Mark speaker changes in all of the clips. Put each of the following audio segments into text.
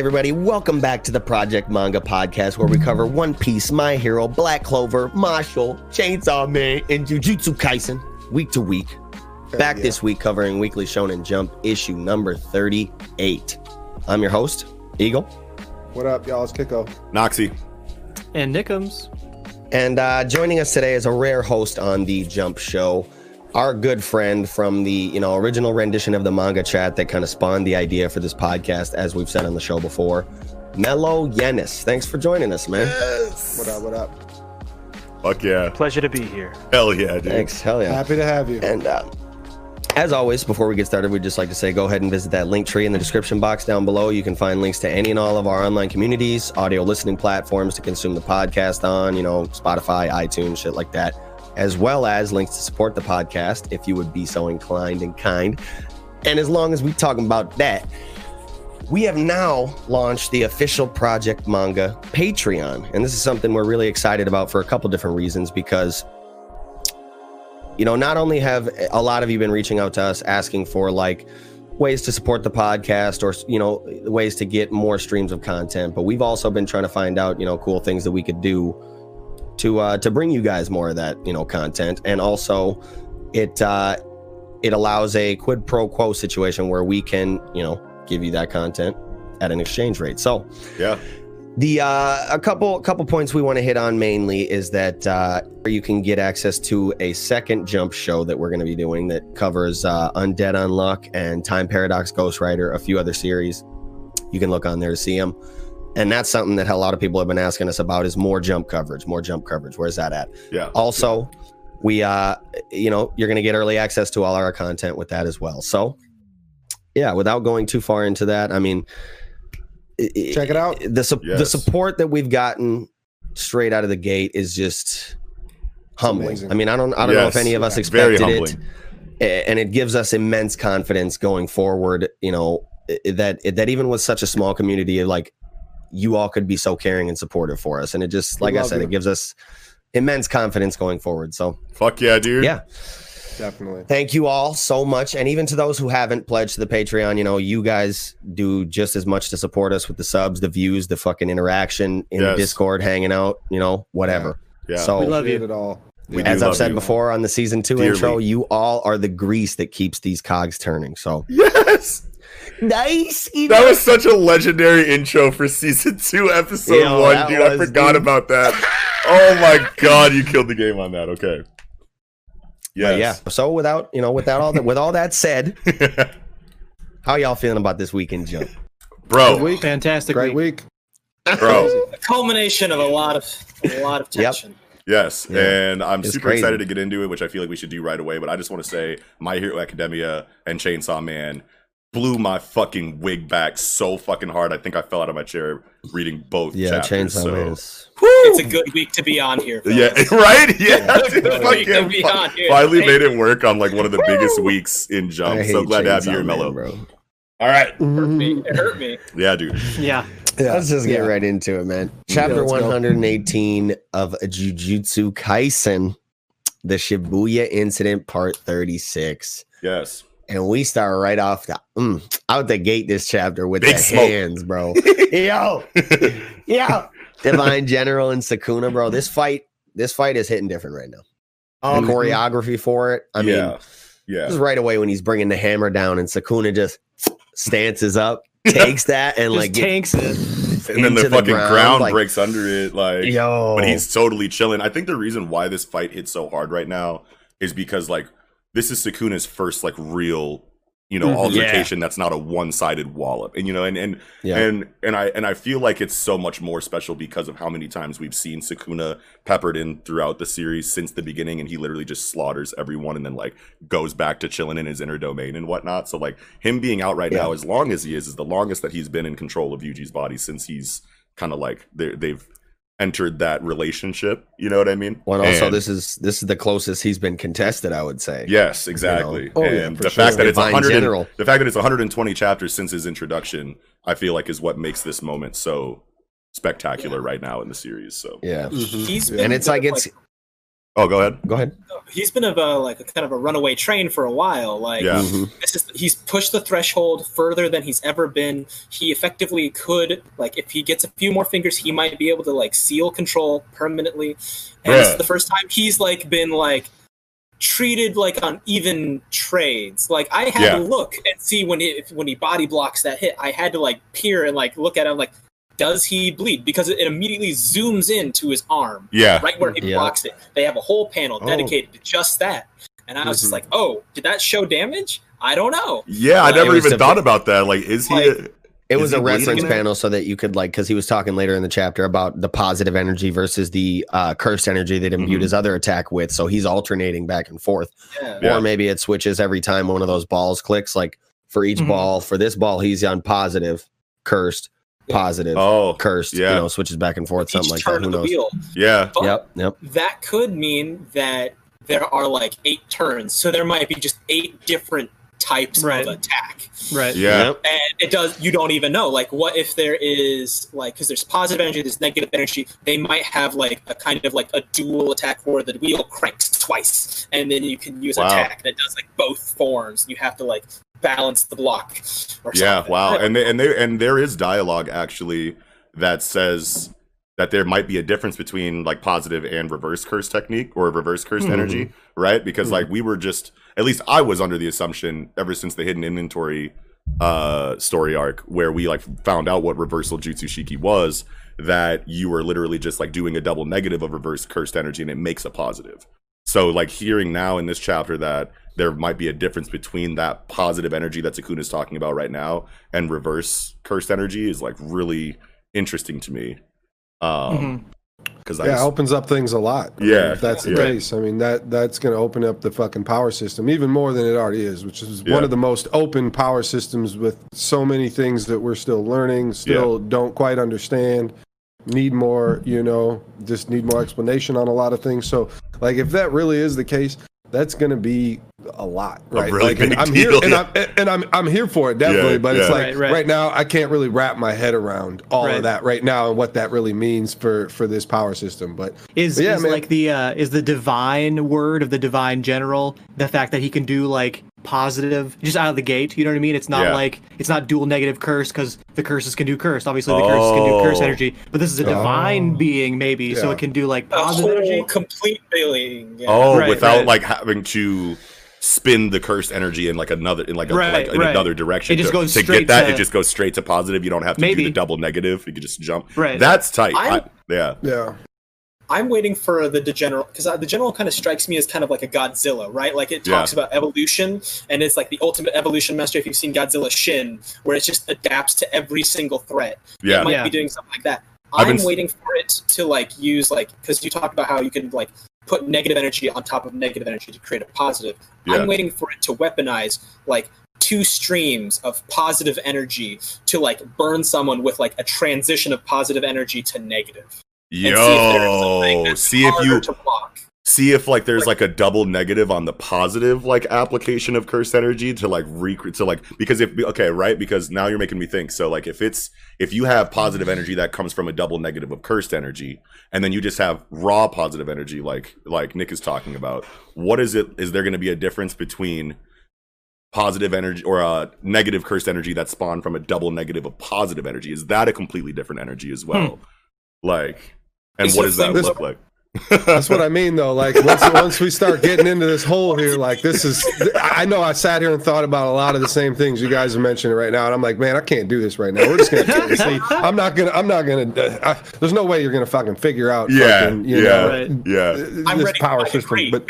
Speaker 1: Everybody? Welcome back to the Project Manga Podcast, where we cover One Piece, My Hero, Black Clover, Mashle, Chainsaw Man, and Jujutsu Kaisen week to week. Back yeah. this week covering Weekly Shonen Jump issue number 38. I'm your host, Eagle.
Speaker 2: What up, y'all? It's Kiko.
Speaker 3: Noxie.
Speaker 4: And Nickums.
Speaker 1: And uh, joining us today is a rare host on the Jump Show our good friend from the you know original rendition of the manga chat that kind of spawned the idea for this podcast, as we've said on the show before. Mello Yenis, thanks for joining us, man.
Speaker 2: Yes. What up? What up?
Speaker 3: Fuck yeah!
Speaker 4: Pleasure to be here.
Speaker 3: Hell yeah, dude.
Speaker 1: Thanks. Hell yeah.
Speaker 2: Happy to have you.
Speaker 1: And uh, as always, before we get started, we'd just like to say go ahead and visit that link tree in the description box down below. You can find links to any and all of our online communities, audio listening platforms to consume the podcast on, you know, Spotify, iTunes, shit like that as well as links to support the podcast if you would be so inclined and kind. And as long as we talking about that, we have now launched the official Project Manga Patreon. And this is something we're really excited about for a couple different reasons because you know, not only have a lot of you been reaching out to us asking for like ways to support the podcast or you know ways to get more streams of content, but we've also been trying to find out, you know, cool things that we could do to uh, to bring you guys more of that you know content, and also it uh, it allows a quid pro quo situation where we can you know give you that content at an exchange rate. So
Speaker 3: yeah.
Speaker 1: The uh, a couple couple points we want to hit on mainly is that uh, you can get access to a second jump show that we're going to be doing that covers uh, Undead Unluck and Time Paradox Ghostwriter, a few other series. You can look on there to see them and that's something that a lot of people have been asking us about is more jump coverage more jump coverage. Where's that at?
Speaker 3: Yeah.
Speaker 1: Also we uh you know you're going to get early access to all our content with that as well. So yeah without going too far into that i mean
Speaker 2: check it out.
Speaker 1: the, su- yes. the support that we've gotten straight out of the gate is just humbling. i mean i don't i don't yes. know if any of us expected it. and it gives us immense confidence going forward you know that that even with such a small community like you all could be so caring and supportive for us. And it just, like I said, you. it gives us immense confidence going forward. So,
Speaker 3: fuck yeah, dude.
Speaker 1: Yeah.
Speaker 2: Definitely.
Speaker 1: Thank you all so much. And even to those who haven't pledged to the Patreon, you know, you guys do just as much to support us with the subs, the views, the fucking interaction in yes. the Discord, hanging out, you know, whatever.
Speaker 2: Yeah. yeah.
Speaker 1: So
Speaker 2: we love you at all.
Speaker 1: We As I've said you. before on the season two Dearly. intro, you all are the grease that keeps these cogs turning. So
Speaker 3: yes,
Speaker 1: nice.
Speaker 3: That was such a legendary intro for season two, episode Yo, one, dude. Was, I forgot dude. about that. Oh my god, you killed the game on that. Okay.
Speaker 1: Yes. yeah. So without you know, without all that, with all that said, how y'all feeling about this weekend jump,
Speaker 3: bro?
Speaker 4: Good week, fantastic,
Speaker 2: great week,
Speaker 3: week. bro.
Speaker 5: culmination of a lot of a lot of tension.
Speaker 1: Yep.
Speaker 3: Yes, yeah. and I'm it's super crazy. excited to get into it, which I feel like we should do right away. But I just want to say, My Hero Academia and Chainsaw Man blew my fucking wig back so fucking hard. I think I fell out of my chair reading both.
Speaker 1: Yeah,
Speaker 3: chapters,
Speaker 1: Chainsaw
Speaker 3: so.
Speaker 1: Man
Speaker 5: is. It's a good week to be on here.
Speaker 3: Fellas. Yeah, right. Yeah, fucking, finally made it work on like one of the biggest weeks in Jump. So glad to have you here, Mello. Bro. All right.
Speaker 5: It hurt me. It hurt me.
Speaker 3: Yeah, dude.
Speaker 4: Yeah.
Speaker 1: Yeah, Let's just get yeah. right into it, man. Chapter yeah, 118 go. of Jujutsu Kaisen, the Shibuya Incident, Part 36.
Speaker 3: Yes
Speaker 1: and we start right off the mm, out the gate this chapter with Big the smoke. hands, bro. yo, yo, Divine General and Sukuna, bro. This fight, this fight is hitting different right now. Um, the choreography for it, I mean, yeah, yeah. Just right away when he's bringing the hammer down and Sukuna just stances up, takes that, and like
Speaker 4: tanks it.
Speaker 3: And then the, the fucking ground, ground like, breaks under it, like yo. But he's totally chilling. I think the reason why this fight hits so hard right now is because like this is Sukuna's first like real you know
Speaker 2: Mhm.
Speaker 3: altercation that's not a one-sided wallop and you know and and
Speaker 1: Yeah.
Speaker 3: and and i and i feel like it's so much more special because of how many times we've seen sukuna peppered in throughout the series since the beginning and he literally just slaughters everyone and then like goes back to chilling in his inner domain and whatnot so like him being out right
Speaker 1: Yeah.
Speaker 3: now as long as he is is the longest that he's been in control of yuji's body since he's kind of like they they've entered that relationship you know what i mean
Speaker 1: Well, also
Speaker 3: And-
Speaker 1: this is this is the closest he's been contested, I would say.
Speaker 3: Yes, exactly.
Speaker 2: Oh, yeah,
Speaker 3: and
Speaker 2: for
Speaker 3: the
Speaker 2: sure.
Speaker 3: fact that it's 100 and-
Speaker 1: General.
Speaker 3: the fact that it's 120 chapters since his introduction, I feel like is what makes this moment so spectacular right now in the series. So,
Speaker 1: Yeah.
Speaker 2: Mhm.
Speaker 5: He's
Speaker 1: And it's like
Speaker 5: bit of,
Speaker 1: it's
Speaker 3: oh, go ahead.
Speaker 1: go ahead.
Speaker 5: he's been of a like a kind of a runaway train for a while. Like
Speaker 3: Yeah.
Speaker 1: Mhm.
Speaker 5: this is he's pushed the threshold further than he's ever been. He effectively could like if he gets a few more fingers, he might be able to like seal control permanently. And this
Speaker 3: Bruh.
Speaker 5: is the first time he's like been like treated like on even trades. Like I had
Speaker 3: Yeah.
Speaker 5: to look and see when he when he body blocks that hit. I had to like peer and like look at him like does he bleed? Because it immediately zooms in to his arm
Speaker 3: Yeah,
Speaker 5: right where he
Speaker 1: Yeah.
Speaker 5: blocks it. They have a whole panel
Speaker 2: Oh.
Speaker 5: dedicated to just that. And I was just
Speaker 2: Mhm.
Speaker 5: like, oh, did that show damage? I don't know.
Speaker 3: yeah. I never even
Speaker 1: the-
Speaker 3: thought about that. Like, is he?
Speaker 5: Like-
Speaker 1: It
Speaker 3: Is
Speaker 1: was a
Speaker 3: bleeding
Speaker 1: reference panel so that you could like because he was talking later in the chapter about the positive energy versus the uh, cursed energy that imbued
Speaker 3: Mhm.
Speaker 1: his other attack with. So he's alternating back and forth,
Speaker 5: Yeah.
Speaker 3: Yeah.
Speaker 1: or maybe it switches every time one of those balls clicks. Like for each
Speaker 4: Mhm.
Speaker 1: ball, for this ball, he's on positive, cursed,
Speaker 5: Yeah.
Speaker 1: Positive,
Speaker 3: oh,
Speaker 1: cursed.
Speaker 3: yeah.
Speaker 1: You know, switches back and forth, something like
Speaker 5: turn
Speaker 1: that. Who knows?
Speaker 5: wheel.
Speaker 3: yeah,
Speaker 5: But
Speaker 1: Yep, yep.
Speaker 5: that could mean that there are like eight turns. So there might be just eight different types
Speaker 4: Right.
Speaker 5: of attack.
Speaker 4: Right.
Speaker 3: yeah,
Speaker 5: And it does, you don't even know. Like, what if there is, like, because there's positive energy, there's negative energy. They might have, like, a kind of like a dual attack where the wheel cranks twice. And then you can use
Speaker 3: Wow.
Speaker 5: attack that does, like, both forms. You have to, like, balance the block. Or
Speaker 3: yeah.
Speaker 5: something.
Speaker 3: Wow. And they, and they and there is dialogue actually that says that there might be a difference between like positive and reverse curse technique or reverse cursed
Speaker 1: Mhm.
Speaker 3: energy, right? Because like we were just at least I was under the assumption ever since the hidden inventory uh story arc where we like found out what reversal jutsu shiki was that you were literally just like doing a double negative of reverse cursed energy and it makes a positive. So like hearing now in this chapter that there might be a difference between that positive energy that Sukuna is talking about right now and reverse cursed energy is like really interesting to me. Um
Speaker 4: Mhm.
Speaker 3: Because
Speaker 2: Yeah,
Speaker 3: just-
Speaker 2: opens up things a lot. I mean,
Speaker 3: Yeah,
Speaker 2: if that's the
Speaker 3: yeah.
Speaker 2: case. I mean that that's going to open up the fucking power system even more than it already is, which is
Speaker 3: Yeah.
Speaker 2: one of the most open power systems with so many things that we're still learning, still don't quite understand, need more, you know, just need more explanation on a lot of things. So, like, if that really is the case, that's going to be a lot,
Speaker 3: A
Speaker 2: right?
Speaker 3: really
Speaker 2: like, and I'm
Speaker 3: deal,
Speaker 2: here, and,
Speaker 3: yeah.
Speaker 2: I'm, and I'm I'm here for it definitely,
Speaker 3: Yeah,
Speaker 2: but it's like
Speaker 4: Right, right.
Speaker 2: right now I can't really wrap my head around all
Speaker 4: Right.
Speaker 2: of that right now and what that really means for for this power system. But
Speaker 4: Is,
Speaker 2: But yeah,
Speaker 4: is
Speaker 2: man.
Speaker 4: like the uh, is the divine word of the divine general the fact that he can do like positive just out of the gate? You know what I mean? It's not
Speaker 3: Yeah.
Speaker 4: like it's not dual negative curse because the curses can do curse. Obviously, the curses can do curse
Speaker 3: Oh.
Speaker 4: energy, but this is a divine
Speaker 2: Oh.
Speaker 4: being maybe, so it can do like positive
Speaker 5: whole
Speaker 4: energy.
Speaker 5: complete being. Yeah.
Speaker 3: Oh,
Speaker 4: Right,
Speaker 3: without
Speaker 4: right.
Speaker 3: like having to spin the cursed energy in like another in like, a,
Speaker 4: Right,
Speaker 3: like in
Speaker 4: right.
Speaker 3: another direction.
Speaker 4: It just
Speaker 3: to,
Speaker 4: goes
Speaker 3: to get that.
Speaker 4: to-
Speaker 3: it just goes straight to positive. You don't have to do the double negative. You can just jump.
Speaker 4: Right.
Speaker 3: That's tight. I,
Speaker 5: I'm-
Speaker 3: yeah.
Speaker 2: yeah,
Speaker 5: I'm waiting for the, the general because uh, the general kind of strikes me as kind of like a Godzilla, right? Like it
Speaker 3: Yeah.
Speaker 5: talks about evolution, and it's like the ultimate evolution master. If you've seen Godzilla Shin, where it just adapts to every single threat,
Speaker 3: Yeah.
Speaker 5: it might
Speaker 4: Yeah.
Speaker 5: be doing something like that.
Speaker 3: I've
Speaker 5: I'm
Speaker 3: been
Speaker 5: waiting for it to like use like because you talked about how you can like put negative energy on top of negative energy to create a positive.
Speaker 3: Yeah.
Speaker 5: I'm waiting for it to weaponize like two streams of positive energy to like burn someone with like a transition of positive energy to negative. And see if there's
Speaker 3: Yo, see if you
Speaker 5: to block.
Speaker 3: see if like there's like a double negative on the positive like application of cursed energy to like recreate to like because if okay right? Because now you're making me think. So like if it's if you have positive energy that comes from a double negative of cursed energy and then you just have raw positive energy like like nick is talking about what is it is there going to be a difference between positive energy or a negative cursed energy that spawned from a double negative of positive energy? Is that a completely different energy as hmm. well? Like and
Speaker 5: Is
Speaker 3: what does that
Speaker 5: thing-
Speaker 3: look like
Speaker 2: that's what I mean though. Like once once we start getting into this hole here, like this is. I know I sat here and thought about a lot of the same things you guys are mentioning right now, and I'm like, man, I can't do this right now. We're just gonna take. See, I'm not gonna. I'm not gonna. Uh, I, there's no way you're gonna fucking figure out.
Speaker 3: Yeah,
Speaker 2: fucking, you
Speaker 3: yeah,
Speaker 2: know,
Speaker 4: Right.
Speaker 3: yeah
Speaker 5: I'm
Speaker 2: this
Speaker 5: ready.
Speaker 2: power system. But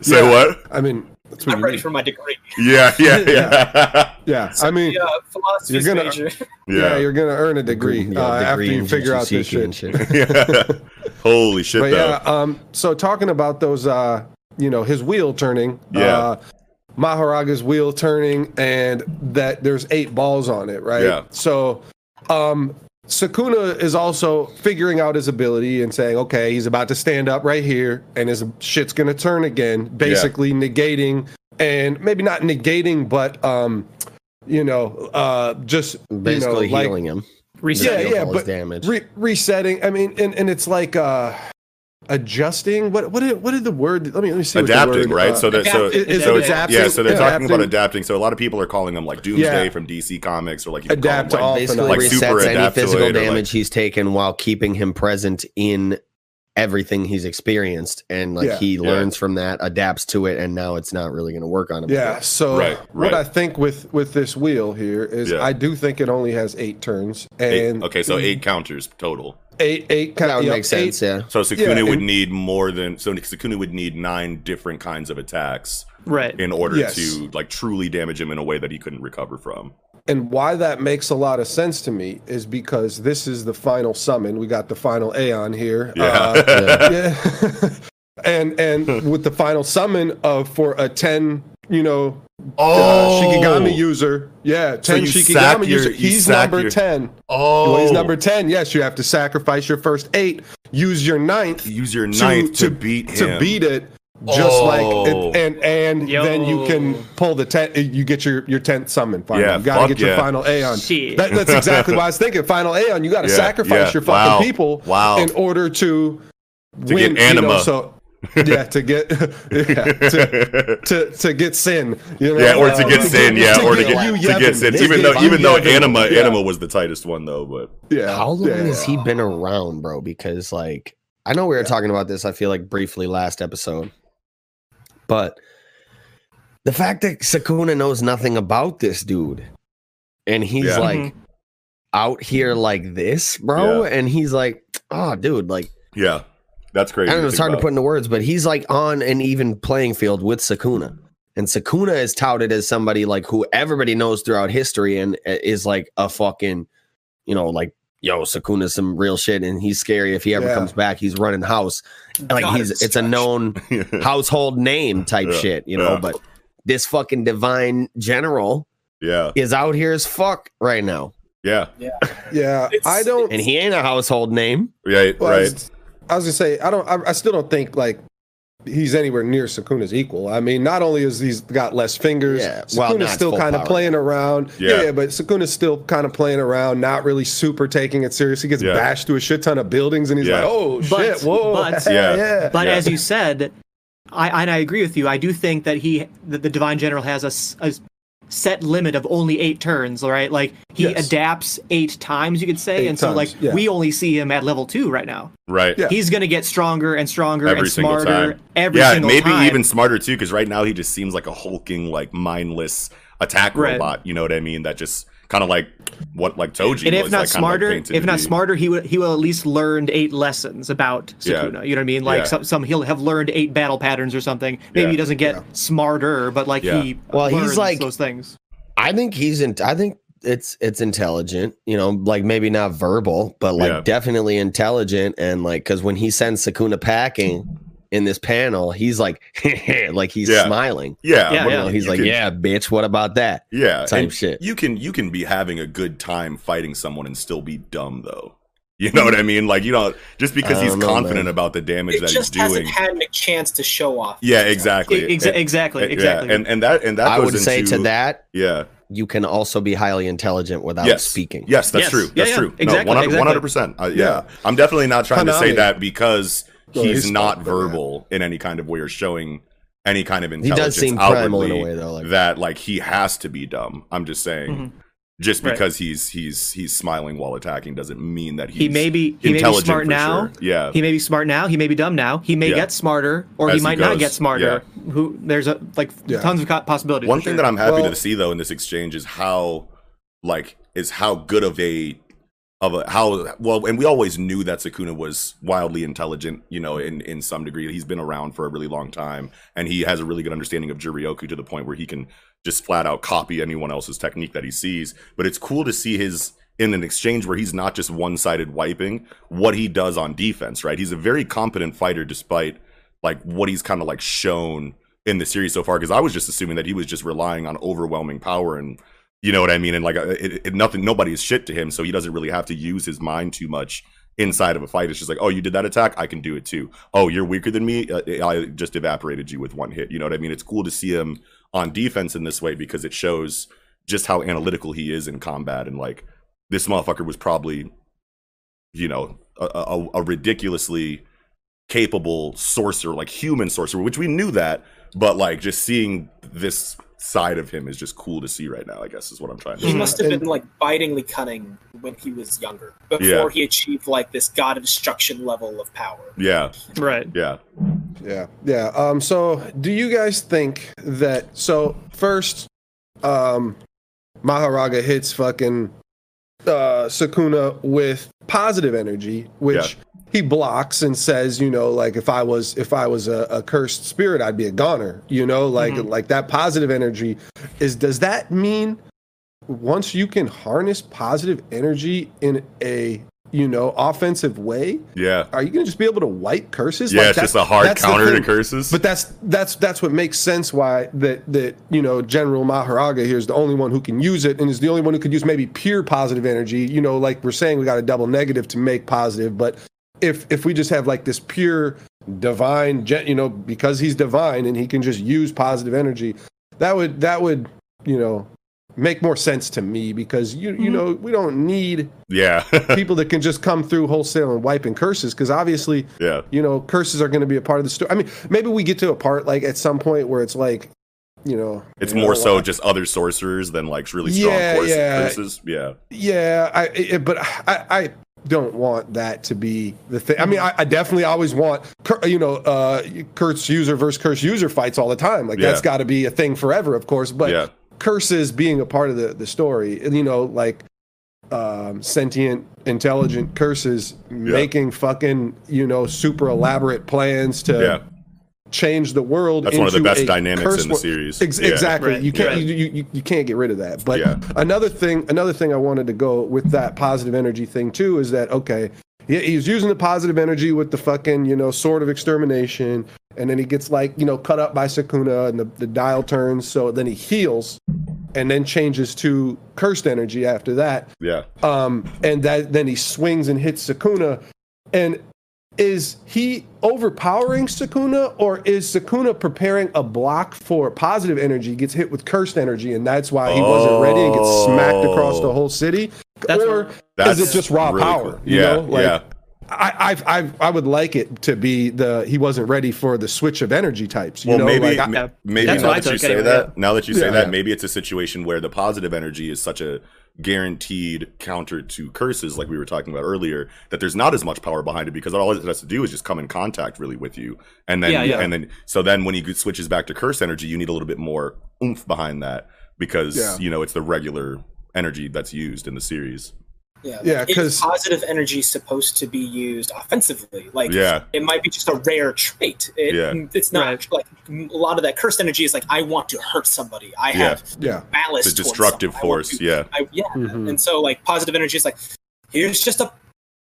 Speaker 3: Say
Speaker 2: Yeah.
Speaker 3: what?
Speaker 2: I mean, That's what
Speaker 5: I'm ready
Speaker 2: need.
Speaker 5: for my degree.
Speaker 3: Yeah, yeah, yeah.
Speaker 2: Yeah, I mean,
Speaker 5: Yeah, philosophy
Speaker 2: You're gonna-
Speaker 5: major.
Speaker 2: yeah.
Speaker 3: yeah.
Speaker 2: you're gonna earn a degree,
Speaker 1: Yeah,
Speaker 2: uh, after you figure out this
Speaker 1: Jujutsu
Speaker 2: shit.
Speaker 1: shit.
Speaker 3: yeah. Holy shit,
Speaker 2: But
Speaker 3: though.
Speaker 2: yeah, um, so talking about those, uh, you know, his wheel turning,
Speaker 3: Yeah.
Speaker 2: uh, Mahoraga's wheel turning, and that there's eight balls on it, right?
Speaker 3: Yeah.
Speaker 2: So, um, Sukuna is also figuring out his ability and saying, okay, he's about to stand up right here, and his shit's gonna turn again, basically negating, and maybe not negating, but um, you know, uh, just
Speaker 1: Basically
Speaker 2: you know, like,
Speaker 1: healing him.
Speaker 4: Reset.
Speaker 2: yeah, yeah,
Speaker 1: all his
Speaker 2: but
Speaker 1: damage.
Speaker 2: Re- resetting. I mean, and, and it's like uh adjusting. What what did, what did the word? Let me let me see. what
Speaker 3: adapting,
Speaker 2: word,
Speaker 3: right?
Speaker 2: uh,
Speaker 3: so that so,
Speaker 2: Is- is
Speaker 3: so it's-
Speaker 2: adapting?
Speaker 3: yeah, so they're
Speaker 2: Yeah,
Speaker 3: talking about
Speaker 2: adapting.
Speaker 3: adapting. So a lot of people are calling them like Doomsday
Speaker 2: Yeah.
Speaker 3: from DC Comics, or like
Speaker 2: Adapt
Speaker 3: call
Speaker 2: to
Speaker 3: them,
Speaker 2: all
Speaker 3: like,
Speaker 1: Basically
Speaker 3: like
Speaker 1: resets
Speaker 3: super
Speaker 1: any physical
Speaker 3: it, or, like-
Speaker 1: damage he's taken while keeping him present in everything he's experienced, and like
Speaker 2: Yeah.
Speaker 1: he
Speaker 3: Yeah.
Speaker 1: learns from that, adapts to it, and now it's not really going to work on him.
Speaker 2: yeah. So
Speaker 3: Right,
Speaker 2: what. I think with with this wheel here is
Speaker 3: Yeah.
Speaker 2: I do think it only has eight turns
Speaker 3: Eight-
Speaker 2: and
Speaker 3: okay, so eight counters total.
Speaker 2: Eight eight
Speaker 1: that would
Speaker 2: you know,
Speaker 1: sense.
Speaker 2: eight-
Speaker 1: Yeah,
Speaker 3: So Sukuna
Speaker 2: Yeah,
Speaker 3: would
Speaker 2: and-
Speaker 3: need more than so Sukuna would need nine different kinds of attacks
Speaker 4: Right.
Speaker 3: in order
Speaker 2: Yes.
Speaker 3: to like truly damage him in a way that he couldn't recover from.
Speaker 2: And why that makes a lot of sense to me is because this is the final summon. We got the final Aeon here.
Speaker 3: Yeah.
Speaker 2: Uh, yeah. and and with the final summon of for a 10, you know, uh, Shikigami user. Yeah, 10
Speaker 3: Oh! you
Speaker 2: Shikigami
Speaker 3: sack your-
Speaker 2: user. He's number
Speaker 3: your-
Speaker 2: 10.
Speaker 3: Oh,
Speaker 2: Well, he's number 10. Yes, you have to sacrifice your first 8, use your ninth
Speaker 3: Use your ninth to, beat him.
Speaker 2: to beat it just like
Speaker 3: Oh.
Speaker 2: it, and and then you can pull the ten you get your your 10th summon finally.
Speaker 3: Yeah,
Speaker 2: you gotta
Speaker 3: fuck
Speaker 2: get your final aeon
Speaker 4: Shit.
Speaker 2: that, that's exactly what i was thinking final aeon you gotta
Speaker 3: Yeah,
Speaker 2: sacrifice
Speaker 3: yeah.
Speaker 2: your fucking
Speaker 3: Wow.
Speaker 2: people
Speaker 3: Wow.
Speaker 2: in order to
Speaker 3: To
Speaker 2: win,
Speaker 3: get anima.
Speaker 2: you know, so yeah to get yeah, to, to to get sin you know
Speaker 3: yeah, or to
Speaker 2: uh,
Speaker 3: get sin, yeah, or to
Speaker 2: you
Speaker 3: get to get sin. Even though even though anima
Speaker 2: Yeah.
Speaker 3: anima was the tightest one though, but
Speaker 2: yeah
Speaker 1: How long
Speaker 2: yeah,
Speaker 1: has he been around, bro? Because like I know we were talking about this. I feel like briefly last episode, but the fact that Sukuna knows nothing about this dude, and he's
Speaker 3: Yeah.
Speaker 1: like
Speaker 4: Mhm.
Speaker 1: out here like this, bro, and he's like, oh, dude, like
Speaker 3: yeah, that's crazy.
Speaker 1: I don't know, it's
Speaker 3: think
Speaker 1: hard to put into words, but he's like on an even playing field with Sukuna. And Sukuna is touted as somebody like who everybody knows throughout history and uh, is like a fucking, you know, like, yo, Sukuna's some real shit and he's scary. If he ever
Speaker 2: Yeah.
Speaker 1: comes back, he's running house. Like
Speaker 5: God,
Speaker 1: he's
Speaker 5: it's
Speaker 1: it's a known household name type
Speaker 3: Yeah,
Speaker 1: shit, you know,
Speaker 3: yeah.
Speaker 1: but this fucking divine general
Speaker 3: yeah,
Speaker 1: is out here as fuck right now.
Speaker 3: yeah,
Speaker 2: yeah
Speaker 5: It's-
Speaker 2: i don't
Speaker 1: And he ain't a household name.
Speaker 3: right,
Speaker 2: Well, I
Speaker 3: right.
Speaker 2: Was, I was gonna say I don't. I, I still don't think like he's anywhere near Sukuna's equal. I mean, not only has he's got less fingers,
Speaker 1: Yeah, well,
Speaker 2: Sukuna's
Speaker 1: not
Speaker 2: still kind of playing around.
Speaker 3: Yeah.
Speaker 2: Yeah. but Sukuna's still kind of playing around, not really super taking it serious. He gets
Speaker 3: Yeah.
Speaker 2: bashed to a shit ton of buildings, and he's
Speaker 3: Yeah.
Speaker 2: like, "Oh
Speaker 4: But-
Speaker 2: shit, whoa,
Speaker 4: but-
Speaker 2: yeah,
Speaker 3: Yeah.
Speaker 2: yeah."
Speaker 4: But
Speaker 3: Yeah.
Speaker 4: as you said, I and I agree with you. I do think that he that the divine general has a, s- a set limit of only eight turns. Right, like he
Speaker 2: Yes.
Speaker 4: adapts eight times, you could say,
Speaker 2: Eight
Speaker 4: and so
Speaker 2: times,
Speaker 4: like
Speaker 2: yeah.
Speaker 4: we only see him at level two right now.
Speaker 3: Right.
Speaker 2: Yeah.
Speaker 4: He's gonna get stronger and stronger
Speaker 3: Every
Speaker 4: and
Speaker 3: single
Speaker 4: smarter
Speaker 3: time.
Speaker 4: every
Speaker 3: yeah,
Speaker 4: single
Speaker 3: maybe
Speaker 4: time.
Speaker 3: even smarter too, because right now he just seems like a hulking, like mindless attack
Speaker 4: Right.
Speaker 3: robot. You know what I mean? That just kind of like what like Toji.
Speaker 4: and if
Speaker 3: was,
Speaker 4: not
Speaker 3: like, kinda, like,
Speaker 4: smarter, if not
Speaker 3: be.
Speaker 4: smarter, he would he will at least learned eight lessons about
Speaker 3: Yeah.
Speaker 4: You know what I mean? Like
Speaker 3: Yeah.
Speaker 4: some some he'll have learned eight battle patterns or something. Maybe
Speaker 3: Yeah.
Speaker 4: he doesn't get
Speaker 2: Yeah.
Speaker 4: smarter, but like
Speaker 3: Yeah.
Speaker 4: he
Speaker 1: Well, he's like-
Speaker 4: those things.
Speaker 1: I think he's in. I think it's it's intelligent. You know, like maybe not verbal, but like
Speaker 3: Yeah.
Speaker 1: definitely intelligent. And like, because when he sends Sukuna packing in this panel, he's like, like he's
Speaker 3: Yeah.
Speaker 1: smiling.
Speaker 3: Yeah,
Speaker 4: Yeah,
Speaker 1: You know, he's
Speaker 3: you
Speaker 1: like,
Speaker 3: can-
Speaker 1: yeah, bitch. What about that?
Speaker 3: yeah,
Speaker 1: type
Speaker 3: and
Speaker 1: shit.
Speaker 3: You can you can be having a good time fighting someone and still be dumb though. You know what I mean? Like you know, just because he's
Speaker 1: know,
Speaker 3: confident
Speaker 1: man.
Speaker 3: about the damage
Speaker 5: It
Speaker 3: that
Speaker 5: just
Speaker 3: he's
Speaker 5: hasn't had a chance to show off.
Speaker 3: Yeah, exactly.
Speaker 4: Exa- exactly,
Speaker 3: and-
Speaker 4: exactly.
Speaker 3: Yeah, and and that and that
Speaker 1: I
Speaker 3: goes
Speaker 1: would say to that,
Speaker 3: Yeah.
Speaker 1: you can also be highly intelligent without
Speaker 3: yes.
Speaker 1: speaking.
Speaker 3: Yes, that's
Speaker 4: Yes.
Speaker 3: true. That's
Speaker 4: yeah.
Speaker 3: true.
Speaker 4: Exactly,
Speaker 3: no, 100 percent. Uh, yeah.
Speaker 2: Yeah.
Speaker 3: I'm definitely not trying to say
Speaker 2: Konami.
Speaker 3: that because
Speaker 2: Well,
Speaker 3: he's,
Speaker 2: he's
Speaker 3: not
Speaker 2: smart, but yeah.
Speaker 3: verbal in any kind of way or showing any kind of intelligence.
Speaker 1: He
Speaker 3: intelligence
Speaker 1: does seem primal in a
Speaker 3: outwardly
Speaker 1: way, though. Like,
Speaker 3: that like he has to be dumb. I'm just saying.
Speaker 4: Mhm.
Speaker 3: Just
Speaker 4: Right.
Speaker 3: because he's he's he's smiling while attacking doesn't mean that he's
Speaker 4: he may be he may be
Speaker 3: intelligent
Speaker 4: smart now.
Speaker 3: sure. Yeah.
Speaker 4: He may be smart now. He may be dumb now. He may
Speaker 3: Yeah.
Speaker 4: get smarter, or
Speaker 3: As
Speaker 4: he
Speaker 3: he
Speaker 4: might not get smarter. Who there's a like
Speaker 2: Yeah.
Speaker 4: tons of co- possibilities.
Speaker 3: One thing
Speaker 4: sure.
Speaker 3: that I'm happy
Speaker 2: Well-
Speaker 3: to see though in this exchange is how like is how good of a of a, how well, and we always knew that Sukuna was wildly intelligent, you know, in in some degree. He's been around for a really long time, and he has a really good understanding of Juryoku to the point where he can just flat out copy anyone else's technique that he sees. But it's cool to see his in an exchange where he's not just one sided wiping what he does on defense. Right, he's a very competent fighter despite like what he's kind of like shown in the series so far. Because I was just assuming that he was just relying on overwhelming power and you know what I mean? And like, uh, it, it, nothing, nobody is shit to him, so he doesn't really have to use his mind too much inside of a fight. It's just like, oh, you did that attack, I can do it too. Oh, you're weaker than me, uh, I just evaporated you with one hit. You know what I mean? It's cool to see him on defense in this way because it shows just how analytical he is in combat. And like, this motherfucker was probably, you know, a, a, a ridiculously capable sorcerer, like human sorcerer, which we knew that, but like just seeing this side of him is just cool to see right now. I guess is what I'm trying to.
Speaker 5: He
Speaker 3: say.
Speaker 5: must have been like bitingly cunning when he was younger, before
Speaker 3: Yeah.
Speaker 5: he achieved like this god of destruction level of power.
Speaker 3: Yeah,
Speaker 4: Right.
Speaker 3: yeah,
Speaker 2: Yeah, yeah. Um, so do you guys think that so first um Mahoraga hits fucking uh Sukuna with positive energy, which he blocks and says, you know, like if I was if I was a, a cursed spirit, I'd be a goner, you know, like mm-hmm. like that positive energy is does that mean once you can harness positive energy in a you know offensive way
Speaker 3: yeah.
Speaker 2: are you gonna just be able to wipe curses?
Speaker 3: Yeah,
Speaker 2: Like,
Speaker 3: it's just a hard counter to curses.
Speaker 2: But that's that's that's what makes sense why that that you know General Mahoraga here is the only one who can use it and is the only one who could use maybe pure positive energy. You know, like we're saying, we got a double negative to make positive, but if if we just have like this pure divine, gen- you know, because he's divine and he can just use positive energy, that would that would you know make more sense to me because you you know we don't need
Speaker 3: yeah,
Speaker 2: people that can just come through wholesale and wiping curses because obviously
Speaker 3: yeah,
Speaker 2: you know curses are going to be a part of the story i mean maybe we get to a part like at some point where it's like you know
Speaker 3: it's
Speaker 2: you know,
Speaker 3: more so
Speaker 2: uh,
Speaker 3: just other sorcerers than like really strong
Speaker 2: Yeah, yeah.
Speaker 3: curses. Yeah,
Speaker 2: yeah i it, but i i don't want that to be the thing. I mean, I, I definitely always want, you know, uh, curse user versus curse user fights all the time. Like that's got to be a thing forever, of course. But
Speaker 3: Yeah.
Speaker 2: curses being a part of the the story, and you know, like um, sentient, intelligent curses making fucking, you know, super elaborate plans to
Speaker 3: yeah.
Speaker 2: Change the world.
Speaker 3: That's one of the best dynamics in the
Speaker 2: wor-
Speaker 3: series.
Speaker 2: Ex-
Speaker 3: Yeah.
Speaker 2: Exactly.
Speaker 4: Right.
Speaker 2: You can't.
Speaker 3: Yeah.
Speaker 2: You, you, you- you can't get rid of that. But
Speaker 3: Yeah.
Speaker 2: another thing, another thing I wanted to go with that positive energy thing too is that okay, he, he's using the positive energy with the fucking you know sword of extermination, and then he gets like you know cut up by Sukuna, and the, the dial turns. So then he heals, and then changes to cursed energy after that
Speaker 3: Yeah.
Speaker 2: um, and that then he swings and hits Sukuna. And is he overpowering Sukuna, or is Sukuna preparing a block for positive energy? Gets hit with cursed energy, and that's why he wasn't ready and gets smacked across the oh. whole city.
Speaker 4: That's-
Speaker 2: or
Speaker 3: That's
Speaker 2: is it just raw
Speaker 3: really
Speaker 2: power?
Speaker 3: cool.
Speaker 2: You
Speaker 3: Yeah,
Speaker 2: know, like
Speaker 3: yeah.
Speaker 2: I, I, I, I would like it to be the he wasn't ready for the switch of energy types. You
Speaker 3: Well,
Speaker 2: know,
Speaker 3: maybe
Speaker 2: like I-
Speaker 3: maybe
Speaker 4: That's
Speaker 3: now
Speaker 4: what
Speaker 3: that you say
Speaker 4: anyway,
Speaker 3: that,
Speaker 4: yeah.
Speaker 3: now that you say
Speaker 2: Yeah,
Speaker 3: that,
Speaker 2: yeah.
Speaker 3: maybe it's a situation where the positive energy is such a guaranteed counter to curses, like we were talking about earlier, that there's not as much power behind it because all it has to do is just come in contact really with you, and then
Speaker 4: Yeah, yeah.
Speaker 3: and then so then when he switches back to curse energy, you need a little bit more oomph behind that because
Speaker 2: Yeah.
Speaker 3: you know it's the regular energy that's used in the series.
Speaker 5: Yeah,
Speaker 2: Yeah,
Speaker 5: like, positive energy is supposed to be used offensively. Like,
Speaker 3: Yeah.
Speaker 5: it might be just a rare trait. It,
Speaker 3: Yeah.
Speaker 5: It's not
Speaker 4: Right.
Speaker 5: like a lot of that cursed energy is like I want to hurt somebody. I
Speaker 3: Yeah.
Speaker 5: have
Speaker 2: yeah,
Speaker 5: malice.
Speaker 3: The destructive
Speaker 5: someone. I want
Speaker 3: force,
Speaker 5: to-
Speaker 3: yeah.
Speaker 5: I, yeah.
Speaker 2: Mhm.
Speaker 5: And so like positive energy is like here's just a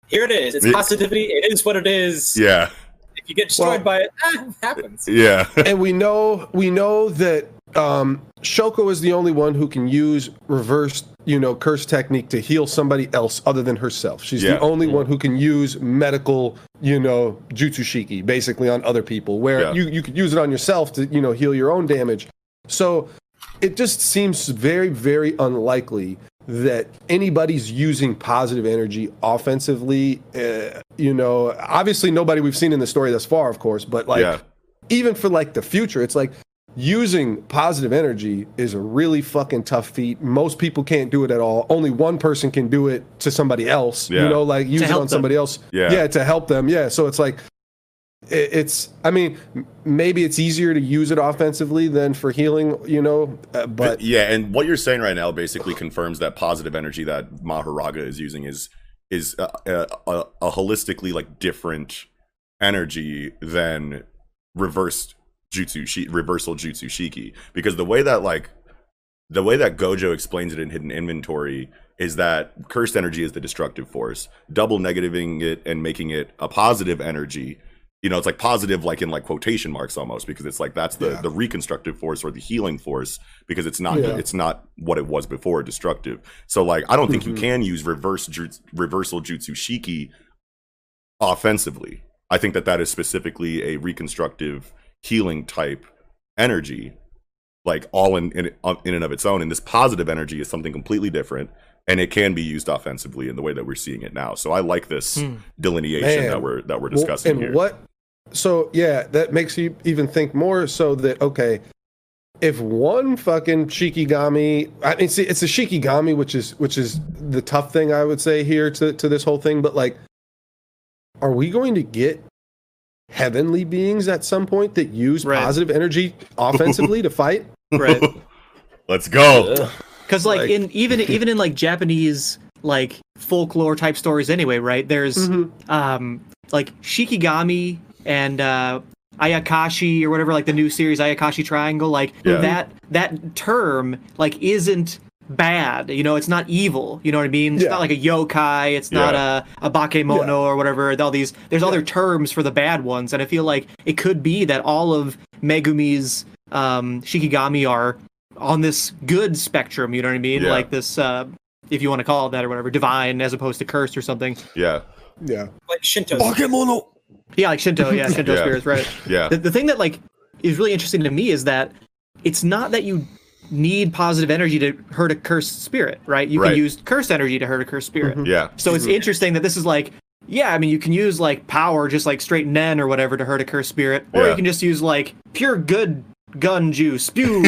Speaker 5: here it is. It's
Speaker 3: Yeah.
Speaker 5: positivity. It is what it is.
Speaker 3: Yeah,
Speaker 5: If you get destroyed
Speaker 2: Well-
Speaker 5: by it, ah, it happens.
Speaker 3: yeah,
Speaker 2: and we know we know that um, Shoko is the only one who can use reverse, you know, curse technique to heal somebody else other than herself. She's
Speaker 3: Yeah.
Speaker 2: the only one who can use medical, you know, jutsushiki basically on other people, where
Speaker 3: Yeah.
Speaker 2: you you could use it on yourself to you know heal your own damage. So it just seems very very unlikely that anybody's using positive energy offensively. Uh, you know, obviously nobody we've seen in the story thus far, of course, but like
Speaker 3: yeah.
Speaker 2: even for like the future, it's like using positive energy is a really fucking tough feat. Most people can't do it at all. Only one person can do it to somebody else.
Speaker 3: Yeah.
Speaker 2: You know, like use it on
Speaker 4: them.
Speaker 2: somebody else.
Speaker 3: Yeah.
Speaker 2: Yeah, to help them. Yeah. So it's like it's I mean, maybe it's easier to use it offensively than for healing, you know, uh, but
Speaker 3: yeah, and what you're saying right now basically confirms that positive energy that Mahoraga is using is is a, a, a, a holistically like different energy than reversed jutsu shi- reversal jutsu shiki because the way that like the way that gojo explains it in hidden inventory is that cursed energy is the destructive force double negativing it and making it a positive energy you know it's like positive like in like quotation marks almost because it's like that's the
Speaker 2: Yeah.
Speaker 3: the reconstructive force or the healing force because it's not
Speaker 2: Yeah.
Speaker 3: it's not what it was before destructive so like i don't think you
Speaker 2: Mhm.
Speaker 3: can use reverse jutsu, reversal jutsu shiki offensively i think that that is specifically a reconstructive healing type energy like all in in, in and of its own and this positive energy is something completely different and it can be used offensively in the way that we're seeing it now so i like this
Speaker 4: Hmm.
Speaker 3: delineation
Speaker 2: Man.
Speaker 3: that we're that we're
Speaker 2: Well,
Speaker 3: discussing
Speaker 2: and
Speaker 3: here
Speaker 2: what? So yeah, that makes you even think more. So that okay, if one fucking shikigami, I mean, see, it's a shikigami, which is which is the tough thing I would say here to to this whole thing. But like, are we going to get heavenly beings at some point that use
Speaker 4: Right.
Speaker 2: positive energy offensively to fight?
Speaker 4: Right.
Speaker 3: let's go
Speaker 4: Because like,
Speaker 2: Like-
Speaker 4: in even even in like Japanese like folklore type stories anyway, right? There's
Speaker 2: Mhm.
Speaker 4: um like Shikigami and uh Ayakashi or whatever, like the new series Ayakashi Triangle, like
Speaker 3: Yeah.
Speaker 4: that that term like isn't bad. You know, it's not evil. You know what I mean? It's
Speaker 2: Yeah.
Speaker 4: not like a yokai. It's not a a bakemono
Speaker 2: Yeah.
Speaker 4: or whatever. All these there's other terms for the bad ones, and I feel like it could be that all of Megumi's um, Shikigami are on this good spectrum. You know what I mean?
Speaker 3: Yeah.
Speaker 4: Like this, uh, if you want to call it that or whatever, divine as opposed to cursed or something.
Speaker 3: yeah
Speaker 2: Yeah.
Speaker 5: Like Shinto.
Speaker 4: Yeah, like Shinto. Yeah, Shinto
Speaker 3: Yeah.
Speaker 4: spirits, right?
Speaker 3: yeah
Speaker 4: The, the thing that like is really interesting to me is that it's not that you need positive energy to hurt a cursed spirit, right? You
Speaker 3: Right.
Speaker 4: can use cursed energy to hurt a cursed spirit. Mm-hmm.
Speaker 3: yeah
Speaker 4: So it's mm-hmm. interesting that this is like, yeah, I mean, you can use like power, just like straight nen or whatever, to hurt a cursed spirit, or
Speaker 3: Yeah.
Speaker 4: you can just use like pure good gun juice, spew.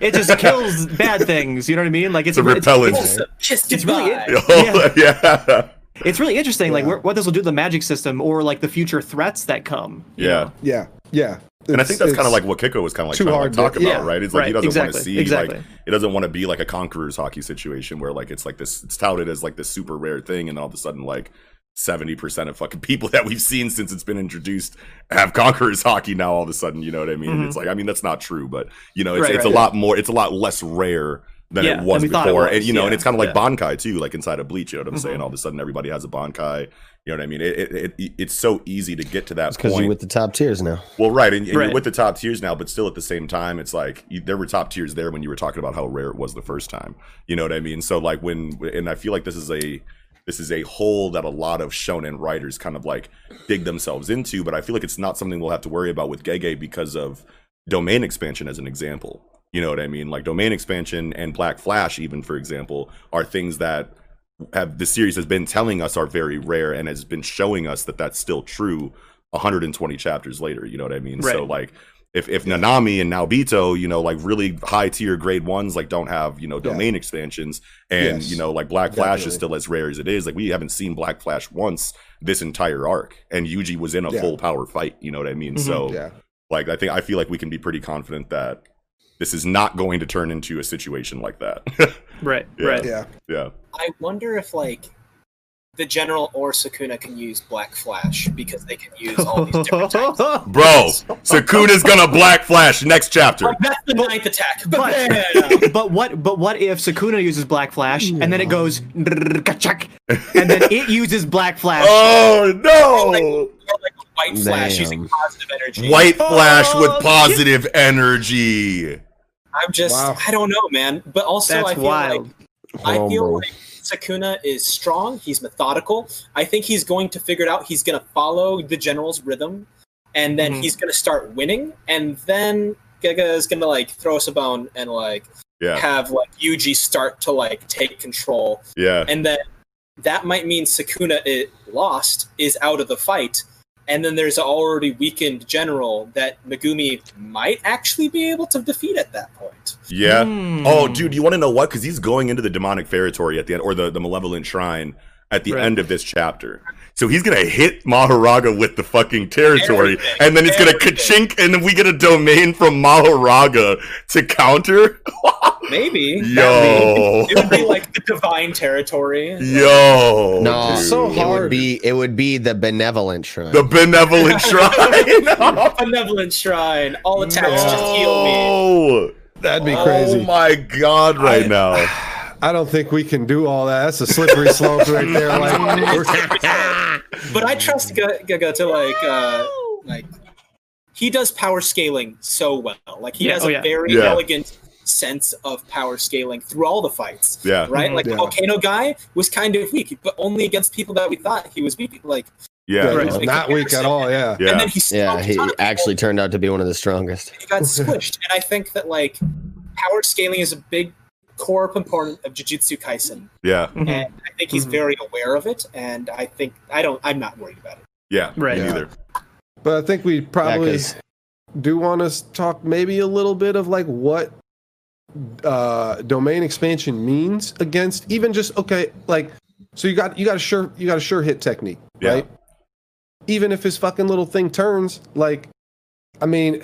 Speaker 4: It just kills bad things. You know what I mean? Like it's
Speaker 3: It's a repellent.
Speaker 4: It's,
Speaker 5: Awesome. Kiss
Speaker 4: It's really
Speaker 5: goodbye.
Speaker 3: oh, yeah
Speaker 4: it's really interesting, like
Speaker 2: Yeah.
Speaker 4: where, what this will do to the magic system, or like the future threats that come.
Speaker 3: yeah
Speaker 4: know?
Speaker 2: Yeah. Yeah.
Speaker 3: and I think that's kind of like what Kiko was kind of like
Speaker 2: too
Speaker 3: trying to
Speaker 2: hard
Speaker 3: like,
Speaker 2: to-
Speaker 3: talk about,
Speaker 4: yeah,
Speaker 3: right? It's like he doesn't want to see
Speaker 4: exactly.
Speaker 3: like it doesn't want to be like a conqueror's haki situation where like it's like this it's touted as like this super rare thing, and then all of a sudden like seventy percent of fucking people that we've seen since it's been introduced have conqueror's haki now. All of a sudden, you know what I mean? And It's like I mean that's not true, but you know it's,
Speaker 4: Mm-hmm. Right,
Speaker 3: it's
Speaker 4: right.
Speaker 3: a lot more. It's a lot less rare. Than
Speaker 4: Yeah,
Speaker 3: it was
Speaker 4: thought it
Speaker 3: before,
Speaker 4: was,
Speaker 3: and you know, and it's kind of like
Speaker 4: yeah. Mm-hmm.
Speaker 3: Bankai too, like inside of Bleach. You know what I'm saying? All of a sudden, everybody has a Bankai. You know what I mean? It, it, it it's so easy to get to that
Speaker 1: Because
Speaker 3: point.
Speaker 1: you're with the top tiers now.
Speaker 3: Well, right, and, and
Speaker 4: Right.
Speaker 3: you're with the top tiers now, but still at the same time, it's like you, there were top tiers there when you were talking about how rare it was the first time. You know what I mean? So like when, and I feel like this is a this is a hole that a lot of shonen writers kind of like dig themselves into, but I feel like it's not something we'll have to worry about with Gege because of domain expansion as an example. You know what I mean? Like domain expansion and Black Flash, even for example, are things that have the series has been telling us are very rare and has been showing us that that's still true 120 chapters later you know what i mean so like if if nanami and naobito you know like really high tier grade ones like don't have you know
Speaker 2: Yeah.
Speaker 3: domain expansions and
Speaker 2: Yes.
Speaker 3: you know like black flash is still as rare as it is like we haven't seen black flash once this entire arc and yuji was in a
Speaker 2: Yeah.
Speaker 3: full power fight you know what i mean
Speaker 4: Mhm.
Speaker 3: so
Speaker 2: Yeah.
Speaker 3: like i think i feel like we can be pretty confident that this is not going to turn into a situation like that
Speaker 4: Right,
Speaker 3: Yeah.
Speaker 4: right.
Speaker 2: Yeah.
Speaker 3: yeah
Speaker 5: I wonder if like the general or Sukuna can use Black Flash because they can use all these different types.
Speaker 3: bro sukuna's gonna black flash next chapter
Speaker 5: Like, that's the ninth attack. But,
Speaker 4: But- what but what if Sukuna uses Black Flash and then it goes and then it uses Black Flash?
Speaker 3: oh no
Speaker 5: or like White Flash using positive energy.
Speaker 3: White Flash with
Speaker 4: Oh,
Speaker 3: positive energy.
Speaker 5: I'm just,
Speaker 2: Wow.
Speaker 5: I don't know, man. But also,
Speaker 4: That's
Speaker 5: I feel
Speaker 4: wild.
Speaker 5: like I feel
Speaker 1: bro.
Speaker 5: like Sukuna is strong. He's methodical. I think he's going to figure it out. He's going to follow the general's rhythm, and then
Speaker 4: Mhm.
Speaker 5: he's going to start winning. And then Gege is going to like throw us a bone and like
Speaker 3: Yeah,
Speaker 5: have like Yuji start to like take control,
Speaker 3: yeah,
Speaker 5: and then that might mean Sukuna it lost is out of the fight. And then there's an already weakened general that Megumi might actually be able to defeat at that point.
Speaker 3: yeah.
Speaker 4: Hmm.
Speaker 3: Oh, dude, you want to know what? Because he's going into the demonic territory at the end, or the, the malevolent shrine at the
Speaker 4: Right.
Speaker 3: end of this chapter. So he's gonna hit Mahoraga with the fucking territory,
Speaker 5: Everything.
Speaker 3: and then it's gonna
Speaker 5: Everything.
Speaker 3: ka-chink, and then we get a domain from Mahoraga to counter.
Speaker 5: Maybe.
Speaker 3: Yo,
Speaker 5: It would be like the divine territory.
Speaker 3: yo,
Speaker 1: No,
Speaker 2: It's so
Speaker 1: it would be it would be the benevolent shrine.
Speaker 3: the benevolent shrine.
Speaker 5: Benevolent shrine. All attacks just heal me.
Speaker 3: Oh,
Speaker 2: That'd be
Speaker 3: oh
Speaker 2: crazy.
Speaker 3: my god, right now.
Speaker 2: I don't think we can do all that. That's a slippery slope right there. Like,
Speaker 5: But I trust Ga- Gaga to like uh like he does power scaling so well. Like he
Speaker 4: Yeah,
Speaker 5: has
Speaker 4: oh
Speaker 5: a
Speaker 4: yeah.
Speaker 5: very
Speaker 3: Yeah.
Speaker 5: elegant sense of power scaling through all the fights.
Speaker 3: Yeah.
Speaker 5: Right? Like
Speaker 2: Yeah.
Speaker 5: the volcano guy was kind of weak, but only against people that we thought he was weak. Like
Speaker 3: Yeah,
Speaker 2: yeah,
Speaker 4: Right.
Speaker 2: not weak at all. Yeah.
Speaker 5: and
Speaker 3: yeah,
Speaker 5: then he
Speaker 1: yeah, he
Speaker 5: ton of people.
Speaker 1: actually turned out to be one of the strongest.
Speaker 5: he got squished. and I think that like power scaling is a big core component of Jujutsu Kaisen.
Speaker 3: yeah,
Speaker 4: Mhm.
Speaker 5: And I think he's
Speaker 2: Mhm.
Speaker 5: very aware of it and I think I don't I'm not worried about it.
Speaker 3: yeah.
Speaker 4: Right.
Speaker 3: me
Speaker 2: Yeah.
Speaker 3: Neither.
Speaker 2: But I think we probably
Speaker 1: 'cause-
Speaker 2: do want to talk maybe a little bit of like what uh domain expansion means against even just okay like so you got you got a sure you got a sure hit technique
Speaker 3: Yeah.
Speaker 2: right even if his fucking little thing turns like i mean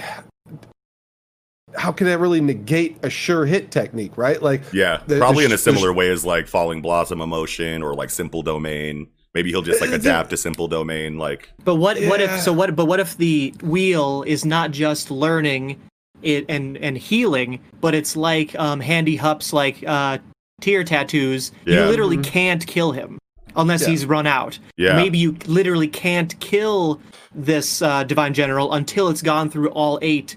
Speaker 2: how can that really negate a sure hit technique right like
Speaker 3: Yeah,
Speaker 2: The-
Speaker 3: probably
Speaker 2: the
Speaker 3: in a
Speaker 2: sh-
Speaker 3: similar way as like Falling Blossom Emotion or like Simple Domain. Maybe he'll just like
Speaker 2: Uh, the-
Speaker 3: adapt to Simple Domain. Like,
Speaker 4: But what what if so what but what if the wheel is not just learning it and and healing, but it's like um Handy Hup's like uh tear tattoos.
Speaker 3: Yeah.
Speaker 4: You literally
Speaker 2: Mhm.
Speaker 4: can't kill him unless
Speaker 2: Yeah.
Speaker 4: he's run out.
Speaker 3: yeah,
Speaker 4: Maybe you literally can't kill this uh, divine general until it's gone through all eight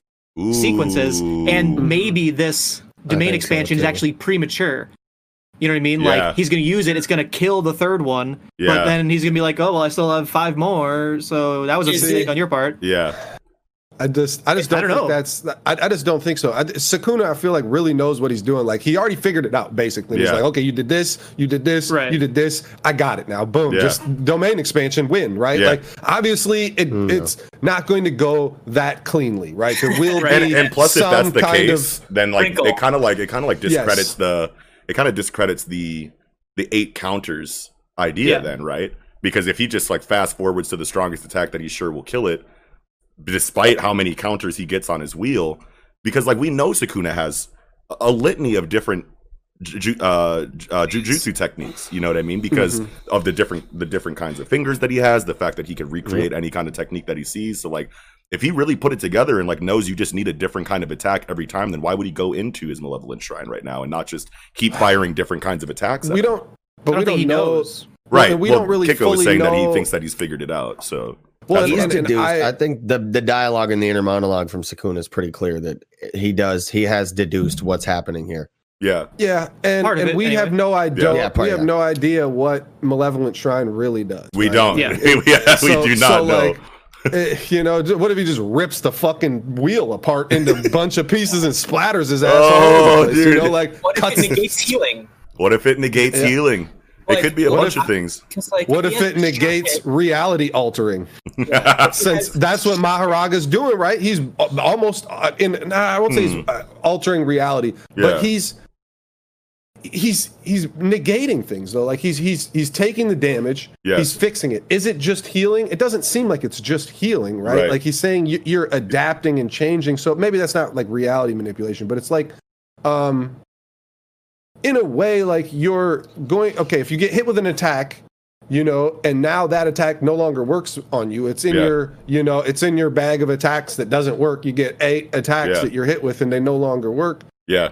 Speaker 4: sequences, and maybe this domain
Speaker 1: think so,
Speaker 4: expansion is actually premature. You know what I mean?
Speaker 3: Yeah.
Speaker 4: Like he's gonna use it, it's gonna kill the third one,
Speaker 3: Yeah.
Speaker 4: but then he's gonna be like, "Oh well, I still have five more." So that was a
Speaker 5: Is
Speaker 4: mistake
Speaker 5: it-
Speaker 4: on your part.
Speaker 3: yeah,
Speaker 2: I just, I just don't,
Speaker 4: don't
Speaker 2: think
Speaker 4: know.
Speaker 2: that's. I, I just don't think so. I, Sukuna, I feel like really knows what he's doing. Like he already figured it out. Basically, he's like, okay, you did this, you did this,
Speaker 4: Right.
Speaker 2: you did this. I got it now. Boom.
Speaker 3: Yeah.
Speaker 2: Just domain expansion, win. Right.
Speaker 3: Yeah.
Speaker 2: Like obviously, it, hmm. it's not going to go that cleanly. Right. There will
Speaker 4: Right.
Speaker 2: be
Speaker 3: and, and plus, if that's the case, then like
Speaker 5: wrinkle.
Speaker 3: it kind of like it kind of like discredits
Speaker 2: Yes.
Speaker 3: the it kind of discredits the the eight counters idea.
Speaker 4: Yeah.
Speaker 3: Then right because if he just like fast forwards to the strongest attack that he sure will kill it, despite how many counters he gets on his wheel, because like we know Sukuna has a- a litany of different ju- uh, uh, jujutsu techniques. You know what I mean? Because of the different the different kinds of fingers that he has, the fact that he can recreate any kind of technique that he sees. So like, if he really put it together and like knows you just need a different kind of attack every time, then why would he go into his malevolent shrine right now and not just keep firing different kinds of attacks? at
Speaker 2: We don't. But
Speaker 4: I don't
Speaker 2: we
Speaker 4: think he
Speaker 2: don't know.
Speaker 4: knows.
Speaker 3: right.
Speaker 2: and we
Speaker 3: well,
Speaker 2: don't really
Speaker 3: Kiko was
Speaker 2: fully
Speaker 3: saying that he thinks that he's figured it out. So
Speaker 2: Well,
Speaker 3: That's
Speaker 2: and, and,
Speaker 3: I'm
Speaker 2: and
Speaker 1: deduced. I,
Speaker 2: I,
Speaker 1: think the the dialogue in the inner monologue from Sukuna is pretty clear that he does he has deduced what's happening here.
Speaker 3: yeah,
Speaker 2: yeah, and, and
Speaker 4: it,
Speaker 2: we
Speaker 4: anyway.
Speaker 2: have no idea.
Speaker 1: Yeah, part-
Speaker 2: we have
Speaker 1: yeah.
Speaker 2: no idea what malevolent shrine really does.
Speaker 3: we
Speaker 2: right?
Speaker 3: don't.
Speaker 4: Yeah.
Speaker 3: yeah, we
Speaker 2: So-
Speaker 3: do
Speaker 2: so,
Speaker 3: not know.
Speaker 2: like, eh, you know, what if he just rips the fucking wheel apart into a bunch of pieces and splatters his ass all
Speaker 3: Oh,
Speaker 2: over the place? You know, like
Speaker 5: What if
Speaker 2: cuts-
Speaker 5: it negates healing?
Speaker 3: what if it negates
Speaker 2: Yeah.
Speaker 3: healing?
Speaker 5: Like,
Speaker 3: it could be a bunch
Speaker 2: if-
Speaker 3: of things.
Speaker 5: Like
Speaker 2: what if it negates
Speaker 5: jacket-
Speaker 2: reality altering?
Speaker 5: Yeah,
Speaker 2: Since that's what Mahoraga's doing, right? He's almost uh, in. Nah, I won't say he's uh, altering reality,
Speaker 3: Hmm. Yeah.
Speaker 2: but he's he's he's negating things though. Like he's he's he's taking the damage.
Speaker 3: Yes.
Speaker 2: He's fixing it. Is it just healing? It doesn't seem like it's just healing, right?
Speaker 3: Right.
Speaker 2: Like he's saying you- you're adapting and changing. So maybe that's not like reality manipulation, but it's like, um, in a way, like you're going. Okay, if you get hit with an attack, you know, and now that attack no longer works on you. It's in
Speaker 3: Yeah.
Speaker 2: your, you know, it's in your bag of attacks that doesn't work. You get eight attacks
Speaker 3: Yeah.
Speaker 2: that you're hit with, and they no longer work.
Speaker 3: Yeah.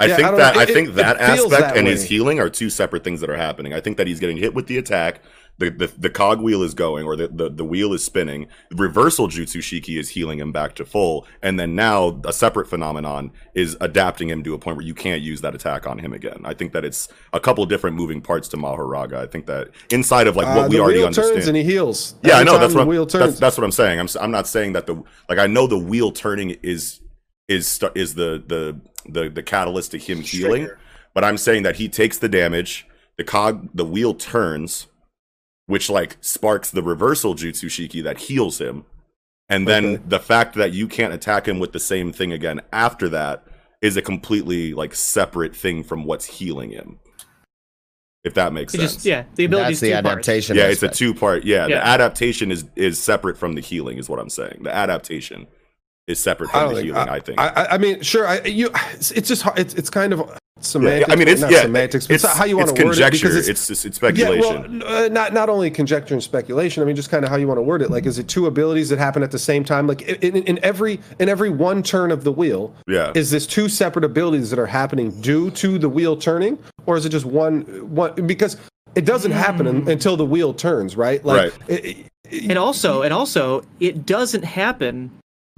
Speaker 3: I
Speaker 2: Yeah,
Speaker 3: think
Speaker 2: don't
Speaker 3: that
Speaker 2: know.
Speaker 3: I think
Speaker 2: it-
Speaker 3: that
Speaker 2: it
Speaker 3: aspect
Speaker 2: that
Speaker 3: and his healing are two separate things that are happening. I think that he's getting hit with the attack. The, the, the cog wheel is going or the, the, the wheel is spinning. Reversal Jutsu Shiki is healing him back to full. And then now a separate phenomenon is adapting him to a point where you can't use that attack on him again. I think that it's a couple different moving parts to Mahoraga. I think that inside of like
Speaker 2: Uh,
Speaker 3: what we
Speaker 2: the
Speaker 3: already
Speaker 2: wheel
Speaker 3: understand.
Speaker 2: turns and he heals.
Speaker 3: Yeah, I know. That's what I'm, that's, that's what I'm saying. I'm I'm not saying that the like I know the wheel turning is is is the the the the catalyst to him healing, but I'm saying that he takes the damage, the cog, the wheel turns, which like sparks the reversal jutsu shiki that heals him, and then
Speaker 2: Okay.
Speaker 3: the fact that you can't attack him with the same thing again after that is a completely like separate thing from what's healing him. If that makes
Speaker 4: It
Speaker 3: sense.
Speaker 4: just yeah, the ability
Speaker 1: That's the adaptation.
Speaker 3: Yeah, it's a two part. Yeah,
Speaker 4: Yeah.
Speaker 3: the adaptation is is separate from the healing, is what I'm saying. The adaptation. is separate from the
Speaker 2: think.
Speaker 3: healing. I,
Speaker 2: I,
Speaker 3: think.
Speaker 2: I, I mean, sure. I you. It's, it's just hard- it's it's kind of semantics.
Speaker 3: I mean, it's
Speaker 2: not
Speaker 3: yeah,
Speaker 2: semantics. But
Speaker 3: It's
Speaker 2: it's how you want to word it because
Speaker 3: It's
Speaker 2: it's,
Speaker 3: it's, it's speculation.
Speaker 2: Yeah, well, uh, not not only conjecture and speculation. I mean, just kind of how you want to word it. Like, is it two abilities that happen at the same time? Like, in, in, in every in every one turn of the wheel,
Speaker 3: Yeah.
Speaker 2: is this two separate abilities that are happening due to the wheel turning, or is it just one one? Because it doesn't happen un- until the wheel turns, right? Like,
Speaker 3: Right.
Speaker 2: it- it-
Speaker 4: And also, and also, it doesn't happen.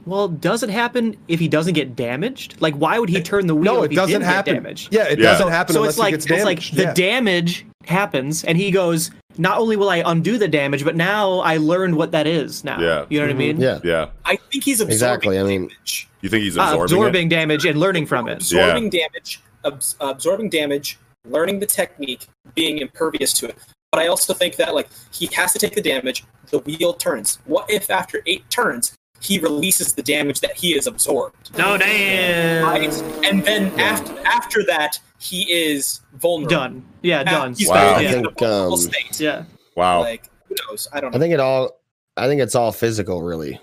Speaker 4: Well, does it happen if he doesn't get damaged? Like, why would he turn the wheel
Speaker 2: no,
Speaker 4: if
Speaker 2: it
Speaker 4: he
Speaker 2: doesn't
Speaker 4: didn't
Speaker 2: happen.
Speaker 4: get damaged?
Speaker 2: Yeah, it
Speaker 3: Yeah.
Speaker 2: doesn't happen
Speaker 4: So
Speaker 2: unless
Speaker 4: it's like
Speaker 2: it gets
Speaker 4: it's like
Speaker 2: damaged.
Speaker 4: the
Speaker 2: Yeah.
Speaker 4: damage happens, and he goes, "Not only will I undo the damage, but now I learned what that is." Now,
Speaker 3: Yeah.
Speaker 4: you know what I mean?
Speaker 1: Yeah.
Speaker 3: yeah.
Speaker 5: I think he's absorbing
Speaker 1: Exactly, I mean-
Speaker 5: damage.
Speaker 3: You think he's
Speaker 4: Uh,
Speaker 3: absorbing,
Speaker 4: absorbing
Speaker 3: it?
Speaker 4: damage and learning from it.
Speaker 5: absorbing damage, abs- absorbing damage, learning the technique, being impervious to it. But I also think that like he has to take the damage. The wheel turns. What if after eight turns he releases the damage that he has absorbed?
Speaker 4: No, damn.
Speaker 5: Right? And then after after that he is vulnerable.
Speaker 4: Done. Yeah, done.
Speaker 5: He's
Speaker 3: Wow. I
Speaker 1: think,
Speaker 5: a vulnerable
Speaker 1: um,
Speaker 5: state.
Speaker 4: Yeah.
Speaker 3: Wow.
Speaker 5: Like who knows? I don't know.
Speaker 1: I think it all. I think it's all physical, really,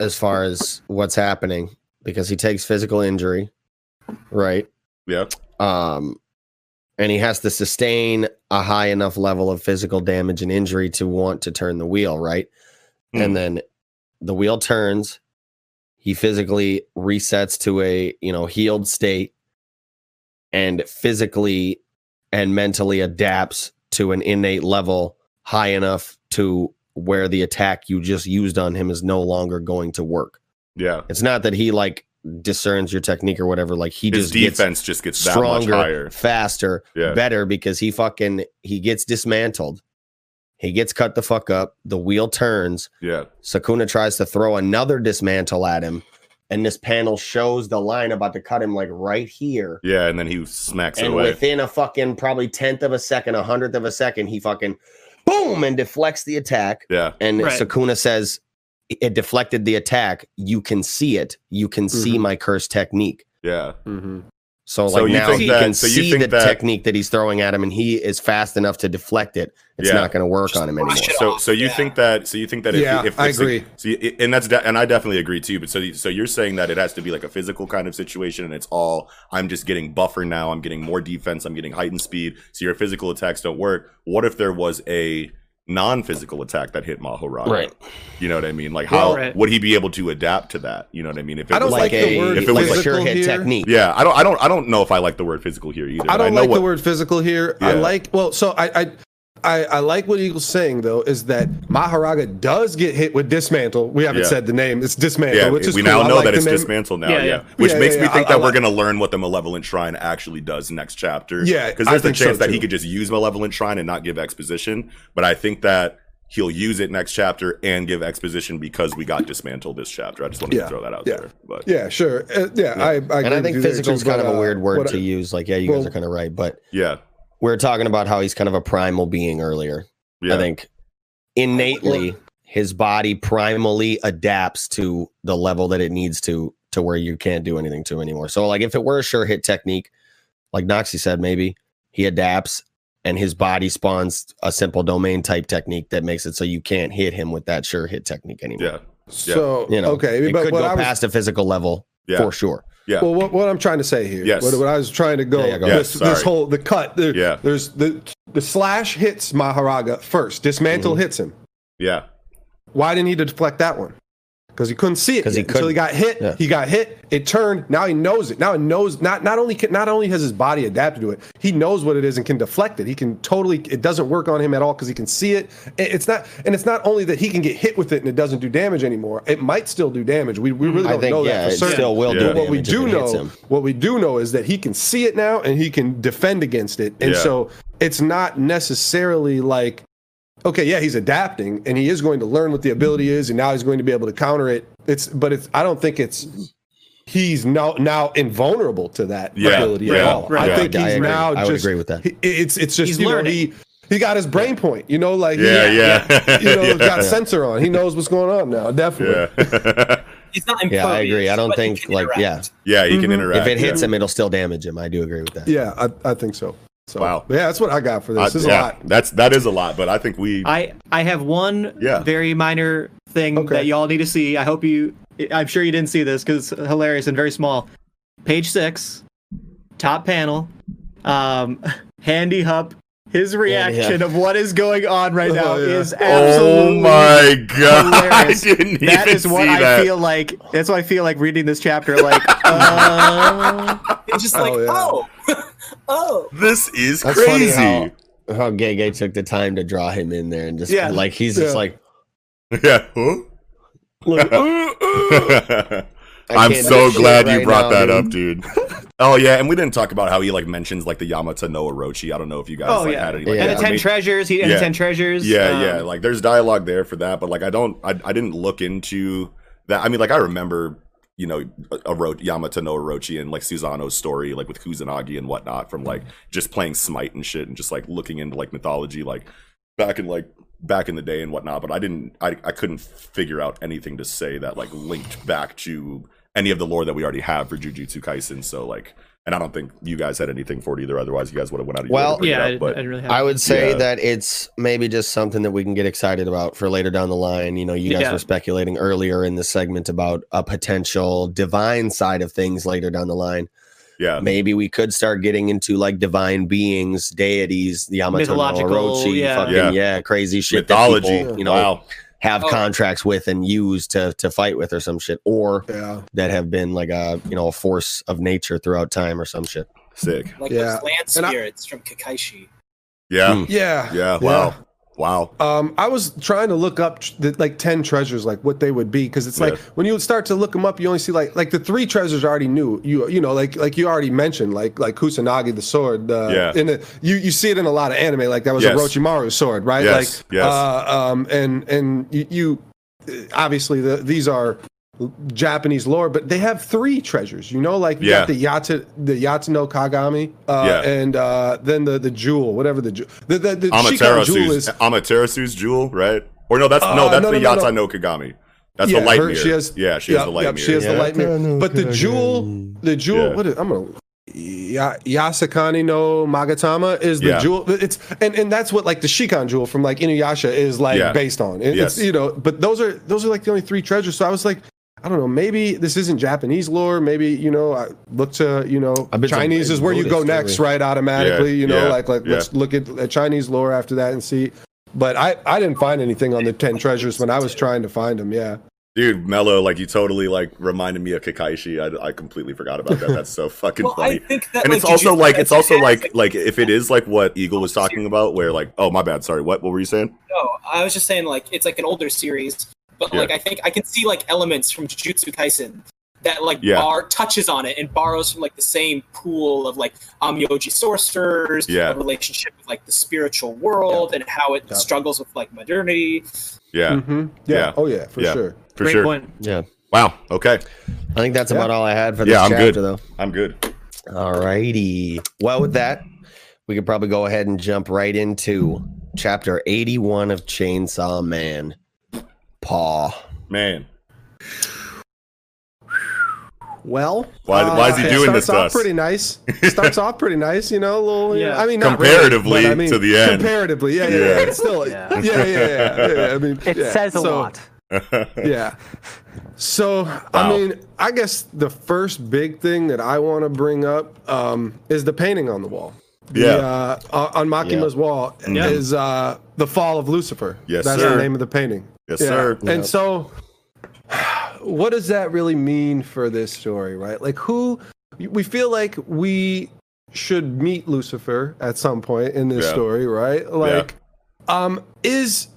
Speaker 1: as far as what's happening, because he takes physical injury, right?
Speaker 3: yeah.
Speaker 1: Um, and he has to sustain a high enough level of physical damage and injury to want to turn the wheel, right?
Speaker 3: Hmm.
Speaker 1: And then the wheel turns. He physically resets to a you know healed state, and physically and mentally adapts to an innate level high enough to where the attack you just used on him is no longer going to work.
Speaker 3: Yeah.
Speaker 1: It's not that he like discerns your technique or whatever. Like he
Speaker 3: His
Speaker 1: just gets
Speaker 3: defense just gets that much
Speaker 1: stronger,
Speaker 3: higher.
Speaker 1: faster,
Speaker 3: Yeah.
Speaker 1: better because he fucking he gets dismantled. He gets cut the fuck up. The wheel turns.
Speaker 3: Yeah.
Speaker 1: Sukuna tries to throw another dismantle at him, and this panel shows the line about to cut him like right here.
Speaker 3: Yeah. And then he smacks it
Speaker 1: And
Speaker 3: away.
Speaker 1: within a fucking probably tenth of a second, a hundredth of a second, he fucking boom and deflects the attack.
Speaker 3: yeah.
Speaker 1: And
Speaker 4: Right.
Speaker 1: Sukuna says it deflected the attack. You can see it. You can see
Speaker 2: Mhm.
Speaker 1: my curse technique.
Speaker 3: Yeah.
Speaker 2: Mhm.
Speaker 1: So,
Speaker 3: So
Speaker 1: like
Speaker 3: you
Speaker 1: now
Speaker 3: think
Speaker 1: he
Speaker 3: that-
Speaker 1: can
Speaker 3: so you
Speaker 1: see
Speaker 3: think
Speaker 1: the
Speaker 3: that-
Speaker 1: technique that he's throwing at him, and he is fast enough to deflect it. It's
Speaker 3: Yeah.
Speaker 1: not going to work
Speaker 5: Just
Speaker 1: on him anymore.
Speaker 3: So, so you
Speaker 5: yeah.
Speaker 3: think that? So you think that? If,
Speaker 2: Yeah,
Speaker 3: if,
Speaker 2: I
Speaker 3: if-
Speaker 2: agree.
Speaker 3: So, you- and that's de- and I definitely agree too. But so, so you're saying that it has to be like a physical kind of situation, and it's all I'm just getting buffer now. I'm getting more defense. I'm getting heightened speed. So your physical attacks don't work. What if there was a non-physical attack that hit Mahoraga?
Speaker 1: Right.
Speaker 3: You know what I mean? Like how
Speaker 4: Right.
Speaker 3: would he be able to adapt to that? You know what I mean? If it
Speaker 2: I don't
Speaker 3: was
Speaker 1: like,
Speaker 2: like the
Speaker 1: a
Speaker 2: word
Speaker 3: if it
Speaker 1: like
Speaker 3: was
Speaker 1: a sure
Speaker 2: physical
Speaker 1: hit
Speaker 2: here.
Speaker 1: technique.
Speaker 3: yeah, I don't, I don't, I don't know if I like the word physical here either.
Speaker 2: I don't
Speaker 3: know
Speaker 2: like
Speaker 3: what-
Speaker 2: the word physical here. I like well, so I, I I I like what Eagle's saying though is that Mahoraga does get hit with dismantle. We haven't
Speaker 3: Yeah.
Speaker 2: said the name. It's dismantle,
Speaker 3: Yeah,
Speaker 2: which is
Speaker 3: we
Speaker 2: cool.
Speaker 3: now know
Speaker 2: like
Speaker 3: that it's
Speaker 2: name.
Speaker 3: dismantled now.
Speaker 4: Yeah,
Speaker 3: Yeah,
Speaker 4: yeah.
Speaker 3: which
Speaker 2: Yeah,
Speaker 3: makes
Speaker 2: yeah,
Speaker 3: me think
Speaker 2: I-
Speaker 3: that
Speaker 2: I
Speaker 3: we're
Speaker 2: like-
Speaker 3: gonna learn what the Malevolent Shrine actually does next chapter.
Speaker 2: Yeah,
Speaker 3: because there's a
Speaker 2: think so,
Speaker 3: chance that he could just use Malevolent Shrine and not give exposition. But I think that he'll use it next chapter and give exposition because we got dismantled this chapter. I just wanted
Speaker 2: Yeah,
Speaker 3: to throw that out
Speaker 2: yeah.
Speaker 3: there. But
Speaker 2: Yeah, sure. Uh, yeah, I, I
Speaker 1: And I think physical is kind of a
Speaker 2: uh,
Speaker 1: weird word
Speaker 2: what
Speaker 1: to use. Like, yeah, you guys are kind of right. But
Speaker 3: yeah,
Speaker 1: we were talking about how he's kind of a primal being earlier.
Speaker 3: yeah,
Speaker 1: I think innately his body primally adapts to the level that it needs to to where you can't do anything to him anymore. So like if it were a sure hit technique, like Noxie said, maybe he adapts and his body spawns a simple domain type technique that makes it so you can't hit him with that sure hit technique anymore.
Speaker 3: yeah,
Speaker 2: So
Speaker 1: You know,
Speaker 2: okay,
Speaker 1: it
Speaker 2: but
Speaker 1: could go
Speaker 2: I was
Speaker 1: past a physical level
Speaker 3: yeah,
Speaker 1: for sure.
Speaker 3: Yeah.
Speaker 2: well, what, what I'm trying to say here,
Speaker 3: Yes.
Speaker 2: what, what I was trying to go,
Speaker 1: Yeah, yeah, go
Speaker 2: this,
Speaker 3: Yes,
Speaker 2: this whole the cut, there,
Speaker 3: Yeah.
Speaker 2: there's the the slash hits Mahoraga first, dismantle
Speaker 1: Mm-hmm.
Speaker 2: hits him.
Speaker 3: yeah.
Speaker 2: Why didn't he deflect that one? Because he couldn't see it
Speaker 1: 'Cause he
Speaker 2: yet. until he
Speaker 1: couldn't.
Speaker 2: got hit.
Speaker 1: Yeah.
Speaker 2: He got hit. It turned. Now he knows it. Now he knows. Not not only can, not only has his body adapted to it, he knows what it is and can deflect it. He can totally. It doesn't work on him at all because he can see it. It- It's not. And it's not only that he can get hit with it and it doesn't do damage anymore. It might still do damage. We, we really
Speaker 1: I
Speaker 2: don't
Speaker 1: think
Speaker 2: know
Speaker 1: yeah,
Speaker 2: that
Speaker 1: it
Speaker 2: for certain.
Speaker 1: still will
Speaker 3: Yeah.
Speaker 1: do
Speaker 2: But what we do know, what we do know is that he can see it now and he can defend against it. And
Speaker 3: Yeah.
Speaker 2: so it's not necessarily like, okay, yeah, he's adapting and he is going to learn what the ability is, and now he's going to be able to counter it. It's, but it's, I don't think it's, he's now now invulnerable to that
Speaker 3: Yeah,
Speaker 2: ability at
Speaker 3: yeah,
Speaker 2: all.
Speaker 4: right.
Speaker 2: I think
Speaker 1: I
Speaker 2: he's
Speaker 1: agree.
Speaker 2: now
Speaker 1: I would
Speaker 2: just,
Speaker 1: agree with that.
Speaker 2: he- It's, it's just,
Speaker 4: He's
Speaker 2: you know, he, he got his brain point, you know, like,
Speaker 3: Yeah,
Speaker 2: he,
Speaker 3: yeah,
Speaker 2: you know,
Speaker 3: yeah.
Speaker 2: got sensor on. He knows what's going on now, definitely.
Speaker 3: yeah.
Speaker 5: He's not
Speaker 1: Yeah, I agree. I don't think like yeah.
Speaker 5: interact.
Speaker 3: yeah, he can
Speaker 2: Mhm.
Speaker 3: interact.
Speaker 1: If it hits
Speaker 3: yeah.
Speaker 1: him, it'll still damage him. I do agree with that.
Speaker 2: Yeah, I, I think so. So,
Speaker 3: Wow.
Speaker 2: yeah, that's what I got for this.
Speaker 3: I-
Speaker 2: this is
Speaker 3: yeah,
Speaker 2: a lot.
Speaker 3: That's that is a lot, but I think we
Speaker 4: I I have one
Speaker 3: Yeah.
Speaker 4: very minor thing
Speaker 2: Okay.
Speaker 4: that y'all need to see. I hope you I'm sure you didn't see this because it's hilarious and very small. Page six, top panel, um, Handy Hup. His reaction of what is going on right now
Speaker 2: Oh, yeah.
Speaker 4: is
Speaker 3: Oh
Speaker 4: absolutely
Speaker 3: my god! I didn't
Speaker 4: That
Speaker 3: even
Speaker 4: is what
Speaker 3: see
Speaker 4: I
Speaker 3: that.
Speaker 4: feel like. That's what I feel like reading this chapter. Like, uh,
Speaker 5: It's just
Speaker 2: Oh,
Speaker 5: like,
Speaker 2: yeah.
Speaker 5: oh, oh.
Speaker 3: This is
Speaker 1: That's funny
Speaker 3: crazy.
Speaker 1: how how Gege took the time to draw him in there and just
Speaker 4: Yeah.
Speaker 1: like he's just like
Speaker 3: Yeah. Huh?
Speaker 1: look, I
Speaker 3: I'm so
Speaker 1: do shit
Speaker 3: glad you brought
Speaker 1: now,
Speaker 3: that up, dude. oh yeah, and we didn't talk about how he like mentions like the Yamata no Orochi. I don't know if you guys
Speaker 4: oh
Speaker 3: like
Speaker 4: yeah,
Speaker 3: had any like
Speaker 1: Yeah.
Speaker 4: and the ten
Speaker 3: I
Speaker 4: treasures. He and
Speaker 3: Yeah.
Speaker 4: the ten treasures.
Speaker 3: Yeah,
Speaker 4: um,
Speaker 3: yeah. Like there's dialogue there for that, but like I don't I, I didn't look into that. I mean, like I remember, you know, Oro- Yamata no Orochi and like Susano's story, like with Kusanagi and whatnot, from like just playing Smite and shit and just like looking into like mythology, like back in like back in the day and whatnot. But I didn't I I couldn't figure out anything to say that like linked back to any of the lore that we already have for Jujutsu Kaisen. So like and I don't think you guys had anything for it either. Otherwise, you guys would have went out of your to
Speaker 1: Well,
Speaker 4: yeah.
Speaker 3: up,
Speaker 4: I, I
Speaker 3: but
Speaker 4: didn't really.
Speaker 1: I would say
Speaker 3: Yeah.
Speaker 1: that it's maybe just something that we can get excited about for later down the line. You know, you guys
Speaker 4: Yeah.
Speaker 1: were speculating earlier in the segment about a potential divine side of things later down the line.
Speaker 3: yeah,
Speaker 1: Maybe we could start getting into like divine beings, deities, the Yamato
Speaker 4: Mythological,
Speaker 1: Orochi,
Speaker 4: yeah.
Speaker 1: fucking
Speaker 3: Yeah.
Speaker 1: yeah, crazy shit.
Speaker 3: mythology.
Speaker 1: That people, you know,
Speaker 3: wow.
Speaker 1: Have
Speaker 5: Oh.
Speaker 1: contracts with and use to to fight with or some shit, or
Speaker 2: Yeah.
Speaker 1: that have been like a you know a force of nature throughout time or some shit.
Speaker 3: Sick.
Speaker 5: Like
Speaker 2: Yeah.
Speaker 5: those land
Speaker 2: And I-
Speaker 5: spirits from Kekkaishi.
Speaker 3: Yeah.
Speaker 1: Hmm.
Speaker 2: Yeah.
Speaker 3: Yeah. Wow. Wow.
Speaker 2: Um, I was trying to look up the, like ten treasures, like what they would be, because it's like when you start to look them up, you only see like like the three treasures I already knew. You you know like like you already mentioned like like Kusanagi the sword. Uh,
Speaker 3: Yeah.
Speaker 2: In the, you you see it in a lot of anime. Like that was
Speaker 3: Yes.
Speaker 2: Orochimaru's sword, right?
Speaker 3: Yes,
Speaker 2: Like
Speaker 3: yes.
Speaker 2: Uh, um, and and you, you obviously the, these are Japanese lore, but they have three treasures. You know, like you
Speaker 3: Yeah.
Speaker 2: got the Yata the Yatano Kagami, uh,
Speaker 3: Yeah.
Speaker 2: and uh, then the the jewel, whatever the jewel, the the, the Shikon jewel
Speaker 3: Amaterasu's
Speaker 2: is.
Speaker 3: Amaterasu's jewel, right? Or no, that's
Speaker 2: Uh,
Speaker 3: no, that's
Speaker 2: no,
Speaker 3: the
Speaker 2: no, no,
Speaker 3: Yata
Speaker 2: no.
Speaker 3: no Kagami. That's
Speaker 2: Yeah,
Speaker 3: the light
Speaker 2: her-
Speaker 3: mirror.
Speaker 2: she has-
Speaker 3: yeah, she has the light
Speaker 2: yep,
Speaker 3: mirror.
Speaker 2: She has the light mirror. But the jewel, the jewel,
Speaker 3: Yeah.
Speaker 2: what is, I'm gonna Ya- Yasakani no Magatama is the
Speaker 3: Yeah.
Speaker 2: jewel. It's and and that's what like the Shikon jewel from like Inuyasha is like
Speaker 3: Yeah.
Speaker 2: based on. It-
Speaker 3: Yes.
Speaker 2: It's you know, but those are those are like the only three treasures. So I was like. I don't know. Maybe this isn't Japanese lore. Maybe you know, I look to you know,
Speaker 1: I've been to
Speaker 2: Chinese is where you go next,
Speaker 1: story.
Speaker 2: right? Automatically,
Speaker 3: Yeah,
Speaker 2: you know,
Speaker 3: yeah,
Speaker 2: like like let's look at, at Chinese lore after that and see. But I I didn't find anything on the ten treasures when I was trying to find them. Yeah.
Speaker 3: Dude, Mello, like you totally like reminded me of Kekkaishi. I, I completely forgot about that. That's so fucking
Speaker 5: Well,
Speaker 3: funny.
Speaker 5: I think that
Speaker 3: and
Speaker 5: like,
Speaker 3: it's also like it's also like like if it is like what Eagle was talking about, where like oh my bad, sorry, what what were you saying?
Speaker 5: No, I was just saying like it's like an older series, but
Speaker 3: Yeah.
Speaker 5: like I think I can see like elements from Jujutsu Kaisen that like
Speaker 3: Yeah.
Speaker 5: bar touches on it and borrows from like the same pool of like Onmyoji sorcerers,
Speaker 3: Yeah.
Speaker 5: a relationship with like the spiritual world and how it
Speaker 2: Yeah.
Speaker 5: struggles with like modernity.
Speaker 3: Yeah,
Speaker 2: Mm-hmm. Yeah.
Speaker 3: Yeah.
Speaker 2: Oh yeah, for
Speaker 3: Yeah.
Speaker 2: sure.
Speaker 3: for
Speaker 4: Great
Speaker 3: sure.
Speaker 4: point.
Speaker 1: Yeah,
Speaker 3: Wow. Okay,
Speaker 1: I think that's
Speaker 2: Yeah.
Speaker 1: about all I had for this
Speaker 3: Yeah, I'm
Speaker 1: chapter,
Speaker 3: good.
Speaker 1: though.
Speaker 3: I'm good.
Speaker 1: All righty. Well, with that, we could probably go ahead and jump right into chapter 81 of Chainsaw Man. Paw.
Speaker 3: Man,
Speaker 2: Well,
Speaker 3: Why- why is he
Speaker 2: it
Speaker 3: doing
Speaker 2: starts
Speaker 3: this to
Speaker 2: off
Speaker 3: us?
Speaker 2: Pretty nice. Starts off pretty nice, you know. A little, yeah.
Speaker 4: Yeah.
Speaker 2: I mean, not
Speaker 3: Comparatively
Speaker 2: really, but I mean,
Speaker 3: to the end.
Speaker 2: Comparatively, yeah, yeah.
Speaker 3: Yeah.
Speaker 2: yeah. It's still, yeah,
Speaker 4: Yeah.
Speaker 2: yeah, yeah. yeah, yeah. I mean,
Speaker 6: It
Speaker 2: yeah.
Speaker 6: says a
Speaker 2: So,
Speaker 6: lot.
Speaker 2: Yeah. So,
Speaker 3: Wow.
Speaker 2: I mean, I guess the first big thing that I want to bring up um, is the painting on the wall.
Speaker 3: Yeah.
Speaker 2: uh, uh, on Makima's wall
Speaker 4: Yeah.
Speaker 2: is uh, the fall of Lucifer.
Speaker 3: Yes,
Speaker 2: That's
Speaker 3: sir.
Speaker 2: the name of the painting.
Speaker 3: Yes, sir.
Speaker 2: And so, what does that really mean for this story, right? Like, who we feel like we should meet Lucifer at some point in this
Speaker 3: Yeah.
Speaker 2: story, right? Like, um, is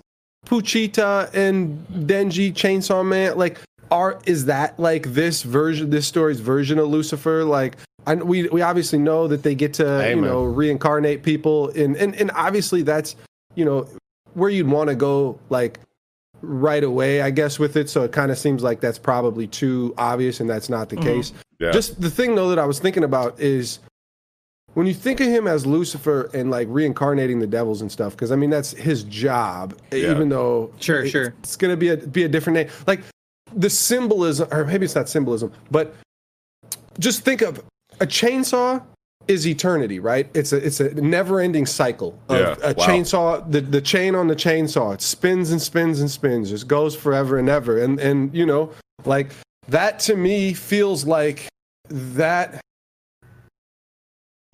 Speaker 2: Pochita and Denji Chainsaw Man like are is that like this version, this story's version of Lucifer? Like, I, we we obviously know that they get to
Speaker 1: Hey,
Speaker 2: you know reincarnate people, in, and and obviously that's you know where you'd want to go like right away, I guess, with it. So it kind of seems like that's probably too obvious, and that's not the mm-hmm. case.
Speaker 3: Yeah.
Speaker 2: Just the thing though that I was thinking about is when you think of him as Lucifer and like reincarnating the devils and stuff, because I mean that's his job,
Speaker 3: Yeah.
Speaker 2: even though
Speaker 4: Sure,
Speaker 2: it's,
Speaker 4: sure.
Speaker 2: it's gonna be a be a different name. Like the symbolism, or maybe it's not symbolism, but just think of a chainsaw is eternity, right? It's a it's a never ending cycle of
Speaker 3: Yeah,
Speaker 2: a
Speaker 3: wow.
Speaker 2: chainsaw. The the chain on the chainsaw it spins and spins and spins, just goes forever and ever. And and you know like that to me feels like that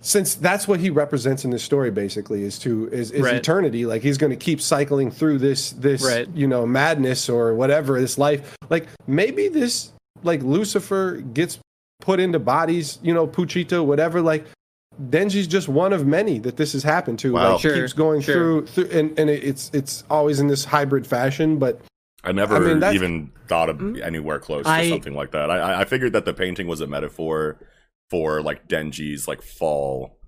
Speaker 2: since that's what he represents in this story basically is to is, is
Speaker 4: Right.
Speaker 2: eternity like he's going to keep cycling through this this
Speaker 4: Right.
Speaker 2: you know madness or whatever this life like maybe this like lucifer gets put into bodies you know pochita whatever like denji's just one of many that this has happened to
Speaker 3: Wow.
Speaker 2: like
Speaker 4: Sure,
Speaker 2: keeps going
Speaker 4: sure.
Speaker 2: through through and, and it's it's always in this hybrid fashion but
Speaker 3: I never
Speaker 2: I mean,
Speaker 3: even thought of anywhere close to something like that. I- I, I figured that the painting was a metaphor for like Denji's like fall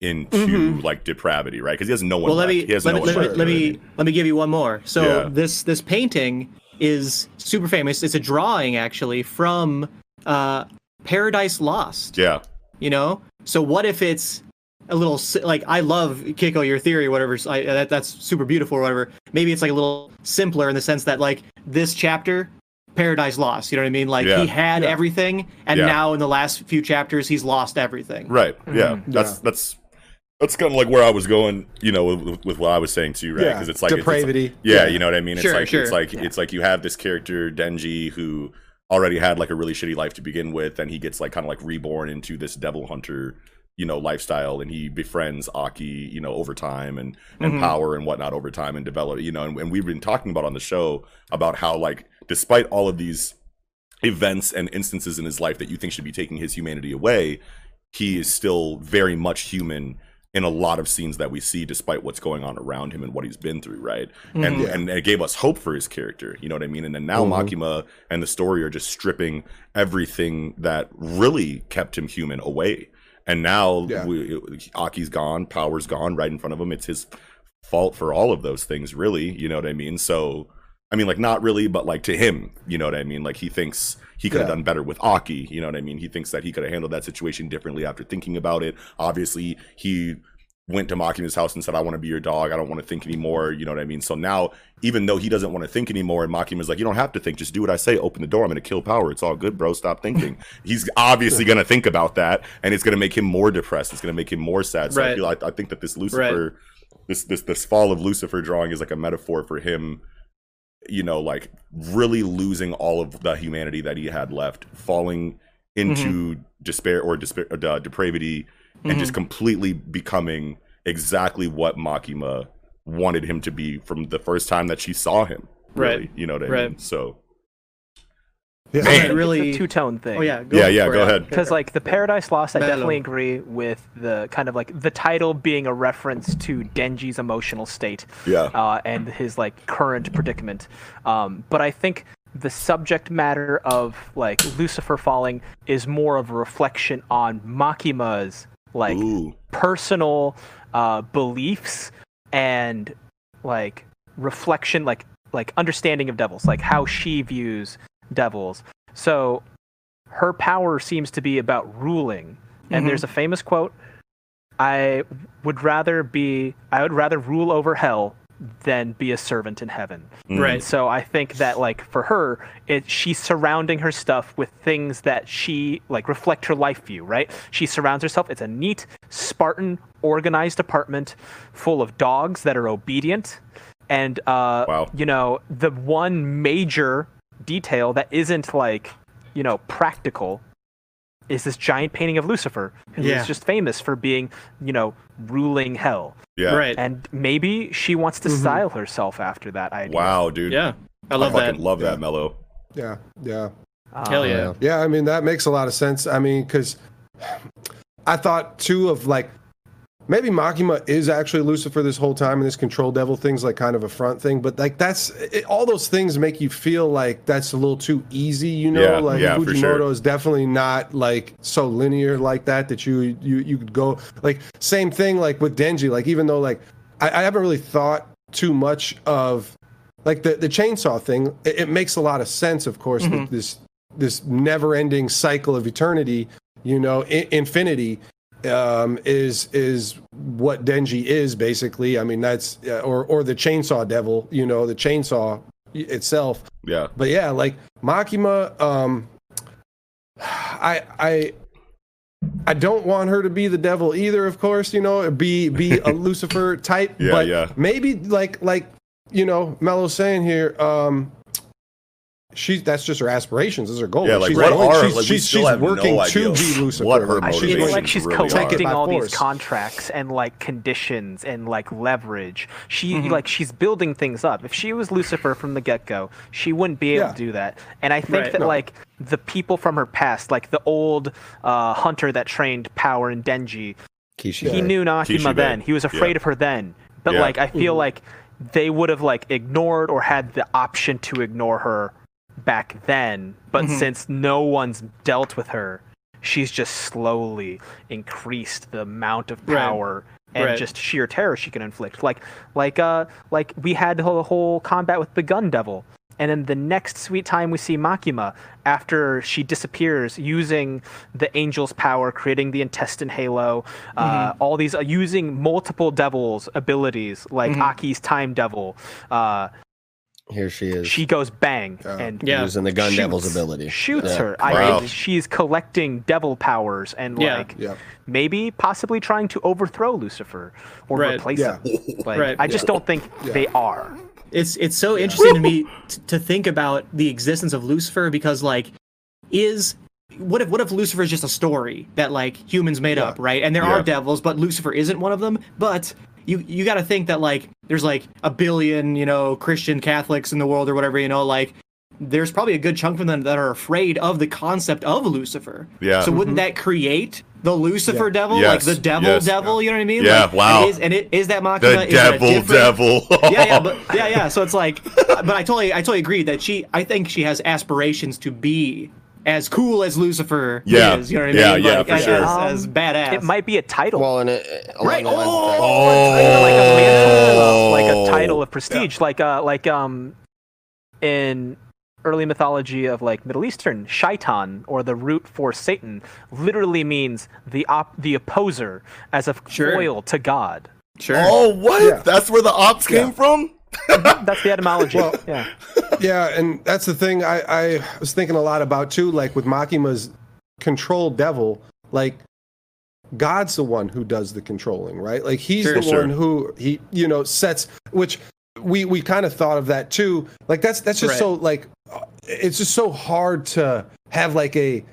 Speaker 3: into
Speaker 2: Mhm.
Speaker 3: like depravity, right? Because he has no one.
Speaker 4: well, let me
Speaker 3: he has
Speaker 4: let,
Speaker 3: no
Speaker 4: me,
Speaker 3: one
Speaker 4: let, me, let
Speaker 3: you know what I
Speaker 4: me let me give you one more. So
Speaker 3: Yeah.
Speaker 4: this this painting is super famous. It's a drawing actually from uh, Paradise Lost.
Speaker 3: Yeah,
Speaker 4: You know, so what if it's a little like I love Kiko your theory, whatever. I, that that's super beautiful, or whatever. Maybe it's like a little simpler in the sense that like this chapter. Paradise Lost, you know what I mean? Like
Speaker 3: Yeah.
Speaker 4: he had everything, and
Speaker 3: Yeah.
Speaker 4: now in the last few chapters, he's lost everything.
Speaker 3: right. Yeah,
Speaker 4: Mm-hmm.
Speaker 3: that's
Speaker 2: Yeah.
Speaker 3: that's that's kind of like where I was going, you know, with, with what I was saying too, right?
Speaker 2: Yeah,
Speaker 3: Because it's like it's- it's like-
Speaker 2: depravity.
Speaker 3: yeah,
Speaker 2: Yeah.
Speaker 3: you know what I mean. It's
Speaker 4: Sure,
Speaker 3: like
Speaker 4: sure.
Speaker 3: it's like it's like you have this character Denji who already had like a really shitty life to begin with, and he gets like kind of like reborn into this devil hunter, you know, lifestyle, and he befriends Aki, you know, over time and and
Speaker 4: Mhm.
Speaker 3: power and whatnot over time and develop, you know, and, and we've been talking about on the show about how like despite all of these events and instances in his life that you think should be taking his humanity away, he is still very much human in a lot of scenes that we see despite what's going on around him and what he's been through right and
Speaker 2: Yeah.
Speaker 3: and it gave us hope for his character you know what i mean and then now
Speaker 2: Mhm.
Speaker 3: makima and the story are just stripping everything that really kept him human away and now
Speaker 2: Yeah.
Speaker 3: we, aki's gone power's gone right in front of him it's his fault for all of those things really you know what i mean so I mean, like not really, but like to him, you know what I mean? Like he thinks he could have
Speaker 2: Yeah.
Speaker 3: done better with Aki, you know what I mean? He thinks that he could have handled that situation differently after thinking about it. Obviously, he went to Makima's house and said, I want to be your dog. I don't want to think anymore. You know what I mean? So now, even though he doesn't want to think anymore, and Makima's like, you don't have to think. Just do what I say. Open the door. I'm going to kill power. It's all good, bro. Stop thinking. He's obviously going to think about that, and it's going to make him more depressed. It's going to make him more sad. So I feel like I think that this Lucifer, this this this fall of Lucifer drawing is like a metaphor for him you know, like really losing all of the humanity that he had left, falling into despair or despair, uh, depravity, and just completely becoming exactly what Makima wanted him to be from the first time that she saw him. Really,
Speaker 4: Right.
Speaker 3: you know what I
Speaker 4: Right.
Speaker 3: mean? So,
Speaker 2: Yeah.
Speaker 3: Man.
Speaker 4: It really-
Speaker 6: two-tone thing.
Speaker 4: Oh yeah.
Speaker 3: yeah, yeah, go
Speaker 4: it.
Speaker 3: ahead.
Speaker 6: Because like the Paradise Lost, I
Speaker 4: Mellow.
Speaker 6: definitely agree with the kind of like the title being a reference to Denji's emotional state
Speaker 3: Yeah,
Speaker 6: uh, and his like current predicament. Um, but I think the subject matter of like Lucifer falling is more of a reflection on Makima's like
Speaker 3: ooh,
Speaker 6: personal uh, beliefs and like reflection like like understanding of devils like how she views devils so her power seems to be about ruling and
Speaker 4: Mhm.
Speaker 6: there's a famous quote i would rather be i would rather rule over hell than be a servant in heaven
Speaker 3: Mm.
Speaker 4: Right.
Speaker 6: so I think that like for her, it she's surrounding her stuff with things that she like reflect her life view, right? She surrounds herself. It's a neat, Spartan, organized apartment full of dogs that are obedient, and uh,
Speaker 3: Wow.
Speaker 6: you know the one major detail that isn't like you know practical is this giant painting of Lucifer, who is
Speaker 4: Yeah.
Speaker 6: just famous for being you know ruling hell,
Speaker 3: yeah,
Speaker 4: Right.
Speaker 6: and maybe she wants to
Speaker 2: Mhm.
Speaker 6: style herself after that idea.
Speaker 3: Wow, dude.
Speaker 4: Yeah. I love
Speaker 3: fucking
Speaker 4: that.
Speaker 3: love
Speaker 2: Yeah.
Speaker 3: that, Mello.
Speaker 2: yeah yeah
Speaker 4: Hell
Speaker 6: Um,
Speaker 4: yeah.
Speaker 2: Yeah, I mean that makes a lot of sense. I mean, because I thought too of like maybe Makima is actually Lucifer this whole time, and this control devil thing's like kind of a front thing. But like that's it, all those things make you feel like that's a little too easy, you know?
Speaker 3: Yeah,
Speaker 2: like
Speaker 3: yeah,
Speaker 2: Fujimoto
Speaker 3: sure.
Speaker 2: is definitely not like so linear like that that you you you could go like same thing like with Denji. Like even though like I, I haven't really thought too much of like the the chainsaw thing. It, it makes a lot of sense, of course,
Speaker 4: Mhm.
Speaker 2: with this this never-ending cycle of eternity you know I- infinity um is is what denji is basically i mean that's uh, or or the chainsaw devil you know the chainsaw itself
Speaker 3: Yeah,
Speaker 2: but yeah like makima um i i I don't want her to be the devil either, of course, you know, be be a Lucifer type.
Speaker 3: Yeah,
Speaker 2: but
Speaker 3: yeah.
Speaker 2: maybe like like you know, Mello's saying here, um she's that's just her aspirations, is her goal.
Speaker 3: Yeah, like,
Speaker 2: she's
Speaker 3: what
Speaker 2: going-
Speaker 3: are-
Speaker 2: she's,
Speaker 3: like,
Speaker 2: she's, she's
Speaker 3: have no
Speaker 2: working to be Lucifer.
Speaker 3: what her
Speaker 6: I
Speaker 2: She's
Speaker 6: feel like she's
Speaker 3: really are.
Speaker 6: collecting
Speaker 2: Take it
Speaker 6: all these contracts and like conditions and like leverage. She
Speaker 2: Mm-hmm.
Speaker 6: like she's building things up. If she was Lucifer from the get go, she wouldn't be able
Speaker 2: Yeah.
Speaker 6: to do that. And I think
Speaker 4: Right.
Speaker 6: that
Speaker 2: No.
Speaker 6: like the people from her past, like the old uh, hunter that trained Power and Denji,
Speaker 1: Kishi.
Speaker 6: he knew Makima
Speaker 3: Kishibe.
Speaker 6: then. He was afraid
Speaker 3: Yeah.
Speaker 6: of her then. But
Speaker 3: Yeah.
Speaker 6: like I feel like they would have like ignored or had the option to ignore her back then. But since no one's dealt with her, she's just slowly increased the amount of
Speaker 4: Right.
Speaker 6: power and
Speaker 4: Right.
Speaker 6: just sheer terror she can inflict. Like like uh like we had the whole, whole combat with the gun devil. And then the next sweet time we see Makima after she disappears using the angel's power, creating the intestine halo, uh, all these uh, using multiple devils' abilities like Aki's time devil. Uh,
Speaker 1: Here she is.
Speaker 6: she goes bang and
Speaker 4: Yeah.
Speaker 1: using the gun
Speaker 6: shoots-
Speaker 1: devil's ability.
Speaker 6: Shoots
Speaker 1: Yeah.
Speaker 6: her. I mean, she's collecting devil powers and
Speaker 4: Yeah.
Speaker 6: like
Speaker 2: Yeah.
Speaker 6: maybe possibly trying to overthrow Lucifer or
Speaker 4: Right.
Speaker 6: replace
Speaker 2: Yeah.
Speaker 6: him. Like,
Speaker 4: Right.
Speaker 6: I just don't think they are.
Speaker 4: it's it's so interesting to me t- to think about the existence of Lucifer because like is what if what if Lucifer is just a story that like humans made up, right? And there
Speaker 3: Yeah.
Speaker 4: are devils, but Lucifer isn't one of them. But you you got to think that like there's like a billion you know Christian Catholics in the world or whatever you know like. There's probably a good chunk of them that are afraid of the concept of Lucifer.
Speaker 3: Yeah.
Speaker 4: So wouldn't mm-hmm. that create the Lucifer
Speaker 2: Yeah.
Speaker 4: devil,
Speaker 3: Yes,
Speaker 4: like the devil
Speaker 3: yes.
Speaker 4: devil? You know what I mean?
Speaker 3: Yeah,
Speaker 4: Like,
Speaker 3: wow.
Speaker 4: And is, and it, is that Makima?
Speaker 3: The
Speaker 4: is
Speaker 3: devil,
Speaker 4: different-
Speaker 3: devil.
Speaker 4: yeah, yeah, but yeah, yeah. So it's like, but I totally, I totally agree that she, I think she has aspirations to be as cool as Lucifer
Speaker 3: Yeah.
Speaker 4: is. You know what I
Speaker 3: Yeah,
Speaker 4: mean?
Speaker 3: yeah,
Speaker 4: like,
Speaker 3: for
Speaker 4: as,
Speaker 3: sure.
Speaker 4: as, as badass.
Speaker 6: It might be a title.
Speaker 1: Well, and it,
Speaker 4: Right.
Speaker 1: the lines of
Speaker 3: Oh,
Speaker 6: like a mantle, like
Speaker 3: Oh.
Speaker 6: a title of prestige, like uh, like um, in early mythology of like Middle Eastern, shaitan or the root for Satan literally means the op- the opposer as a
Speaker 4: Sure.
Speaker 6: foil to God.
Speaker 4: sure.
Speaker 3: Oh, what?
Speaker 2: Yeah.
Speaker 3: That's where the ops came from? Mm-hmm.
Speaker 6: That's the etymology.
Speaker 2: Well-
Speaker 6: yeah.
Speaker 2: Yeah, and that's the thing I, I was thinking a lot about too, like with Makima's controlled devil, like God's the one who does the controlling, right? Like he's
Speaker 4: Sure,
Speaker 2: the
Speaker 3: sure.
Speaker 2: one who he, you know, sets which we we kind of thought of that too. Like that's that's just
Speaker 4: Right.
Speaker 2: so like it's just so hard to have like a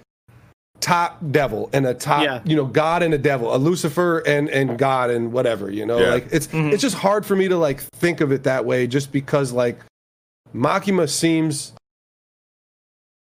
Speaker 2: top devil and a top
Speaker 4: Yeah.
Speaker 2: you know god and a devil a lucifer and and god and whatever you know
Speaker 3: Yeah.
Speaker 2: like it's
Speaker 4: Mhm.
Speaker 2: it's just hard for me to like think of it that way just because like makima seems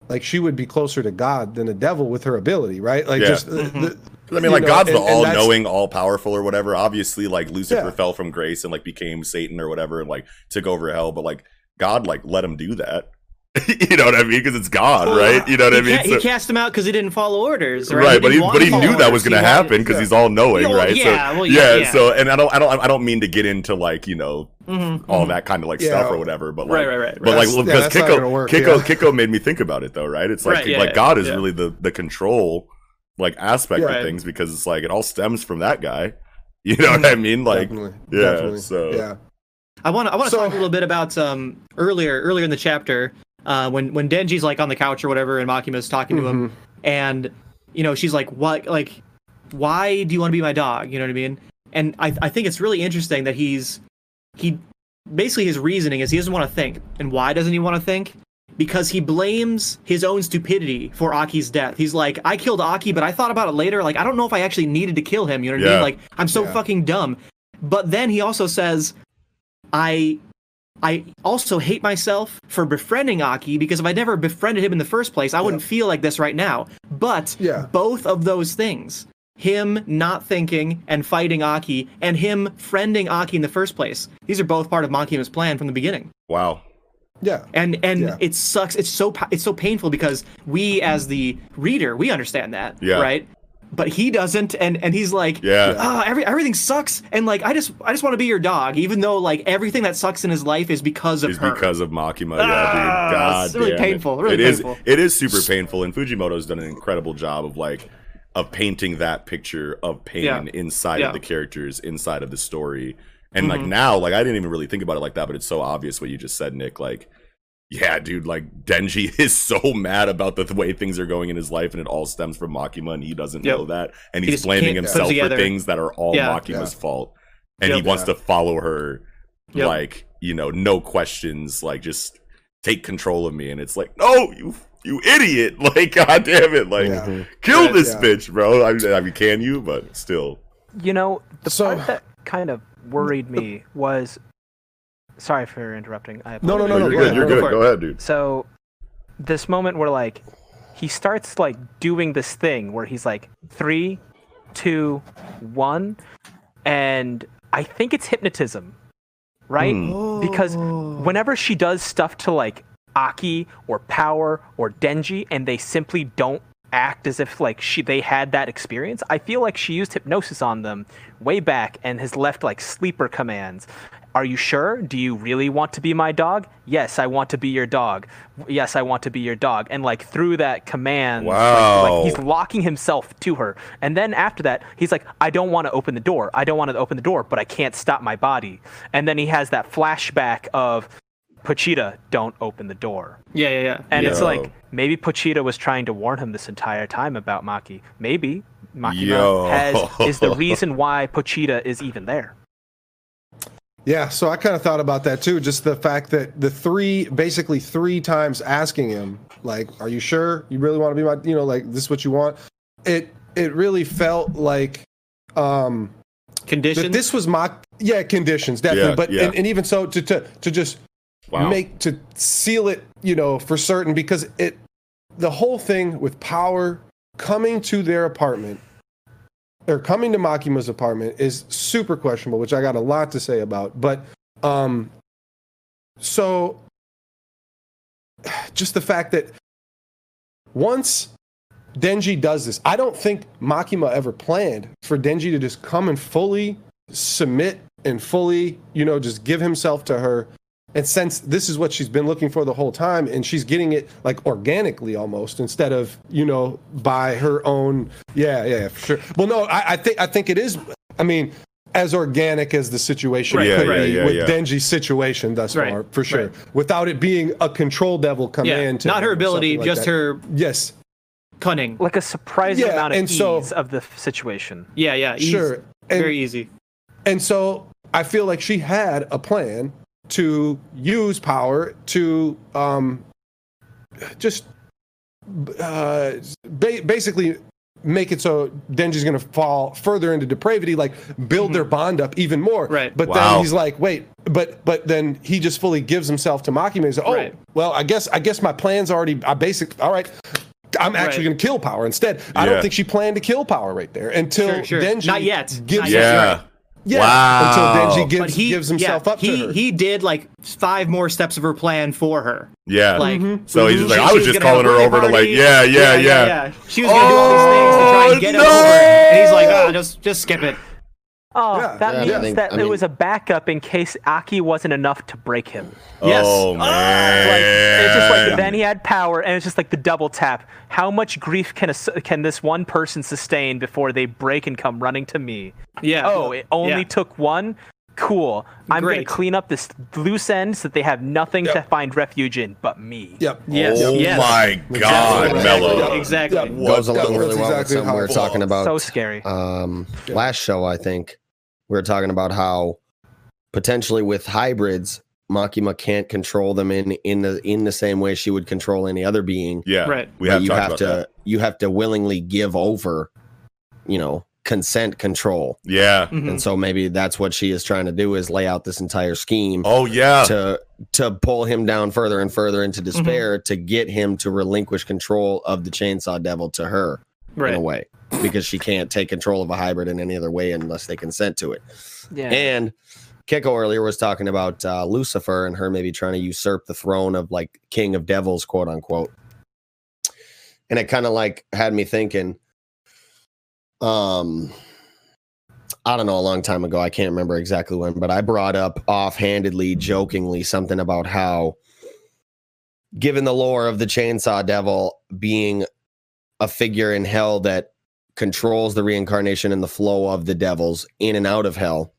Speaker 2: like she would be closer to god than a devil with her ability right like
Speaker 3: Yeah.
Speaker 2: just the-
Speaker 4: Mhm.
Speaker 2: the-
Speaker 3: I mean, like
Speaker 2: know,
Speaker 3: God's the
Speaker 2: and- and that's-
Speaker 3: all-knowing, all-powerful, or whatever. Obviously, like Lucifer
Speaker 2: Yeah.
Speaker 3: fell from grace and like became Satan or whatever, and like took over hell. But like God, like let him do that. you know what I mean? Because it's God, right? You know what I mean?
Speaker 4: ca-
Speaker 3: So-
Speaker 4: he cast him out because he didn't follow orders, right?
Speaker 3: right, but he but he
Speaker 4: to follow
Speaker 3: knew that was going to happen because
Speaker 2: yeah.
Speaker 3: he's all knowing,
Speaker 4: Yeah, well,
Speaker 3: right?
Speaker 4: yeah,
Speaker 3: so
Speaker 4: well, yeah, yeah.
Speaker 3: So and I don't I don't I don't mean to get into like you know
Speaker 4: Mhm,
Speaker 3: all
Speaker 4: mhm.
Speaker 3: that kind of like
Speaker 2: Yeah.
Speaker 3: stuff or whatever, but like
Speaker 4: Right, right, right,
Speaker 3: but
Speaker 4: right.
Speaker 3: like
Speaker 2: That's- yeah,
Speaker 3: because Kiko
Speaker 2: work,
Speaker 3: Kiko
Speaker 2: yeah.
Speaker 3: Kiko made me think about it though, right? It's like
Speaker 4: Right,
Speaker 3: like
Speaker 4: yeah,
Speaker 3: God is
Speaker 4: yeah.
Speaker 3: really the the control like aspect
Speaker 2: Right.
Speaker 3: of things because it's like it all stems from that guy. You know what I mean? Like
Speaker 2: definitely,
Speaker 3: yeah,
Speaker 2: definitely.
Speaker 3: so-
Speaker 2: yeah
Speaker 4: I want to I want to
Speaker 2: So-
Speaker 4: talk a little bit about um earlier earlier in the chapter uh, when when Denji's like on the couch or whatever and Makima's talking to him and you know she's like what like why do you want to be my dog you know what I mean and I I think it's really interesting that he's he basically his reasoning is he doesn't want to think and why doesn't he want to think because he blames his own stupidity for Aki's death. He's like, I killed Aki, but I thought about it later. Like, I don't know if I actually needed to kill him. You know what I mean? Like, I'm so
Speaker 2: Yeah.
Speaker 4: fucking dumb. But then he also says, I I also hate myself for befriending Aki because if I never befriended him in the first place, I wouldn't feel like this right now. But
Speaker 2: Yeah.
Speaker 4: both of those things, him not thinking and fighting Aki, and him friending Aki in the first place, these are both part of Makima's plan from the beginning.
Speaker 3: wow.
Speaker 2: yeah
Speaker 4: And and
Speaker 2: Yeah.
Speaker 4: it sucks. It's so it's so painful because we as the reader we understand that,
Speaker 3: Yeah.
Speaker 4: right? But he doesn't, and and he's like,
Speaker 3: Yeah.
Speaker 4: ah, every everything sucks, and like I just I just want to be your dog, even though like everything that sucks in his life is because of
Speaker 3: Is
Speaker 4: her.
Speaker 3: because of Makima,
Speaker 4: Ah,
Speaker 3: yeah, dude. God
Speaker 4: it's really
Speaker 3: damn it.
Speaker 4: painful, really
Speaker 3: It is-
Speaker 4: painful.
Speaker 3: It is super painful, and Fujimoto's done an incredible job of like of painting that picture of pain
Speaker 4: Yeah.
Speaker 3: inside
Speaker 4: Yeah.
Speaker 3: of the characters, inside of the story. And like
Speaker 4: Mhm.
Speaker 3: now, like I didn't even really think about it like that, but it's so obvious what you just said, Nick. Like, yeah, dude, like Denji is so mad about the, the way things are going in his life, and it all stems from Makima, and he doesn't
Speaker 4: Yep.
Speaker 3: know that, and he's
Speaker 4: just
Speaker 3: blaming himself for things that are all
Speaker 4: Yeah.
Speaker 3: Makima's
Speaker 2: Yeah.
Speaker 3: fault, and he wants
Speaker 2: Yeah.
Speaker 3: to follow her,
Speaker 4: Yep.
Speaker 3: like you know, no questions, like just take control of me, and it's like, no, you you idiot! Like, god damn it! Like,
Speaker 2: Yeah.
Speaker 3: kill
Speaker 2: Yeah,
Speaker 3: this
Speaker 2: yeah.
Speaker 3: bitch, bro. I mean, I mean, can you? But still,
Speaker 6: You know, the
Speaker 2: So-
Speaker 6: part that kind of worried me was. Sorry for interrupting. I
Speaker 2: No, no, no,
Speaker 3: No,
Speaker 2: no.
Speaker 3: you're
Speaker 2: go
Speaker 3: good.
Speaker 2: ahead,
Speaker 3: You're good. Go ahead, dude.
Speaker 6: So, this moment where like he starts like doing this thing where he's like three, two, one, and I think it's hypnotism, right?
Speaker 3: Hmm.
Speaker 6: Because whenever she does stuff to like Aki or Power or Denji, and they simply don't act as if like she they had that experience, I feel like she used hypnosis on them way back and has left like sleeper commands. Are you sure? Do you really want to be my dog? Yes, I want to be your dog. Yes, I want to be your dog. And like through that command,
Speaker 3: Wow.
Speaker 6: like, he's locking himself to her. And then after that, he's like, I don't want to open the door. I don't want to open the door, but I can't stop my body. And then he has that flashback of Pochita, don't open the door.
Speaker 4: Yeah, yeah, yeah.
Speaker 6: And it's like maybe Pochita was trying to warn him this entire time about Maki. Maybe Makima
Speaker 3: Yo.
Speaker 6: has is the reason why Pochita is even there.
Speaker 2: Yeah, so I kind of thought about that too. Just the fact that the three, basically three times asking him, like, "Are you sure you really want to be my?" You know, like, "This is what you want." It it really felt like um
Speaker 4: Conditions.
Speaker 2: that this was my yeah conditions definitely,
Speaker 3: Yeah,
Speaker 2: but
Speaker 3: yeah.
Speaker 2: And, and even so to to to just
Speaker 3: Wow.
Speaker 2: make to seal it, you know, for certain because it the whole thing with power coming to their apartment or coming to Makima's apartment is super questionable, which I got a lot to say about. But um so just the fact that once Denji does this, I don't think Makima ever planned for Denji to just come and fully submit and fully, you know, just give himself to her. And since this is what she's been looking for the whole time, and she's getting it like organically almost instead of, you know, by her own. Yeah, yeah, for sure. Well, no, I, I think I think it is. I mean, as organic as the situation
Speaker 4: Right,
Speaker 2: could
Speaker 3: right,
Speaker 2: be
Speaker 3: yeah,
Speaker 2: with
Speaker 3: yeah.
Speaker 2: Denji's situation thus
Speaker 4: Right,
Speaker 2: far, for sure.
Speaker 4: right.
Speaker 2: Without it being a control devil
Speaker 4: yeah,
Speaker 2: command. to
Speaker 4: not her ability,
Speaker 2: like
Speaker 4: just
Speaker 2: that.
Speaker 4: her
Speaker 2: Yes,
Speaker 4: cunning.
Speaker 6: Like a surprising
Speaker 2: Yeah,
Speaker 6: amount of
Speaker 2: and
Speaker 6: ease
Speaker 2: so-
Speaker 6: of the situation.
Speaker 4: Yeah, yeah. easy.
Speaker 2: sure. And,
Speaker 4: Very easy.
Speaker 2: and so I feel like she had a plan to use power to um, just uh, ba- basically make it so Denji's going to fall further into depravity, like build their bond up even more.
Speaker 4: Mm-hmm. Right.
Speaker 2: But
Speaker 3: Wow.
Speaker 2: then he's like, wait, but but then he just fully gives himself to Makima. He's like, oh,
Speaker 4: Right.
Speaker 2: well, I guess I guess my plan's already. I basic. All right. I'm actually
Speaker 4: Right.
Speaker 2: going to kill Power instead. I don't think she planned to kill Power right there until
Speaker 4: Sure, sure.
Speaker 2: Denji
Speaker 4: Not yet.
Speaker 2: gives
Speaker 4: Not yet.
Speaker 3: yeah.
Speaker 2: Yeah,
Speaker 3: Wow.
Speaker 2: until Denji gives,
Speaker 4: But he
Speaker 2: gives himself
Speaker 4: yeah,
Speaker 2: up
Speaker 4: he,
Speaker 2: to her.
Speaker 4: He did like five more steps of her plan for her.
Speaker 3: Yeah.
Speaker 4: Like
Speaker 3: So he's just like,
Speaker 4: she-
Speaker 3: I was just calling her
Speaker 4: birthday
Speaker 3: over to like,
Speaker 4: party.
Speaker 3: yeah, yeah, yeah.
Speaker 4: She was gonna do all these things to try and get him
Speaker 3: Oh,
Speaker 4: over. And he's like,
Speaker 3: no!
Speaker 4: ah, just just skip it.
Speaker 6: Oh,
Speaker 2: Yeah,
Speaker 6: that
Speaker 1: yeah, I
Speaker 6: means
Speaker 1: think-
Speaker 6: that
Speaker 1: I
Speaker 6: there was a backup in case Aki wasn't enough to break him.
Speaker 4: Oh, yes.
Speaker 3: Oh
Speaker 6: Like it's just like then he had power, and it's just like the double tap. How much grief can a, can this one person sustain before they break and come running to me?
Speaker 4: Yeah.
Speaker 6: Oh, it only
Speaker 4: Yeah.
Speaker 6: took one. Cool. I'm
Speaker 4: Great.
Speaker 6: gonna clean up this loose ends that they have nothing to find refuge in but me.
Speaker 2: Yep.
Speaker 4: Yes.
Speaker 3: oh
Speaker 4: yes.
Speaker 3: my God,
Speaker 2: Exactly.
Speaker 3: Mellow.
Speaker 2: Yep.
Speaker 4: Exactly.
Speaker 2: Yep.
Speaker 1: Goes along really
Speaker 2: that's
Speaker 1: well
Speaker 2: exactly
Speaker 1: with something we were
Speaker 2: it
Speaker 1: talking about.
Speaker 6: So scary.
Speaker 1: um, last show, I think we were talking about how potentially with hybrids, Makima can't control them in in the in the same way she would control any other being.
Speaker 3: Yeah.
Speaker 4: Right.
Speaker 3: We have
Speaker 1: you
Speaker 3: talked
Speaker 1: have
Speaker 3: about
Speaker 1: to
Speaker 3: that.
Speaker 1: you have to willingly give over, you know, consent control.
Speaker 3: Yeah.
Speaker 4: Mhm.
Speaker 1: And so maybe that's what she is trying to do is lay out this entire scheme
Speaker 3: Oh yeah.
Speaker 1: to to pull him down further and further into
Speaker 4: Mm-hmm.
Speaker 1: despair to get him to relinquish control of the chainsaw devil to her in a
Speaker 4: Right.
Speaker 1: way because she can't take control of a hybrid in any other way unless they consent to it.
Speaker 6: Yeah.
Speaker 1: And Kiko earlier was talking about uh, Lucifer and her maybe trying to usurp the throne of like king of devils, quote unquote. And it kind of like had me thinking, um, I don't know, a long time ago, I can't remember exactly when, but I brought up offhandedly, jokingly, something about how, given the lore of the chainsaw devil being a figure in hell that controls the reincarnation and the flow of the devils in and out of hell.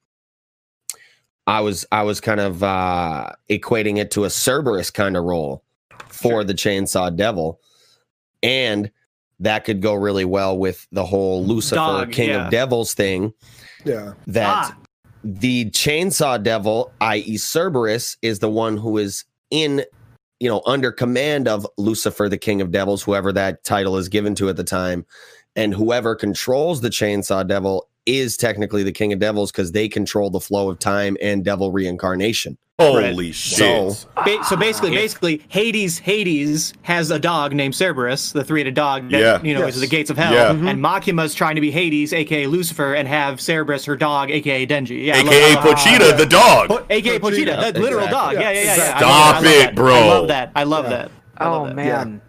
Speaker 1: I was I was kind of uh, equating it to a Cerberus kind of role for the chainsaw devil, and that could go really well with the whole Lucifer
Speaker 4: Dog,
Speaker 1: King
Speaker 4: yeah.
Speaker 1: of Devils thing.
Speaker 2: Yeah.
Speaker 1: That
Speaker 4: Ah.
Speaker 1: the chainsaw devil, i.e., Cerberus, is the one who is in you know, under command of Lucifer, the king of devils, whoever that title is given to at the time, and whoever controls the chainsaw devil is technically the king of devils because they control the flow of time and devil reincarnation.
Speaker 3: Holy shit.
Speaker 1: So-
Speaker 4: Ba- so basically, basically, Hades, Hades has a dog named Cerberus, the three-headed dog that
Speaker 3: Yeah.
Speaker 4: you know
Speaker 2: Yes.
Speaker 4: is the gates of hell,
Speaker 3: Yeah.
Speaker 4: and Makima's trying to be Hades, aka Lucifer, and have Cerberus, her dog, aka Denji. Yeah,
Speaker 3: AKA
Speaker 4: I love-
Speaker 3: Pochita, the dog.
Speaker 4: Po- AKA Pochita,
Speaker 1: Pochita.
Speaker 4: the literal
Speaker 1: Exactly.
Speaker 4: dog. Yeah, yeah, yeah. yeah. I
Speaker 2: Exactly.
Speaker 4: love
Speaker 3: Stop.
Speaker 4: I
Speaker 3: it, bro.
Speaker 4: I love that. I love that. I love
Speaker 6: Oh
Speaker 4: that.
Speaker 6: man,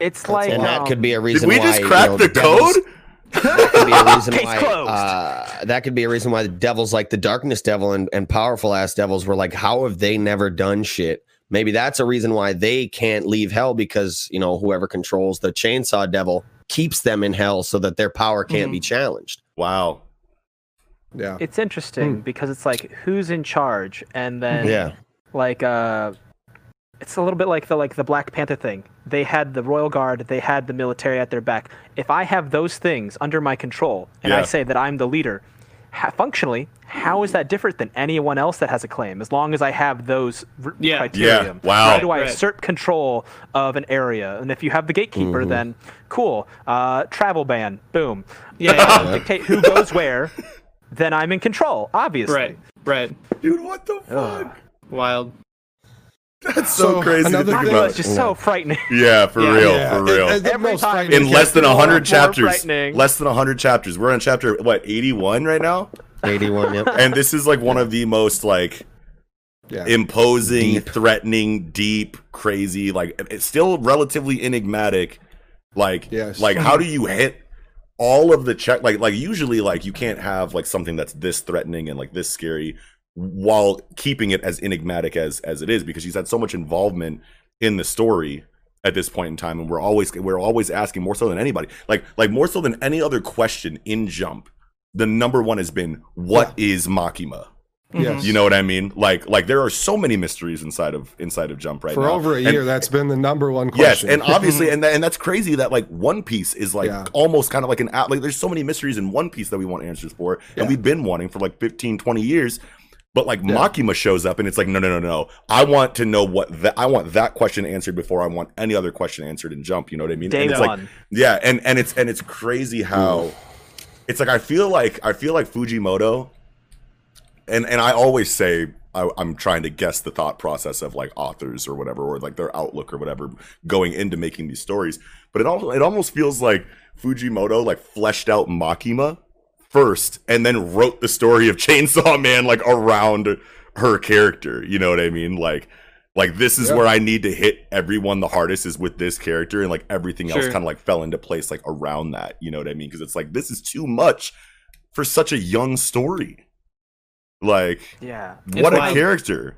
Speaker 6: it's like
Speaker 1: and that
Speaker 6: um,
Speaker 1: could be a
Speaker 3: Did
Speaker 1: reason
Speaker 3: we
Speaker 1: why
Speaker 3: just
Speaker 1: you know,
Speaker 3: the
Speaker 1: devils-
Speaker 3: code?
Speaker 1: That could be a reason why uh, that could be a reason why the devils like the darkness devil and, and powerful ass devils were like how have they never done shit? Maybe that's a reason why they can't leave hell because you know whoever controls the chainsaw devil keeps them in hell so that their power can't be challenged.
Speaker 3: Wow.
Speaker 2: Yeah.
Speaker 6: it's interesting because it's like who's in charge, and then
Speaker 1: yeah.
Speaker 6: like uh it's a little bit like the like the Black Panther thing. They had the royal guard, they had the military at their back. If I have those things under my control and I say that I'm the leader, ha- functionally, how is that different than anyone else that has a claim? As long as I have those r-
Speaker 4: Yeah.
Speaker 6: criteria.
Speaker 3: Yeah, wow.
Speaker 6: How do I
Speaker 4: Right.
Speaker 6: assert control of an area? And if you have the gatekeeper, then cool. Uh, travel ban, boom.
Speaker 4: Yeah, yeah.
Speaker 6: Dictate who goes where. Then I'm in control, obviously.
Speaker 4: right, right.
Speaker 3: Dude, what the fuck?
Speaker 4: Wild.
Speaker 3: That's so,
Speaker 2: So,
Speaker 3: crazy to
Speaker 2: another
Speaker 3: think
Speaker 2: thing-
Speaker 3: about.
Speaker 6: It's just so frightening.
Speaker 3: Yeah, for
Speaker 4: Yeah.
Speaker 3: real,
Speaker 2: Yeah.
Speaker 3: for real.
Speaker 2: And- and
Speaker 6: Every time
Speaker 3: in less than
Speaker 6: more
Speaker 3: 100 chapters. Less than 100 chapters. We're on chapter, what, 81 right now?
Speaker 1: 81 yep.
Speaker 3: And this is like one of the most like
Speaker 2: Yeah.
Speaker 3: imposing,
Speaker 1: Deep.
Speaker 3: threatening, deep, crazy, like it's still relatively enigmatic. Like,
Speaker 2: Yes.
Speaker 3: like how do you hit all of the check? Like, like usually, like you can't have like something that's this threatening and like this scary while keeping it as enigmatic as as it is because she's had so much involvement in the story at this point in time and we're always we're always asking more so than anybody like like more so than any other question in jump the number one has been what is makima
Speaker 2: Yes. Mm-hmm.
Speaker 3: you know what I mean? Like like there are so many mysteries inside of inside of Jump right
Speaker 2: For
Speaker 3: now.
Speaker 2: over a
Speaker 3: And-
Speaker 2: year, that's been the number one question.
Speaker 3: Yes, and obviously, and that, and that's crazy that like One Piece is like
Speaker 2: Yeah.
Speaker 3: almost kind of like an app. Like there's so many mysteries in One Piece that we want answers for, and we've been wanting for like 15, 20 years. But like Makima shows up, and it's like no, no, no, no. I want to know what that. I want that question answered before I want any other question answered in Jump. You know what I mean?
Speaker 6: Day
Speaker 3: and it's
Speaker 6: one.
Speaker 3: like yeah, and and it's and it's crazy how it's like I feel like I feel like Fujimoto, and and I always say I, I'm trying to guess the thought process of like authors or whatever, or like their outlook or whatever, going into making these stories. But it also it almost feels like Fujimoto like fleshed out Makima first, and then wrote the story of Chainsaw Man like around her character. You know what I mean? Like. Like this is
Speaker 2: Yeah.
Speaker 3: where I need to hit everyone the hardest is with this character, and like everything else kind of like fell into place like around that. You know what I mean? Because it's like this is too much for such a young story. Like,
Speaker 6: Yeah.
Speaker 3: what a
Speaker 4: wild.
Speaker 3: character!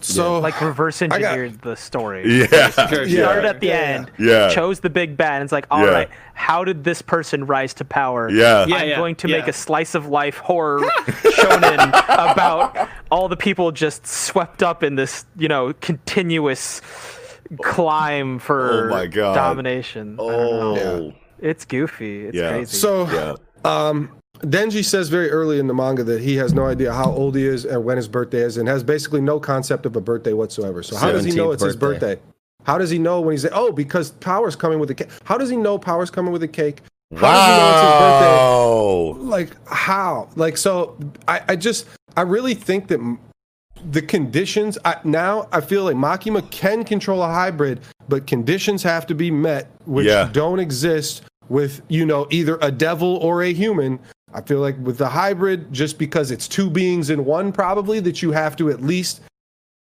Speaker 2: So
Speaker 6: Like reverse
Speaker 2: got-
Speaker 6: engineered the story.
Speaker 3: Yeah,
Speaker 4: Sure,
Speaker 2: Yeah.
Speaker 6: Started at the
Speaker 2: Yeah.
Speaker 6: end,
Speaker 3: yeah,
Speaker 6: chose the big bad, and it's like, all right,
Speaker 3: Yeah.
Speaker 6: how did this person rise to power?
Speaker 3: yeah,
Speaker 4: Yeah,
Speaker 6: I'm
Speaker 4: yeah,
Speaker 6: going to make a slice of life horror shonen about all the people just swept up in this, you know, continuous climb for
Speaker 3: Oh my God.
Speaker 6: domination. I don't know.
Speaker 3: Oh,
Speaker 6: It's goofy. It's
Speaker 3: Yeah.
Speaker 6: crazy.
Speaker 2: so
Speaker 3: yeah,
Speaker 2: um Denji says very early in the manga that he has no idea how old he is and when his birthday is, and has basically no concept of a birthday whatsoever. So how does he know
Speaker 1: 17th
Speaker 2: it's his
Speaker 1: birthday.
Speaker 2: birthday? How does he know when he's oh because Power's coming with a cake? How does he know Power's coming with a cake? How does he know it's his birthday?
Speaker 3: wow.
Speaker 2: like how like so i i just i really think that the conditions I, now i feel like makima can control a hybrid but conditions have to be met which
Speaker 3: Yeah.
Speaker 2: don't exist with you know either a devil or a human i feel like with the hybrid just because it's two beings in one probably that you have to at least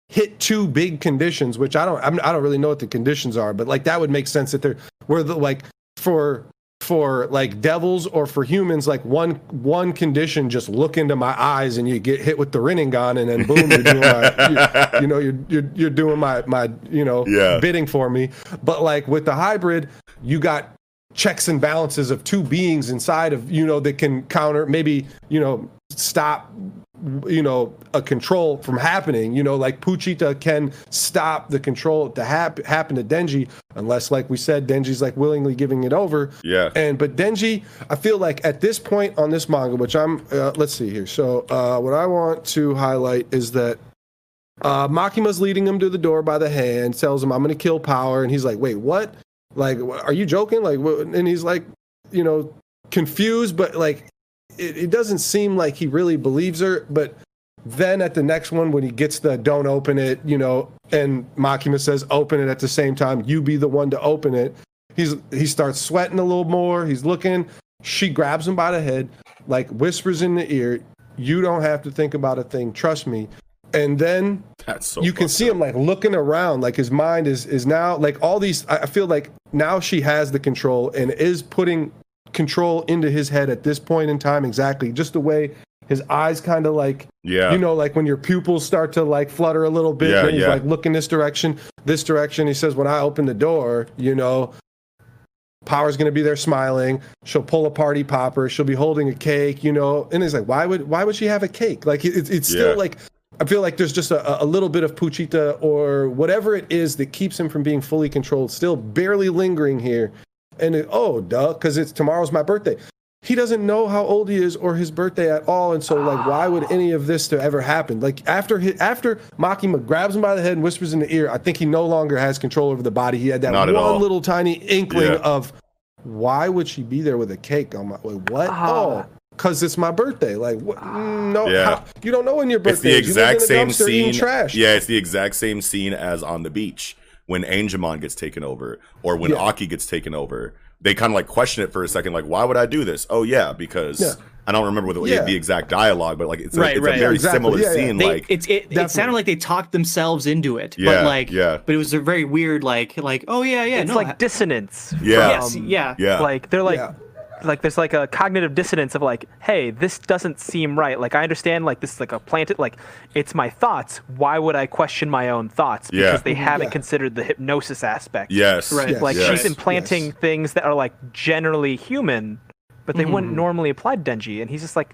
Speaker 2: hit two big conditions which i don't I'm, i don't really know what the conditions are but like that would make sense that they're where the like for for like devils or for humans like one one condition just look into my eyes and you get hit with the Rinnegan and then boom you're doing my you, you know you're, you're you're doing my my you know
Speaker 3: Yeah.
Speaker 2: bidding for me but like with the hybrid you got checks and balances of two beings inside of you know that can counter maybe you know stop you know a control from happening you know like pochita can stop the control to hap- happen to denji unless like we said denji's like willingly giving it over
Speaker 3: Yeah.
Speaker 2: and but denji i feel like at this point on this manga which i'm uh, let's see here so uh, what i want to highlight is that Uh, Makima's leading him to the door by the hand, tells him, I'm going to kill power. And he's like, wait, what? Like, are you joking? Like, and he's like, you know, confused, but like, it, it doesn't seem like he really believes her. But then at the next one, when he gets the don't open it, you know, and Makima says, open it at the same time, you be the one to open it. He's he starts sweating a little more. He's looking. She grabs him by the head, like whispers in the ear, "You don't have to think about a thing. Trust me." And then
Speaker 3: That's so.
Speaker 2: you can see
Speaker 3: up.
Speaker 2: him like looking around, like his mind is is now like all these. I feel like now she has the control and is putting control into his head at this point in time. Exactly, just the way his eyes kind of like
Speaker 3: Yeah.
Speaker 2: you know, like when your pupils start to like flutter a little bit,
Speaker 3: Yeah,
Speaker 2: and he's
Speaker 3: yeah.
Speaker 2: like looking this direction, this direction. He says, when I open the door, you know, Power's gonna be there smiling. She'll pull a party popper. She'll be holding a cake, you know. And it's like, why would why would she have a cake? Like it, it's still
Speaker 3: Yeah.
Speaker 2: like I feel like there's just a, a little bit of Pochita or whatever it is that keeps him from being fully controlled, still barely lingering here. And it, oh, duh, because it's tomorrow's my birthday. He doesn't know how old he is or his birthday at all, and so like, why would any of this to ever happen? Like after he, after Makima grabs him by the head and whispers in the ear, I think he no longer has control over the body. He had that
Speaker 3: Not
Speaker 2: one little tiny inkling
Speaker 3: Yeah.
Speaker 2: of why would she be there with a cake on my wait, what?
Speaker 6: Ah.
Speaker 2: oh, because it's my birthday. Like what? Mm, no,
Speaker 3: Yeah.
Speaker 2: how- you don't know when your birthday.
Speaker 3: It's
Speaker 2: birthday.
Speaker 3: the
Speaker 2: is. You live
Speaker 3: exact
Speaker 2: in
Speaker 3: same scene.
Speaker 2: Trash.
Speaker 3: Yeah, it's the exact same scene as on the beach when Angemon gets taken over, or when
Speaker 2: Yeah.
Speaker 3: Aki gets taken over. They kind of like question it for a second, like, why would I do this? Oh yeah, because
Speaker 2: Yeah.
Speaker 3: I don't remember the,
Speaker 2: Yeah.
Speaker 3: the exact dialogue, but like it's a,
Speaker 4: Right,
Speaker 3: it's
Speaker 4: right.
Speaker 3: a very
Speaker 2: Exactly.
Speaker 3: similar
Speaker 2: Yeah, yeah.
Speaker 3: scene.
Speaker 4: They,
Speaker 3: like
Speaker 4: it's it, it sounded like they talked themselves into it,
Speaker 3: Yeah,
Speaker 4: but like
Speaker 3: yeah.
Speaker 4: but it was a very weird like like oh yeah yeah
Speaker 6: it's
Speaker 4: no,
Speaker 6: like
Speaker 4: I-
Speaker 6: dissonance.
Speaker 3: Yeah.
Speaker 4: yes yeah
Speaker 3: yeah,
Speaker 6: Like they're like
Speaker 2: Yeah.
Speaker 6: Like there's like a cognitive dissonance of like, hey, this doesn't seem right. Like I understand like this is like a planted like it's my thoughts. Why would I question my own thoughts?
Speaker 3: Yeah.
Speaker 6: Because they haven't
Speaker 2: Yeah.
Speaker 6: considered the hypnosis aspect.
Speaker 3: yes,
Speaker 4: Right.
Speaker 2: Yes.
Speaker 6: Like
Speaker 3: yes.
Speaker 6: she's implanting
Speaker 2: Yes.
Speaker 6: things that are like generally human, but they wouldn't mm-hmm. normally apply to Denji. And he's just like,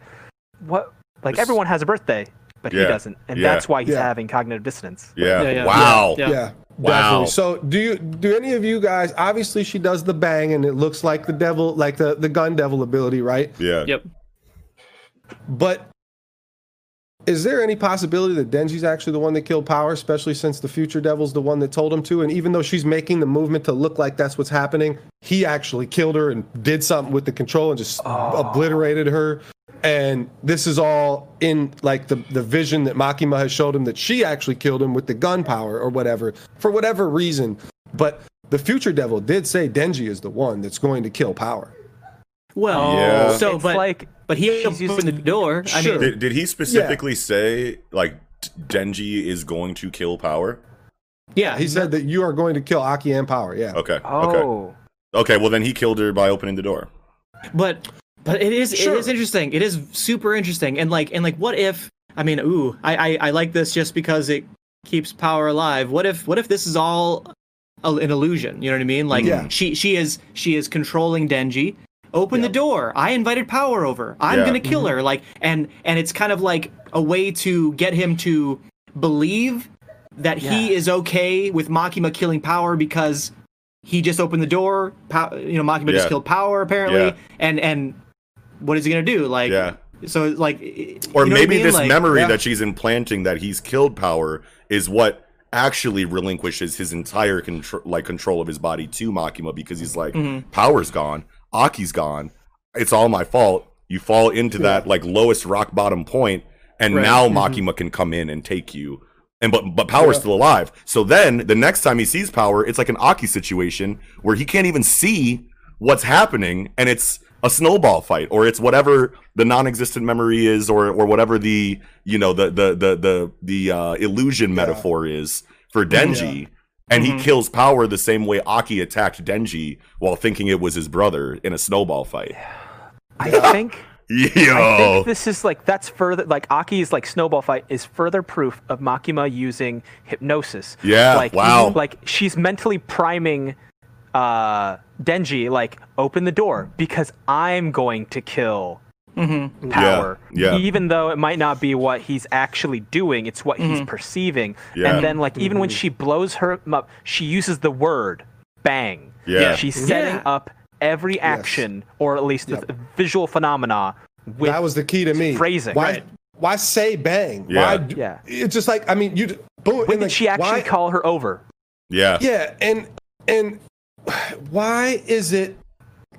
Speaker 6: what? Like
Speaker 3: This-
Speaker 6: everyone has a birthday, but
Speaker 3: Yeah.
Speaker 6: he doesn't, and
Speaker 3: Yeah.
Speaker 6: that's why he's
Speaker 2: Yeah.
Speaker 6: having cognitive dissonance.
Speaker 3: yeah.
Speaker 4: Yeah, yeah.
Speaker 3: Wow.
Speaker 4: Yeah.
Speaker 2: Yeah.
Speaker 3: Wow.
Speaker 2: Definitely. So do you do any of you guys obviously she does the bang and it looks like the devil like the, the gun devil ability, right?
Speaker 3: Yeah.
Speaker 4: yep
Speaker 2: But is there any possibility that Denji's actually the one that killed Power, especially since the future devil's the one that told him to? And even though she's making the movement to look like that's what's happening, he actually killed her and did something with the control and just ah. obliterated her. And this is all in like the, the vision that Makima has showed him that she actually killed him with the gun power or whatever, for whatever reason. But the future devil did say Denji is the one that's going to kill Power.
Speaker 4: well
Speaker 3: Yeah.
Speaker 4: so
Speaker 6: It's
Speaker 4: but
Speaker 6: like
Speaker 4: but he opened the
Speaker 6: using-
Speaker 4: door I
Speaker 2: Sure.
Speaker 4: mean
Speaker 3: Did, did he specifically say like Denji is going to kill Power?
Speaker 4: yeah
Speaker 2: He said that you are going to kill Aki and Power. Yeah.
Speaker 3: Okay. Okay.
Speaker 6: oh,
Speaker 3: Okay. Well, then he killed her by opening the door.
Speaker 4: but but it is
Speaker 2: Sure.
Speaker 4: it is interesting. It is super interesting. And like and like what if i mean ooh I, I i like this just because it keeps power alive. What if what if this is all a, an illusion? You know what i mean? Like
Speaker 2: Yeah.
Speaker 4: she she is she is controlling denji. Open the door. I invited power over. I'm
Speaker 3: Yeah.
Speaker 4: gonna mm-hmm. kill her. Like and and it's kind of like a way to get him to believe that he is okay with makima killing power because he just opened the door. Pow- you know, Makima
Speaker 3: Yeah.
Speaker 4: just killed Power apparently,
Speaker 3: Yeah.
Speaker 4: and and what is he gonna do? Like,
Speaker 3: Yeah.
Speaker 4: so like,
Speaker 3: Or
Speaker 4: you know what I
Speaker 3: maybe
Speaker 4: mean?
Speaker 3: this
Speaker 4: Like-
Speaker 3: memory
Speaker 2: Yeah.
Speaker 3: that she's implanting that he's killed Power is what actually relinquishes his entire control, like control of his body to Makima because he's like,
Speaker 4: Mhm.
Speaker 3: Power's gone, Aki's gone, it's all my fault. You fall into that like lowest rock bottom point, and
Speaker 4: Right.
Speaker 3: now Makima can come in and take you. And but but Power's
Speaker 2: Yeah.
Speaker 3: still alive. So then the next time he sees Power, it's like an Aki situation where he can't even see what's happening, and it's a snowball fight, or it's whatever the non-existent memory is, or or whatever the you know the the the the the uh, illusion metaphor is for Denji. And
Speaker 4: Mhm.
Speaker 3: he kills Power the same way Aki attacked Denji while thinking it was his brother in a snowball fight.
Speaker 6: I think. I
Speaker 3: Yo,
Speaker 6: think this is like that's further like Aki's like snowball fight is further proof of Makima using hypnosis.
Speaker 3: Yeah,
Speaker 6: Like
Speaker 3: wow.
Speaker 6: Like she's mentally priming uh Denji like open the door because I'm going to kill mm-hmm. power.
Speaker 3: Yeah, yeah.
Speaker 6: Even though it might not be what he's actually doing, it's what he's mm-hmm. perceiving.
Speaker 3: Yeah.
Speaker 6: And then like even when mm-hmm. she blows her up, she uses the word bang.
Speaker 3: Yeah.
Speaker 6: She's setting
Speaker 4: Yeah.
Speaker 6: up every action or at least the visual phenomena with
Speaker 2: that was the key to me.
Speaker 6: phrasing.
Speaker 2: Why?
Speaker 6: Right.
Speaker 2: Why say bang?
Speaker 3: Yeah.
Speaker 2: Why? d-
Speaker 6: Yeah.
Speaker 2: It's just like I mean, you. Boom.
Speaker 6: When did
Speaker 2: like,
Speaker 6: she actually
Speaker 2: why-
Speaker 6: call her over?
Speaker 3: Yeah.
Speaker 2: Yeah, and and why is it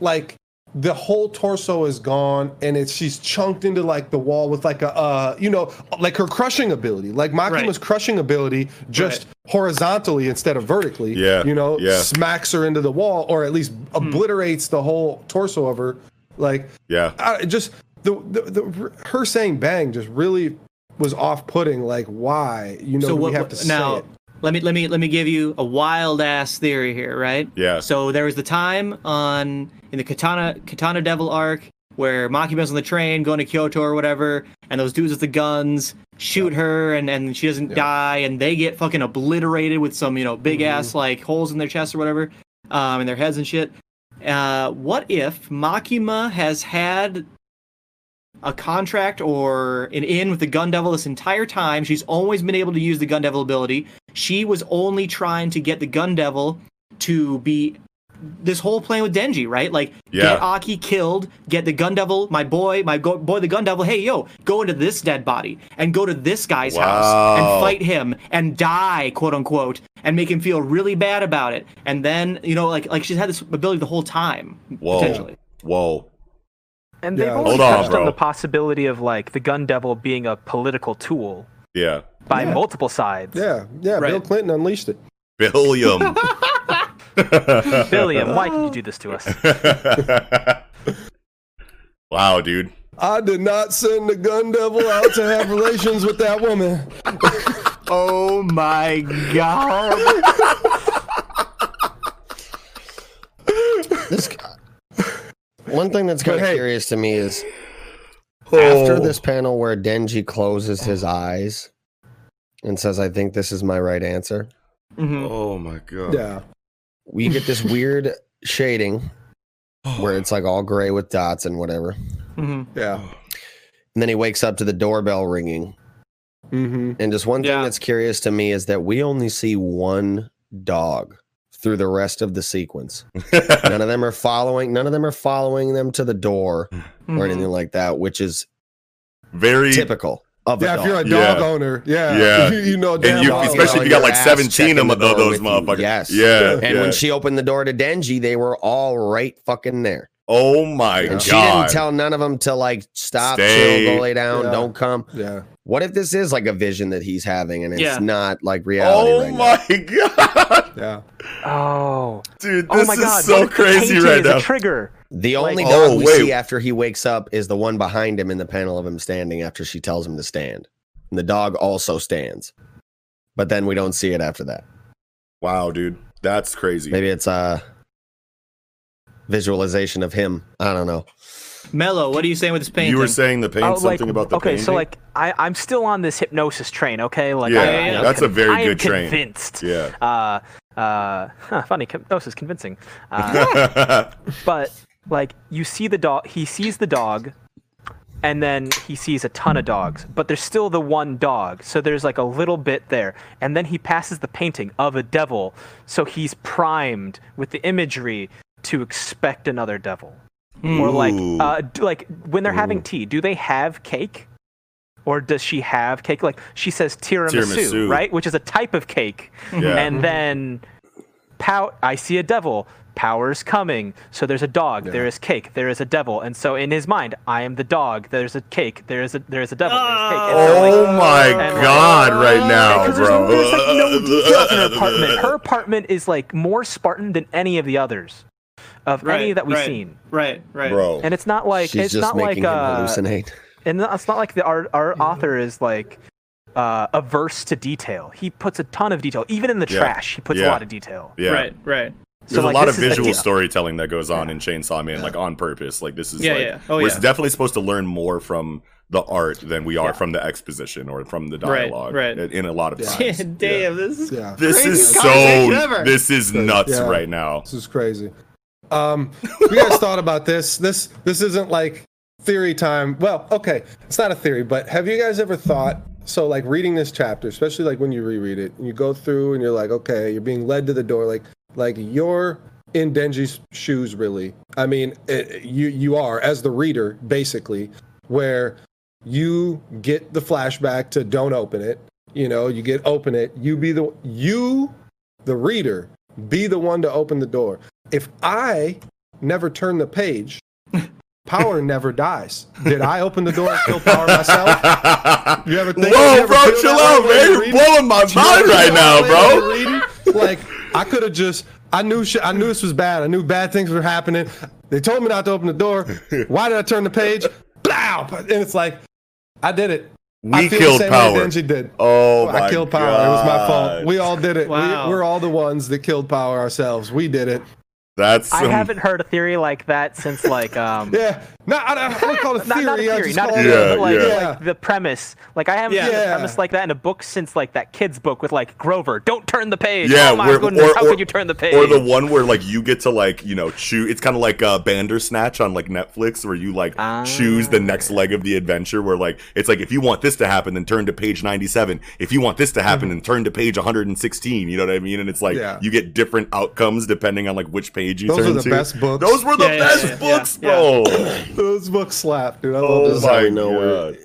Speaker 2: like the whole torso is gone and it's she's chunked into like the wall with like a uh you know like her crushing ability like Makima's
Speaker 4: Right.
Speaker 2: crushing ability just horizontally instead of vertically
Speaker 3: Yeah,
Speaker 2: you know
Speaker 3: yeah.
Speaker 2: smacks her into the wall or at least obliterates the whole torso of her like
Speaker 3: Yeah.
Speaker 2: I, just the, the the her saying bang just really was off putting like why you know
Speaker 4: so what
Speaker 2: we have to
Speaker 4: now
Speaker 2: say it
Speaker 4: let me let me let me give you a wild ass theory here right
Speaker 3: Yeah.
Speaker 4: so there was the time on in the katana katana devil arc where makima's on the train going to kyoto or whatever and those dudes with the guns shoot her and and she doesn't die and they get fucking obliterated with some you know big
Speaker 2: Mm-hmm.
Speaker 4: ass like holes in their chest or whatever um in their heads and shit uh what if makima has had a contract or an in with the Gun Devil this entire time. She's always been able to use the Gun Devil ability. She was only trying to get the Gun Devil to be this whole plan with Denji, right? Like
Speaker 3: Yeah.
Speaker 4: get Aki killed, get the Gun Devil, my boy, my go- boy, the Gun Devil. Hey, yo, go into this dead body and go to this guy's house and fight him and die, quote unquote, and make him feel really bad about it. And then you know, like like she's had this ability the whole time,
Speaker 3: Whoa.
Speaker 4: potentially.
Speaker 3: Whoa.
Speaker 6: And they've
Speaker 2: Yeah.
Speaker 6: always
Speaker 3: Hold on,
Speaker 6: touched on the possibility of like the gun devil being a political tool
Speaker 3: Yeah.
Speaker 6: By multiple sides.
Speaker 2: yeah yeah
Speaker 4: Right.
Speaker 2: Bill Clinton unleashed it
Speaker 3: Billiam.
Speaker 6: Billiam, why did you do this to us?
Speaker 3: wow, dude.
Speaker 2: I did not send the gun devil out to have relations with that woman.
Speaker 4: Oh my god.
Speaker 1: This one thing that's kind of
Speaker 2: hey-
Speaker 1: curious to me is
Speaker 3: Oh.
Speaker 1: after this panel where Denji closes his eyes and says, "I think this is my right answer."
Speaker 4: Mhm.
Speaker 3: Oh my god.
Speaker 2: Yeah.
Speaker 1: We get this weird shading where it's like all gray with dots and whatever.
Speaker 4: Mhm.
Speaker 2: Yeah.
Speaker 1: And then he wakes up to the doorbell ringing.
Speaker 2: Mm-hmm.
Speaker 1: And just one thing
Speaker 4: Yeah.
Speaker 1: that's curious to me is that we only see one dog through the rest of the sequence. none of them are following. None of them are following them to the door or
Speaker 4: Mhm.
Speaker 1: anything like that, which is
Speaker 3: Very
Speaker 1: typical of
Speaker 2: Yeah,
Speaker 1: a
Speaker 2: if
Speaker 1: dog.
Speaker 2: you're a
Speaker 3: Yeah.
Speaker 2: dog owner, yeah,
Speaker 3: Yeah.
Speaker 2: you, you know,
Speaker 3: and you
Speaker 2: well.
Speaker 3: especially if you got like 17 of
Speaker 1: the
Speaker 3: tho-
Speaker 1: door
Speaker 3: those
Speaker 1: with
Speaker 3: motherfuckers.
Speaker 1: Yes.
Speaker 3: Yeah.
Speaker 1: And
Speaker 3: yeah.
Speaker 1: when she opened the door to Denji, they were all right fucking there.
Speaker 3: Oh my god.
Speaker 1: And
Speaker 3: god.
Speaker 1: she didn't tell none of them to like stop,
Speaker 3: Stay.
Speaker 1: chill, go lay down,
Speaker 2: Yeah.
Speaker 1: don't come.
Speaker 2: yeah,
Speaker 1: What if this is like a vision that he's having and it's
Speaker 4: Yeah.
Speaker 1: not like reality
Speaker 3: Oh
Speaker 1: right now?
Speaker 3: my god.
Speaker 2: yeah.
Speaker 6: Oh,
Speaker 3: Dude,
Speaker 6: oh
Speaker 3: this
Speaker 6: my
Speaker 3: is
Speaker 6: god!
Speaker 3: so
Speaker 6: what if the
Speaker 3: crazy right now.
Speaker 6: trigger.
Speaker 1: The
Speaker 6: Like-
Speaker 1: only
Speaker 3: Oh,
Speaker 1: dog we
Speaker 3: wait.
Speaker 1: see after he wakes up is the one behind him in the panel of him standing after she tells him to stand. And the dog also stands. But then we don't see it after that.
Speaker 3: wow, dude. That's crazy.
Speaker 1: Maybe it's a visualization of him. I don't know.
Speaker 4: Mello, what are you saying with this painting?
Speaker 3: You were saying the paint
Speaker 6: Oh,
Speaker 3: something about the painting.
Speaker 6: okay,
Speaker 3: painting?
Speaker 6: so like I, I'm still on this hypnosis train. Okay, like
Speaker 3: Yeah,
Speaker 6: I,
Speaker 4: yeah,
Speaker 6: I am
Speaker 3: that's a very
Speaker 6: I am
Speaker 3: good train.
Speaker 6: Convinced.
Speaker 3: yeah.
Speaker 6: Uh, uh, huh, funny. Hypnosis convincing. Uh, but like you see the dog he sees the dog and then he sees a ton of dogs but there's still the one dog so there's like a little bit there and then he passes the painting of a devil so he's primed with the imagery to expect another devil. Or like uh, d- like when they're having tea do they have cake? Or does she have cake? Like she says tiramisu,
Speaker 3: Tiramisu.
Speaker 6: right? Which is a type of cake.
Speaker 3: Yeah.
Speaker 6: and then pow i see a devil. Power's coming. So there's a dog. There is cake. There is a devil. And so in his mind i am the dog. There's a cake. There's a there's a devil. There's cake. And so, like,
Speaker 3: oh my
Speaker 6: and, like,
Speaker 3: god, right now,
Speaker 6: because there's,
Speaker 3: bro.
Speaker 6: there's like no details in her apartment. Her apartment is like more spartan than any of the others of any that we've
Speaker 4: right.
Speaker 6: seen
Speaker 4: Right, right.
Speaker 3: bro.
Speaker 6: and it's not like
Speaker 1: She's
Speaker 6: it's
Speaker 1: just
Speaker 6: not
Speaker 1: making
Speaker 6: like
Speaker 1: him
Speaker 6: uh,
Speaker 1: hallucinate.
Speaker 6: and it's not like the our, our author is like uh, averse to detail. He puts a ton of detail, even in the
Speaker 3: Yeah.
Speaker 6: trash. He puts
Speaker 3: Yeah.
Speaker 6: a lot of detail.
Speaker 3: yeah.
Speaker 4: Right, right.
Speaker 3: There's
Speaker 6: So,
Speaker 3: a lot of visual storytelling that goes on in Chainsaw Man, like on purpose. Like this is
Speaker 4: Yeah,
Speaker 3: like
Speaker 4: yeah. Oh,
Speaker 3: we're
Speaker 4: yeah.
Speaker 3: definitely supposed to learn more from the art than we are
Speaker 6: Yeah.
Speaker 3: from the exposition or from the dialogue.
Speaker 4: right.
Speaker 3: In, in a lot of
Speaker 2: Yeah.
Speaker 3: times.
Speaker 4: Damn, this is
Speaker 2: Yeah.
Speaker 3: This is so.
Speaker 4: ever.
Speaker 3: This is nuts
Speaker 2: Yeah.
Speaker 3: right now.
Speaker 2: This is crazy. Um, you guys thought about this? This this isn't like theory time. Well, okay, it's not a theory, but have you guys ever thought? So, like reading this chapter, especially like when you reread it, and you go through and you're like, okay, you're being led to the door, like like you're in Denji's shoes, really. I mean, it, you you are as the reader, basically, where you get the flashback to don't open it. You know, you get open it. You be the you, the reader, be the one to open the door. If I never turn the page, power never dies. Did I open the door and kill power myself? You ever think? you
Speaker 3: Whoa, bro, chill out, man.
Speaker 2: you're
Speaker 3: You're
Speaker 2: reading?
Speaker 3: blowing my
Speaker 2: Do
Speaker 3: mind right now,
Speaker 2: that way when
Speaker 3: bro.
Speaker 2: Like I could have just. I knew shit. I knew this was bad. I knew bad things were happening. They told me not to open the door. Why did I turn the page? Blow! And it's like, I did it. I
Speaker 3: We
Speaker 2: feel
Speaker 3: killed
Speaker 2: the same way
Speaker 3: power.
Speaker 2: Denji did.
Speaker 3: Oh my
Speaker 2: I killed power. It was my fault. We all did it.
Speaker 4: Wow.
Speaker 2: We, we're all the ones that killed power ourselves. We did it.
Speaker 3: That's
Speaker 6: I haven't heard a theory like that since like um
Speaker 2: Yeah. No, I, I don't call it a theory.
Speaker 6: not a
Speaker 2: I
Speaker 6: theory, not a theory,
Speaker 3: Yeah,
Speaker 6: but like,
Speaker 3: yeah.
Speaker 6: like the premise. Like I haven't
Speaker 4: Yeah.
Speaker 6: seen a premise like that in a book since like that kid's book with like Grover. Don't turn the page.
Speaker 3: Yeah,
Speaker 6: oh my
Speaker 3: where-
Speaker 6: goodness,
Speaker 3: or-
Speaker 6: how
Speaker 3: or-
Speaker 6: could you turn the page?
Speaker 3: Or the one where like you get to like you know choose. It's kind of like uh, Bandersnatch on like Netflix, where you like choose the next leg of the adventure. Where like it's like if you want this to happen, then turn to page ninety seven. If you want this to happen, then turn to page one hundred and sixteen. You know what I mean? And it's like
Speaker 2: Yeah.
Speaker 3: you get different outcomes depending on like which page you
Speaker 2: Those
Speaker 3: turn
Speaker 2: are the
Speaker 3: to.
Speaker 2: best books.
Speaker 3: Those were the
Speaker 4: Yeah, yeah,
Speaker 3: best
Speaker 4: yeah,
Speaker 3: books,
Speaker 4: yeah,
Speaker 3: bro.
Speaker 2: Those books slap, dude. I love
Speaker 3: Oh
Speaker 2: those.
Speaker 3: my
Speaker 1: know we're-
Speaker 3: god.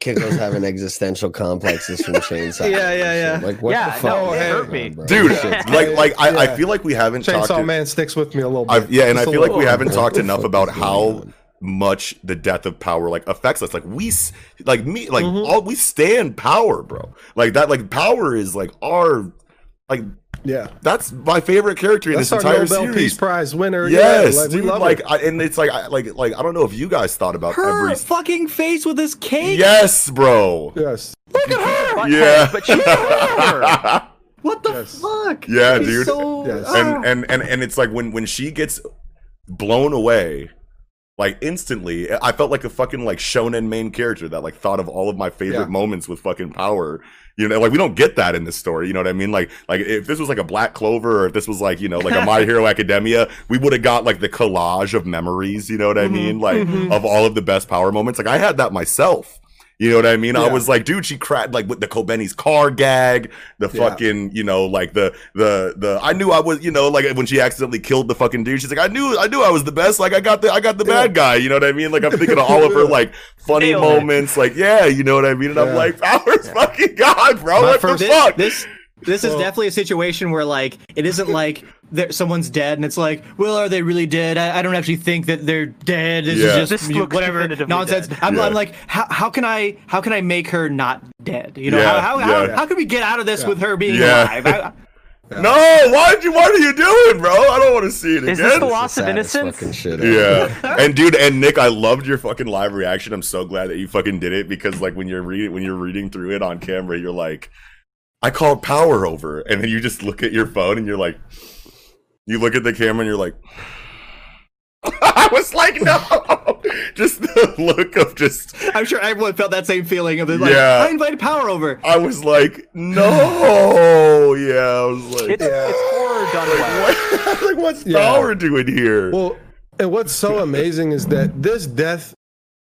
Speaker 1: Kiko's having existential complexes from Chainsaw.
Speaker 4: Yeah, yeah, yeah.
Speaker 1: Like what
Speaker 6: Yeah,
Speaker 1: the fuck?
Speaker 6: no,
Speaker 2: it
Speaker 1: is
Speaker 2: hurt
Speaker 6: me.
Speaker 1: on, bro?
Speaker 3: Dude, like, like I, I feel like we haven't talked.
Speaker 2: Chainsaw
Speaker 3: to-
Speaker 2: Man sticks with me a little bit.
Speaker 3: I've, yeah, and I
Speaker 2: Just a
Speaker 3: feel like we haven't talked enough about how much the death of power like affects us. Like we, s- like me, like
Speaker 2: Mm-hmm.
Speaker 3: all we stand power, bro. Like that, like power is like our, like
Speaker 2: Yeah.
Speaker 3: that's my favorite character in
Speaker 2: That's
Speaker 3: this
Speaker 2: our
Speaker 3: entire
Speaker 2: Nobel
Speaker 3: series.
Speaker 2: Peace Prize winner.
Speaker 3: Yes,
Speaker 2: yeah, like, we
Speaker 3: dude.
Speaker 2: love
Speaker 3: Like,
Speaker 2: it.
Speaker 3: I, and it's like, I, like, like I don't know if you guys thought about
Speaker 4: Her
Speaker 3: every.
Speaker 4: fucking face with this cake.
Speaker 3: Yes, bro.
Speaker 2: Yes.
Speaker 6: But-
Speaker 3: Yeah.
Speaker 6: but she's power.
Speaker 4: What the
Speaker 2: Yes.
Speaker 4: fuck?
Speaker 3: Yeah,
Speaker 4: He's
Speaker 3: dude.
Speaker 4: So,
Speaker 2: Yes.
Speaker 4: Ah.
Speaker 3: and and and and it's like when when she gets blown away like instantly i felt like a fucking like shonen main character that like thought of all of my favorite
Speaker 2: Yeah.
Speaker 3: moments with fucking power. You know like we don't get that in this story you know what i mean? Like like if this was like a black clover or if this was like you know like a my hero academia we would have got like the collage of memories you know what i mm-hmm. mean? Like mm-hmm. of all of the best power moments. Like i had that myself you know what I mean? I was like, dude, she cracked like with the Kobeni's car gag, the
Speaker 2: Yeah.
Speaker 3: fucking, you know, like the the the. I knew I was, you know, like when she accidentally killed the fucking dude. She's like, I knew, I knew I was the best. Like I got the, I got the bad guy. You know what I mean? Like I'm thinking of all of her like funny
Speaker 6: Nailed it.
Speaker 3: moments. Like yeah, you know what I mean? And I'm like, Power's fucking God, bro.
Speaker 2: My
Speaker 3: what
Speaker 2: first-
Speaker 3: the fuck?
Speaker 4: this this is definitely a situation where like it isn't like there, someone's dead and it's like well are they really dead i, I don't actually think that they're dead this
Speaker 3: Yeah.
Speaker 4: is just
Speaker 6: This
Speaker 4: you- whatever nonsense. I'm,
Speaker 3: Yeah.
Speaker 4: I'm like how, how can i how can i make her not dead you know
Speaker 3: Yeah,
Speaker 4: how, how,
Speaker 3: yeah.
Speaker 4: how, how can we get out of this
Speaker 2: Yeah.
Speaker 4: with her being
Speaker 3: Yeah.
Speaker 4: alive I,
Speaker 3: no, why did you? What are you doing, bro? I don't want to see it
Speaker 6: Is
Speaker 3: again.
Speaker 6: this the loss of innocence?
Speaker 1: shit.
Speaker 3: Yeah, and dude, and Nick, I loved your fucking live reaction. I'm so glad that you fucking did it because, like, when you're reading when you're reading through it on camera, you're like, "I called power over," and then you just look at your phone and you're like, you look at the camera and you're like, I was like, no, just the look of just.
Speaker 4: i'm sure everyone felt that same feeling of it like
Speaker 3: Yeah.
Speaker 4: i invited power over
Speaker 3: I was like, no, yeah, I was like,
Speaker 6: It's, it's horror done well.
Speaker 3: what? like, what's
Speaker 2: Yeah.
Speaker 3: power doing here?
Speaker 2: Well, and what's so amazing is that this death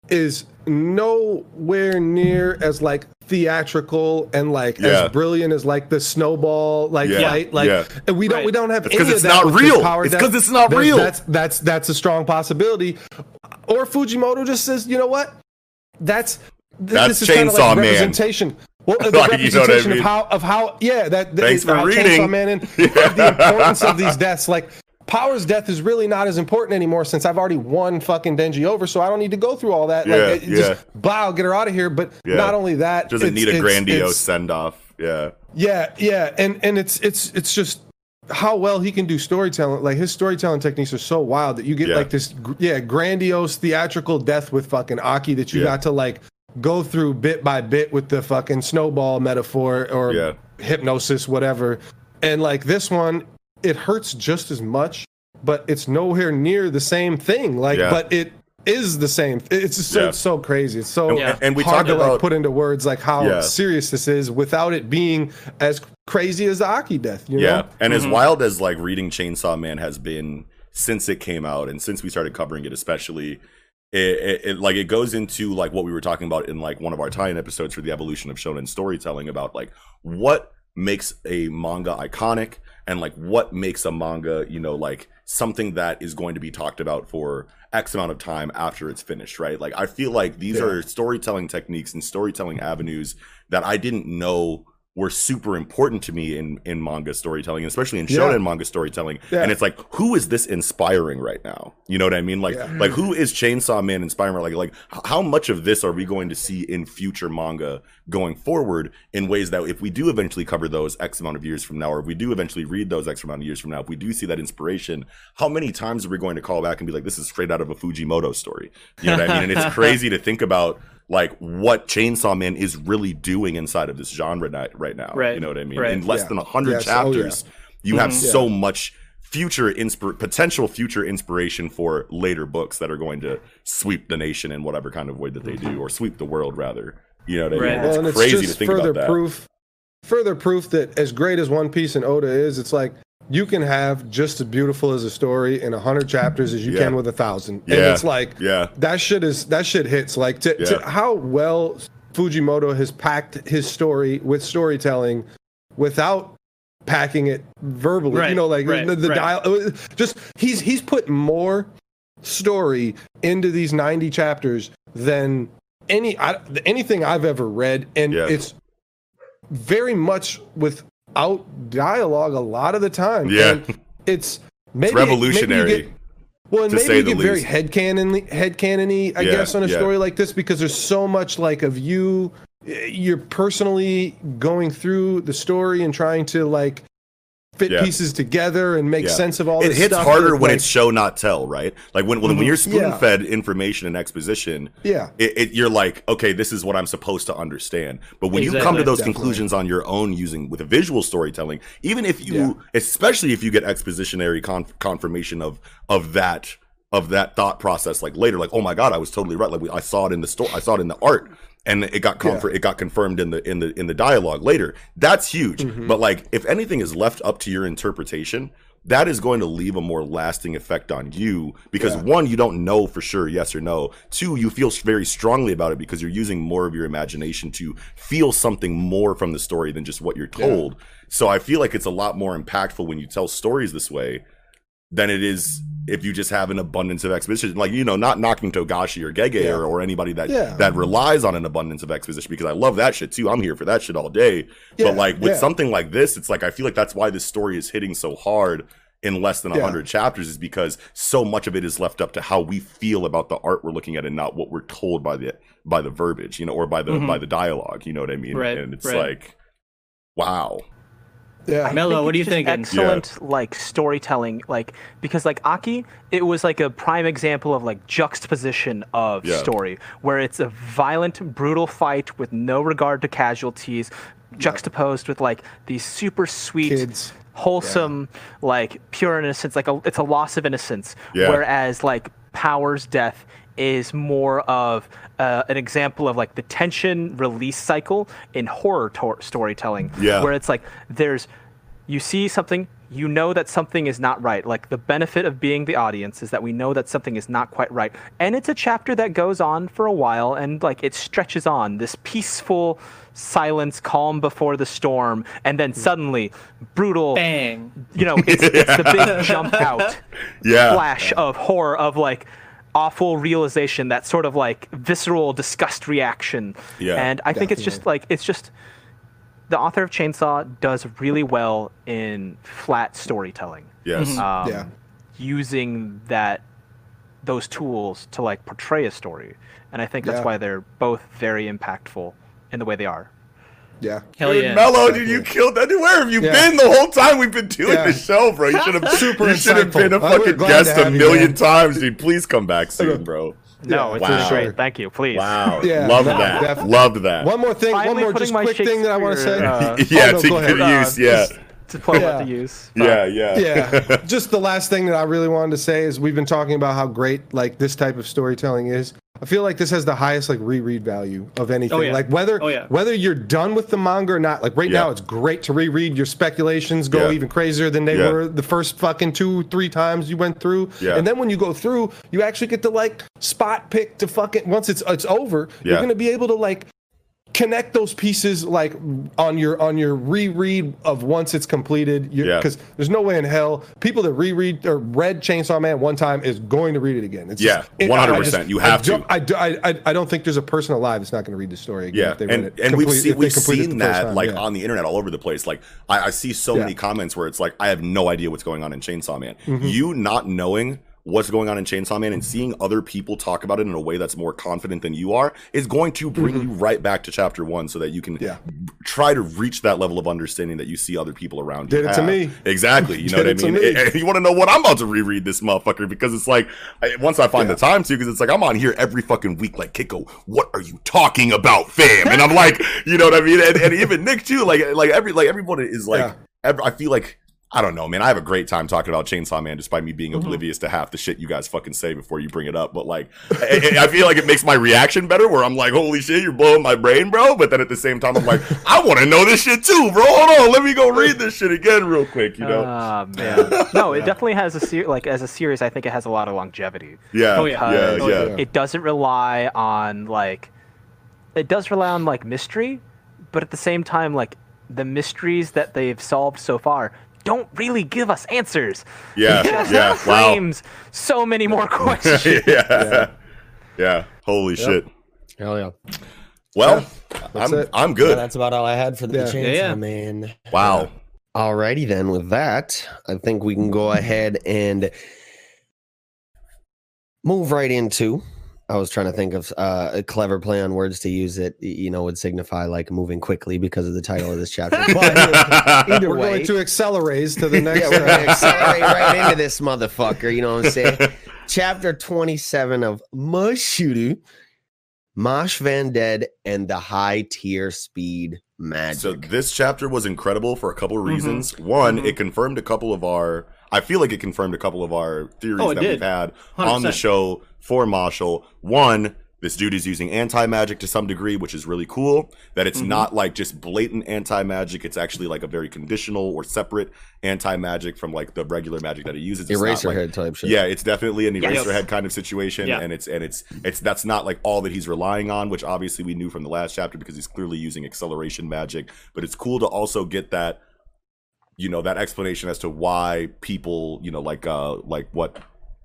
Speaker 2: is nowhere near as like theatrical and like
Speaker 3: Yeah.
Speaker 2: as brilliant as like the snowball like
Speaker 3: Yeah.
Speaker 2: fight like
Speaker 3: Yeah.
Speaker 2: and we don't
Speaker 4: Right.
Speaker 2: we don't have
Speaker 3: It's
Speaker 2: any
Speaker 3: 'cause
Speaker 2: of
Speaker 3: it's not real.
Speaker 2: power
Speaker 3: It's
Speaker 2: death.
Speaker 3: 'cause it's not real.
Speaker 2: that's that's that's a strong possibility or Fujimoto just says you know what that's th-
Speaker 3: That's
Speaker 2: this is
Speaker 3: Chainsaw
Speaker 2: like
Speaker 3: Man.
Speaker 2: representation well, the
Speaker 3: Like, you know I
Speaker 2: representation
Speaker 3: mean?
Speaker 2: of how of how yeah that,
Speaker 3: Thanks
Speaker 2: is
Speaker 3: for reading.
Speaker 2: Chainsaw Man and the importance of these deaths like Power's death is really not as important anymore since I've already won fucking Denji over, so I don't need to go through all that.
Speaker 3: Yeah,
Speaker 2: like,
Speaker 3: yeah.
Speaker 2: just bow, get her out of here. But
Speaker 3: Yeah.
Speaker 2: not only that,
Speaker 3: Doesn't
Speaker 2: it's-
Speaker 3: need a
Speaker 2: it's-
Speaker 3: grandiose send off. Yeah.
Speaker 2: yeah, yeah, and and it's it's it's just how well he can do storytelling. Like his storytelling techniques are so wild that you get
Speaker 3: Yeah.
Speaker 2: like this, yeah, grandiose theatrical death with fucking Aki that you
Speaker 3: Yeah.
Speaker 2: got to like go through bit by bit with the fucking snowball metaphor or
Speaker 3: Yeah.
Speaker 2: hypnosis, whatever. And like this one, it hurts just as much, but it's nowhere near the same thing. Like,
Speaker 3: Yeah.
Speaker 2: but it is the same. It's just so,
Speaker 3: Yeah.
Speaker 2: it's so crazy. It's so
Speaker 3: And- and we
Speaker 2: hard
Speaker 3: talked
Speaker 2: to
Speaker 3: about-
Speaker 2: like put into words like how
Speaker 3: Yeah.
Speaker 2: serious this is without it being as crazy as the Aki death. You
Speaker 3: Yeah,
Speaker 2: know?
Speaker 3: and as mm-hmm. wild as like reading Chainsaw Man has been since it came out, and since we started covering it, especially, it, it, it like it goes into like what we were talking about in like one of our tie-in episodes for the evolution of shonen storytelling about like what makes a manga iconic and like what makes a manga, you know, like something that is going to be talked about for X amount of time after it's finished, right? Like I feel like these
Speaker 2: Yeah.
Speaker 3: are storytelling techniques and storytelling avenues that I didn't know were super important to me in in manga storytelling, and especially in
Speaker 2: Yeah.
Speaker 3: shonen manga storytelling.
Speaker 2: Yeah.
Speaker 3: And it's like, who is this inspiring right now? You know what I mean? Like,
Speaker 2: Yeah.
Speaker 3: like mm. who is Chainsaw Man inspiring? Like, like how much of this are we going to see in future manga going forward in ways that if we do eventually cover those X amount of years from now, or if we do eventually read those X amount of years from now, if we do see that inspiration, how many times are we going to call back and be like, this is straight out of a Fujimoto story? You know what I mean? And it's crazy to think about like what Chainsaw Man is really doing inside of this genre ni- right now.
Speaker 6: Right.
Speaker 3: You know what I mean?
Speaker 6: Right.
Speaker 3: In less
Speaker 2: Yeah.
Speaker 3: than a hundred
Speaker 2: Yes. Oh, yeah.
Speaker 3: chapters, you have mm-hmm. so much future inspir- potential future inspiration for later books that are going to sweep the nation in whatever kind of way that they do, or sweep the world rather. You know what I mean?
Speaker 6: Right.
Speaker 3: It's
Speaker 2: well, and it's
Speaker 3: crazy
Speaker 2: just
Speaker 3: to think
Speaker 2: further
Speaker 3: about that.
Speaker 2: proof further proof that as great as one piece and oda is it's like you can have just as beautiful as a story in a hundred chapters as you
Speaker 3: Yeah.
Speaker 2: can with a thousand and
Speaker 3: Yeah.
Speaker 2: it's like
Speaker 3: Yeah.
Speaker 2: that shit is that shit hits like to, to how well fujimoto has packed his story with storytelling without packing it verbally you know like
Speaker 4: right,
Speaker 2: the, the
Speaker 4: right.
Speaker 2: dial uh, just he's he's put more story into these 90 chapters than any I, anything I've ever read, and
Speaker 3: Yeah.
Speaker 2: it's very much without dialogue a lot of the time.
Speaker 3: Yeah.
Speaker 2: And it's maybe
Speaker 3: It's revolutionary.
Speaker 2: Maybe get, well, and
Speaker 3: to
Speaker 2: maybe
Speaker 3: say
Speaker 2: you get very
Speaker 3: least.
Speaker 2: headcanon headcanon I
Speaker 3: Yeah,
Speaker 2: guess, on a
Speaker 3: yeah.
Speaker 2: story like this because there's so much like of you. Eh, you're personally going through the story and trying to like fit
Speaker 3: Yeah.
Speaker 2: pieces together and make
Speaker 3: Yeah.
Speaker 2: sense of all
Speaker 3: it
Speaker 2: this
Speaker 3: hits
Speaker 2: stuff
Speaker 3: harder
Speaker 2: that,
Speaker 3: when
Speaker 2: like- Mm-hmm.
Speaker 3: it's show not tell, right? Like when when, when you're spoon
Speaker 2: Yeah.
Speaker 3: fed information and exposition,
Speaker 2: yeah
Speaker 3: it, it, you're like, okay, this is what I'm supposed to understand. But when you come to those
Speaker 2: Definitely.
Speaker 3: conclusions on your own using with a visual storytelling, even if you,
Speaker 2: Yeah.
Speaker 3: especially if you get expositionary con- confirmation of of that of that thought process, like later, like, oh my god, I was totally right. Like we, I saw it in the story, I saw it in the art, and it got comfort, it got confirmed in the in the in the dialogue later. That's huge.
Speaker 2: Mm-hmm.
Speaker 3: But like, if anything is left up to your interpretation. That is going to leave a more lasting effect on you because
Speaker 2: Yeah.
Speaker 3: one, you don't know for sure, yes or no. Two, you feel very strongly about it because you're using more of your imagination to feel something more from the story than just what you're told. So I feel like it's a lot more impactful when you tell stories this way than it is if you just have an abundance of exposition. Like, you know, not knocking Togashi or Gege
Speaker 2: Yeah.
Speaker 3: or, or anybody that
Speaker 2: Yeah.
Speaker 3: that relies on an abundance of exposition because I love that shit too. I'm here for that shit all day.
Speaker 2: Yeah,
Speaker 3: but like with
Speaker 2: yeah.
Speaker 3: something like this, it's like I feel like that's why this story is hitting so hard in less than
Speaker 2: Yeah.
Speaker 3: 100 chapters is because so much of it is left up to how we feel about the art we're looking at and not what we're told by the by the verbiage, you know, or by the
Speaker 4: Mhm.
Speaker 3: by the dialogue, you know what I mean?
Speaker 4: Right,
Speaker 3: And it's
Speaker 4: right.
Speaker 3: like wow.
Speaker 2: Yeah
Speaker 4: Mello, what do you
Speaker 6: it's just
Speaker 4: thinking?
Speaker 6: Excellent, like storytelling, like because like Aki, it was like a prime example of like juxtaposition of
Speaker 3: Yeah.
Speaker 6: story, where it's a violent, brutal fight with no regard to casualties, juxtaposed with like these super sweet,
Speaker 2: Kids.
Speaker 6: wholesome, like pure innocence. Like a, it's a loss of innocence.
Speaker 3: Yeah.
Speaker 6: Whereas like Power's death is more of uh, an example of like the tension release cycle in horror tor- storytelling
Speaker 3: Yeah.
Speaker 6: where it's like there's you see something you know that something is not right like the benefit of being the audience is that we know that something is not quite right and it's a chapter that goes on for a while and like it stretches on this peaceful silence calm before the storm and then suddenly brutal
Speaker 4: Bang.
Speaker 6: you know it's, it's the big jump out
Speaker 3: Yeah.
Speaker 6: flash of horror of like awful realization that sort of like visceral disgust reaction
Speaker 3: Yeah,
Speaker 6: and i think it's just like it's just the author of chainsaw does really well in flat storytelling
Speaker 3: Yes.
Speaker 6: um,
Speaker 2: Yeah.
Speaker 6: using that those tools to like portray a story and i think that's
Speaker 2: Yeah.
Speaker 6: why they're both very impactful in the way they are
Speaker 2: yeah
Speaker 4: Hell
Speaker 3: Dude,
Speaker 4: yeah.
Speaker 3: Mello, dude, you killed that. Dude, where have you
Speaker 2: Yeah.
Speaker 3: been the whole time we've been doing
Speaker 2: Yeah.
Speaker 3: this show, bro? You should have
Speaker 2: Super
Speaker 3: you should have been a
Speaker 2: insightful. Uh, we're
Speaker 3: fucking guest a
Speaker 2: have you,
Speaker 3: million times, dude. Please come back soon, bro.
Speaker 6: no it's
Speaker 3: Wow.
Speaker 6: really great thank you please
Speaker 3: Wow.
Speaker 2: Yeah,
Speaker 3: Loved
Speaker 2: no,
Speaker 3: that.
Speaker 2: definitely.
Speaker 3: Loved that.
Speaker 2: one more thing
Speaker 6: Finally
Speaker 2: one more just quick thing that i want to say
Speaker 6: Shakespeare,
Speaker 3: yeah,
Speaker 2: Oh, no,
Speaker 3: to
Speaker 2: go ahead.
Speaker 3: good
Speaker 6: Uh,
Speaker 3: use. Yeah.
Speaker 6: to play
Speaker 2: Yeah.
Speaker 6: what to use
Speaker 3: yeah, yeah.
Speaker 2: yeah just the last thing that i really wanted to say is we've been talking about how great like this type of storytelling is i feel like this has the highest like reread value of anything
Speaker 4: Oh, yeah.
Speaker 2: like whether
Speaker 4: Oh, yeah.
Speaker 2: whether you're done with the manga or not like right
Speaker 3: Yeah.
Speaker 2: now it's great to reread your speculations go
Speaker 3: Yeah.
Speaker 2: even crazier than they
Speaker 3: Yeah.
Speaker 2: were the first fucking two three times you went through
Speaker 3: Yeah.
Speaker 2: and then when you go through you actually get to like spot pick to fucking once it's it's over
Speaker 3: Yeah.
Speaker 2: you're gonna be able to like connect those pieces like on your on your reread of once it's completed
Speaker 3: Yeah.
Speaker 2: because there's no way in hell people that reread or read chainsaw man one time is going to read it again it's
Speaker 3: Yeah,
Speaker 2: just-
Speaker 3: 100%. You have
Speaker 2: I
Speaker 3: to.
Speaker 2: I, do- I, I, I don't think there's a person alive that's not going to read the story again
Speaker 3: Yeah,
Speaker 2: if they read
Speaker 3: and,
Speaker 2: it
Speaker 3: and we've
Speaker 2: complete- they
Speaker 3: we've seen that
Speaker 2: time,
Speaker 3: like
Speaker 2: yeah.
Speaker 3: on the internet all over the place. Like I, I see so
Speaker 2: Yeah.
Speaker 3: many comments where it's like I have no idea what's going on in Chainsaw Man.
Speaker 2: Mm-hmm.
Speaker 3: You not knowing what's going on in Chainsaw Man and seeing other people talk about it in a way that's more confident than you are is going to bring you right back to chapter one so that you can
Speaker 2: Mm-hmm. Yeah.
Speaker 3: try to reach that level of understanding that you see other people around you.
Speaker 2: Did it to me.
Speaker 3: Exactly. You know what I mean?
Speaker 2: me.
Speaker 3: And you want to know what I'm about to reread this motherfucker because it's like I, once I find
Speaker 2: Yeah.
Speaker 3: the time to because it's like I'm on here every fucking week like Kiko, what are you talking about, fam? And I'm like, you know what I mean? And, and even Nick too, like like every like everyone is like
Speaker 2: Yeah.
Speaker 3: ev- I feel like I don't know, man. I have a great time talking about Chainsaw Man, despite me
Speaker 2: Mm-hmm.
Speaker 3: being oblivious to half the shit you guys fucking say before you bring it up. But like, I, I I feel like it makes my reaction better, where I'm like, "Holy shit, you're blowing my brain, bro!" But then at the same time, I'm like, "I want to know this shit too, bro. Hold on, let me go read this shit again real quick." You know?
Speaker 6: Ah, man. No, it definitely has a ser- like as a series. I think it has a lot of longevity.
Speaker 3: yeah,
Speaker 5: Oh, yeah.
Speaker 3: yeah,
Speaker 6: because
Speaker 3: yeah,
Speaker 2: yeah.
Speaker 6: It doesn't rely on like, it does rely on like mystery, but at the same time, like the mysteries that they've solved so far don't really give us answers.
Speaker 3: yeah,
Speaker 6: It just
Speaker 3: yeah. Wow.
Speaker 6: so many more questions.
Speaker 3: yeah. yeah, Holy shit.
Speaker 1: Hell yeah.
Speaker 3: Well,
Speaker 2: That's
Speaker 3: I'm
Speaker 2: it.
Speaker 3: I'm
Speaker 1: Yeah,
Speaker 3: good.
Speaker 1: that's about all I had for the
Speaker 2: Yeah.
Speaker 1: Chainsaw
Speaker 5: Yeah.
Speaker 1: Man.
Speaker 3: Wow.
Speaker 1: Alrighty then, with that, I think we can go ahead and move right into. I was trying to think of uh, a clever play on words to use it, y- you know, would signify like moving quickly because of the title of this chapter. But either
Speaker 2: we're
Speaker 1: way,
Speaker 2: going to accelerate to the next
Speaker 1: yeah, we're gonna
Speaker 2: uh,
Speaker 1: accelerate right into this motherfucker. You know what I'm saying? Chapter 27 of Mashle, Mosh Van Dead, and the high tier speed magic.
Speaker 3: So this chapter was incredible for a couple of reasons. One,
Speaker 5: Mhm.
Speaker 3: it confirmed a couple of our I feel like it confirmed a couple of our theories
Speaker 5: Oh,
Speaker 3: that
Speaker 5: did.
Speaker 3: we've had on the show for Mashle. One, this dude is using anti-magic to some degree, which is really cool. That it's
Speaker 5: Mhm.
Speaker 3: not like just blatant anti-magic, it's actually like a very conditional or separate anti-magic from like the regular magic that he uses. It's not like-
Speaker 1: Eraserhead type shit.
Speaker 3: yeah, it's definitely an
Speaker 5: Yes.
Speaker 3: eraser head kind of situation,
Speaker 5: Yeah.
Speaker 3: and it's and it's it's that's not like all that he's relying on, which obviously we knew from the last chapter because he's clearly using acceleration magic. But it's cool to also get that, you know, that explanation as to why people, you know, like uh like what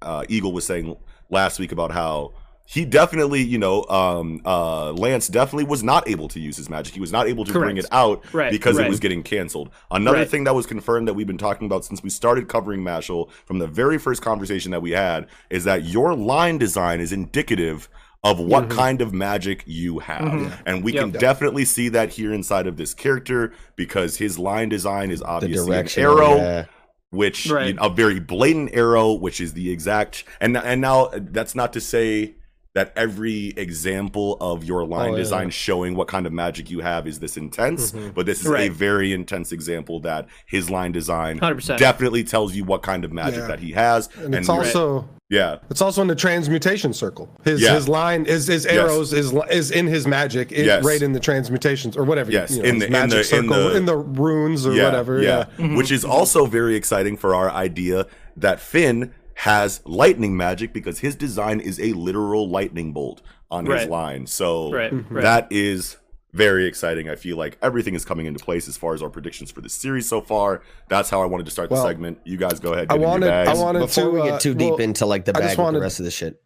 Speaker 3: uh Eagle was saying last week about how he definitely, you know, um uh Lance definitely was not able to use his magic. He was not able to bring it out
Speaker 5: Right,
Speaker 3: because it was getting canceled. Another
Speaker 5: Right.
Speaker 3: thing that was confirmed that we've been talking about since we started covering Mashle from the very first conversation that we had is that your line design is indicative of what kind of magic you have.
Speaker 5: Mhm.
Speaker 3: And we
Speaker 5: Yep.
Speaker 3: can definitely see that here inside of this character because his line design is
Speaker 1: The
Speaker 3: obviously an
Speaker 1: direction.
Speaker 3: arrow
Speaker 1: yeah.
Speaker 3: Which
Speaker 5: Right.
Speaker 3: you know, a very blatant arrow, which is the exact and and now that's not to say that every example of your line
Speaker 1: Oh, yeah.
Speaker 3: design showing what kind of magic you have is this intense,
Speaker 2: Mhm.
Speaker 3: but this is a very intense example that his line design
Speaker 5: 100%.
Speaker 3: definitely tells you what kind of magic
Speaker 2: Yeah.
Speaker 3: that he has,
Speaker 2: and it's also
Speaker 3: yeah,
Speaker 2: it's also in the transmutation circle. His
Speaker 3: Yeah.
Speaker 2: his line is his arrows is is in his magic, it,
Speaker 3: Yes.
Speaker 2: right in the transmutations or whatever.
Speaker 3: Yes,
Speaker 2: you know,
Speaker 3: in
Speaker 2: his
Speaker 3: the- in
Speaker 2: magic
Speaker 3: the- in
Speaker 2: circle
Speaker 3: the-
Speaker 2: in the runes or
Speaker 3: yeah,
Speaker 2: whatever.
Speaker 3: yeah,
Speaker 2: Yeah,
Speaker 3: which is also very exciting for our idea that Finn has lightning magic because his design is a literal lightning bolt on his line. So
Speaker 5: Right, right.
Speaker 3: that is very exciting. I feel like everything is coming into place as far as our predictions for the series so far. That's how I wanted to start the
Speaker 2: Well,
Speaker 3: segment. You guys go ahead.
Speaker 2: I
Speaker 3: get your
Speaker 2: wanted- I wanted-
Speaker 1: Before
Speaker 2: to,
Speaker 1: we
Speaker 2: uh,
Speaker 1: get too
Speaker 2: well,
Speaker 1: deep into like the
Speaker 2: I just
Speaker 1: bag of the rest of the shit,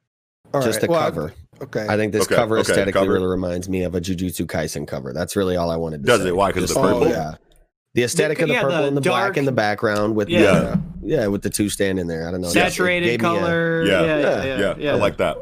Speaker 2: All
Speaker 1: just
Speaker 2: right,
Speaker 1: the
Speaker 2: well, I-
Speaker 1: cover.
Speaker 2: okay.
Speaker 1: I think this
Speaker 3: Okay,
Speaker 1: cover
Speaker 3: okay,
Speaker 1: aesthetically
Speaker 3: cover.
Speaker 1: really reminds me of a Jujutsu Kaisen cover. That's really all I wanted to
Speaker 3: Does
Speaker 1: say.
Speaker 3: it? Why? 'Cause of
Speaker 1: Just-
Speaker 3: the
Speaker 2: purple?
Speaker 1: Oh, yeah. The aesthetic of the
Speaker 5: yeah,
Speaker 1: purple
Speaker 5: the
Speaker 1: and the
Speaker 5: dark-
Speaker 1: black in the background with
Speaker 5: Yeah.
Speaker 1: the uh, yeah with the two standing there. I don't know.
Speaker 5: Saturated
Speaker 1: It gave me a-
Speaker 5: color.
Speaker 3: Yeah.
Speaker 5: Yeah,
Speaker 1: Yeah.
Speaker 5: yeah,
Speaker 3: yeah,
Speaker 5: yeah, yeah.
Speaker 3: I like that.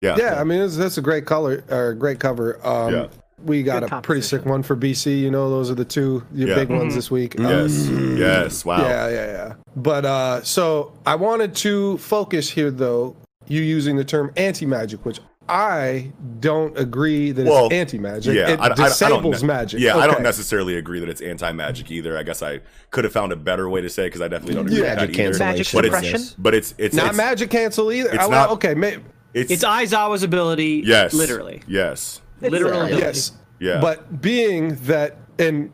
Speaker 3: Yeah,
Speaker 2: Yeah, I mean it's, that's a great color or great cover. Um,
Speaker 3: Yeah.
Speaker 2: We got
Speaker 6: Good
Speaker 2: a pretty sick one for BC. You know, those are the two your
Speaker 3: Yeah.
Speaker 2: big ones
Speaker 5: Mhm.
Speaker 2: this week. Um,
Speaker 3: Yes, yes. Wow.
Speaker 2: Yeah, yeah, yeah. But uh, so I wanted to focus here, though. You using the term anti-magic, which I don't agree that
Speaker 3: Well,
Speaker 2: it's anti-magic.
Speaker 3: Yeah,
Speaker 2: it
Speaker 3: I, I- I don't ne-
Speaker 2: magic.
Speaker 3: Yeah, I don't necessarily agree that it's anti-magic either. I guess I could have found a better way to say because I definitely don't agree
Speaker 2: Yeah.
Speaker 3: with
Speaker 1: magic
Speaker 3: that either.
Speaker 1: cancellation.
Speaker 3: But it's- But it's it's
Speaker 2: Not
Speaker 3: it's,
Speaker 2: magic cancel either.
Speaker 3: it's oh,
Speaker 2: I,
Speaker 3: not-
Speaker 2: okay, may,
Speaker 3: It's,
Speaker 5: It's Aizawa's ability.
Speaker 3: yes,
Speaker 5: Literally.
Speaker 3: Yes.
Speaker 5: Literal
Speaker 2: yes.
Speaker 3: Yeah.
Speaker 2: But being that, and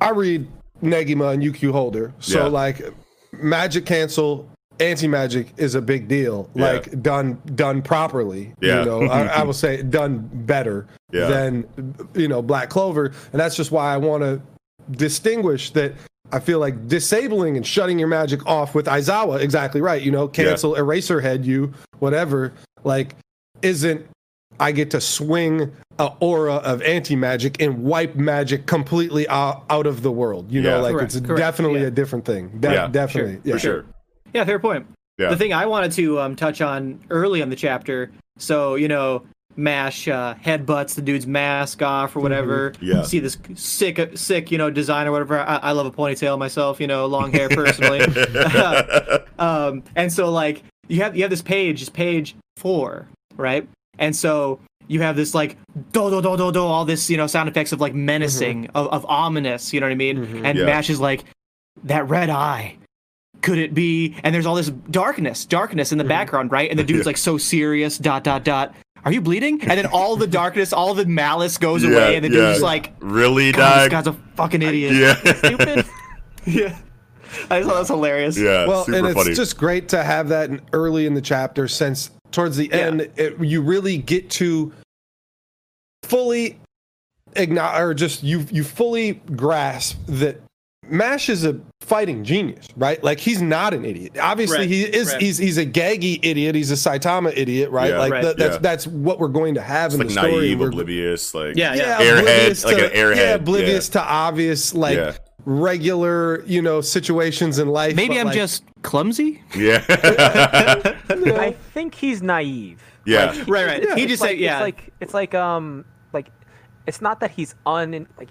Speaker 2: I read Negima and UQ Holder, so
Speaker 3: Yeah.
Speaker 2: like magic cancel anti magic is a big deal.
Speaker 3: Yeah.
Speaker 2: Like done done properly.
Speaker 3: Yeah.
Speaker 2: You know, I, I will say done better
Speaker 3: Yeah.
Speaker 2: than you know Black Clover, and that's just why I want to distinguish that. I feel like disabling and shutting your magic off with Aizawa, exactly right. You know, cancel, eraser head you, whatever. Like, isn't I get to swing a aura of anti magic and wipe magic completely out, out of the world. You
Speaker 3: Yeah.
Speaker 2: know, like
Speaker 4: Correct,
Speaker 2: it's
Speaker 4: correct,
Speaker 2: definitely
Speaker 4: yeah.
Speaker 2: a different thing. De-
Speaker 3: Yeah,
Speaker 2: definitely. Yeah.
Speaker 3: For sure.
Speaker 4: Yeah, fair point.
Speaker 3: Yeah.
Speaker 4: The thing I wanted to um, touch on early in the chapter, so you know, Mash uh, headbutts the dude's mask off or whatever.
Speaker 3: Mm-hmm. Yeah.
Speaker 4: See this sick, sick, you know, design or whatever. I, I love a ponytail myself, you know, long hair personally. um, and so like you have you have this page, this page four, right? And so you have this like do do do do do all this you know sound effects of like menacing of, of ominous you know what i mean and
Speaker 3: Mm-hmm. Yeah.
Speaker 4: mash is like that red eye could it be and there's all this darkness darkness in the background right and the dude's
Speaker 3: Mm-hmm. Yeah.
Speaker 4: like so serious dot dot dot are you bleeding and then all the darkness all the malice goes
Speaker 3: Yeah,
Speaker 4: away and the
Speaker 3: yeah.
Speaker 4: dude's like
Speaker 3: really,
Speaker 4: God, this guy's a fucking idiot
Speaker 3: Yeah.
Speaker 6: Stupid.
Speaker 4: yeah i thought that was hilarious
Speaker 3: yeah.
Speaker 2: Well,
Speaker 3: super
Speaker 2: and it's
Speaker 3: funny.
Speaker 2: just great to have that early in the chapter since towards the end it, you really get to fully acknowledge or just you you fully grasp that Mash is a fighting genius, right? Like he's not an idiot. Obviously,
Speaker 4: Right,
Speaker 2: he is.
Speaker 4: right.
Speaker 2: He's he's a gaggy idiot. He's a Saitama idiot, right?
Speaker 3: Yeah,
Speaker 2: like
Speaker 4: Right.
Speaker 2: th- that's
Speaker 3: Yeah.
Speaker 2: that's what we're going to have
Speaker 3: It's
Speaker 2: in
Speaker 3: like
Speaker 2: the story.
Speaker 3: naive,
Speaker 2: We're-
Speaker 3: oblivious, like
Speaker 4: yeah yeah,
Speaker 3: Airhead,
Speaker 2: oblivious
Speaker 3: like
Speaker 2: to,
Speaker 3: an airhead,
Speaker 2: Yeah, oblivious
Speaker 3: yeah.
Speaker 2: to obvious like
Speaker 3: Yeah.
Speaker 2: regular, you know, situations in life.
Speaker 4: maybe i'm
Speaker 2: like,
Speaker 4: just clumsy
Speaker 3: yeah,
Speaker 6: I think he's naive.
Speaker 3: yeah,
Speaker 4: right right he just
Speaker 6: like,
Speaker 4: say yeah
Speaker 6: It's like it's like um like it's not that he's un like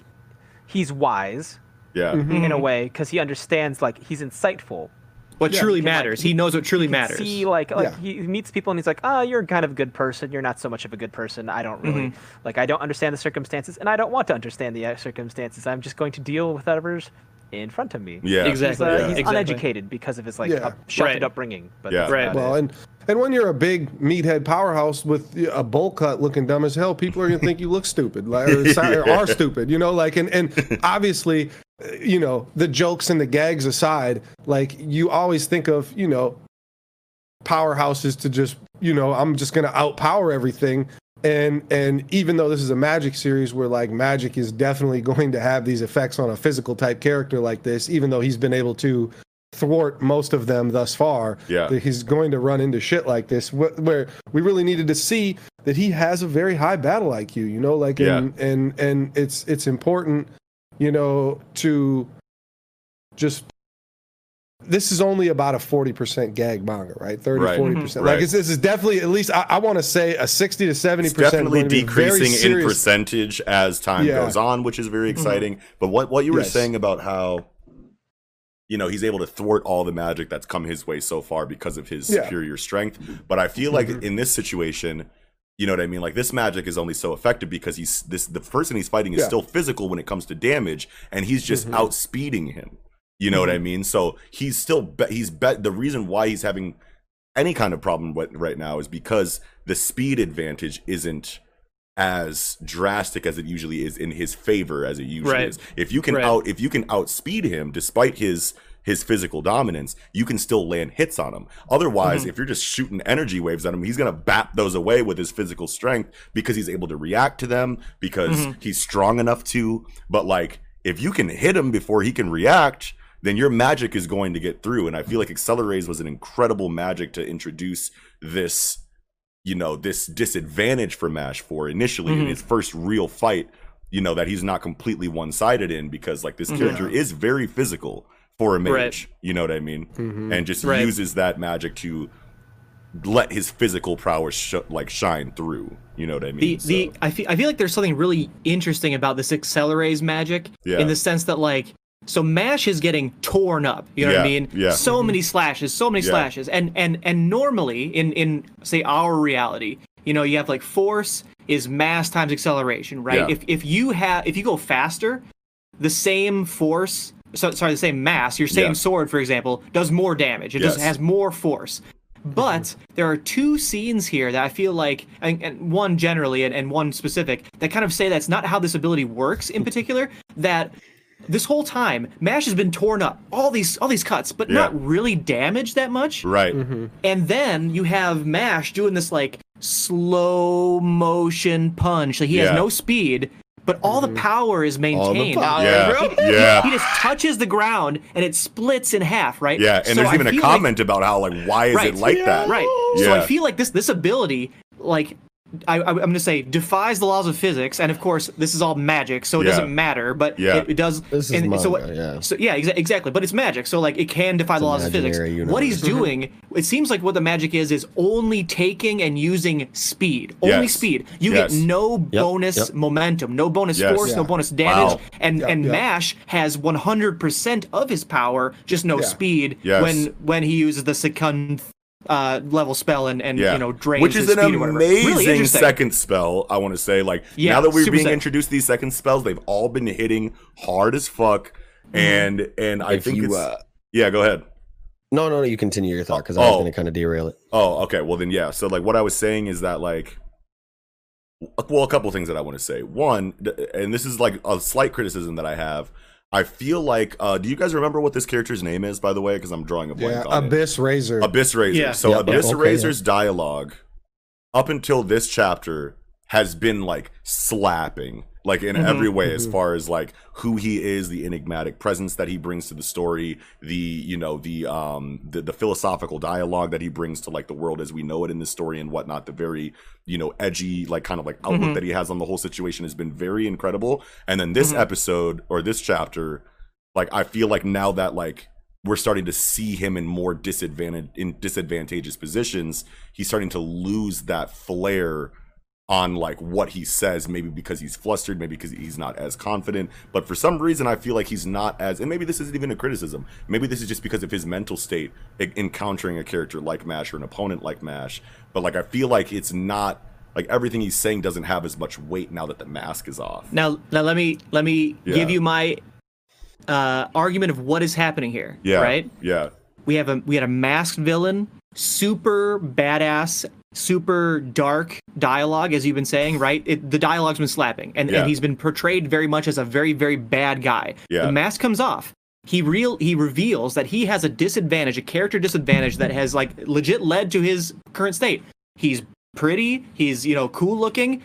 Speaker 6: he's wise
Speaker 3: yeah,
Speaker 2: Mm-hmm.
Speaker 6: in a way because he understands like he's insightful.
Speaker 4: what truly
Speaker 6: can, like,
Speaker 4: matters he knows what truly matters
Speaker 6: See like like
Speaker 2: Yeah.
Speaker 6: he meets people and he's like, ah, you're kind of a good person. You're not so much of a good person. I don't really
Speaker 4: Mm-hmm.
Speaker 6: like. I don't understand the circumstances, and I don't want to understand the uh, circumstances. I'm just going to deal with whatever's in front of me.
Speaker 3: yeah,
Speaker 6: He's,
Speaker 4: Exactly.
Speaker 6: uh,
Speaker 3: Yeah.
Speaker 6: he's
Speaker 4: Exactly.
Speaker 6: uneducated because of his like
Speaker 2: Yeah.
Speaker 6: up, shunted
Speaker 4: Right.
Speaker 6: upbringing. But
Speaker 3: Yeah.
Speaker 4: Right.
Speaker 2: Well,
Speaker 6: it.
Speaker 2: and and when you're a big meathead powerhouse with a bowl cut looking dumb as hell, people are gonna think you look stupid, like or, si- or are stupid, you know. Like and and obviously, Uh, you know, the jokes and the gags aside, like you always think of you know powerhouses to just you know I'm just gonna outpower everything. And and even though this is a magic series where like magic is definitely going to have these effects on a physical type character like this, even though he's been able to thwart most of them thus far,
Speaker 3: Yeah.
Speaker 2: that he's going to run into shit like this wh- where we really needed to see that he has a very high battle IQ, you know, like and and and it's it's important, you know, to just this is only about a 40% gag manga, right? 30,
Speaker 3: Right.
Speaker 2: 40%.
Speaker 3: Right.
Speaker 2: Like it's, this is definitely at least I, I want to say a 60 to 70%
Speaker 3: It's definitely
Speaker 2: to
Speaker 3: decreasing in percentage as time
Speaker 2: Yeah.
Speaker 3: goes on, which is very exciting. But what what you were
Speaker 2: Yes.
Speaker 3: saying about how you know he's able to thwart all the magic that's come his way so far because of his
Speaker 2: Yeah.
Speaker 3: superior strength. But I feel like
Speaker 2: Mhm.
Speaker 3: in this situation, you know what I mean? Like this magic is only so effective because he's this the person he's fighting is
Speaker 2: Yeah.
Speaker 3: still physical when it comes to damage, and he's just
Speaker 2: Mhm.
Speaker 3: outspeeding him. You know what I mean? So he's still be- he's bet the reason why he's having any kind of problem with right now is because the speed advantage isn't as drastic as it usually is in his favor as it usually
Speaker 4: Right.
Speaker 3: is. If you can
Speaker 4: Right.
Speaker 3: out if you can outspeed him despite his his physical dominance, you can still land hits on him. Otherwise,
Speaker 4: Mm-hmm.
Speaker 3: if you're just shooting energy waves at him, he's gonna bap those away with his physical strength because he's able to react to them because
Speaker 4: Mm-hmm.
Speaker 3: he's strong enough to. But like if you can hit him before he can react, then your magic is going to get through. And I feel like Acceleraze was an incredible magic to introduce this, you know, this disadvantage for Mash for initially in
Speaker 4: Mhm.
Speaker 3: his first real fight, you know, that he's not completely one sided in because like this character is very physical for a mage.
Speaker 4: Right.
Speaker 3: You know what I mean?
Speaker 2: Mhm.
Speaker 3: And just
Speaker 4: Right.
Speaker 3: uses that magic to let his physical prowess sh- like shine through. You know what I mean?
Speaker 4: the the I feel I feel like there's something really interesting about this accelerates magic
Speaker 3: Yeah.
Speaker 4: in the sense that like so Mash is getting torn up. You know what I mean?
Speaker 3: yeah.
Speaker 4: So many slashes, so many
Speaker 3: Yeah.
Speaker 4: slashes, and and and normally in in say our reality, you know, you have like force is mass times acceleration, right?
Speaker 3: Yeah.
Speaker 4: If if you have if you go faster, the same force. So, sorry, the same mass. Your same
Speaker 3: Yeah.
Speaker 4: sword, for example, does more damage. It just has more force. But mm-hmm. there are two scenes here that I feel like, and, and one generally and, and one specific, that kind of say that's not how this ability works in particular. That this whole time, Mash has been torn up, all these all these cuts, but
Speaker 3: Yeah.
Speaker 4: not really damaged that much.
Speaker 3: Right. Mm-hmm.
Speaker 4: And then you have Mash doing this like slow motion punch. Like he
Speaker 3: Yeah.
Speaker 4: has no speed, but all the mm-hmm. power is maintained.
Speaker 1: power,
Speaker 3: Yeah.
Speaker 1: bro.
Speaker 4: He
Speaker 3: Yeah.
Speaker 4: just touches the ground and it splits in half, right?
Speaker 3: Yeah. And
Speaker 4: So
Speaker 3: there's
Speaker 4: I
Speaker 3: even a
Speaker 4: feel like-
Speaker 3: comment about how like why is
Speaker 4: Right.
Speaker 3: it like that?
Speaker 4: Right. So I feel like this this ability, like I, I, I'm going to say, defies the laws of physics, and of course, this is all magic, so it
Speaker 3: Yeah.
Speaker 4: doesn't matter. But
Speaker 3: Yeah.
Speaker 4: it, it does.
Speaker 1: This is
Speaker 4: and so, what-
Speaker 1: yeah.
Speaker 4: So yeah, exa- exactly. But it's magic, so like it can defy the laws of physics.
Speaker 1: imaginary
Speaker 4: What he's doing, it seems like what the magic is, is only taking and using speed. Only
Speaker 3: Yes.
Speaker 4: speed. You
Speaker 3: Yes.
Speaker 4: get no bonus
Speaker 1: yep.
Speaker 4: momentum, no bonus
Speaker 3: Yes.
Speaker 4: force, no bonus damage,
Speaker 3: Wow.
Speaker 4: and
Speaker 2: Yep,
Speaker 4: and
Speaker 2: yep.
Speaker 4: Mash has 100% of his power, just no
Speaker 2: Yeah.
Speaker 4: speed
Speaker 3: Yes.
Speaker 4: when when he uses the second uh, level spell and and
Speaker 3: Yeah.
Speaker 4: you know drains
Speaker 3: Which is
Speaker 4: his
Speaker 3: an
Speaker 4: speed or whatever. Really
Speaker 3: amazing second spell, I want to say. Like,
Speaker 4: Yeah,
Speaker 3: now that we're being
Speaker 4: sick.
Speaker 3: introduced to these second spells, they've all been hitting hard as fuck.
Speaker 4: Mm-hmm.
Speaker 3: And and I
Speaker 1: If
Speaker 3: think
Speaker 1: you,
Speaker 3: it's.
Speaker 1: uh,
Speaker 3: yeah, go ahead.
Speaker 1: No, no, no. You continue your thought because I was
Speaker 3: Oh.
Speaker 1: going to kind of derail it.
Speaker 3: Oh, okay. Well, then, yeah. So, like, what I was saying is that, like, well, a couple things that I want to say. One, and this is like a slight criticism that I have. I feel like, uh, do you guys remember what this character's name is, by the way? Because I'm drawing a blank
Speaker 2: Yeah,
Speaker 3: on it.
Speaker 2: Abyss Razor.
Speaker 3: Abyss Razor.
Speaker 4: Yeah.
Speaker 3: So
Speaker 1: Yeah,
Speaker 3: Abyss
Speaker 1: okay,
Speaker 3: Razor's dialogue up until this chapter has been like slapping like in
Speaker 4: Mm-hmm.
Speaker 3: every way as far as like who he is the enigmatic presence that he brings to the story the you know the um the, the philosophical dialogue that he brings to like the world as we know it in this story and whatnot the very you know edgy like kind of like outlook
Speaker 4: Mm-hmm.
Speaker 3: that he has on the whole situation has been very incredible and then this episode or this chapter like I feel like now that like we're starting to see him in more disadvantage in disadvantageous positions, he's starting to lose that flair on like what he says maybe because he's flustered maybe because he's not as confident but for some reason i feel like he's not as and maybe this isn't even a criticism maybe this is just because of his mental state encountering a character like mash or an opponent like mash but like i feel like it's not like everything he's saying doesn't have as much weight now that the mask is off
Speaker 4: Now, now let me let me
Speaker 3: Yeah.
Speaker 4: give you my uh, argument of what is happening here.
Speaker 3: yeah
Speaker 4: Right.
Speaker 3: yeah
Speaker 4: We have a we had a masked villain, super badass, super dark dialogue, as you've been saying, right? It, the dialogue's been slapping, and,
Speaker 3: Yeah.
Speaker 4: and he's been portrayed very much as a very very bad guy.
Speaker 3: Yeah.
Speaker 4: The mask comes off. He real he reveals that he has a disadvantage, a character disadvantage that has like legit led to his current state. He's pretty. He's you know cool looking.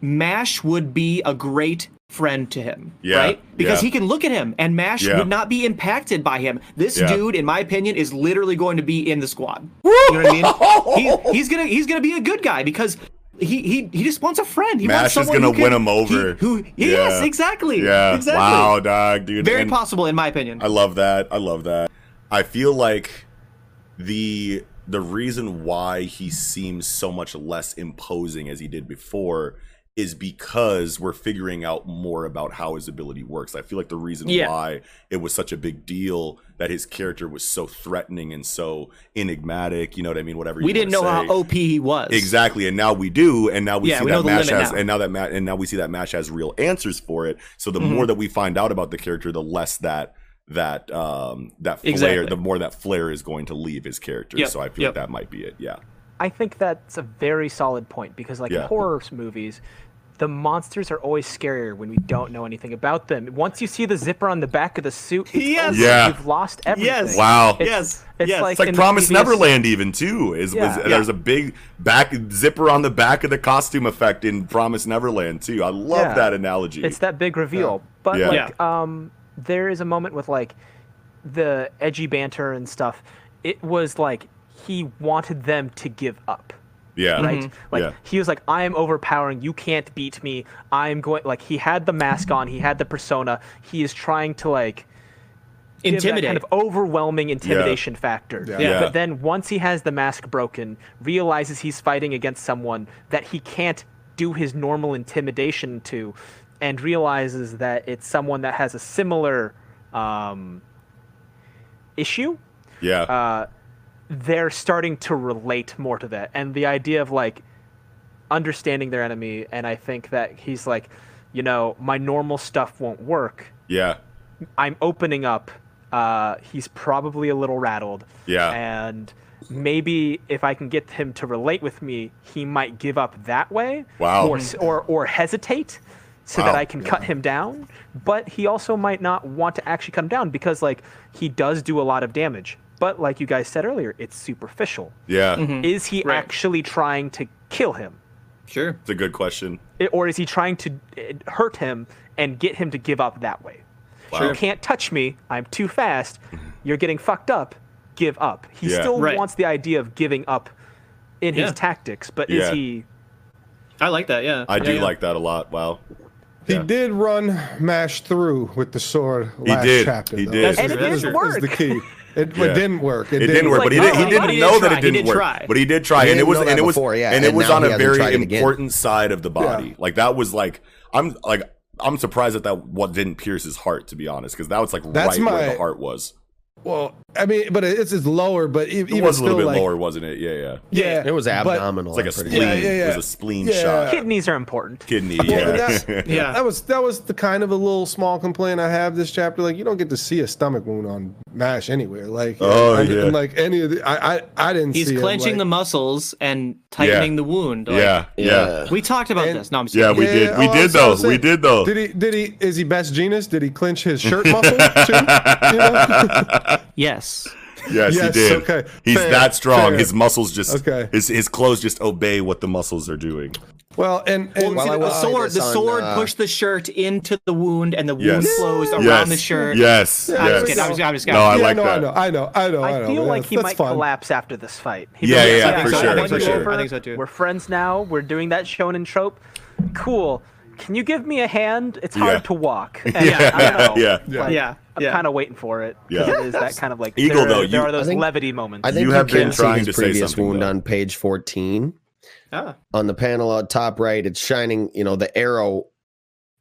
Speaker 4: Mash would be a great friend to him,
Speaker 3: Yeah,
Speaker 4: right? Because
Speaker 3: yeah.
Speaker 4: he can look at him, and Mash
Speaker 3: Yeah.
Speaker 4: would not be impacted by him. This dude, in my opinion, is literally going to be in the squad. You know what I mean? he, he's gonna he's gonna be a good guy because he he, he just wants a friend. He
Speaker 3: Mash
Speaker 4: wants
Speaker 3: is
Speaker 4: someone
Speaker 3: gonna
Speaker 4: who can-
Speaker 3: win him over.
Speaker 4: he- who yes, exactly.
Speaker 3: yeah
Speaker 4: exactly.
Speaker 3: wow dog dude
Speaker 4: Very
Speaker 3: And-
Speaker 4: possible, in my opinion.
Speaker 3: I love that. I love that. I feel like the the reason why he seems so much less imposing as he did before is because we're figuring out more about how his ability works. I feel like the reason
Speaker 4: Yeah.
Speaker 3: why it was such a big deal that his character was so threatening and so enigmatic, you know what I mean? Whatever
Speaker 4: we
Speaker 3: you
Speaker 4: didn't know
Speaker 3: wanna
Speaker 4: how. OP he was.
Speaker 3: Exactly, and now we do, and now we
Speaker 4: Yeah,
Speaker 3: see
Speaker 4: we
Speaker 3: that
Speaker 4: the
Speaker 3: Mash has,
Speaker 4: now.
Speaker 3: and now that Ma- and now we see that Mash has real answers for it. So the
Speaker 4: Mm-hmm.
Speaker 3: more that we find out about the character, the less that that um that flair,
Speaker 4: Exactly.
Speaker 3: the more that flair is going to leave his character.
Speaker 4: Yep,
Speaker 3: So I feel
Speaker 4: yep.
Speaker 3: like that might be it. Yeah,
Speaker 6: I think that's a very solid point because, like
Speaker 3: Yeah.
Speaker 6: horror movies, the monsters are always scarier when we don't know anything about them. Once you see the zipper on the back of the suit, it's
Speaker 4: Yes.
Speaker 6: over.
Speaker 3: Yeah.
Speaker 6: you've lost everything.
Speaker 4: Yes.
Speaker 3: Wow.
Speaker 6: It's,
Speaker 4: Yes.
Speaker 6: it's
Speaker 4: Yes.
Speaker 6: like,
Speaker 3: it's like Promise
Speaker 6: previous-
Speaker 3: Neverland, even too. Is
Speaker 6: Yeah.
Speaker 3: was,
Speaker 6: Yeah.
Speaker 3: there's a big back zipper on the back of the costume effect in Promise Neverland too. I love
Speaker 6: Yeah.
Speaker 3: that analogy.
Speaker 6: It's that big reveal. But
Speaker 3: Yeah.
Speaker 6: like, um, there is a moment with like the edgy banter and stuff. It was like he wanted them to give up.
Speaker 3: Yeah,
Speaker 6: right? Like
Speaker 3: Yeah.
Speaker 6: he was like, I am overpowering. You can't beat me. I'm going. Like he had the mask on. He had the persona. He is trying to like
Speaker 4: Intimidate.
Speaker 6: kind of overwhelming intimidation factor.
Speaker 2: Yeah.
Speaker 3: Yeah.
Speaker 6: But then once he has the mask broken, realizes he's fighting against someone that he can't do his normal intimidation to, and realizes that it's someone that has a similar um, issue
Speaker 3: yeah,
Speaker 6: uh, they're starting to relate more to that and the idea of like understanding their enemy and i think that he's like you know my normal stuff won't work
Speaker 3: yeah,
Speaker 6: i'm opening up uh, he's probably a little rattled
Speaker 3: Yeah.
Speaker 6: and maybe if i can get him to relate with me he might give up that way
Speaker 3: Wow.
Speaker 6: or or, or hesitate so
Speaker 3: Wow.
Speaker 6: that I can cut him down, but he also might not want to actually cut him down because like he does do a lot of damage. But like you guys said earlier, it's superficial.
Speaker 3: Yeah,
Speaker 6: Is he
Speaker 4: Right.
Speaker 6: actually trying to kill him?
Speaker 4: Sure.
Speaker 3: it's a good question.
Speaker 6: I- or is he trying to uh, hurt him and get him to give up that way?
Speaker 3: Wow.
Speaker 6: You can't touch me. I'm too fast. You're getting fucked up. Give up. He
Speaker 3: Yeah.
Speaker 6: still
Speaker 4: Right.
Speaker 6: wants the idea of giving up in
Speaker 4: Yeah.
Speaker 6: his tactics, but
Speaker 3: Yeah.
Speaker 6: is he?
Speaker 4: I like that. Yeah.
Speaker 3: I
Speaker 4: Yeah,
Speaker 3: do
Speaker 4: yeah.
Speaker 3: like that a lot. Wow.
Speaker 2: He
Speaker 3: Yeah.
Speaker 2: did run Mash through with the sword
Speaker 3: He did.
Speaker 2: chapter.
Speaker 3: He
Speaker 2: though.
Speaker 3: did.
Speaker 4: That's
Speaker 6: And it
Speaker 4: true,
Speaker 6: didn't work.
Speaker 2: Is the key. It,
Speaker 3: Yeah.
Speaker 2: it didn't work.
Speaker 3: It didn't work, but he,
Speaker 6: like,
Speaker 3: did, he
Speaker 6: no,
Speaker 3: didn't. He
Speaker 6: he
Speaker 3: didn't
Speaker 6: did
Speaker 3: know
Speaker 4: try.
Speaker 3: that it didn't
Speaker 4: did
Speaker 3: work.
Speaker 4: try.
Speaker 3: But he did try,
Speaker 1: He
Speaker 3: and it was and it was
Speaker 1: before, yeah,
Speaker 3: and it
Speaker 1: and
Speaker 3: was on a very
Speaker 1: it again.
Speaker 3: important side of the body. Like that was like I'm like I'm surprised that that what didn't pierce his heart to be honest, because that was like
Speaker 2: That's
Speaker 3: right where the heart was.
Speaker 2: Well, I mean, but it's it's lower. But
Speaker 3: It
Speaker 2: even
Speaker 3: was a little
Speaker 2: still,
Speaker 3: bit
Speaker 2: like,
Speaker 3: lower, wasn't it? Yeah, yeah.
Speaker 2: Yeah,
Speaker 1: It was abdominal.
Speaker 3: It's like a
Speaker 1: I'm pretty
Speaker 3: spleen.
Speaker 2: Yeah, yeah,
Speaker 3: It was
Speaker 2: yeah.
Speaker 3: a spleen
Speaker 2: Yeah.
Speaker 3: shot.
Speaker 6: Kidneys are important.
Speaker 3: Kidney. Yeah.
Speaker 2: and that's-
Speaker 4: Yeah.
Speaker 2: That was that was the kind of a little small complaint I have this chapter. Like you don't get to see a stomach wound on Mash anywhere. Like
Speaker 3: Oh,
Speaker 2: I
Speaker 3: yeah.
Speaker 2: like any of the. I I, I didn't.
Speaker 4: He's
Speaker 2: see
Speaker 4: clenching
Speaker 2: him,
Speaker 4: the muscles and tightening the wound. Like,
Speaker 3: yeah. Yeah.
Speaker 4: We talked about
Speaker 2: And-
Speaker 4: this. No, I'm just
Speaker 3: Yeah,
Speaker 4: kidding.
Speaker 3: we
Speaker 2: Yeah,
Speaker 3: did.
Speaker 2: yeah,
Speaker 3: We
Speaker 2: oh,
Speaker 3: did
Speaker 2: so I
Speaker 3: though.
Speaker 2: saying,
Speaker 3: We did though.
Speaker 2: Did he? Did he? Is he best genius? Did he clench his shirt muscle too? You know?
Speaker 4: Yes.
Speaker 3: Yes,
Speaker 2: Yes,
Speaker 3: he did.
Speaker 2: okay.
Speaker 3: He's
Speaker 2: Fair,
Speaker 3: that strong.
Speaker 2: fair.
Speaker 3: His muscles just
Speaker 2: Okay.
Speaker 3: his his clothes just obey what the muscles are doing.
Speaker 2: Well, and, and
Speaker 1: Well,
Speaker 4: See, the
Speaker 1: will say
Speaker 4: sword, the
Speaker 1: on,
Speaker 4: sword
Speaker 1: uh,
Speaker 4: pushed the shirt into the wound, and the wound
Speaker 3: Yes.
Speaker 4: closed around
Speaker 3: yes.
Speaker 4: the shirt.
Speaker 3: Yes.
Speaker 2: Yeah,
Speaker 4: I'm
Speaker 3: yes.
Speaker 4: just kidding. I'm just, I'm just
Speaker 3: No,
Speaker 4: kidding.
Speaker 3: I
Speaker 2: yeah,
Speaker 3: like
Speaker 2: no,
Speaker 3: that.
Speaker 2: I know, I know, I know, I,
Speaker 6: I feel
Speaker 2: Yeah,
Speaker 6: like he might
Speaker 2: fun.
Speaker 6: collapse after this fight. He
Speaker 3: Yeah,
Speaker 6: might
Speaker 3: yeah, yeah, for
Speaker 6: "So
Speaker 3: sure, for sure.
Speaker 4: I think so, too.
Speaker 6: We're friends now. We're doing that shonen trope. Cool. Can you give me a hand? It's hard
Speaker 3: Yeah.
Speaker 6: to walk. And
Speaker 3: Yeah,
Speaker 6: I don't know.
Speaker 3: yeah.
Speaker 6: Like,
Speaker 4: Yeah,
Speaker 6: I'm
Speaker 4: yeah.
Speaker 6: kind of waiting for it. 'cause
Speaker 3: Yeah.
Speaker 6: It is that kind of like
Speaker 3: Eagle,
Speaker 6: there,
Speaker 3: though,
Speaker 6: There
Speaker 3: you-
Speaker 6: are those
Speaker 1: think-
Speaker 6: levity moments.
Speaker 1: I think
Speaker 3: You
Speaker 1: you,
Speaker 3: have been
Speaker 1: can see
Speaker 3: trying
Speaker 1: his
Speaker 3: to say
Speaker 1: previous
Speaker 3: something,
Speaker 1: wound
Speaker 3: though.
Speaker 1: on page 14.
Speaker 4: Ah.
Speaker 1: On the panel on top right, it's shining. You know, the arrow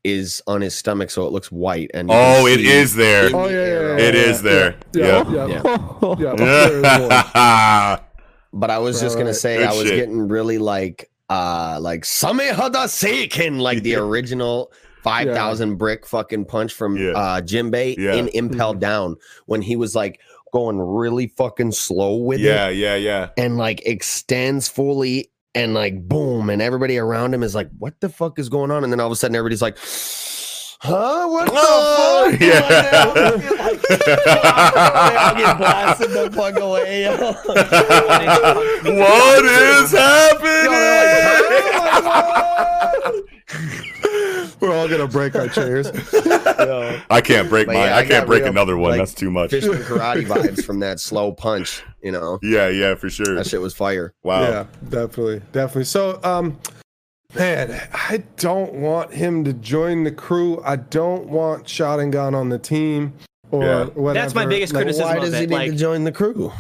Speaker 1: is on his stomach, so it looks white. And
Speaker 3: Oh, it
Speaker 1: see
Speaker 3: is there.
Speaker 2: Oh,
Speaker 1: the
Speaker 2: yeah, yeah.
Speaker 3: It
Speaker 2: yeah,
Speaker 3: is there.
Speaker 2: Yeah,
Speaker 3: Yeah.
Speaker 2: yeah,
Speaker 1: Yeah.
Speaker 2: yeah. very important.
Speaker 3: Yeah.
Speaker 1: But I was just gonna
Speaker 2: Alright.
Speaker 1: say
Speaker 3: Good
Speaker 1: I was
Speaker 3: shit.
Speaker 1: getting really like uh like Same Hada Seiken, like the original five thousand brick fucking punch from
Speaker 3: Yeah.
Speaker 1: uh Jimbei
Speaker 3: Yeah.
Speaker 1: in Impel Down when he was like going really fucking slow with it
Speaker 3: yeah, yeah, yeah.
Speaker 1: and like extends fully and like boom and everybody around him is like what the fuck is going on and then all of a sudden everybody's like huh what the
Speaker 3: Oh,
Speaker 1: fuck
Speaker 3: yeah.
Speaker 1: I get blasted the fuck away
Speaker 3: what is happening?
Speaker 2: We're all gonna break our chairs.
Speaker 3: I can't break
Speaker 1: But
Speaker 3: my.
Speaker 1: yeah,
Speaker 3: I
Speaker 1: I
Speaker 3: can't break
Speaker 1: real,
Speaker 3: another one.
Speaker 1: like,
Speaker 3: That's too much.
Speaker 1: Fishman karate vibes from that slow punch you know
Speaker 3: Yeah, yeah, for sure.
Speaker 1: that shit was fire
Speaker 3: Wow.
Speaker 2: Yeah, definitely, definitely. So, um, man, I don't want him to join the crew. I don't want shot and gun on the team or
Speaker 3: Yeah.
Speaker 2: whatever.
Speaker 4: That's my biggest
Speaker 2: Like,
Speaker 4: criticism
Speaker 1: why
Speaker 4: of
Speaker 1: does
Speaker 4: it,
Speaker 1: he need
Speaker 4: like-
Speaker 1: to join the crew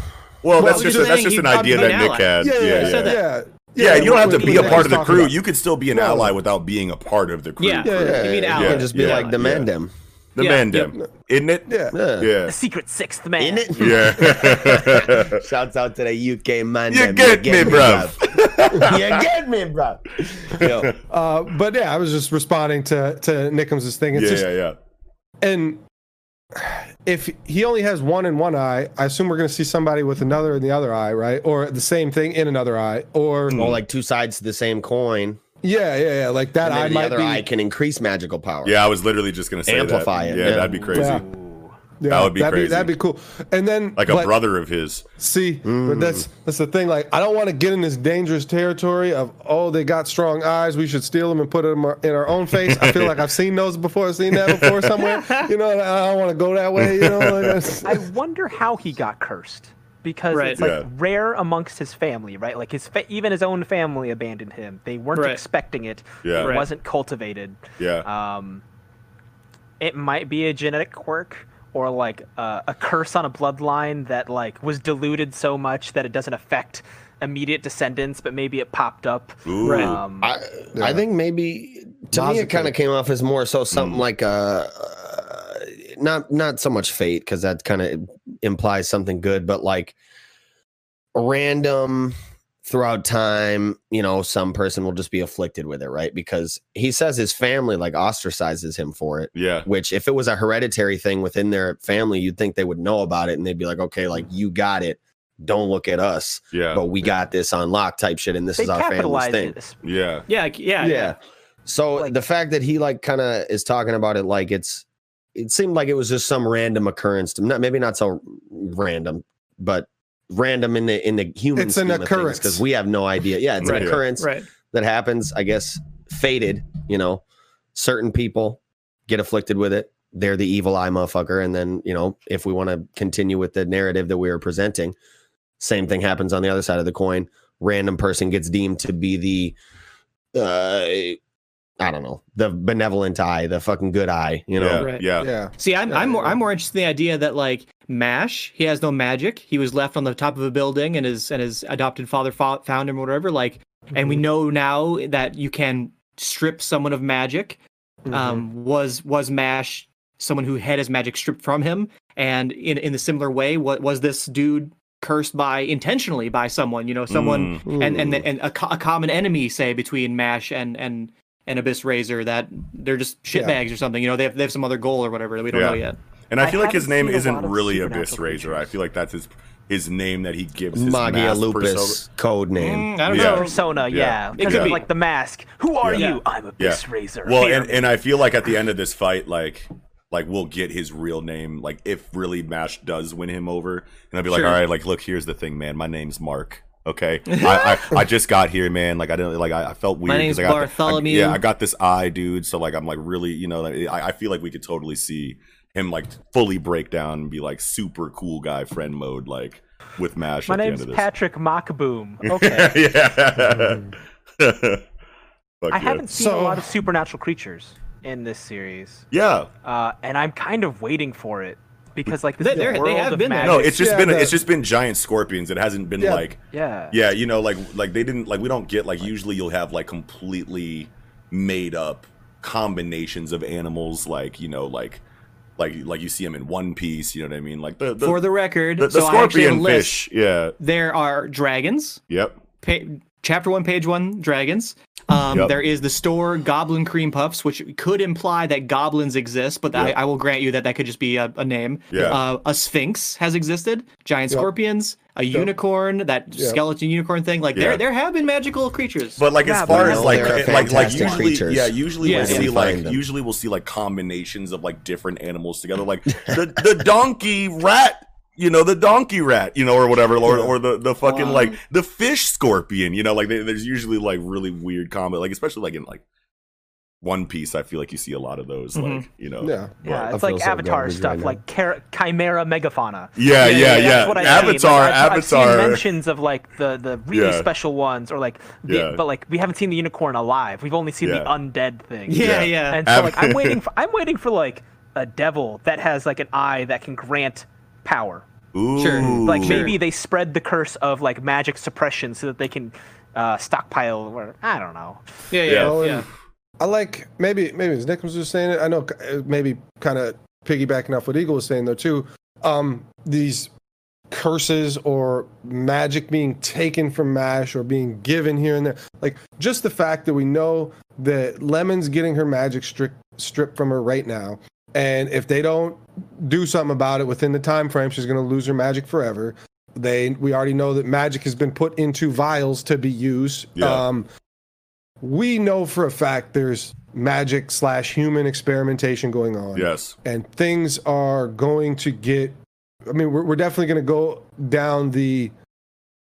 Speaker 3: Well, that's
Speaker 4: I'm
Speaker 3: just
Speaker 4: just
Speaker 3: a, that's just an idea that Nick
Speaker 4: ally.
Speaker 3: had.
Speaker 2: Yeah, yeah,
Speaker 3: yeah,
Speaker 2: yeah.
Speaker 3: yeah.
Speaker 2: yeah.
Speaker 3: Yeah, you don't have to be a part of the crew.
Speaker 2: about.
Speaker 3: You could still be an ally without being a part of the crew.
Speaker 4: Yeah.
Speaker 2: Yeah, yeah,
Speaker 4: You mean
Speaker 2: yeah.
Speaker 4: ally.
Speaker 1: you can just be
Speaker 3: yeah,
Speaker 1: like demand
Speaker 3: yeah.
Speaker 1: Mandem
Speaker 3: The
Speaker 4: Yeah,
Speaker 3: Mandem, isn't it?
Speaker 2: Yeah.
Speaker 1: yeah,
Speaker 3: Yeah.
Speaker 6: The secret sixth man.
Speaker 1: Isn't it
Speaker 3: Yeah.
Speaker 1: shouts out to the UK mandem
Speaker 3: you get me, bro.
Speaker 1: bruv. you get me bro Yo.
Speaker 2: Uh, but yeah, I was just responding to to Nickums' thing. It's
Speaker 3: Yeah,
Speaker 2: just
Speaker 3: yeah, yeah.
Speaker 2: and if he only has one in one eye, I assume we're going to see somebody with another in the other eye, right? Or the same thing in another eye, or
Speaker 1: or like two sides to the same coin
Speaker 2: yeah, yeah, yeah, like that
Speaker 1: and
Speaker 2: eye might
Speaker 1: other
Speaker 2: be
Speaker 1: eye can increase magical power
Speaker 3: Yeah, I was literally just gonna say
Speaker 1: Amplify
Speaker 3: that.
Speaker 1: it,
Speaker 3: Yeah,
Speaker 1: yeah.
Speaker 3: that'd be crazy.
Speaker 2: Yeah. Yeah,
Speaker 3: That would be
Speaker 2: that'd
Speaker 3: crazy.
Speaker 2: Be, that'd be cool. And then
Speaker 3: Like a
Speaker 2: but
Speaker 3: brother of his.
Speaker 2: See,
Speaker 1: Mm.
Speaker 2: but that's that's the thing. Like, I don't want to get in this dangerous territory of oh, they got strong eyes. We should steal them and put them in our own face. I feel like I've seen those before. I've seen that before somewhere. You know, I don't want to go that way. You know, like
Speaker 6: I wonder how he got cursed because
Speaker 4: Right.
Speaker 6: it's like
Speaker 3: Yeah.
Speaker 6: rare amongst his family, right? Like his fa- even his own family abandoned him. They weren't
Speaker 4: Right.
Speaker 6: expecting it.
Speaker 3: Yeah.
Speaker 6: It
Speaker 4: Right.
Speaker 6: wasn't cultivated.
Speaker 3: Yeah.
Speaker 6: Um, it might be a genetic quirk or like uh, a curse on a bloodline that like was diluted so much that it doesn't affect immediate descendants, but maybe it popped up.
Speaker 3: Ooh.
Speaker 4: Right.
Speaker 6: Um,
Speaker 1: I, I think maybe to me it kind of came off as more so
Speaker 3: Mm.
Speaker 1: something like a uh, not not so much fate because that kind of implies something good, but like random throughout time. You know, some person will just be afflicted with it, right? Because he says his family like ostracizes him for it.
Speaker 3: Yeah.
Speaker 1: Which, if it was a hereditary thing within their family, you'd think they would know about it and they'd be like, okay, like you got it. Don't look at us,
Speaker 3: Yeah.
Speaker 1: but we got this on lock type shit, and this
Speaker 6: they
Speaker 1: is our family's thing.
Speaker 6: it.
Speaker 3: Yeah.
Speaker 4: Yeah, yeah,
Speaker 1: Yeah. So
Speaker 6: Like-
Speaker 1: the fact that he like kind of is talking about it like it's, it seemed like it was just some random occurrence. Not maybe not so random, but random in the in the human.
Speaker 2: It's an occurrence.
Speaker 1: because we have no idea. Yeah, it's
Speaker 3: Right.
Speaker 1: an occurrence
Speaker 4: Right.
Speaker 1: that happens. I guess fated. You know, certain people get afflicted with it. They're the evil eye motherfucker, and then you know, if we want to continue with the narrative that we are presenting, same thing happens on the other side of the coin. Random person gets deemed to be the, uh, I don't know, the benevolent eye, the fucking good eye. You know,
Speaker 3: yeah,
Speaker 4: Right.
Speaker 3: yeah.
Speaker 2: Yeah.
Speaker 4: See, I'm
Speaker 2: Yeah,
Speaker 4: I'm more
Speaker 2: yeah.
Speaker 4: I'm more interested in the idea that like Mash, he has no magic. He was left on the top of a building, and his and his adopted father fo- found him, or whatever. Like, and
Speaker 2: Mm-hmm.
Speaker 4: we know now that you can strip someone of magic.
Speaker 2: Mm-hmm.
Speaker 4: Um, was was Mash someone who had his magic stripped from him? And in in a similar way, what was this dude cursed by intentionally by someone? You know, someone
Speaker 3: Mm.
Speaker 4: and and and a, a common enemy say between Mash and and and Abyss Razor that they're just
Speaker 2: Yeah.
Speaker 4: shitbags or something. You know, they have they have some other goal or whatever that we don't
Speaker 3: Yeah.
Speaker 4: know yet.
Speaker 3: And I
Speaker 6: I
Speaker 3: feel like his name isn't really Abyss Razor. I feel like that's his his name that he gives his
Speaker 1: Magia Lupus
Speaker 3: persona.
Speaker 1: code name.
Speaker 4: Mm, I don't
Speaker 3: Yeah.
Speaker 4: know.
Speaker 6: persona,
Speaker 3: Yeah.
Speaker 6: yeah.
Speaker 3: It
Speaker 6: Because
Speaker 3: could
Speaker 6: of
Speaker 3: be.
Speaker 6: like the mask. Who are
Speaker 3: Yeah.
Speaker 6: you? I'm Abyss Razor.
Speaker 3: Well, and, and I feel like at the end of this fight, like like we'll get his real name. Like if really Mash does win him over, and I'll be like, all right, like look, here's the thing, man. My name's Mark. Okay, I, I I just got here, man. Like I didn't like I, I felt weird. 'cause
Speaker 4: name's
Speaker 3: I got the- I-
Speaker 4: Bartholomew.
Speaker 3: yeah, I got this eye, dude. So like I'm like really, you know, like, I, I feel like we could totally see him like fully break down and be like super cool guy friend mode, like with Mash.
Speaker 6: My
Speaker 3: at the
Speaker 6: name's
Speaker 3: end of this.
Speaker 6: Patrick Mockboom. Okay.
Speaker 3: yeah. Fuck
Speaker 6: I
Speaker 3: yeah.
Speaker 6: haven't seen
Speaker 2: So-
Speaker 6: a lot of supernatural creatures in this series,
Speaker 3: Yeah.
Speaker 6: uh, and I'm kind of waiting for it because like this
Speaker 4: They-
Speaker 6: is a
Speaker 4: they're- they
Speaker 6: world
Speaker 4: have
Speaker 6: of
Speaker 4: been there.
Speaker 6: magic.
Speaker 3: No, it's just
Speaker 2: Yeah,
Speaker 3: been
Speaker 2: the-
Speaker 3: it's just been giant scorpions. It hasn't been
Speaker 2: Yeah.
Speaker 3: like
Speaker 6: yeah.
Speaker 3: yeah, you know, like like they didn't like we don't get like usually you'll have like completely made up combinations of animals like you know like like like you see them in One Piece. You know what I mean? Like the the,
Speaker 4: For the record,
Speaker 3: the, the
Speaker 4: so I actually have a
Speaker 3: scorpion
Speaker 4: list.
Speaker 3: fish. Yeah.
Speaker 4: There are dragons.
Speaker 3: Yep.
Speaker 4: Pa- chapter one, page one, dragons. Um,
Speaker 3: Yep.
Speaker 4: There is the store goblin cream puffs, which could imply that goblins exist, but I,
Speaker 3: Yep.
Speaker 4: I will grant you that that could just be a, a name.
Speaker 3: Yeah.
Speaker 4: Uh, a sphinx has existed. Giant
Speaker 2: Yep.
Speaker 4: scorpions. A unicorn. That
Speaker 2: Yep.
Speaker 4: skeleton unicorn thing. Like
Speaker 3: Yeah.
Speaker 4: there, there have been magical creatures.
Speaker 3: But like
Speaker 6: Yeah,
Speaker 3: as
Speaker 6: but
Speaker 3: far as
Speaker 6: know
Speaker 3: like like like usually
Speaker 1: creatures.
Speaker 3: yeah usually
Speaker 4: Yeah,
Speaker 3: we'll
Speaker 4: yeah.
Speaker 3: see like
Speaker 1: them.
Speaker 3: usually we'll see like combinations of like different animals together like the the donkey rat you know the donkey rat you know or whatever or, or the the fucking
Speaker 4: Wow.
Speaker 3: like the fish scorpion you know like they, there's usually like really weird combat like especially like in like One Piece I feel like you see a lot of those
Speaker 4: Mm-hmm.
Speaker 3: like you know
Speaker 2: Yeah.
Speaker 6: Yeah, it's like
Speaker 1: so
Speaker 6: Avatar
Speaker 1: garbage
Speaker 6: stuff,
Speaker 1: right
Speaker 6: like Char- Chimera Megafauna.
Speaker 3: yeah yeah yeah,
Speaker 6: That's what I mean.
Speaker 3: Avatar
Speaker 6: Like, I've, I've seen
Speaker 3: Avatar
Speaker 6: mentions of like the the really
Speaker 3: Yeah.
Speaker 6: special ones, or like, the,
Speaker 3: Yeah.
Speaker 6: but like we haven't seen the unicorn alive. We've only seen the undead thing.
Speaker 4: yeah,
Speaker 3: Yeah.
Speaker 4: yeah.
Speaker 6: And so
Speaker 3: Av-
Speaker 6: like I'm waiting for I'm waiting for like a devil that has like an eye that can grant power.
Speaker 3: Ooh.
Speaker 4: Sure.
Speaker 6: Like
Speaker 4: Sure.
Speaker 6: maybe they spread the curse of like magic suppression so that they can uh, stockpile or I don't know.
Speaker 4: yeah,
Speaker 3: Yeah.
Speaker 4: yeah,
Speaker 2: Well,
Speaker 4: yeah.
Speaker 2: I like maybe maybe as Nick was just saying it. I know uh, maybe kind of piggybacking off what Eagle was saying though too. Um, these curses or magic being taken from Mash or being given here and there, like just the fact that we know that Lemon's getting her magic stripped stripped from her right now, and if they don't do something about it within the time frame, she's going to lose her magic forever. They we already know that magic has been put into vials to be used.
Speaker 3: Yeah.
Speaker 2: Um, we know for a fact there's magic slash human experimentation going on
Speaker 3: yes
Speaker 2: and things are going to get i mean we're, we're definitely going to go down the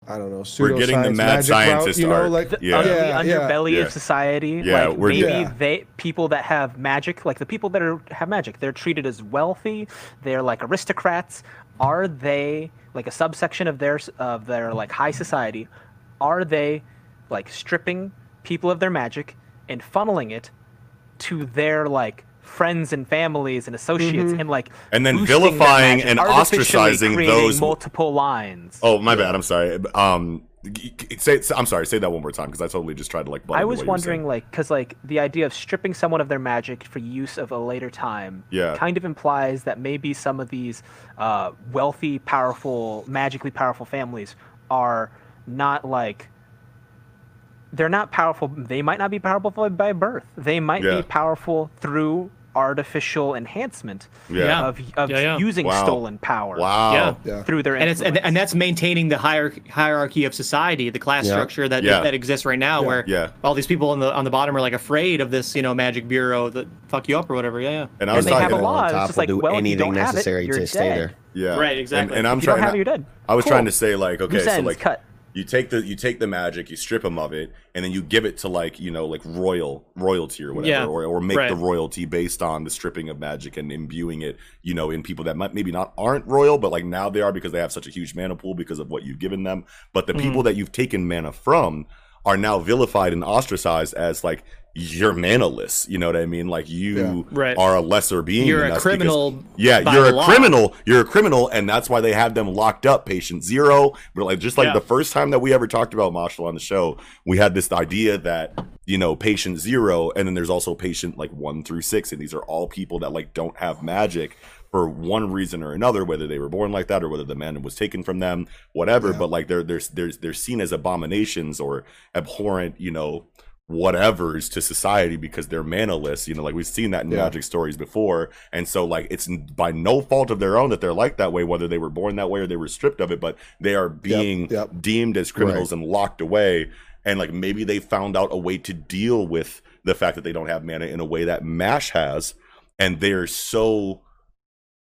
Speaker 2: i don't know
Speaker 3: We're getting the mad
Speaker 2: magic
Speaker 3: scientist
Speaker 2: route, you know
Speaker 3: arc.
Speaker 2: like
Speaker 6: The,
Speaker 3: Yeah.
Speaker 6: of
Speaker 2: yeah,
Speaker 6: the underbelly
Speaker 3: Yeah.
Speaker 6: of society.
Speaker 3: Yeah,
Speaker 6: like
Speaker 3: we're-
Speaker 6: maybe
Speaker 2: Yeah.
Speaker 6: they people that have magic, like the people that are have magic, they're treated as wealthy. They're like aristocrats. Are they like a subsection of their of their like high society? Are they like stripping people of their magic and funneling it to their like friends and families and associates and like
Speaker 3: And then vilifying and ostracizing those-
Speaker 6: multiple lines.
Speaker 3: oh my bad I'm sorry um say I'm sorry say that one more time because I totally just tried to like
Speaker 6: I was
Speaker 3: what you were saying.
Speaker 6: wondering, like, because like the idea of stripping someone of their magic for use of a later time,
Speaker 3: Yeah.
Speaker 6: kind of implies that maybe some of these uh, wealthy, powerful, magically powerful families are not like they're not powerful. They might not be powerful by- by birth. They might
Speaker 3: Yeah.
Speaker 6: be powerful through artificial enhancement
Speaker 3: Yeah.
Speaker 6: of, of
Speaker 4: Yeah, yeah.
Speaker 6: using
Speaker 3: Wow.
Speaker 6: stolen power
Speaker 3: Wow.
Speaker 4: Yeah.
Speaker 2: Yeah.
Speaker 6: through their
Speaker 4: and it's and, and that's maintaining the hierarchy hierarchy of society, the class
Speaker 1: Yeah.
Speaker 4: structure that
Speaker 3: Yeah.
Speaker 4: that exists right now, where
Speaker 3: Yeah.
Speaker 4: all these people on the on the bottom are like afraid of this, you know, magic bureau that fuck you up or whatever. Yeah, yeah.
Speaker 3: And I
Speaker 6: and
Speaker 3: was
Speaker 6: they have a
Speaker 3: talking.
Speaker 1: on
Speaker 6: law. It's
Speaker 1: top
Speaker 6: just
Speaker 1: will
Speaker 6: like,
Speaker 1: do
Speaker 6: well, if you
Speaker 1: anything
Speaker 6: don't have it,
Speaker 1: necessary
Speaker 6: you're
Speaker 1: to stay there.
Speaker 3: Yeah.
Speaker 4: Right, exactly.
Speaker 3: And, and I'm
Speaker 6: If you don't have it, you're dead.
Speaker 3: I was
Speaker 6: Cool.
Speaker 3: trying to say like, okay, so like
Speaker 6: cut.
Speaker 3: You take the you take the magic, you strip them of it, and then you give it to like you know like royal royalty or whatever,
Speaker 4: Yeah,
Speaker 3: or, or make
Speaker 4: right.
Speaker 3: the royalty based on the stripping of magic and imbuing it, you know, in people that might maybe not aren't royal, but like now they are because they have such a huge mana pool because of what you've given them. But the
Speaker 4: Mm-hmm.
Speaker 3: people that you've taken mana from are now vilified and ostracized as like you're manaless. You know what I mean? Like you
Speaker 2: Yeah.
Speaker 4: Right.
Speaker 3: are a lesser being.
Speaker 4: You're a
Speaker 3: us because-
Speaker 4: criminal
Speaker 3: yeah,
Speaker 4: by
Speaker 3: you're a
Speaker 4: law.
Speaker 3: criminal. You're a criminal, and that's why they have them locked up. Patient zero. But like just like
Speaker 4: Yeah.
Speaker 3: the first time that we ever talked about Mashle on the show, we had this idea that you know patient zero, and then there's also patient like one through six, and these are all people that like don't have magic for one reason or another, whether they were born like that or whether the man was taken from them, whatever. But like they're they're they're they're seen as abominations or abhorrent, you know whatevers to society because they're manaless you know like we've seen that in
Speaker 2: Yeah.
Speaker 3: magic stories before and so like it's by no fault of their own that they're like that way whether they were born that way or they were stripped of it but they are being
Speaker 2: yep.
Speaker 3: deemed as criminals and locked away and like maybe they found out a way to deal with the fact that they don't have mana in a way that mash has and they're so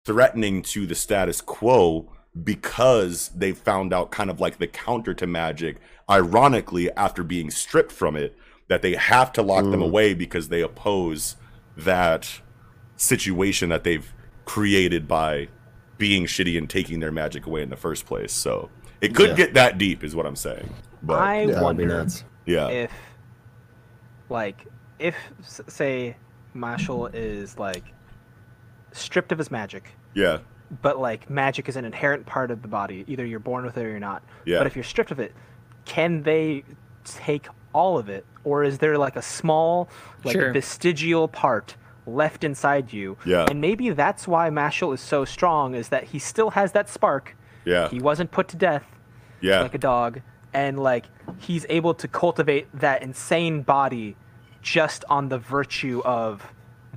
Speaker 3: threatening to the status quo because they found out kind of like the counter to magic ironically after being stripped from it that they have to lock them away because they oppose that situation that they've created by being shitty and taking their magic away in the first place. So it could
Speaker 1: Yeah.
Speaker 3: get that deep is what i'm saying but
Speaker 6: I
Speaker 2: Yeah,
Speaker 1: That would be
Speaker 6: wonder
Speaker 3: yeah.
Speaker 6: if, like, if say Mashle is like stripped of his magic,
Speaker 3: yeah
Speaker 6: but like magic is an inherent part of the body. Either you're born with it or you're not.
Speaker 3: Yeah.
Speaker 6: But if you're stripped of it, can they take all of it, or is there like a small, like
Speaker 4: Sure.
Speaker 6: vestigial part left inside you?
Speaker 3: Yeah.
Speaker 6: And maybe that's why Mashle is so strong, is that he still has that spark.
Speaker 3: yeah
Speaker 6: He wasn't put to death
Speaker 3: yeah
Speaker 6: like a dog, and like he's able to cultivate that insane body just on the virtue of.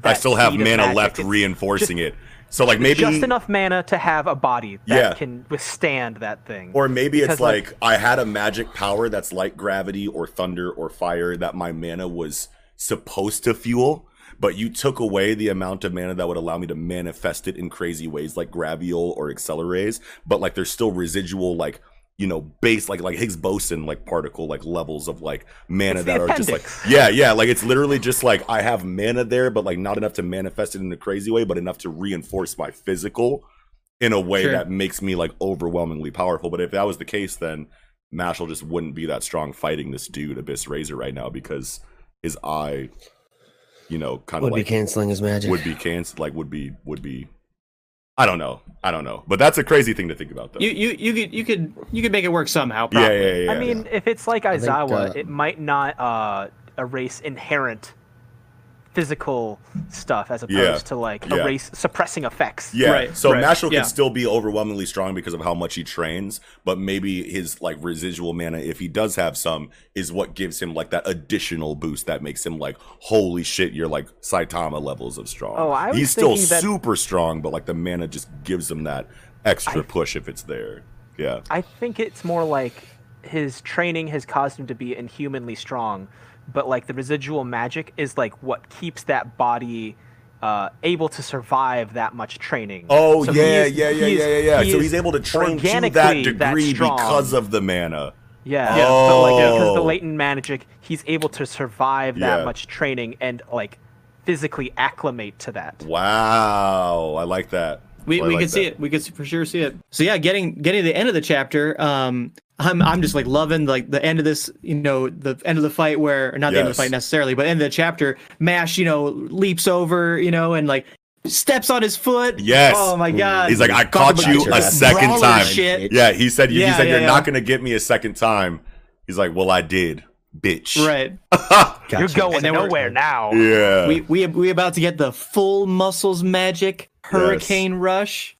Speaker 3: I still have mana left
Speaker 6: It's
Speaker 3: reinforcing it so like maybe
Speaker 6: just enough mana to have a body that
Speaker 3: Yeah.
Speaker 6: can withstand that thing.
Speaker 3: Or maybe it's like,
Speaker 6: like-
Speaker 3: I had a magic power that's like gravity or thunder or fire that my mana was supposed to fuel, but you took away the amount of mana that would allow me to manifest it in crazy ways like Graviol or Acceleraze, but like there's still residual like you know base like like Higgs boson like particle like levels of like mana
Speaker 6: It's the
Speaker 3: that are just like
Speaker 6: appendix.
Speaker 3: yeah yeah like it's literally just like I have mana there but like not enough to manifest it in a crazy way but enough to reinforce my physical in a way
Speaker 4: Sure.
Speaker 3: that makes me like overwhelmingly powerful. But if that was the case, then Mashle just wouldn't be that strong fighting this dude, Abyss Razor, right now because his eye, you know, kind of
Speaker 1: Would be
Speaker 3: like
Speaker 1: canceling his magic.
Speaker 3: would be canceled, like would be would be. I don't know. I don't know. But that's a crazy thing to think about, though.
Speaker 4: You you you could you could you could make it work somehow.
Speaker 3: yeah,
Speaker 4: Probably.
Speaker 3: yeah, yeah, yeah.
Speaker 6: I mean, if it's like
Speaker 1: think, uh,
Speaker 6: it might not uh, erase inherent physical stuff as opposed
Speaker 3: Yeah.
Speaker 6: to like
Speaker 3: Yeah.
Speaker 6: erase suppressing effects.
Speaker 3: Yeah.
Speaker 4: Right,
Speaker 3: so
Speaker 4: right,
Speaker 3: Mashle
Speaker 4: yeah.
Speaker 3: can still be overwhelmingly strong because of how much he trains, but maybe his like residual mana, if he does have some, is what gives him like that additional boost that makes him like, holy shit, you're like Saitama levels of strong.
Speaker 6: Oh, I was
Speaker 3: He's still
Speaker 6: that-
Speaker 3: super strong, but like the mana just gives him that extra
Speaker 6: I-
Speaker 3: push if it's there. Yeah.
Speaker 6: I think it's more like his training has caused him to be inhumanly strong, but like the residual magic is like what keeps that body uh, able to survive that much training.
Speaker 3: Oh
Speaker 6: So
Speaker 3: yeah,
Speaker 6: is-
Speaker 3: yeah, yeah, yeah, yeah, yeah. So he's able to train to that
Speaker 6: organically that
Speaker 3: degree because of the mana.
Speaker 6: Yeah, but like because the
Speaker 3: Oh.
Speaker 6: latent magic, he's able to survive that
Speaker 3: Yeah.
Speaker 6: much training and like physically acclimate to that.
Speaker 3: Wow, I like that.
Speaker 4: We, we
Speaker 3: like
Speaker 4: could see it. We could for sure see it. So yeah, getting getting to the end of the chapter, um, I'm I'm just like loving like the end of this, you know, the end of the fight where or not the end of the fight necessarily, but end of the chapter, Mash, you know, leaps over, you know, and like steps on his foot.
Speaker 3: Yes.
Speaker 4: Oh my god.
Speaker 3: He's like, I caught
Speaker 4: about
Speaker 3: you a second time.
Speaker 4: Shit.
Speaker 3: Yeah, he said.
Speaker 4: yeah, He
Speaker 3: said
Speaker 4: yeah,
Speaker 3: you're
Speaker 4: yeah.
Speaker 3: not gonna get me a second time. He's like, well, I did, bitch.
Speaker 4: Right.
Speaker 6: You're going
Speaker 4: And then we're-
Speaker 6: nowhere now.
Speaker 3: Yeah.
Speaker 4: We we we about to get the full muscles magic hurricane rush.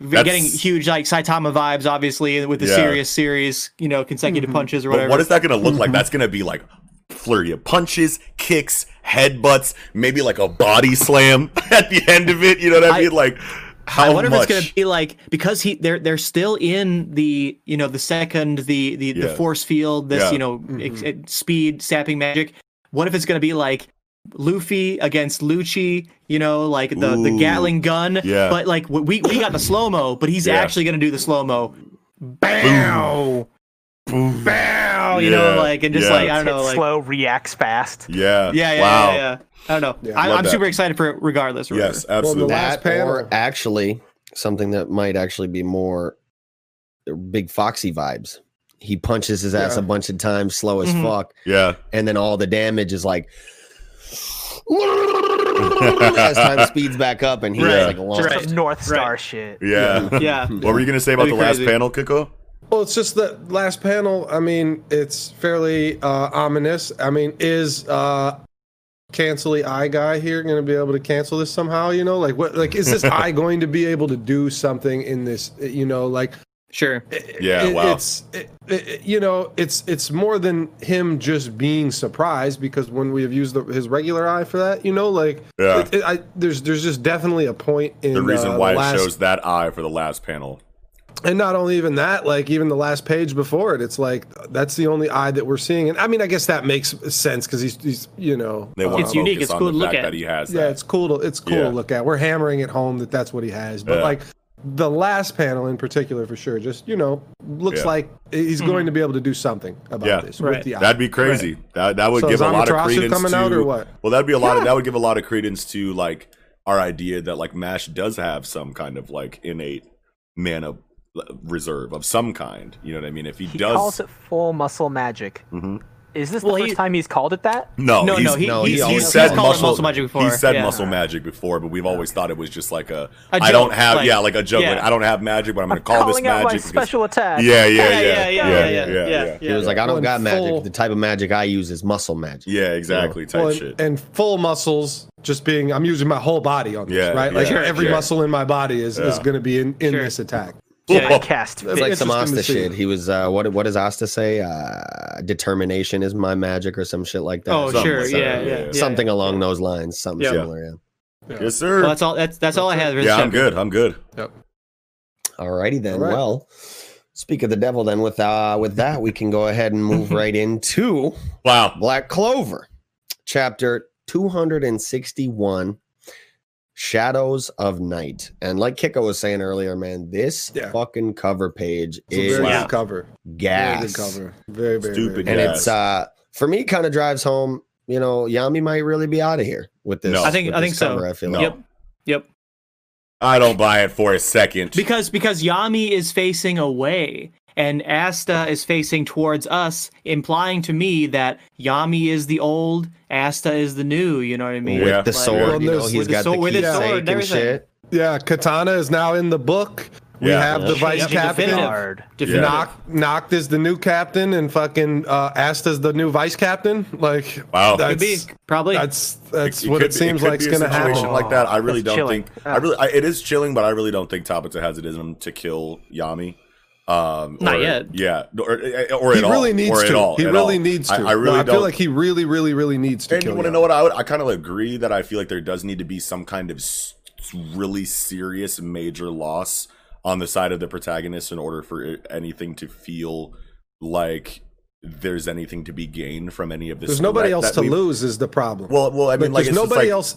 Speaker 4: We're
Speaker 3: That's-
Speaker 4: getting huge like Saitama vibes, obviously, with the
Speaker 3: Yeah.
Speaker 4: serious series, you know, consecutive mm-hmm. punches or whatever.
Speaker 3: but what is that gonna look like? Mm-hmm. That's gonna be like flurry of punches, kicks, headbutts, maybe like a body slam at the end of it. You know what I,
Speaker 4: I-
Speaker 3: mean? Like how
Speaker 4: I wonder
Speaker 3: much?
Speaker 4: if it's gonna be like because he they're they're still in the you know the second the the, the force field this
Speaker 3: Yeah.
Speaker 4: you know ex- ex- speed sapping magic. What if it's gonna be like Luffy against Lucci? You know, like the the
Speaker 3: Ooh.
Speaker 4: Gatling gun.
Speaker 3: Yeah.
Speaker 4: But like we we got the slow mo, but he's
Speaker 3: Yeah.
Speaker 4: actually gonna do the slow mo. Bow. Bow. You
Speaker 3: Yeah.
Speaker 4: know, like and just
Speaker 3: Yeah.
Speaker 4: like I don't know, like
Speaker 6: slow, reacts fast.
Speaker 3: yeah.
Speaker 4: yeah, yeah,
Speaker 3: wow.
Speaker 4: yeah, yeah. I don't know.
Speaker 2: Yeah.
Speaker 4: I, I'm
Speaker 3: that.
Speaker 4: super excited for it regardless.
Speaker 3: Yes,
Speaker 4: whatever.
Speaker 3: absolutely.
Speaker 2: last
Speaker 1: that or actually something that might actually be more big foxy vibes he punches his ass
Speaker 2: Yeah.
Speaker 1: a bunch of times slow as
Speaker 4: Mhm.
Speaker 1: fuck
Speaker 3: yeah.
Speaker 1: and then all the damage is like as time speeds back up and he's
Speaker 3: Right.
Speaker 1: like a long
Speaker 4: Right.
Speaker 6: North Star
Speaker 4: Right.
Speaker 6: shit.
Speaker 3: Yeah.
Speaker 4: Yeah.
Speaker 3: What were you gonna say about the
Speaker 4: That'd
Speaker 3: last panel, Kiko?
Speaker 2: Well, it's just the last panel. I mean, it's fairly uh, ominous. I mean, is uh, cancely eye guy here going to be able to cancel this somehow? You know, like what? Like, is this eye going to be able to do something in this? You know, like
Speaker 4: Sure.
Speaker 3: Yeah,
Speaker 2: it-
Speaker 3: wow.
Speaker 2: It's it, it- you know, it's it's more than him just being surprised because when we have used the, his regular eye for that, you know, like
Speaker 3: Yeah.
Speaker 2: it- it- I, there's there's just definitely a point in
Speaker 3: The reason
Speaker 2: uh,
Speaker 3: why
Speaker 2: the
Speaker 3: it
Speaker 2: last,
Speaker 3: shows that eye for the last panel.
Speaker 2: and not only even that, like even the last page before it, it's like that's the only eye that we're seeing. And I mean, I guess that makes sense because he's, he's, you know,
Speaker 3: They want
Speaker 4: It's unique, it's
Speaker 3: on
Speaker 4: cool to look at.
Speaker 3: that he has
Speaker 2: yeah,
Speaker 3: that.
Speaker 2: it's cool to it's cool
Speaker 3: Yeah.
Speaker 2: to look at. We're hammering it home that that's what he has. But
Speaker 3: Yeah.
Speaker 2: like the last panel in particular, for sure, just you know, looks
Speaker 3: Yeah.
Speaker 2: like he's going to be able to do something about
Speaker 3: Yeah.
Speaker 2: this
Speaker 4: Right.
Speaker 2: with the eye.
Speaker 3: That'd be crazy. That that would
Speaker 2: So
Speaker 3: give a lot of
Speaker 2: Amaterasu
Speaker 3: credence
Speaker 2: coming
Speaker 3: to.
Speaker 2: out or what?
Speaker 3: Well, that'd be a lot of that would give a lot of credence to like our idea that like Mash does have some kind of like innate mana reserve of some kind. You know what I mean? If he,
Speaker 6: He
Speaker 3: does,
Speaker 6: calls it full muscle magic.
Speaker 3: Mhm.
Speaker 6: Is this
Speaker 4: Well,
Speaker 6: the
Speaker 4: he-
Speaker 6: first time he's called it that?
Speaker 3: no,
Speaker 4: No,
Speaker 3: he's,
Speaker 4: no, he,
Speaker 1: no,
Speaker 4: he's,
Speaker 1: he
Speaker 4: he's, he's
Speaker 3: said muscle,
Speaker 4: it muscle magic before.
Speaker 3: He said
Speaker 4: yeah.
Speaker 3: muscle magic before, but we've always thought it was just like a.
Speaker 4: A
Speaker 3: I don't have
Speaker 4: like-
Speaker 3: yeah, like a joke. Like. I don't have magic, but I'm going to call this
Speaker 6: out
Speaker 3: magic.
Speaker 6: my
Speaker 3: because-
Speaker 6: special attack.
Speaker 3: yeah, yeah,
Speaker 4: Yeah,
Speaker 3: yeah,
Speaker 4: yeah, yeah, yeah, yeah, yeah.
Speaker 1: he was like i don't
Speaker 2: Well,
Speaker 1: got magic
Speaker 2: full-
Speaker 1: the type of magic i use is muscle magic
Speaker 3: Yeah, exactly. Type
Speaker 2: Well, and,
Speaker 3: shit.
Speaker 2: and full muscles just being I'm using my whole body on this,
Speaker 3: Yeah,
Speaker 2: right? Like every muscle in my body is, is going to be in, in this attack.
Speaker 6: Yeah,
Speaker 3: Oh.
Speaker 6: cast.
Speaker 2: It's
Speaker 1: it's like some asta shit he was uh what what does asta say uh determination is my magic or some shit like that
Speaker 4: Oh,
Speaker 3: Something
Speaker 4: sure.
Speaker 3: like
Speaker 4: Yeah,
Speaker 3: yeah,
Speaker 4: yeah,
Speaker 3: yeah.
Speaker 4: yeah.
Speaker 1: something along those lines something
Speaker 4: Yeah.
Speaker 1: similar yeah
Speaker 3: yes, sir.
Speaker 4: Well, that's all. That's that's all I have.
Speaker 3: yeah, I'm
Speaker 4: chapter.
Speaker 3: good. I'm good.
Speaker 2: Yep.
Speaker 1: Alrighty then.
Speaker 2: All right.
Speaker 1: Well, speak of the devil. Then with uh with that, we can go ahead and move right into
Speaker 3: Wow.
Speaker 1: Black Clover, chapter two hundred and sixty-one. Shadows of Night. And like Kiko was saying earlier, man, this
Speaker 2: Yeah.
Speaker 1: fucking cover page
Speaker 2: It's a
Speaker 1: is
Speaker 2: very good cover. Very
Speaker 1: gas.
Speaker 2: good cover. Very, very,
Speaker 3: Stupid
Speaker 2: very
Speaker 1: And it's uh for me kind of drives home, you know, Yami might really be out of here with this.
Speaker 3: No. I
Speaker 4: think- I
Speaker 1: this
Speaker 4: think so.
Speaker 1: I feel
Speaker 3: No.
Speaker 1: like.
Speaker 4: Yep. Yep.
Speaker 3: I don't buy it for a second.
Speaker 4: Because because Yami is facing away and Asta is facing towards us, implying to me that Yami is the old, Asta is the new. You know what I mean?
Speaker 3: Yeah.
Speaker 1: With the
Speaker 4: Like-
Speaker 1: sword,
Speaker 2: Well,
Speaker 1: you know,
Speaker 2: there's-
Speaker 1: he's
Speaker 4: with the sword-
Speaker 1: the
Speaker 4: with his
Speaker 1: keepsake
Speaker 4: sword and
Speaker 1: and
Speaker 4: everything.
Speaker 1: shit.
Speaker 2: yeah, Katana is now in the book. We
Speaker 3: Yeah.
Speaker 2: have the vice captain.
Speaker 4: definitive.
Speaker 6: Hard.
Speaker 4: Definitive.
Speaker 2: Nacht, Nacht is the new captain, and fucking uh, Asta's the new vice captain. Like,
Speaker 3: Wow.
Speaker 2: that's
Speaker 4: Could be probably.
Speaker 2: that's that's
Speaker 3: It
Speaker 2: what
Speaker 3: could
Speaker 2: it
Speaker 3: be-
Speaker 2: seems
Speaker 3: could
Speaker 2: like it's
Speaker 3: be a
Speaker 2: gonna
Speaker 3: situation
Speaker 2: happen.
Speaker 3: like that. I really
Speaker 6: That's
Speaker 3: don't
Speaker 6: chilling.
Speaker 3: think. I really. I, it is chilling, but I really don't think Tabata has it in him to kill Yami. Um,
Speaker 4: Not
Speaker 3: or-
Speaker 4: yet.
Speaker 3: Yeah, or, or
Speaker 2: He
Speaker 3: at all.
Speaker 2: really needs
Speaker 3: or at
Speaker 2: to.
Speaker 3: all,
Speaker 2: he
Speaker 3: at
Speaker 2: really
Speaker 3: all.
Speaker 2: needs to.
Speaker 3: I, I
Speaker 2: No,
Speaker 3: really
Speaker 2: I feel like he really, really, really needs to
Speaker 3: and
Speaker 2: kill.
Speaker 3: you want to know what? I would. I kind of agree that I feel like there does need to be some kind of really serious major loss on the side of the protagonist in order for anything to feel like there's anything to be gained from any of this.
Speaker 2: There's nobody
Speaker 3: threat
Speaker 2: else
Speaker 3: that
Speaker 2: to lose is the problem.
Speaker 3: Well, well, I mean, like
Speaker 2: there's
Speaker 3: it's
Speaker 2: nobody
Speaker 3: like-
Speaker 2: else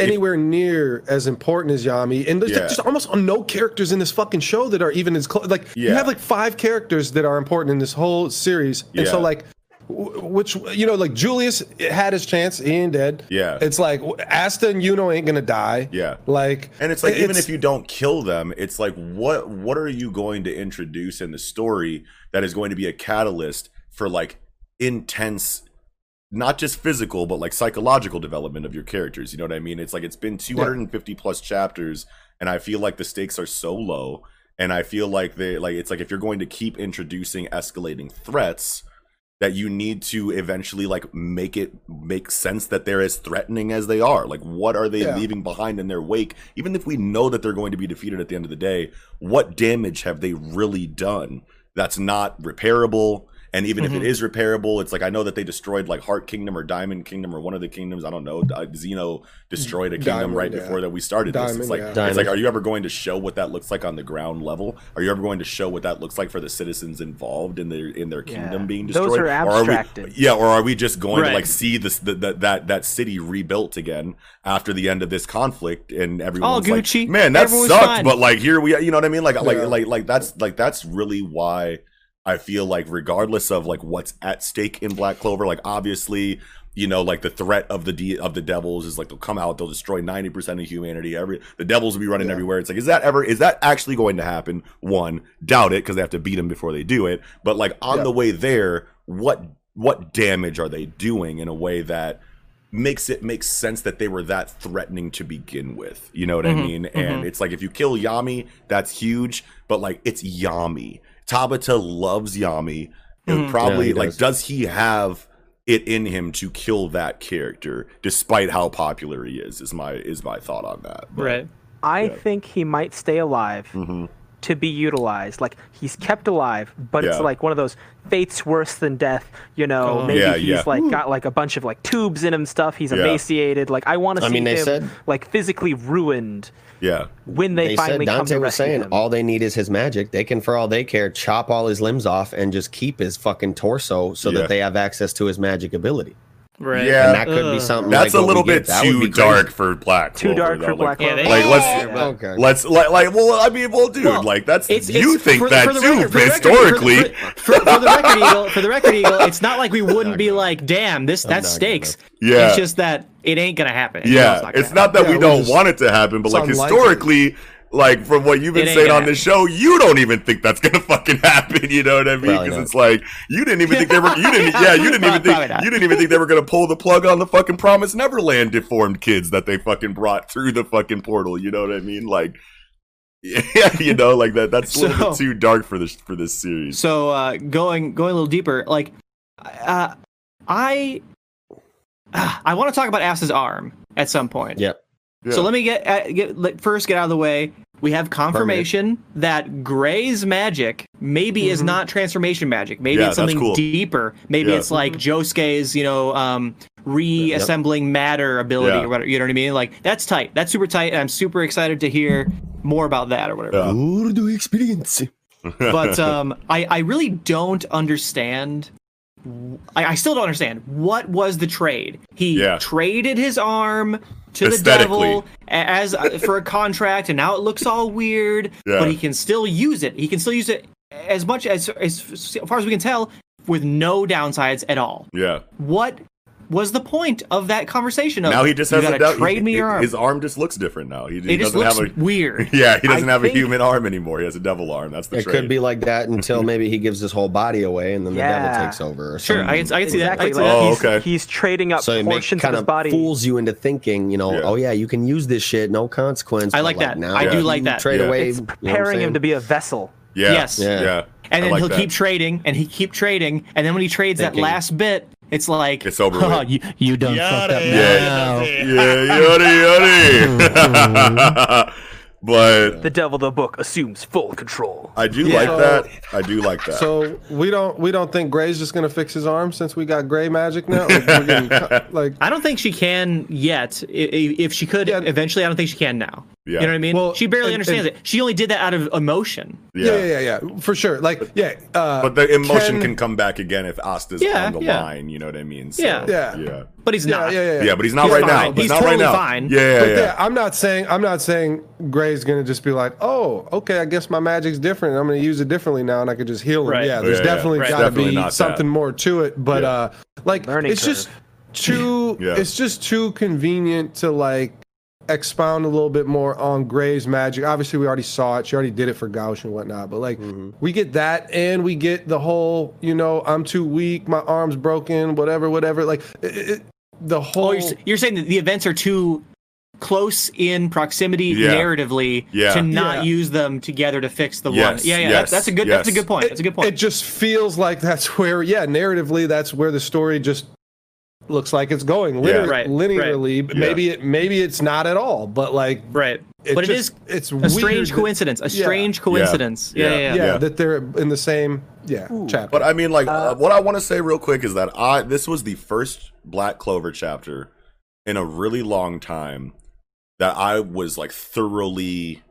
Speaker 2: anywhere near as important as Yami, and there's
Speaker 3: Yeah.
Speaker 2: just almost no characters in this fucking show that are even as close. Like you have like five characters that are important in this whole series, and so like. Which you know, like Julius had his chance, he ain't dead.
Speaker 3: Yeah.
Speaker 2: it's like Asta and Yuno ain't gonna die.
Speaker 3: Yeah.
Speaker 2: like,
Speaker 3: And it's like even if you don't kill them, it's like what what are you going to introduce in the story that is going to be a catalyst for like intense not just physical but like psychological development of your characters, you know what I mean? It's like it's been 250 plus chapters and I feel like the stakes are so low and I feel like they like it's like if you're going to keep introducing escalating threats that you need to eventually like make it make sense that they're as threatening as they are. Like what are they
Speaker 2: Yeah.
Speaker 3: leaving behind in their wake? Even if we know that they're going to be defeated at the end of the day, what damage have they really done that's not repairable and even
Speaker 4: Mm-hmm.
Speaker 3: if it is repairable, it's like I know that they destroyed like Heart Kingdom or Diamond Kingdom or one of the kingdoms. I don't know. Uh, Xeno destroyed a kingdom
Speaker 2: Diamond,
Speaker 3: right
Speaker 2: yeah.
Speaker 3: before that we started this. It's like
Speaker 2: yeah.
Speaker 3: it's like, are you ever going to show what that looks like on the ground level? Are you ever going to show what that looks like for the citizens involved in their in their kingdom
Speaker 6: Yeah.
Speaker 3: being
Speaker 6: Those
Speaker 3: destroyed?
Speaker 6: are
Speaker 3: Or we-
Speaker 6: abstracted.
Speaker 3: yeah, or are we just going
Speaker 4: Right.
Speaker 3: to like see this the, the, that that city rebuilt again after the end of this conflict and everyone's like,
Speaker 4: Gucci.
Speaker 3: man, that
Speaker 4: Everyone's
Speaker 3: sucked,
Speaker 4: fine."
Speaker 3: but like here we, you know what I mean? Like like like like that's like that's really why I feel like regardless of like what's at stake in Black Clover, like obviously. You know, like the threat of the de- of the devils is like they'll come out, they'll destroy ninety percent of humanity. Every the devils will be running
Speaker 2: Yeah.
Speaker 3: everywhere. It's like, is that ever? Is that actually going to happen? One, doubt it because they have to beat them before they do it. But like on
Speaker 2: Yeah.
Speaker 3: the way there, what what damage are they doing in a way that makes it make sense that they were that threatening to begin with. You know what I mm-hmm. mean? Mm-hmm. And it's like if you kill Yami, that's huge, but like it's Yami. Tabata loves Yami. And Probably
Speaker 1: Yeah, he
Speaker 3: like
Speaker 1: does.
Speaker 3: does he have it in him to kill that character despite how popular he is is my is my thought on that. But-
Speaker 4: Right.
Speaker 6: I think he might stay alive
Speaker 3: Mm-hmm.
Speaker 6: to be utilized. Like he's kept alive, but it's like one of those fate's worse than death. You know,
Speaker 4: Oh.
Speaker 6: maybe
Speaker 3: Yeah,
Speaker 6: he's
Speaker 3: yeah.
Speaker 6: like got like a bunch of like tubes in him, stuff. He's
Speaker 3: Yeah.
Speaker 6: emaciated. Like I want to
Speaker 1: I
Speaker 6: see
Speaker 1: mean,
Speaker 6: him
Speaker 1: said-
Speaker 6: like physically ruined
Speaker 3: Yeah.
Speaker 6: when they,
Speaker 1: They
Speaker 6: finally
Speaker 1: said
Speaker 6: come
Speaker 1: Dante
Speaker 6: to
Speaker 1: was saying
Speaker 6: him.
Speaker 1: all they need is his magic. They can, for all they care, chop all his limbs off and just keep his fucking torso so
Speaker 3: Yeah.
Speaker 1: that they have access to his magic ability.
Speaker 4: Right.
Speaker 3: Yeah.
Speaker 1: And that could be something.
Speaker 3: That's
Speaker 1: like
Speaker 3: a little
Speaker 1: we get.
Speaker 3: bit too dark for Black
Speaker 6: Too dark
Speaker 3: though.
Speaker 6: for
Speaker 3: Like-
Speaker 6: Black
Speaker 4: Yeah,
Speaker 6: Clover.
Speaker 4: they-
Speaker 3: Like let's
Speaker 1: Yeah, okay.
Speaker 3: let's like, like well I mean well dude
Speaker 4: Well,
Speaker 3: like that's
Speaker 4: It's,
Speaker 3: you
Speaker 4: it's-
Speaker 3: think
Speaker 4: for,
Speaker 3: that
Speaker 4: for the
Speaker 3: too
Speaker 4: record, for
Speaker 3: historically
Speaker 4: for, for, for the record eagle for the record eagle it's not like we wouldn't be like damn this that's
Speaker 1: not
Speaker 4: stakes
Speaker 3: Yeah.
Speaker 4: it's just that it ain't gonna happen You
Speaker 3: yeah it's
Speaker 4: happen.
Speaker 3: not that
Speaker 2: Yeah,
Speaker 3: we
Speaker 2: we
Speaker 3: don't
Speaker 2: just-
Speaker 3: want it to happen but like historically like from what you've been saying
Speaker 4: gonna
Speaker 3: on this show you don't even think that's gonna fucking happen you know what I mean? Because it's like you didn't even think they were you didn't yeah you didn't even think you didn't even think they were gonna pull the plug on the fucking Promise Neverland deformed kids that they fucking brought through the fucking portal you know what I mean? Like yeah you know like that that's a little
Speaker 4: So-
Speaker 3: bit too dark for this for this series.
Speaker 4: So uh going going a little deeper like uh i uh, i want to talk about Asta's arm at some point.
Speaker 1: Yep.
Speaker 4: So let me get, uh, get let, first get out of the way. We have confirmation that Gray's magic maybe is not transformation magic. Maybe
Speaker 3: Yeah,
Speaker 4: it's something
Speaker 3: cool.
Speaker 4: deeper. Maybe
Speaker 3: Yeah.
Speaker 4: it's like Josuke's, you know, um, reassembling matter ability
Speaker 3: Yeah.
Speaker 4: or whatever. You know what I mean? Like that's tight. That's super tight, and I'm super excited to hear more about that or whatever.
Speaker 3: Yeah.
Speaker 1: Urdu experience.
Speaker 4: But um, I I really don't understand. I, I still don't understand what was the trade. He
Speaker 3: Yeah.
Speaker 4: traded his arm to the devil as uh, for a contract, and now it looks all weird.
Speaker 3: Yeah.
Speaker 4: But he can still use it. He can still use it as much as as far as we can tell, with no downsides at all.
Speaker 3: yeah
Speaker 4: What was the point of that conversation? Of,
Speaker 3: now he just
Speaker 4: you
Speaker 3: has
Speaker 4: gotta
Speaker 3: a doubt.
Speaker 4: trade me your arm.
Speaker 3: His arm just looks different now. He, he
Speaker 4: just
Speaker 3: doesn't
Speaker 4: looks
Speaker 3: have a
Speaker 4: weird.
Speaker 3: yeah. He doesn't
Speaker 4: I
Speaker 3: have
Speaker 4: think-
Speaker 3: a human arm anymore. He has a devil arm. That's the truth.
Speaker 1: It
Speaker 3: trade.
Speaker 1: could be like that until maybe he gives his whole body away and then the devil takes over. Or
Speaker 4: Sure. I can, I can see
Speaker 6: Exactly.
Speaker 4: can
Speaker 6: Like
Speaker 4: that.
Speaker 3: Oh,
Speaker 6: he's,
Speaker 3: okay.
Speaker 6: he's trading up
Speaker 1: so it make,
Speaker 6: portions of
Speaker 1: kind
Speaker 6: his
Speaker 1: of
Speaker 6: body.
Speaker 1: fools you into thinking, you know,
Speaker 3: Yeah.
Speaker 1: oh yeah, you can use this shit, no consequence.
Speaker 4: I
Speaker 1: but,
Speaker 4: like that.
Speaker 1: Now
Speaker 4: I
Speaker 3: do
Speaker 4: like that.
Speaker 1: Trade
Speaker 3: Yeah.
Speaker 1: away.
Speaker 6: It's
Speaker 1: you know
Speaker 6: preparing him to be a vessel.
Speaker 3: Yeah.
Speaker 4: Yes.
Speaker 3: Yeah.
Speaker 1: Yeah.
Speaker 4: And then
Speaker 3: like
Speaker 4: he'll
Speaker 3: that.
Speaker 4: keep trading, and he keep trading, and then when he trades
Speaker 1: Thinking.
Speaker 4: that last bit, it's like
Speaker 3: It's over
Speaker 4: "Oh,
Speaker 3: with."
Speaker 4: you, you done fucked up
Speaker 3: Yeah.
Speaker 4: now.
Speaker 3: Yeah. Yuddy yuddy. but
Speaker 6: The devil, the book, assumes full control.
Speaker 3: I do
Speaker 2: Yeah.
Speaker 3: like that. I do like that.
Speaker 2: So we don't we don't think Gray's just gonna fix his arm since we got Gray magic now. Like, we're getting, like
Speaker 4: I don't think she can yet. I- i- If she could
Speaker 2: Yeah.
Speaker 4: eventually, I don't think she can now.
Speaker 3: Yeah.
Speaker 4: You know what I mean?
Speaker 2: Well,
Speaker 4: she barely
Speaker 2: and-
Speaker 4: understands
Speaker 2: and-
Speaker 4: it. She only did that out of emotion.
Speaker 3: yeah.
Speaker 2: yeah, yeah, yeah, yeah, for sure. Like, yeah, uh,
Speaker 3: But the emotion
Speaker 2: Ken-
Speaker 3: can come back again if Asta's
Speaker 4: Yeah,
Speaker 3: on the
Speaker 4: yeah.
Speaker 3: line. You know what I mean? So,
Speaker 4: Yeah.
Speaker 2: Yeah.
Speaker 3: Yeah.
Speaker 4: But he's
Speaker 2: yeah,
Speaker 4: not.
Speaker 2: yeah, yeah,
Speaker 3: Yeah, but he's not
Speaker 4: He's
Speaker 3: right
Speaker 4: fine.
Speaker 3: now.
Speaker 4: He's
Speaker 3: not right
Speaker 4: totally
Speaker 3: now.
Speaker 4: fine.
Speaker 3: Yeah,
Speaker 2: But
Speaker 3: yeah.
Speaker 2: yeah, I'm not saying I'm not saying Gray's gonna just be like, oh, okay, I guess my magic's different. I'm gonna use it differently now, and I could just heal him.
Speaker 4: Right.
Speaker 2: Yeah, there's
Speaker 3: Yeah, yeah.
Speaker 2: definitely
Speaker 4: Right.
Speaker 2: got to
Speaker 3: Definitely
Speaker 2: be
Speaker 3: not that.
Speaker 2: something more to it. But
Speaker 3: Yeah.
Speaker 2: uh, like
Speaker 6: Learning
Speaker 2: it's
Speaker 6: curve.
Speaker 2: just too.
Speaker 3: Yeah.
Speaker 2: It's just too convenient to like expound a little bit more on Gray's magic. Obviously, we already saw it. She already did it for Gauche and whatnot. But like,
Speaker 3: Mm-hmm.
Speaker 2: we get that, and we get the whole, you know, I'm too weak, my arm's broken, whatever, whatever. Like, it, it, the whole.
Speaker 4: Oh, you're, you're saying that the events are too close in proximity
Speaker 3: Yeah.
Speaker 4: narratively
Speaker 3: Yeah.
Speaker 4: to not
Speaker 2: Yeah.
Speaker 4: use them together to fix the
Speaker 3: Yes,
Speaker 4: one. Yeah, yeah.
Speaker 3: yes,
Speaker 4: that's, that's a good. That's a good point. That's a good point.
Speaker 2: It just feels like that's where, yeah, narratively, that's where the story just looks like it's going linear,
Speaker 4: Right,
Speaker 2: linearly.
Speaker 3: Yeah.
Speaker 2: Maybe it, maybe it's not at all. But like,
Speaker 4: right.
Speaker 2: It
Speaker 4: but it
Speaker 2: just-
Speaker 4: is
Speaker 2: it's
Speaker 4: a
Speaker 2: weird
Speaker 4: strange
Speaker 2: that-
Speaker 4: coincidence. A
Speaker 2: Yeah.
Speaker 4: strange coincidence. Yeah,
Speaker 3: Yeah.
Speaker 4: yeah, yeah.
Speaker 2: Yeah,
Speaker 3: Yeah.
Speaker 2: that they're in the same yeah chapter.
Speaker 3: But I mean, like, uh, what I want to say real quick is that I this was the first Black Clover chapter in a really long time that I was like thoroughly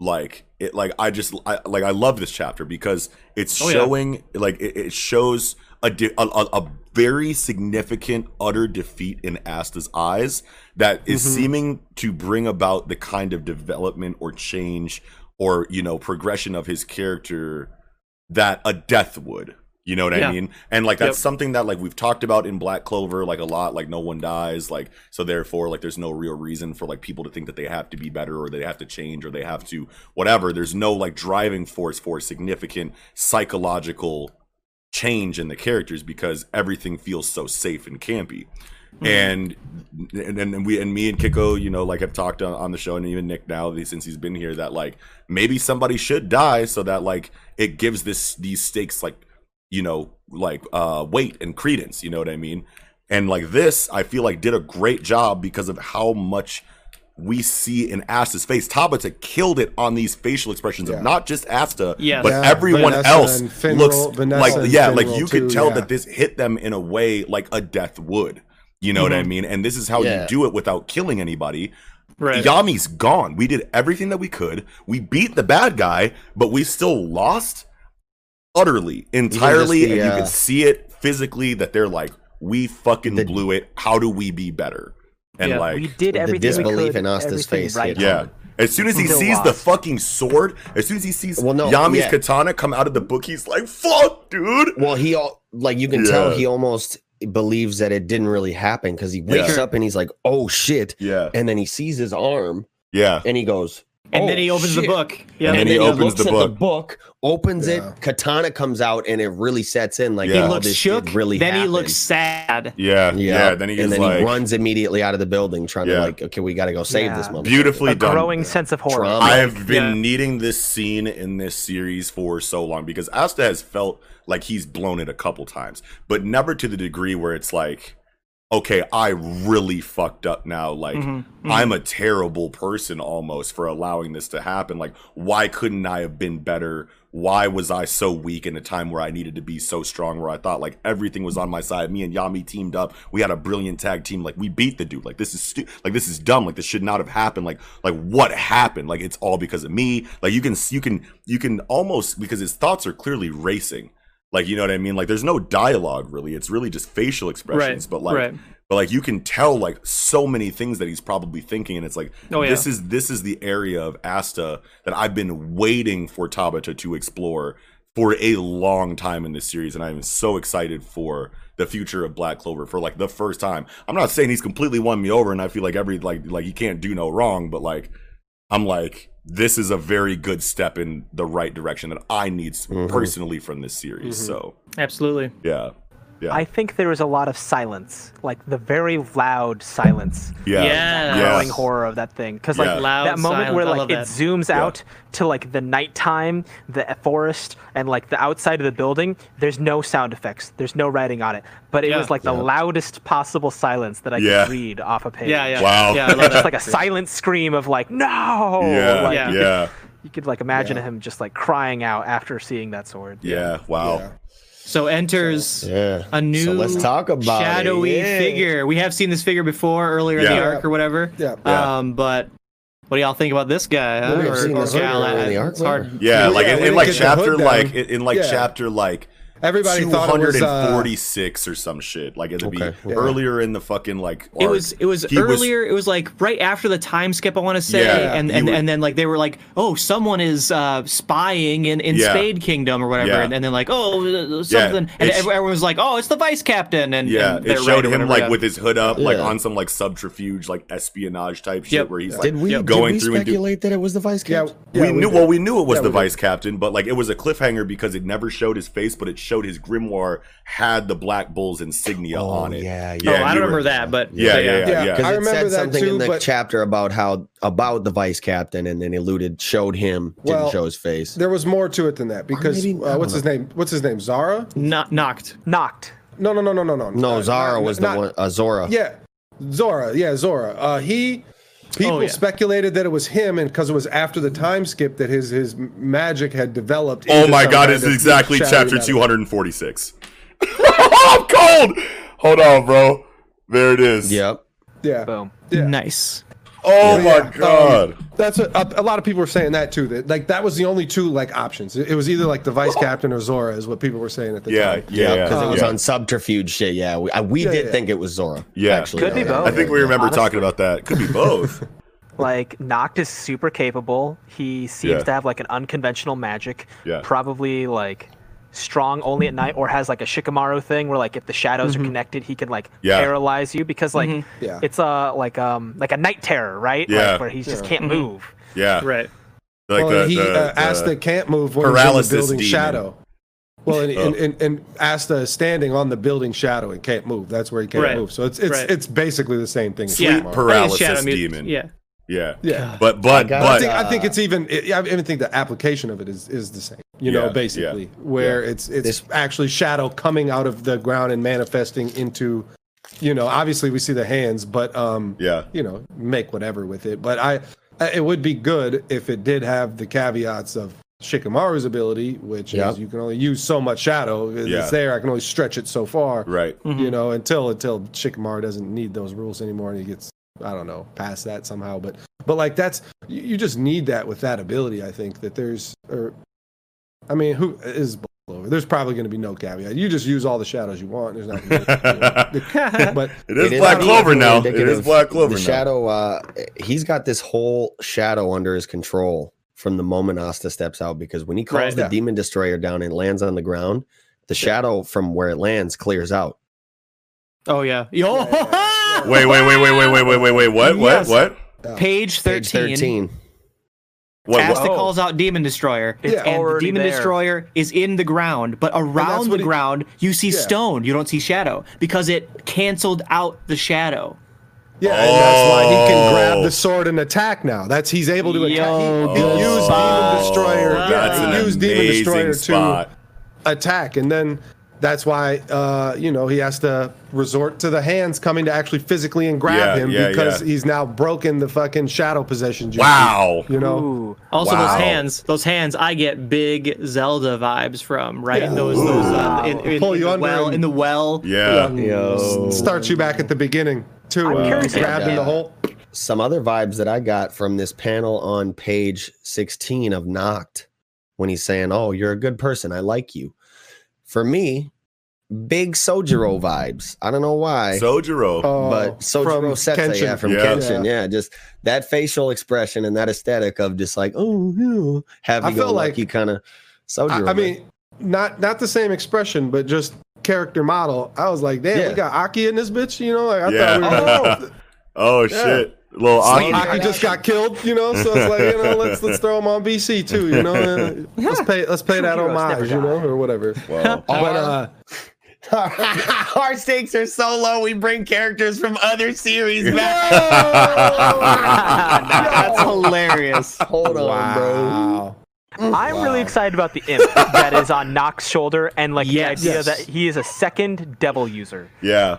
Speaker 3: like it. Like I just I, like I love this chapter because it's
Speaker 4: Oh, yeah.
Speaker 3: showing like it, it shows a, di- a a a very significant utter defeat in Asta's eyes that is
Speaker 4: Mm-hmm.
Speaker 3: seeming to bring about the kind of development or change or you know progression of his character that a death would. You know what I mean? And like that's
Speaker 4: Yep.
Speaker 3: something that like we've talked about in Black Clover like a lot. Like no one dies. Like so therefore like there's no real reason for like people to think that they have to be better or they have to change or they have to whatever. There's no like driving force for significant psychological change in the characters because everything feels so safe and campy. And, and and we and me and Kiko, you know, like have talked on, on the show, and even Nick now since he's been here, that like maybe somebody should die so that like it gives this these stakes like you know like uh weight and credence. You know what I mean? And like this, I feel like did a great job because of how much we see in Asta's face. Tabata killed it on these facial expressions
Speaker 2: Yeah.
Speaker 3: of not just Asta,
Speaker 4: Yes.
Speaker 3: but
Speaker 2: Yeah,
Speaker 3: everyone
Speaker 2: Vanessa
Speaker 3: else
Speaker 2: Finral-
Speaker 3: looks
Speaker 2: Vanessa
Speaker 3: like
Speaker 2: and
Speaker 3: yeah, like
Speaker 2: Finral
Speaker 3: you could
Speaker 2: too,
Speaker 3: tell
Speaker 2: yeah.
Speaker 3: that this hit them in a way like a death would. You know what I mm-hmm. mean? And this is how
Speaker 1: Yeah.
Speaker 3: you do it without killing anybody.
Speaker 4: Right.
Speaker 3: Yami's gone. We did everything that we could. We beat the bad guy, but we still lost utterly, entirely,
Speaker 1: the,
Speaker 3: and you can see it physically that they're like, we fucking
Speaker 1: The-
Speaker 3: blew it. How do we be better? And
Speaker 4: Yeah,
Speaker 3: like
Speaker 6: we did
Speaker 1: the
Speaker 6: everything
Speaker 1: disbelief
Speaker 6: we could,
Speaker 1: in Asta's
Speaker 6: everything
Speaker 1: face
Speaker 6: right.
Speaker 3: yeah. As soon as he
Speaker 6: Still
Speaker 3: sees the fucking sword, as soon as he sees
Speaker 1: Well, no,
Speaker 3: Yami's
Speaker 1: yeah.
Speaker 3: katana come out of the book, he's like, "Fuck, dude!"
Speaker 1: Well, he all like you can tell he almost believes that it didn't really happen because he wakes
Speaker 3: Yeah.
Speaker 1: up and he's like, "Oh shit!"
Speaker 3: Yeah,
Speaker 1: and then he sees his arm
Speaker 3: yeah,
Speaker 1: and he goes,
Speaker 4: And
Speaker 1: "Oh,
Speaker 4: then he opens the book. Yeah.
Speaker 3: And
Speaker 1: And,
Speaker 3: then
Speaker 1: then
Speaker 3: he
Speaker 1: he,
Speaker 3: opens
Speaker 1: looks
Speaker 3: the
Speaker 1: at
Speaker 3: book.
Speaker 1: the book, opens
Speaker 2: Yeah.
Speaker 1: it, katana comes out, and it really sets in like
Speaker 3: Yeah.
Speaker 4: he looks
Speaker 1: this
Speaker 4: shook.
Speaker 1: really
Speaker 4: then he looks sad.
Speaker 3: yeah, yeah.
Speaker 1: Yeah.
Speaker 3: Then he's
Speaker 1: and then
Speaker 3: like,
Speaker 1: he runs immediately out of the building, trying
Speaker 3: Yeah.
Speaker 1: to like, okay, we got to go save
Speaker 6: Yeah.
Speaker 1: this motherfucker.
Speaker 3: beautifully
Speaker 6: A
Speaker 3: done.
Speaker 6: growing sense of horror.
Speaker 1: Trauma.
Speaker 3: I have been
Speaker 4: Yeah.
Speaker 3: needing this scene in this series for so long because Asta has felt like he's blown it a couple times, but never to the degree where it's like, okay, I really fucked up now. Like,
Speaker 4: Mm-hmm.
Speaker 3: I'm a terrible person almost for allowing this to happen. Like, why couldn't I have been better? Why was I so weak in a time where I needed to be so strong? Where I thought like everything was on my side. Me and Yami teamed up. We had a brilliant tag team. Like we beat the dude. Like this is stu- like this is dumb. Like this should not have happened. Like like what happened? Like it's all because of me. Like you can you can you can almost because his thoughts are clearly racing. Like you know what I mean? Like there's no dialogue really. It's really just facial expressions.
Speaker 4: Right,
Speaker 3: But like
Speaker 4: right.
Speaker 3: but like you can tell like so many things that he's probably thinking and it's like
Speaker 4: Oh, yeah.
Speaker 3: this is this is the area of asta that i've been waiting for tabata to explore for a long time in this series and i'm so excited for the future of black clover for like the first time i'm not saying he's completely won me over and i feel like every like like he can't do no wrong but like i'm like this is a very good step in the right direction that i need mm-hmm. personally from this series mm-hmm. so.
Speaker 4: Absolutely.
Speaker 3: yeah yeah
Speaker 6: I think there was a lot of silence, like the very loud silence.
Speaker 3: yeah
Speaker 4: Yeah.
Speaker 6: Growing
Speaker 3: Yes.
Speaker 6: horror of that thing, because
Speaker 3: Yeah.
Speaker 6: like
Speaker 4: Loud
Speaker 6: that moment where
Speaker 4: silence, I
Speaker 6: like
Speaker 4: love
Speaker 6: it
Speaker 4: that.
Speaker 6: zooms
Speaker 3: Yeah.
Speaker 6: out to like the nighttime, the forest, and like the outside of the building. There's no sound effects. There's no writing on it, but it
Speaker 4: Yeah.
Speaker 6: was like the loudest possible silence that I
Speaker 3: Yeah.
Speaker 6: could read off a page.
Speaker 4: Yeah, yeah.
Speaker 3: Wow.
Speaker 4: Yeah,
Speaker 6: Just like a silent scream of like no.
Speaker 3: yeah
Speaker 6: Like,
Speaker 3: yeah
Speaker 4: Yeah.
Speaker 3: yeah
Speaker 6: You could like imagine
Speaker 2: Yeah.
Speaker 6: him just like crying out after seeing that sword.
Speaker 3: yeah wow
Speaker 2: Yeah.
Speaker 4: So enters
Speaker 1: Yeah.
Speaker 4: a new
Speaker 1: So let's talk about
Speaker 4: shadowy
Speaker 1: Yeah.
Speaker 4: figure. We have seen this figure before earlier in the arc or whatever.
Speaker 2: Yeah.
Speaker 3: Yeah.
Speaker 4: Um, but what do y'all think about this guy? huh?
Speaker 1: we
Speaker 4: Or- or
Speaker 1: this
Speaker 4: gal?
Speaker 1: earlier in the
Speaker 4: I-
Speaker 1: arc,
Speaker 4: It's hard.
Speaker 3: Yeah, like in, in like chapter like in, in like chapter like
Speaker 2: Everybody thought it was uh,
Speaker 3: 246 or some shit. Like it'd be
Speaker 2: yeah.
Speaker 3: earlier in the fucking like.
Speaker 4: It was it was
Speaker 3: He was-
Speaker 4: earlier. it was like right after the time skip. I want to say,
Speaker 3: Yeah,
Speaker 4: and and,
Speaker 3: was-
Speaker 4: and then like they were like, oh, someone is uh, spying in, in
Speaker 3: Yeah.
Speaker 4: Spade Kingdom or whatever,
Speaker 3: Yeah.
Speaker 4: and, and then like, oh, uh, something, and
Speaker 3: it
Speaker 4: everyone was like, oh, it's the vice captain, and
Speaker 3: Yeah,
Speaker 4: and
Speaker 3: it showed him like with his hood up, like
Speaker 1: Yeah.
Speaker 3: on some like subterfuge, like espionage type shit,
Speaker 4: Yep.
Speaker 3: where he's like
Speaker 1: Did we
Speaker 4: Yep.
Speaker 3: going
Speaker 1: did we
Speaker 3: through and do-
Speaker 1: speculate that it was the vice captain?
Speaker 2: yeah,
Speaker 3: we knew.
Speaker 2: did.
Speaker 3: Well, we knew it was
Speaker 2: Yeah,
Speaker 3: the vice captain, but like it was a cliffhanger because it never showed his face, but it showed his grimoire had the Black Bull's insignia
Speaker 1: Oh,
Speaker 3: on it.
Speaker 1: yeah,
Speaker 4: Oh,
Speaker 1: yeah.
Speaker 4: I
Speaker 3: you
Speaker 4: don't
Speaker 3: were-
Speaker 4: remember that, but
Speaker 3: Yeah,
Speaker 4: but
Speaker 3: yeah, yeah.
Speaker 2: Yeah,
Speaker 1: Because
Speaker 2: I remember
Speaker 1: said
Speaker 2: that
Speaker 1: something
Speaker 2: too,
Speaker 1: in the
Speaker 2: but-
Speaker 1: chapter about how about the vice captain, and then alluded showed him, didn't
Speaker 2: Well,
Speaker 1: show his face.
Speaker 2: There was more to it than that because
Speaker 1: maybe-
Speaker 2: uh,
Speaker 1: don't
Speaker 2: what's his name? What's his name? Zara?
Speaker 4: not knocked.
Speaker 6: Knocked.
Speaker 2: No, no, no, no, no, no.
Speaker 1: No,
Speaker 2: Uh,
Speaker 1: Zara
Speaker 2: not-
Speaker 1: was
Speaker 2: not-
Speaker 1: the one. Uh, Zora.
Speaker 2: Yeah, Zora. Yeah, Zora. Uh, he People
Speaker 4: Oh, yeah.
Speaker 2: speculated that it was him, and because it was after the time skip that his his magic had developed.
Speaker 3: Oh my god, it's exactly chapter 246. I'm cold! Hold on, bro. There it is.
Speaker 1: Yep.
Speaker 2: Yeah,
Speaker 6: Boom.
Speaker 2: Yeah.
Speaker 4: Nice.
Speaker 3: Oh
Speaker 2: Yeah,
Speaker 3: my
Speaker 2: um,
Speaker 3: god.
Speaker 2: That's a, a, a lot of people were saying that too. That like that was the only two like options. It, it was either like the vice captain or Zora, is what people were saying at the
Speaker 3: yeah,
Speaker 2: time.
Speaker 3: yeah, yeah,
Speaker 1: because
Speaker 3: yeah.
Speaker 1: it was
Speaker 3: yeah.
Speaker 1: on subterfuge shit. Yeah, we, I, we
Speaker 2: Yeah,
Speaker 1: did
Speaker 2: yeah.
Speaker 1: think it was Zora.
Speaker 3: Yeah.
Speaker 1: actually,
Speaker 6: Could be both.
Speaker 3: I think we remember
Speaker 6: Honestly.
Speaker 3: talking about that. Could be both.
Speaker 6: Like Noct is super capable. He seems
Speaker 3: Yeah.
Speaker 6: to have like an unconventional magic.
Speaker 3: Yeah.
Speaker 6: Probably like strong only at night, or has like a Shikamaru thing where like if the shadows are connected, he can like
Speaker 3: Yeah.
Speaker 6: paralyze you because like
Speaker 2: Yeah.
Speaker 6: it's a like um like a night terror, right?
Speaker 3: Yeah.
Speaker 6: Like, where he just can't move.
Speaker 3: Yeah.
Speaker 4: Right.
Speaker 3: Like
Speaker 2: well,
Speaker 3: the,
Speaker 2: he
Speaker 3: the,
Speaker 2: uh, Asta
Speaker 3: the-
Speaker 2: can't move when he's in the building
Speaker 3: demon.
Speaker 2: shadow. Well, and, and,
Speaker 3: Oh.
Speaker 2: and, and Asta is standing on the building shadow and can't move. That's where he can't
Speaker 4: Right.
Speaker 2: move. So it's it's
Speaker 4: Right.
Speaker 2: it's basically the same thing. as
Speaker 4: Yeah.
Speaker 3: Paralysis
Speaker 4: Shadow Mute-
Speaker 3: demon.
Speaker 4: Yeah.
Speaker 3: Yeah.
Speaker 2: Yeah.
Speaker 3: But but
Speaker 1: got-
Speaker 2: I
Speaker 3: but
Speaker 2: think, I think it's even. It, I even think the application of it is is the same. You
Speaker 3: Yeah,
Speaker 2: know,
Speaker 3: yeah,
Speaker 2: basically, where
Speaker 3: yeah.
Speaker 2: it's it's
Speaker 1: This-
Speaker 2: actually shadow coming out of the ground and manifesting into. You know, obviously we see the hands, but um,
Speaker 3: Yeah.
Speaker 2: you know, make whatever with it. But I, I- it would be good if it did have the caveats of Shikamaru's ability, which
Speaker 1: Yeah.
Speaker 2: is you can only use so much shadow. It's
Speaker 3: Yeah.
Speaker 2: there. I can only stretch it so far.
Speaker 3: right.
Speaker 2: You know, until until Shikamaru doesn't need those rules anymore and he gets I don't know past that somehow. But but like that's you, you just need that with that ability. I think that there's or I mean who is Clover? There's probably going to be no caveat. You just use all the shadows you want. There's not. But
Speaker 3: It is
Speaker 1: It
Speaker 3: Black Clover now. It is Black Clover
Speaker 1: The
Speaker 3: now.
Speaker 1: shadow, uh, he's got this whole shadow under his control from the moment Asta steps out. Because when he calls
Speaker 4: Right.
Speaker 1: the
Speaker 2: Yeah.
Speaker 1: demon destroyer down and lands on the ground, the shadow from where it lands clears out.
Speaker 4: Oh yeah. Yo.
Speaker 3: Wait, wait, wait, wait, wait, wait, wait, wait, wait. What?
Speaker 4: Yes.
Speaker 3: What? What?
Speaker 4: Page
Speaker 1: Page
Speaker 4: 13.
Speaker 1: 13.
Speaker 3: What? What?
Speaker 6: Oh.
Speaker 4: calls out Demon Destroyer.
Speaker 6: It's
Speaker 4: and the
Speaker 6: already
Speaker 4: Demon
Speaker 6: there.
Speaker 4: Destroyer is in the ground, but around the
Speaker 2: what he-
Speaker 4: ground you see
Speaker 2: Yeah.
Speaker 4: stone. You don't see shadow because it canceled out the shadow.
Speaker 2: yeah, and that's why he can oh. grab
Speaker 3: Oh.
Speaker 2: the sword and attack now. That's he's able to attack.
Speaker 4: Yo,
Speaker 2: He, he
Speaker 4: good
Speaker 2: used
Speaker 4: spot.
Speaker 2: Demon Destroyer.
Speaker 3: That's
Speaker 2: Yeah,
Speaker 3: an
Speaker 2: he used Demon
Speaker 3: amazing
Speaker 2: Destroyer
Speaker 3: spot.
Speaker 2: to attack, and then that's why uh, you know he has to resort to the hands coming to actually physically and grab
Speaker 3: Yeah,
Speaker 2: him
Speaker 3: yeah,
Speaker 2: because
Speaker 3: yeah.
Speaker 2: he's now broken the fucking shadow possession. jutsu,
Speaker 3: Wow.
Speaker 2: You know.
Speaker 6: Ooh.
Speaker 4: Also,
Speaker 3: Wow.
Speaker 4: those hands, those hands, I get big Zelda vibes from. Right,
Speaker 2: Yeah.
Speaker 4: those, those, uh, in, in,
Speaker 2: Pull
Speaker 4: in
Speaker 2: you
Speaker 4: the
Speaker 2: under
Speaker 4: well,
Speaker 2: and-
Speaker 4: in the well.
Speaker 3: Yeah.
Speaker 1: Yo.
Speaker 2: Starts you back at the beginning too.
Speaker 6: I'm
Speaker 2: uh,
Speaker 6: curious
Speaker 2: grabbed in the hole.
Speaker 1: Some other vibes that I got from this panel on page 16 of Noct when he's saying, Oh, you're a good person. I like you. For me, big Sojiro vibes. I don't know why.
Speaker 3: Sojiro.
Speaker 2: Oh,
Speaker 1: but Sojiro
Speaker 2: from
Speaker 1: Sensei, yeah, from
Speaker 3: Yeah.
Speaker 1: Kenshin, yeah. just that facial expression and that aesthetic of just like, oh, yeah, happy
Speaker 2: I
Speaker 1: go
Speaker 2: felt like-
Speaker 1: lucky kind of Sojiro.
Speaker 2: I, I mean, not not the same expression, but just character model. I was like, damn,
Speaker 1: Yeah.
Speaker 2: we got Aki in this bitch. You know, like I
Speaker 3: Yeah.
Speaker 2: thought we were.
Speaker 3: oh shit. Little
Speaker 2: Like,
Speaker 3: Aki.
Speaker 2: Aki just got killed, you know, so it's like you know, let's let's throw him on BC too, you know. and let's pay let's pay that
Speaker 6: True heroes
Speaker 2: homage, you know, or whatever.
Speaker 3: Wow.
Speaker 2: But uh,
Speaker 1: Our stakes are so low, we bring characters from other series back.
Speaker 4: That's hilarious.
Speaker 1: Hold on, bro.
Speaker 6: I'm really excited about the imp that is on Noct's shoulder and like
Speaker 4: Yes.
Speaker 6: the idea
Speaker 2: Yes.
Speaker 6: that he is a second devil user.
Speaker 3: Yeah.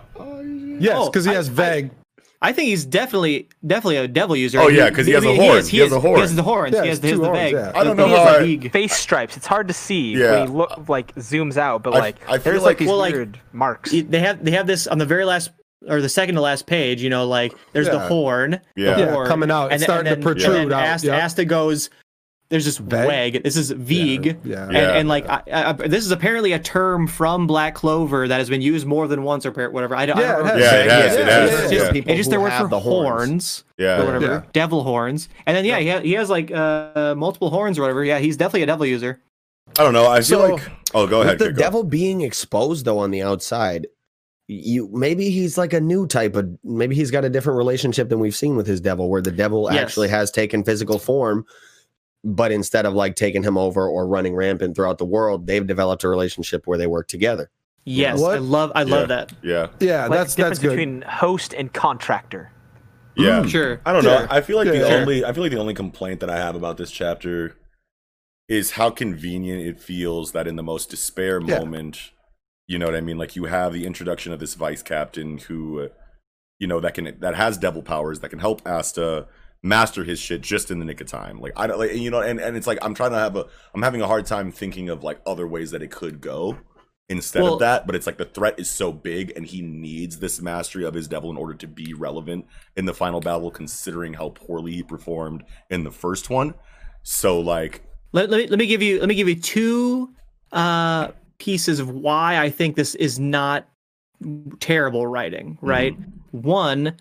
Speaker 2: Yes,
Speaker 4: Oh,
Speaker 2: because he
Speaker 4: I-
Speaker 2: has vague.
Speaker 4: I think he's definitely definitely a devil user.
Speaker 3: Oh, yeah, 'cause he has a
Speaker 4: Maybe
Speaker 3: horn.
Speaker 4: is,
Speaker 3: He has
Speaker 4: is-
Speaker 3: a horn.
Speaker 4: He has the horns.
Speaker 2: Yeah,
Speaker 4: he has,
Speaker 2: it's
Speaker 4: he has
Speaker 2: two
Speaker 4: the
Speaker 2: horns, yeah.
Speaker 3: I don't know
Speaker 4: He
Speaker 3: how
Speaker 4: a
Speaker 3: I-
Speaker 4: vague.
Speaker 6: Face stripes. It's hard to see
Speaker 3: Yeah.
Speaker 6: when he look like zooms out, but
Speaker 3: I-
Speaker 6: like
Speaker 3: I feel
Speaker 6: there's
Speaker 3: like-
Speaker 6: like these
Speaker 4: Well, like-
Speaker 6: weird marks.
Speaker 4: They have they have this on the very last or the second to last page. You know, like there's the horn.
Speaker 3: Yeah.
Speaker 4: the
Speaker 2: Yeah,
Speaker 4: horn,
Speaker 2: coming out. It's
Speaker 4: then-
Speaker 2: starting to
Speaker 4: then-
Speaker 2: protrude
Speaker 4: and then
Speaker 2: out,
Speaker 4: Asta,
Speaker 2: yeah.
Speaker 4: Asta goes. There's this
Speaker 2: Veg?
Speaker 4: weg. This is Vig.
Speaker 2: Yeah.
Speaker 4: And,
Speaker 3: Yeah.
Speaker 4: and like I, I, this is apparently a term from Black Clover that has been used more than once or whatever. I don't. I
Speaker 2: Yeah,
Speaker 4: don't
Speaker 2: it
Speaker 4: remember
Speaker 2: has.
Speaker 3: Yeah, it has, it
Speaker 2: Yeah,
Speaker 3: has.
Speaker 2: yeah,
Speaker 4: It's just,
Speaker 1: People
Speaker 4: it's just
Speaker 1: who
Speaker 4: their word for
Speaker 1: the horns.
Speaker 4: horns
Speaker 3: Yeah.
Speaker 4: or whatever.
Speaker 2: Yeah.
Speaker 4: Devil horns. And then yeah, he, ha- he has like uh, multiple horns or whatever. Yeah, he's definitely a devil user.
Speaker 3: I don't know. I feel
Speaker 2: So,
Speaker 3: like. Oh, go ahead.
Speaker 1: With the
Speaker 3: Kiko.
Speaker 1: devil being exposed though on the outside, you maybe he's like a new type of maybe he's got a different relationship than we've seen with his devil, where the devil
Speaker 4: Yes.
Speaker 1: actually has taken physical form, but instead of like taking him over or running rampant throughout the world, they've developed a relationship where they work together.
Speaker 4: Yes,
Speaker 2: What?
Speaker 4: I love I
Speaker 3: Yeah.
Speaker 4: love that.
Speaker 3: Yeah.
Speaker 2: Yeah,
Speaker 6: like
Speaker 2: that's
Speaker 6: the
Speaker 2: that's
Speaker 6: difference
Speaker 2: good.
Speaker 6: between host and contractor.
Speaker 3: Yeah.
Speaker 4: Hmm, sure.
Speaker 3: I don't know.
Speaker 2: Yeah.
Speaker 3: I feel like the
Speaker 2: Yeah.
Speaker 3: only I feel like the only complaint that I have about this chapter is how convenient it feels that in the most despair
Speaker 2: Yeah.
Speaker 3: moment, you know what I mean? Like you have the introduction of this vice captain who uh, you know, that can that has devil powers that can help Asta master his shit just in the nick of time. Like I don't like you know, and and it's like I'm trying to have a I'm having a hard time thinking of like other ways that it could go instead
Speaker 4: Well-
Speaker 3: of that. But it's like the threat is so big, and he needs this mastery of his devil in order to be relevant in the final battle, considering how poorly he performed in the first one. So like,
Speaker 4: let, let me let me give you let me give you two uh pieces of why I think this is not terrible writing, right? One,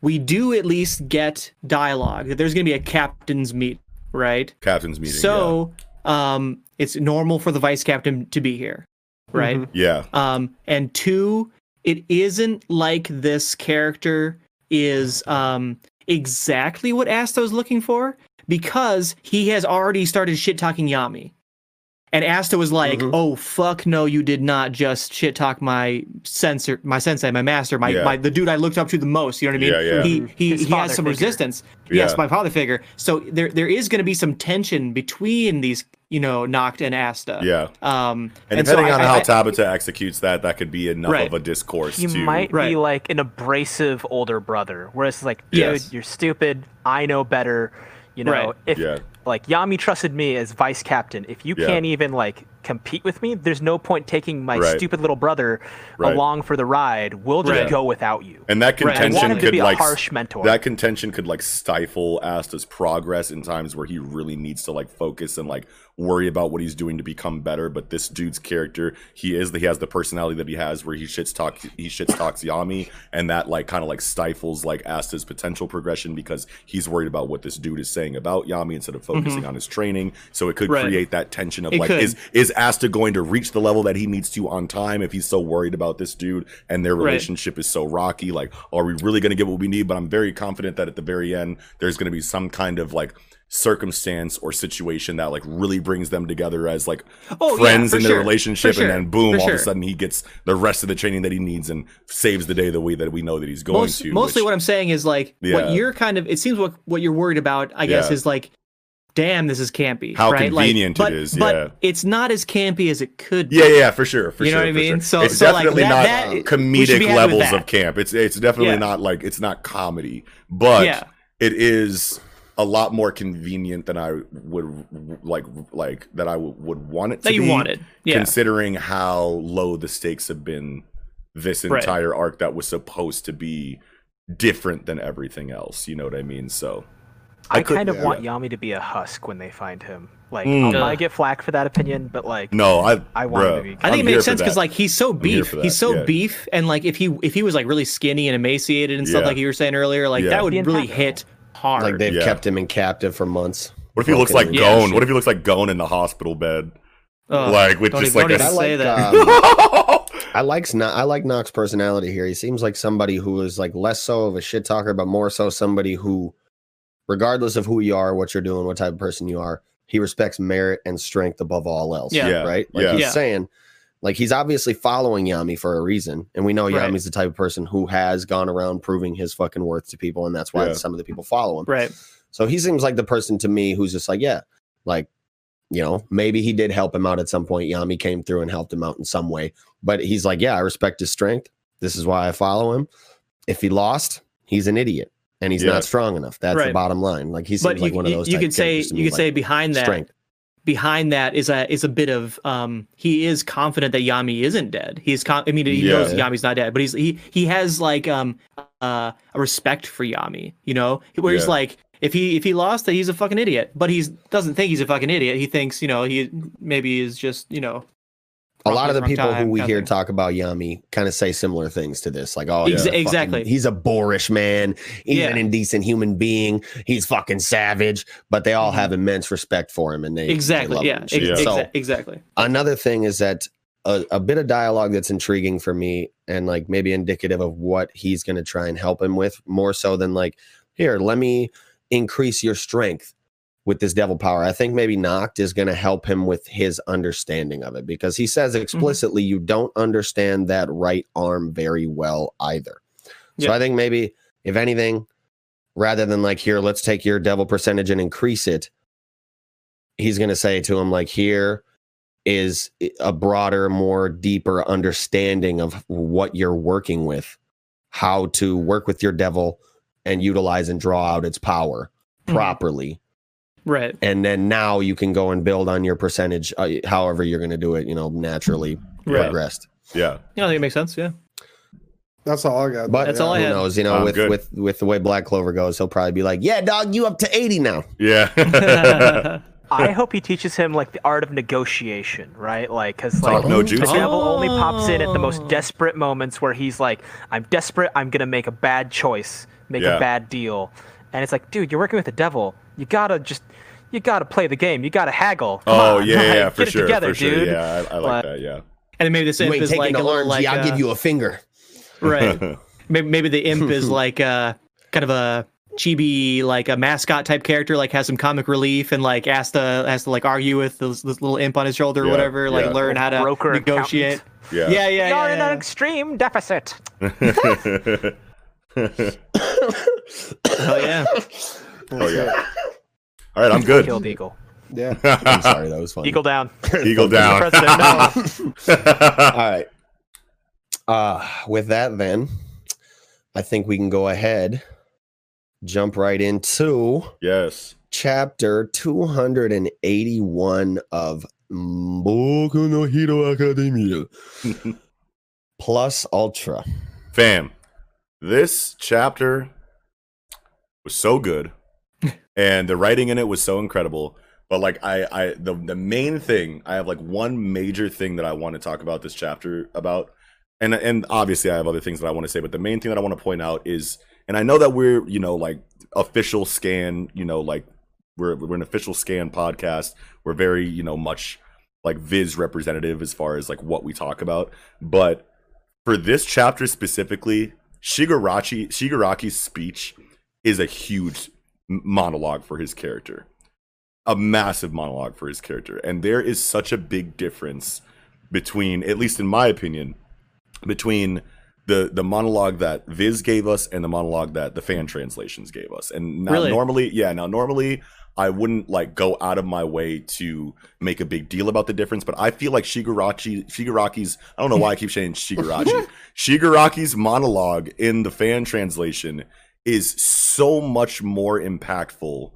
Speaker 4: we do at least get dialogue. that There's going to be a captain's meet, right?
Speaker 3: captain's meeting.
Speaker 4: So, um it's normal for the vice captain to be here, right?
Speaker 3: yeah, yeah.
Speaker 4: Um, and two, it isn't like this character is um, exactly what Asta was looking for because he has already started shit talking Yami. And Asta was like,
Speaker 2: Mhm.
Speaker 4: "Oh fuck no, you did not just shit talk my sensor, my sensei, my master, my,
Speaker 3: Yeah.
Speaker 4: my the dude I looked up to the most." You know what I mean?
Speaker 3: Yeah, yeah.
Speaker 4: He he,
Speaker 6: His
Speaker 4: he has some
Speaker 6: figure.
Speaker 4: resistance. Yes, my father figure. So there there is going to be some tension between these, you know, Noct and Asta.
Speaker 3: yeah.
Speaker 4: Um,
Speaker 3: And,
Speaker 4: so
Speaker 3: depending
Speaker 4: I-
Speaker 3: on
Speaker 4: I-
Speaker 3: how
Speaker 4: I-
Speaker 3: Tabata executes that, that could be enough
Speaker 4: Right.
Speaker 3: of a discourse.
Speaker 6: He
Speaker 3: to,
Speaker 6: might
Speaker 4: Right.
Speaker 6: be like an abrasive older brother, whereas it's like, dude,
Speaker 3: Yes.
Speaker 6: you're stupid. I know better. You know,
Speaker 4: Right.
Speaker 6: if
Speaker 3: Yeah.
Speaker 6: Like Yami trusted me as vice captain, if you
Speaker 3: Yeah.
Speaker 6: can't even like compete with me, there's no point taking my
Speaker 3: Right.
Speaker 6: stupid little brother
Speaker 3: Right.
Speaker 6: along for the ride. We'll just
Speaker 4: Right.
Speaker 6: go without you.
Speaker 3: And that
Speaker 4: Right. I
Speaker 3: contention
Speaker 6: want to
Speaker 3: could
Speaker 6: be a
Speaker 3: like
Speaker 6: harsh mentor.
Speaker 3: That contention could like stifle Asta's progress in times where he really needs to like focus and like worry about what he's doing to become better. But this dude's character, he is he has the personality that he has where he shits talk he shits talks Yami, and that like kind of like stifles like Asta's potential progression because he's worried about what this dude is saying about Yami instead of focusing on his training. So it could
Speaker 4: Mm-hmm. Right.
Speaker 3: create that tension of
Speaker 4: It
Speaker 3: like
Speaker 4: could.
Speaker 3: is is Asta going to reach the level that he needs to on time if he's so worried about this dude and their
Speaker 4: Right.
Speaker 3: relationship is so rocky? Like, are we really going to get what we need? But I'm very confident that at the very end, there's going to be some kind of like circumstance or situation that like really brings them together as like
Speaker 4: Oh,
Speaker 3: friends
Speaker 4: for
Speaker 3: in their
Speaker 4: sure.
Speaker 3: relationship,
Speaker 4: For sure.
Speaker 3: and then boom,
Speaker 4: For
Speaker 3: all of a sudden he gets the rest of the training that he needs and saves the day the way that we know that he's going
Speaker 4: Most,
Speaker 3: to.
Speaker 4: mostly
Speaker 3: which-
Speaker 4: what I'm saying is like
Speaker 3: Yeah.
Speaker 4: what you're kind of it seems what what you're worried about I guess
Speaker 3: Yeah.
Speaker 4: is like damn this is campy
Speaker 3: How
Speaker 4: right?
Speaker 3: Convenient it
Speaker 4: but,
Speaker 3: is,
Speaker 4: but
Speaker 3: yeah.
Speaker 4: it's not as campy as it could be.
Speaker 3: Yeah, yeah, for sure. For
Speaker 4: You know
Speaker 3: sure,
Speaker 4: what I mean?
Speaker 3: sure.
Speaker 4: So-
Speaker 3: it's
Speaker 4: so, like,
Speaker 3: definitely
Speaker 4: that-
Speaker 3: not
Speaker 4: that- we should be
Speaker 3: comedic levels of camp. It's it's definitely
Speaker 4: Yeah.
Speaker 3: not like it's not comedy, but
Speaker 4: Yeah.
Speaker 3: it is a lot more convenient than I would like like that I w- would want it to
Speaker 4: That you
Speaker 3: be,
Speaker 4: wanted. Yeah.
Speaker 3: considering how low the stakes have been this
Speaker 4: Right.
Speaker 3: entire arc that was supposed to be different than everything else. You know what I mean? So
Speaker 6: I,
Speaker 3: could-
Speaker 6: kind of
Speaker 3: yeah.
Speaker 6: want Yami to be a husk when they find him. Like,
Speaker 3: Mm.
Speaker 6: I'll probably
Speaker 4: Ugh.
Speaker 6: get flack for that opinion, but like,
Speaker 3: no, I
Speaker 6: I want him to be-
Speaker 4: I think
Speaker 3: I'm
Speaker 4: it makes sense because like he's so beef. He's so
Speaker 3: yeah.
Speaker 4: beef, and like if he if he was like really skinny and emaciated and stuff
Speaker 3: Yeah.
Speaker 4: like you were saying earlier, like
Speaker 3: Yeah.
Speaker 4: that would really hit hard.
Speaker 1: Like they've
Speaker 3: Yeah.
Speaker 1: kept him in captive for months.
Speaker 3: What if he looks like
Speaker 1: Broken.
Speaker 4: Yeah,
Speaker 3: Gone? What if he looks like Gone in the hospital bed?
Speaker 4: Ugh,
Speaker 3: like with just
Speaker 4: even-
Speaker 3: like
Speaker 4: don't
Speaker 3: a
Speaker 4: even
Speaker 1: I like
Speaker 4: that.
Speaker 1: um, I like Sno- I like Noct's personality here. He seems like somebody who is like less so of a shit talker, but more so somebody who, regardless of who you are, what you're doing, what type of person you are, he respects merit and strength above all else.
Speaker 4: Yeah.
Speaker 3: Yeah.
Speaker 1: Right? Like
Speaker 3: Yeah.
Speaker 1: he's
Speaker 4: Yeah.
Speaker 1: saying, like he's obviously following Yami for a reason. And we know
Speaker 4: Right.
Speaker 1: Yami's the type of person who has gone around proving his fucking worth to people, and that's why
Speaker 3: Yeah.
Speaker 1: some of the people follow him.
Speaker 4: right.
Speaker 1: So he seems like the person to me who's just like, yeah, like, you know, maybe he did help him out at some point. Yami came through and helped him out in some way. But he's like, yeah, I respect his strength. This is why I follow him. If he lost, he's an idiot and he's
Speaker 3: Yeah.
Speaker 1: not strong enough. That's the bottom line. Like
Speaker 4: he's
Speaker 1: like
Speaker 4: you,
Speaker 1: one of those.
Speaker 4: you could say you could say behind that
Speaker 1: strength.
Speaker 4: Behind that is a is a bit of um he is confident that Yami isn't dead. He's con- I mean he
Speaker 3: Yeah.
Speaker 4: knows Yami's not dead, but he's he he has like um uh a respect for Yami, you know, where he's
Speaker 3: Yeah.
Speaker 4: like if he if he lost that he's a fucking idiot, but he doesn't think he's a fucking idiot. He thinks you know he maybe is just you know
Speaker 1: A lot of the people who we hear talk about Yami kind of say similar things to this, like, "Oh,
Speaker 4: Exa-
Speaker 1: he's a fucking-
Speaker 4: exactly.
Speaker 1: he's a boorish man, he's
Speaker 4: Yeah.
Speaker 1: an indecent human being, he's fucking savage." But they all
Speaker 4: Mhm.
Speaker 1: have immense respect for him, and they they
Speaker 4: exactly
Speaker 1: love him
Speaker 4: yeah,
Speaker 1: shit. So-
Speaker 4: exa- exactly
Speaker 1: another thing is that a, a bit of dialogue that's intriguing for me and like maybe indicative of what he's going to try and help him with more so than like here let me increase your strength with this devil power i think maybe Noct is going to help him with his understanding of it because he says explicitly you don't understand that right arm very well either so i think maybe if anything rather than like here let's take your devil percentage and increase it he's going to say to him like here is a broader more deeper understanding of what you're working with how to work with your devil and utilize and draw out its power
Speaker 4: Mhm.
Speaker 1: properly.
Speaker 4: Right.
Speaker 1: And then now you can go and build on your percentage, uh, however you're going to do it, you know, naturally
Speaker 5: Right.
Speaker 1: progressed.
Speaker 3: Yeah.
Speaker 4: Yeah, I think it makes sense. Yeah.
Speaker 2: That's all I got.
Speaker 1: But
Speaker 4: That's all I
Speaker 1: who
Speaker 4: had.
Speaker 1: knows, you know,
Speaker 3: I'm
Speaker 1: with,
Speaker 3: good.
Speaker 1: with with the way Black Clover goes, he'll probably be like, "Yeah, dog, you up to 80 now."
Speaker 3: Yeah.
Speaker 6: I hope he teaches him like the art of negotiation, right? Like, because like
Speaker 3: Talk no
Speaker 6: the
Speaker 3: juice.
Speaker 6: devil only pops in at the
Speaker 4: Oh.
Speaker 6: most desperate moments where he's like, "I'm desperate. I'm gonna make a bad choice, make
Speaker 3: Yeah.
Speaker 6: a bad deal," and it's like, dude, you're working with the devil. You gotta just, you gotta play the game. You gotta haggle. Come
Speaker 3: Oh
Speaker 6: on,
Speaker 3: yeah,
Speaker 6: like,
Speaker 3: yeah, for
Speaker 6: get
Speaker 3: sure,
Speaker 6: it together,
Speaker 3: for sure.
Speaker 6: dude.
Speaker 3: Yeah, I, I like
Speaker 6: But-
Speaker 3: that. Yeah.
Speaker 4: And then maybe this
Speaker 1: You
Speaker 4: imp
Speaker 1: ain't
Speaker 4: is
Speaker 1: taking
Speaker 4: like
Speaker 1: the
Speaker 4: a little
Speaker 1: orange.
Speaker 4: like
Speaker 1: I'll
Speaker 4: uh,
Speaker 1: give you a finger.
Speaker 4: right. maybe, maybe the imp is like uh kind of a chibi like a mascot type character like has some comic relief and like has to has to like argue with this, this little imp on his shoulder or
Speaker 3: Yeah,
Speaker 4: whatever like
Speaker 3: yeah.
Speaker 4: learn how to
Speaker 6: Broker
Speaker 4: negotiate
Speaker 6: accountant.
Speaker 3: Yeah.
Speaker 4: yeah yeah
Speaker 6: You're
Speaker 4: yeah,
Speaker 6: in
Speaker 4: yeah.
Speaker 6: an extreme deficit.
Speaker 4: Hell yeah
Speaker 3: oh yeah. All right, I'm good.
Speaker 6: Killed eagle.
Speaker 2: Yeah.
Speaker 1: I'm sorry, that was funny.
Speaker 6: Eagle down.
Speaker 3: Eagle down.
Speaker 1: All right. Uh, with that, then, I think we can go ahead, jump right into
Speaker 3: yes.
Speaker 1: chapter 281 of Boku no Hero Academia plus Ultra.
Speaker 3: Fam, this chapter was so good, and the writing in it was so incredible. But like I, I the the main thing I have like one major thing that I want to talk about this chapter about, and and obviously I have other things that I want to say, but the main thing that I want to point out is, and I know that we're you know like official scan, you know like we're we're an official scan podcast. We're very you know much like Viz representative as far as like what we talk about, but for this chapter specifically, Shigarachi Shigaraki's speech is a huge monologue for his character. A massive monologue for his character. And there is such a big difference between, at least in my opinion, between the the monologue that Viz gave us and the monologue that the fan translations gave us. And now
Speaker 4: Really?
Speaker 3: normally, yeah, now normally I wouldn't like go out of my way to make a big deal about the difference, but I feel like Shigarachi Shigaraki's I don't know why I keep saying Shigarachi. Shigaraki's monologue in the fan translation is so much more impactful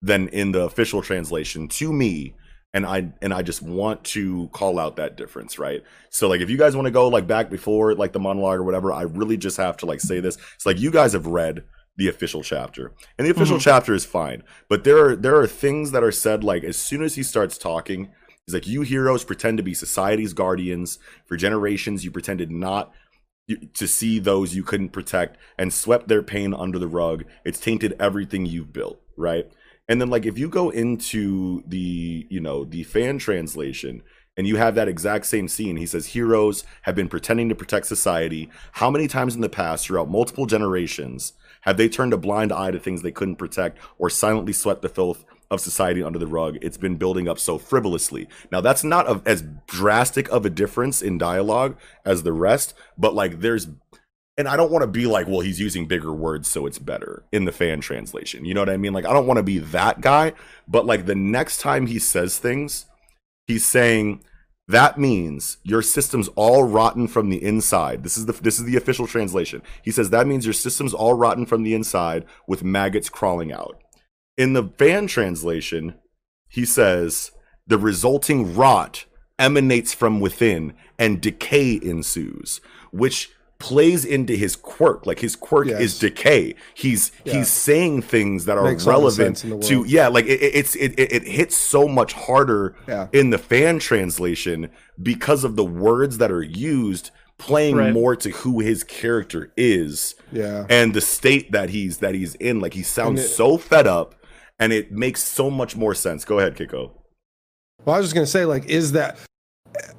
Speaker 3: than in the official translation to me and I and I just want to call out that difference, right? So like if you guys want to go like back before like the monologue or whatever, I really just have to like say this. It's like you guys have read the official chapter. And the official mm-hmm. chapter is fine, but there are there are things that are said like as soon as he starts talking, he's like you heroes pretend to be society's guardians. For generations you pretended not to see those you couldn't protect and swept their pain under the rug. It's tainted everything you've built, right? And then like if you go into the, you know, the fan translation and you have that exact same scene, he says heroes have been pretending to protect society. How many times in the past throughout multiple generations have they turned a blind eye to things they couldn't protect or silently swept the filth of society under the rug? It's been building up so frivolously. Now that's not a, as drastic of a difference in dialogue as the rest, but like there's and I don't want to be like, well, he's using bigger words, so it's better in the fan translation. You know what I mean? Like, I don't want to be that guy, but like the next time he says things, he's saying that means your system's all rotten from the inside. This is the this is the official translation. He says that means your system's all rotten from the inside with maggots crawling out. In the fan translation, he says the resulting rot emanates from within and decay ensues, which plays into his quirk. Like his quirk
Speaker 2: Yes.
Speaker 3: is decay. He's
Speaker 2: Yeah.
Speaker 3: he's saying things that are
Speaker 2: Makes all
Speaker 3: relevant
Speaker 2: sense in the
Speaker 3: to yeah, like it, it- it's it, it it hits so much harder
Speaker 2: Yeah.
Speaker 3: in the fan translation because of the words that are used playing
Speaker 4: Right.
Speaker 3: more to who his character is
Speaker 2: Yeah.
Speaker 3: and the state that he's that he's in like he sounds
Speaker 2: it-
Speaker 3: so fed up and it makes so much more sense go ahead kiko
Speaker 2: Well, I was just gonna say, like, is that?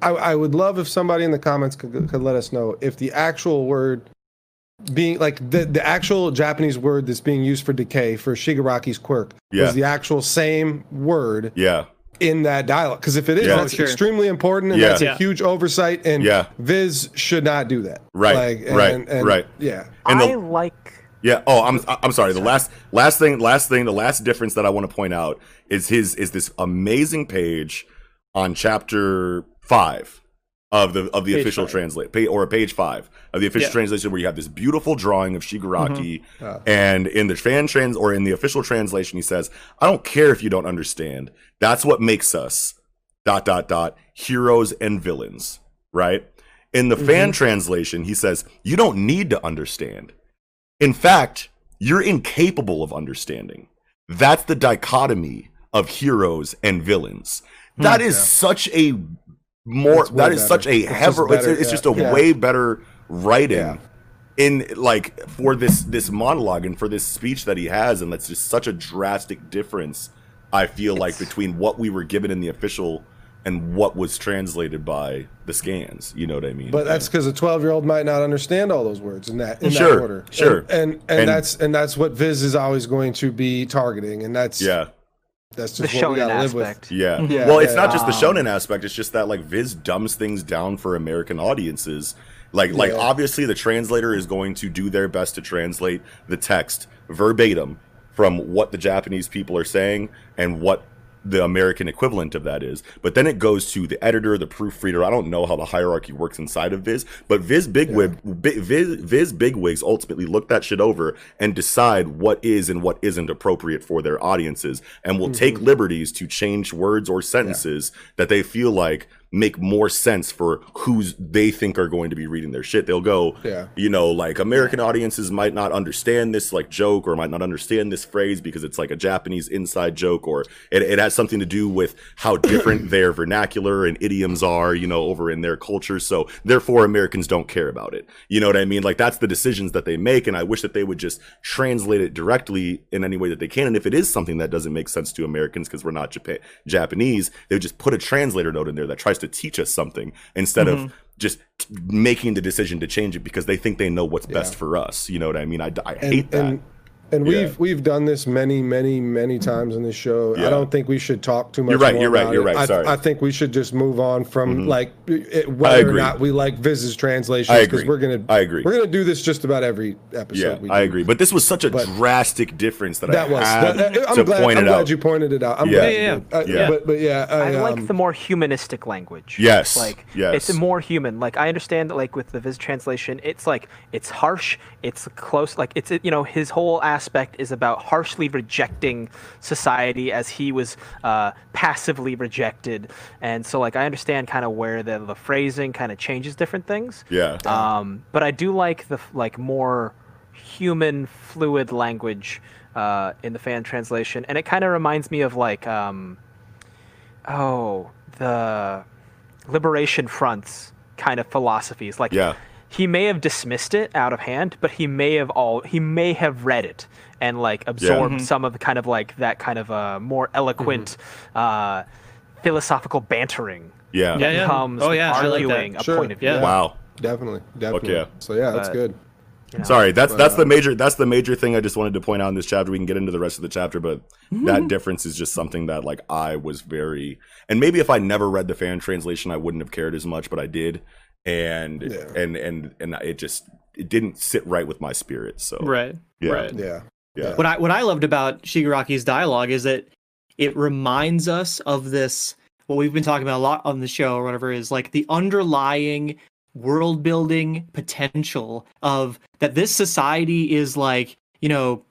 Speaker 2: I, I would love if somebody in the comments could, could let us know if the actual word being like the the actual Japanese word that's being used for decay for Shigaraki's quirk
Speaker 3: Yeah.
Speaker 2: was the actual same word
Speaker 3: yeah
Speaker 2: in that dialogue. Because if it is,
Speaker 3: Yeah.
Speaker 2: that's
Speaker 4: sure.
Speaker 2: extremely important and
Speaker 3: Yeah.
Speaker 2: that's a
Speaker 4: Yeah.
Speaker 2: huge oversight. And
Speaker 3: Yeah.
Speaker 2: Viz should not do that.
Speaker 3: Right,
Speaker 2: Like,
Speaker 3: right, right.
Speaker 2: Yeah.
Speaker 3: And the-
Speaker 6: I like.
Speaker 3: Yeah. Oh, I'm I'm sorry. The last last thing last thing the last difference that I want to point out is his is this amazing page on chapter 5 of the of the
Speaker 4: Page
Speaker 3: official
Speaker 4: five.
Speaker 3: translate pa- or page five of the official
Speaker 4: Yeah.
Speaker 3: translation where you have this beautiful drawing of Shigaraki mm-hmm.
Speaker 2: Yeah.
Speaker 3: and in the fan trans or in the official translation he says I don't care if you don't understand that's what makes us dot dot dot heroes and villains right in the fan mm-hmm. translation he says you don't need to understand in fact you're incapable of understanding that's the dichotomy of heroes and villains hmm, That is such a more that is
Speaker 2: better.
Speaker 3: such a
Speaker 2: It's just
Speaker 3: heavier it's, it's
Speaker 2: yeah.
Speaker 3: just a
Speaker 2: Yeah.
Speaker 3: way better writing
Speaker 2: Yeah.
Speaker 3: in like for this this monologue and for this speech that he has and that's just such a drastic difference i feel like between what we were given in the official and what was translated by the scans you know what i mean
Speaker 2: But that's because a 12 year old might not understand all those words in that in
Speaker 3: Sure,
Speaker 2: that order.
Speaker 3: sure.
Speaker 2: And and, and
Speaker 3: And-
Speaker 2: that's and that's what Viz is always going to be targeting, and that's
Speaker 3: yeah
Speaker 2: that's
Speaker 6: The
Speaker 2: just what we
Speaker 6: shonen
Speaker 2: gotta live
Speaker 6: aspect.
Speaker 2: with.
Speaker 3: Yeah.
Speaker 2: Yeah,
Speaker 3: well, it's
Speaker 2: yeah,
Speaker 3: not just the shonen aspect. It's just that like Viz dumbs things down for American audiences. Like like
Speaker 2: Yeah.
Speaker 3: obviously the translator is going to do their best to translate the text verbatim from what the Japanese people are saying and what the American equivalent of that is. But then it goes to the editor, the proofreader. I don't know how the hierarchy works inside of Viz, but Viz Bigwig, Bi- Viz, Viz Bigwigs ultimately look that shit over and decide what is and what isn't appropriate for their audiences, and will take mm-hmm. liberties to change words or sentences that they feel like make more sense for who's they think are going to be reading their shit. They'll go,
Speaker 2: Yeah.
Speaker 3: you know, like American audiences might not understand this like joke or might not understand this phrase because it's like a Japanese inside joke or it, it has something to do with how different their vernacular and idioms are, you know, over in their culture. So therefore Americans don't care about it. You know what I mean? Like that's the decisions that they make. And I wish that they would just translate it directly in any way that they can. And if it is something that doesn't make sense to Americans because we're not Japa- Japanese, they would just put a translator note in there that tries to teach us something instead of mm-hmm. just making the decision to change it because they think they know what's best for us. You know what I mean? I, I
Speaker 2: And,
Speaker 3: hate that.
Speaker 2: and and
Speaker 3: Yeah.
Speaker 2: we've we've done this many many many times in this show.
Speaker 3: Yeah.
Speaker 2: I don't think we should talk too much.
Speaker 3: You're right,
Speaker 2: more
Speaker 3: you're right, you're
Speaker 2: it.
Speaker 3: right,
Speaker 2: I,
Speaker 3: sorry.
Speaker 2: I think we should just move on from
Speaker 3: Mhm.
Speaker 2: like it, whether or not we like Viz's translations
Speaker 3: I
Speaker 2: because
Speaker 3: agree.
Speaker 2: we're gonna
Speaker 3: I agree.
Speaker 2: we're gonna do this just about every episode.
Speaker 3: yeah,
Speaker 2: we
Speaker 3: I agree. But this was such a
Speaker 2: But-
Speaker 3: drastic difference that,
Speaker 2: That
Speaker 3: I
Speaker 2: was.
Speaker 3: had
Speaker 2: that- I'm
Speaker 3: to
Speaker 2: glad.
Speaker 3: point
Speaker 2: I'm
Speaker 3: it
Speaker 2: glad
Speaker 3: out.
Speaker 2: you pointed it out. I'm
Speaker 3: Yeah.
Speaker 2: glad
Speaker 4: Yeah,
Speaker 2: you did. Uh,
Speaker 3: yeah.
Speaker 2: But but yeah,
Speaker 6: I
Speaker 2: I,
Speaker 6: like
Speaker 2: um,
Speaker 6: the more humanistic language.
Speaker 3: Yes,
Speaker 6: Like
Speaker 3: yes.
Speaker 6: it's more human. Like I understand that like with the Viz translation, it's like it's harsh, it's close, like it's you know, his whole aspect is about harshly rejecting society as he was uh, passively rejected. And so like I understand kind of where the, the phrasing kind of changes different things.
Speaker 3: Yeah.
Speaker 6: Um, but I do like the like more human fluid language uh, in the fan translation, and it kind of reminds me of like um, oh the liberation fronts kind of philosophies. Like
Speaker 3: Yeah.
Speaker 6: He may have dismissed it out of hand, but he may have all he may have read it and like absorbed some of the kind of like that kind of uh, more eloquent uh, philosophical bantering
Speaker 3: yeah.
Speaker 4: Yeah, yeah.
Speaker 6: comes
Speaker 4: Oh, yeah, I like that.
Speaker 6: arguing a
Speaker 2: Sure,
Speaker 6: point of view.
Speaker 2: yeah.
Speaker 3: Wow.
Speaker 2: definitely definitely.
Speaker 3: yeah.
Speaker 2: So yeah, that's
Speaker 6: But-
Speaker 2: good.
Speaker 3: Sorry, that's that's the major that's the major thing I just wanted to point out in this chapter. We can get into the rest of the chapter, but that difference is just something that like I was very and maybe if I never read the fan translation, I wouldn't have cared as much, but I did, and
Speaker 2: Yeah.
Speaker 3: and and and it just it didn't sit right with my spirit. So
Speaker 4: Right.
Speaker 3: Yeah.
Speaker 4: Right.
Speaker 2: Yeah.
Speaker 3: yeah,
Speaker 4: What I what I loved about Shigaraki's dialogue is that it reminds us of this what we've been talking about a lot on the show or whatever is like the underlying world building potential of that this society is like, you know,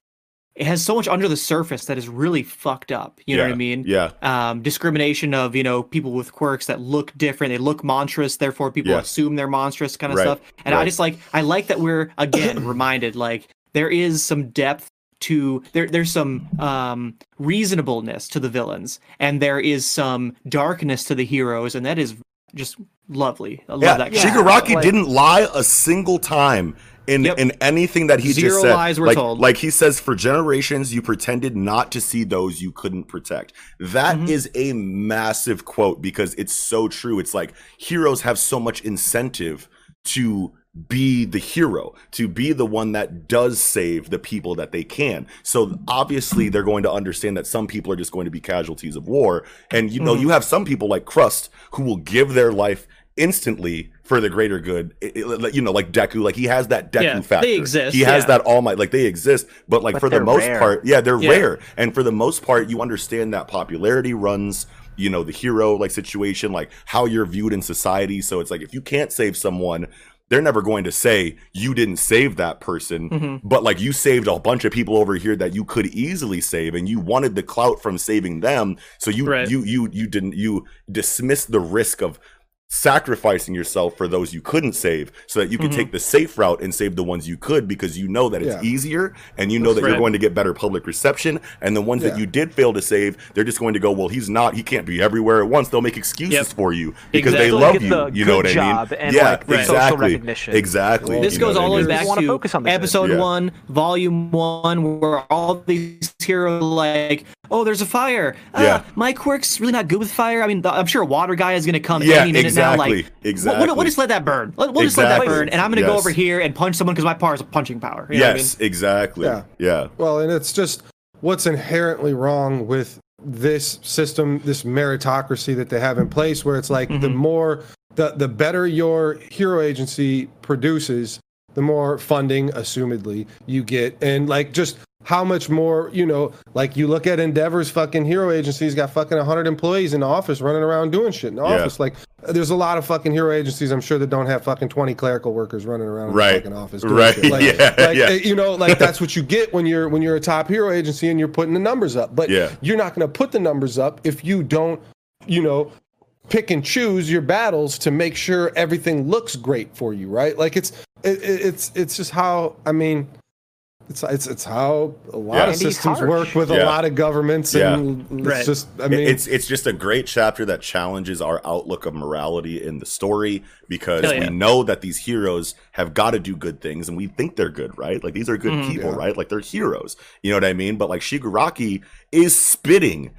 Speaker 4: it has so much under the surface that is really fucked up. You know what I mean?
Speaker 3: yeah,
Speaker 4: um, discrimination of you know people with quirks that look different. They look monstrous, therefore people
Speaker 3: Yeah.
Speaker 4: assume they're monstrous, kind of
Speaker 3: Right,
Speaker 4: stuff. And I just like I like that we're again reminded like there is some depth to there. There's some um, reasonableness to the villains, and there is some darkness to the heroes, and that is just lovely. I love
Speaker 3: yeah.
Speaker 4: that.
Speaker 6: Yeah.
Speaker 3: Shigaraki
Speaker 6: like-
Speaker 3: didn't lie a single time. In,
Speaker 4: Yep.
Speaker 3: in anything that he
Speaker 4: Zero
Speaker 3: just said,
Speaker 4: lies were
Speaker 3: like,
Speaker 4: told.
Speaker 3: like he says, for generations you pretended not to see those you couldn't protect. That
Speaker 4: Mm-hmm.
Speaker 3: is a massive quote because it's so true. It's like heroes have so much incentive to be the hero, to be the one that does save the people that they can. So obviously they're going to understand that some people are just going to be casualties of war. And you know,
Speaker 4: Mm-hmm.
Speaker 3: you have some people like Crust who will give their life instantly for the greater good. It- it- you know, like Deku, like he has that Deku
Speaker 4: Yeah, they exist,
Speaker 3: He has
Speaker 4: yeah.
Speaker 3: that all might, like they exist, but like
Speaker 6: But
Speaker 3: for the most
Speaker 6: rare.
Speaker 3: part, yeah, they're
Speaker 4: Yeah.
Speaker 3: rare. And for the most part, you understand that popularity runs you know the hero like situation like how you're viewed in society so it's like if you can't save someone they're never going to say you didn't save that person
Speaker 4: Mm-hmm.
Speaker 3: but like you saved a bunch of people over here that you could easily save and you wanted the clout from saving them so you
Speaker 4: Right.
Speaker 3: you you you didn't you dismissed the risk of sacrificing yourself for those you couldn't save so that you could
Speaker 4: Mhm.
Speaker 3: take the safe route and save the ones you could because you know that it's
Speaker 2: Yeah.
Speaker 3: easier and you know that
Speaker 4: Right.
Speaker 3: you're going to get better public reception and the ones that you did fail to save they're just going to go well he's not he can't be everywhere at once they'll make excuses
Speaker 4: Yep.
Speaker 3: for you because
Speaker 4: Exactly.
Speaker 3: they love
Speaker 6: get
Speaker 3: you
Speaker 6: the
Speaker 3: you know what i mean
Speaker 6: and,
Speaker 3: yeah
Speaker 6: like, the social
Speaker 3: exactly
Speaker 6: recognition.
Speaker 3: exactly
Speaker 4: This
Speaker 3: you
Speaker 4: goes all the way back
Speaker 6: Just wanna focus on the
Speaker 4: episode
Speaker 3: Yeah.
Speaker 4: one, volume one, where all these heroes like, oh, there's a fire. Ah,
Speaker 3: Yeah.
Speaker 4: my quirk's really not good with fire. I mean, the, I'm sure a water guy is gonna come
Speaker 3: Yeah,
Speaker 4: any minute now.
Speaker 3: Exactly,
Speaker 4: Like,
Speaker 3: exactly.
Speaker 4: We'll, we'll, we'll just let that burn. We'll just let that burn, and I'm gonna go over here and punch someone because my power is a punching power. You know what I
Speaker 3: yes exactly
Speaker 2: Yeah.
Speaker 3: yeah
Speaker 2: Well, and it's just what's inherently wrong with this system, this meritocracy that they have in place, where it's like the mm-hmm. more, the the better your hero agency produces, the more funding, assumedly, you get, and like just how much more, you know, like you look at Endeavor's fucking hero agency's got fucking 100 employees in the office running around doing shit in the
Speaker 3: Yeah.
Speaker 2: office. Like, there's a lot of fucking hero agencies, I'm sure, that don't have fucking 20 clerical workers running around in
Speaker 3: Right.
Speaker 2: the fucking office. Doing
Speaker 3: Right.
Speaker 2: Shit. Like,
Speaker 3: Yeah,
Speaker 2: like,
Speaker 3: yeah.
Speaker 2: you know, like that's what you get when you're when you're a top hero agency and you're putting the numbers up. But
Speaker 3: Yeah.
Speaker 2: you're not going to put the numbers up if you don't, you know, pick and choose your battles to make sure everything looks great for you, right? Like it's it, it- it's it's just how I mean. It's, it's, it's how a lot
Speaker 3: Yeah.
Speaker 2: of
Speaker 6: And
Speaker 2: systems
Speaker 6: harsh.
Speaker 2: work with a lot of governments and it's
Speaker 4: Right.
Speaker 2: just I mean
Speaker 3: it's it's just a great chapter that challenges our outlook of morality in the story because
Speaker 4: yeah.
Speaker 3: we know that these heroes have got to do good things and we think they're good, right? Like these are good
Speaker 4: Mhm.
Speaker 3: people,
Speaker 2: Yeah.
Speaker 3: right? Like they're heroes. You know what I mean? But like Shigaraki is spitting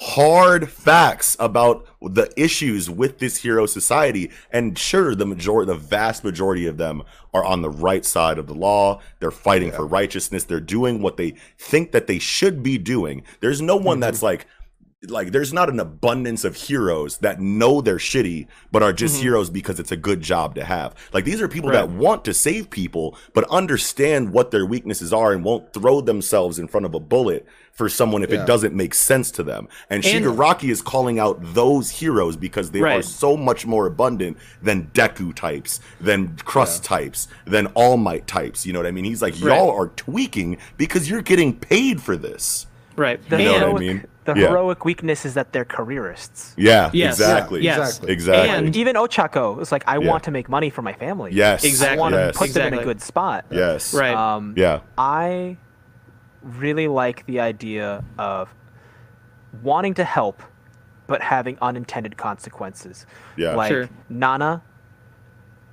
Speaker 3: hard facts about the issues with this hero society. And sure the majority the vast majority of them are on the right side of the law. They're fighting for righteousness. They're doing what they think that they should be doing. There's no one mm-hmm. that's like like there's not an abundance of heroes that know they're shitty but are just mm-hmm. heroes because it's a good job to have like these are people that want to save people but understand what their weaknesses are and won't throw themselves in front of a bullet for someone if
Speaker 2: Yeah.
Speaker 3: it doesn't make sense to them and,
Speaker 4: And-
Speaker 3: shigaraki is calling out those heroes because they are so much more abundant than deku types than crust types than all might types you know what i mean he's like
Speaker 4: Right.
Speaker 3: y'all are tweaking because you're getting paid for this
Speaker 4: Right.
Speaker 3: You know what I mean?
Speaker 6: The
Speaker 3: Yeah.
Speaker 6: heroic weakness is that they're careerists.
Speaker 3: yeah
Speaker 4: Yes.
Speaker 3: exactly
Speaker 4: Yes.
Speaker 2: Exactly.
Speaker 3: exactly
Speaker 4: And-
Speaker 6: Even Ochako is like, I
Speaker 3: Yeah.
Speaker 6: want to make money for my family.
Speaker 3: yes
Speaker 4: Exactly.
Speaker 6: I want
Speaker 3: yes
Speaker 6: to put them in a
Speaker 4: Exactly.
Speaker 6: good spot.
Speaker 3: yes
Speaker 4: Right.
Speaker 6: Um,
Speaker 3: yeah
Speaker 6: I really like the idea of wanting to help, but having unintended consequences.
Speaker 3: Yeah.
Speaker 6: Like
Speaker 4: Sure.
Speaker 6: Nana,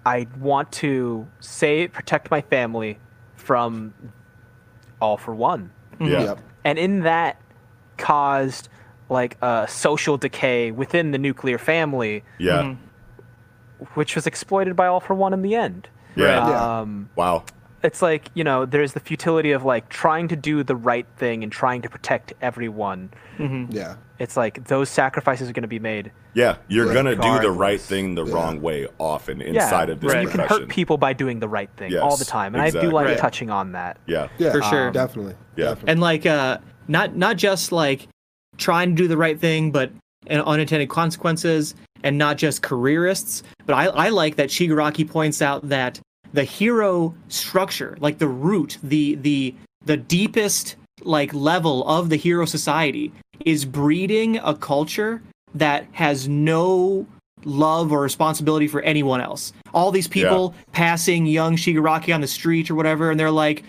Speaker 6: I want to save, protect my family from all for one,
Speaker 3: yeah
Speaker 2: Yep.
Speaker 6: and in that caused like a social decay within the nuclear family,
Speaker 3: yeah
Speaker 4: Mm-hmm.
Speaker 6: which was exploited by all for one in the end.
Speaker 3: yeah
Speaker 2: Yeah.
Speaker 6: Um,
Speaker 3: wow
Speaker 6: it's like you know there's the futility of like trying to do the right thing and trying to protect everyone
Speaker 2: Yeah.
Speaker 6: it's like those sacrifices are going to be made
Speaker 3: yeah you're
Speaker 2: Yeah.
Speaker 3: gonna do the right thing the
Speaker 2: Yeah.
Speaker 3: wrong way often
Speaker 6: yeah
Speaker 3: inside of this
Speaker 6: and you can hurt people by doing the right thing all the time and i do like
Speaker 3: exactly.
Speaker 6: touching on that
Speaker 3: yeah
Speaker 2: Yeah.
Speaker 4: For sure.
Speaker 2: Definitely.
Speaker 3: Yeah.
Speaker 2: Definitely.
Speaker 4: and like uh not not just like trying to do the right thing but and unintended consequences and not just careerists but i i like that shigaraki points out that the hero structure like the root the the the deepest like level of the hero society is breeding a culture that has no love or responsibility for anyone else. All these people passing young Shigaraki on the street or whatever, and they're like,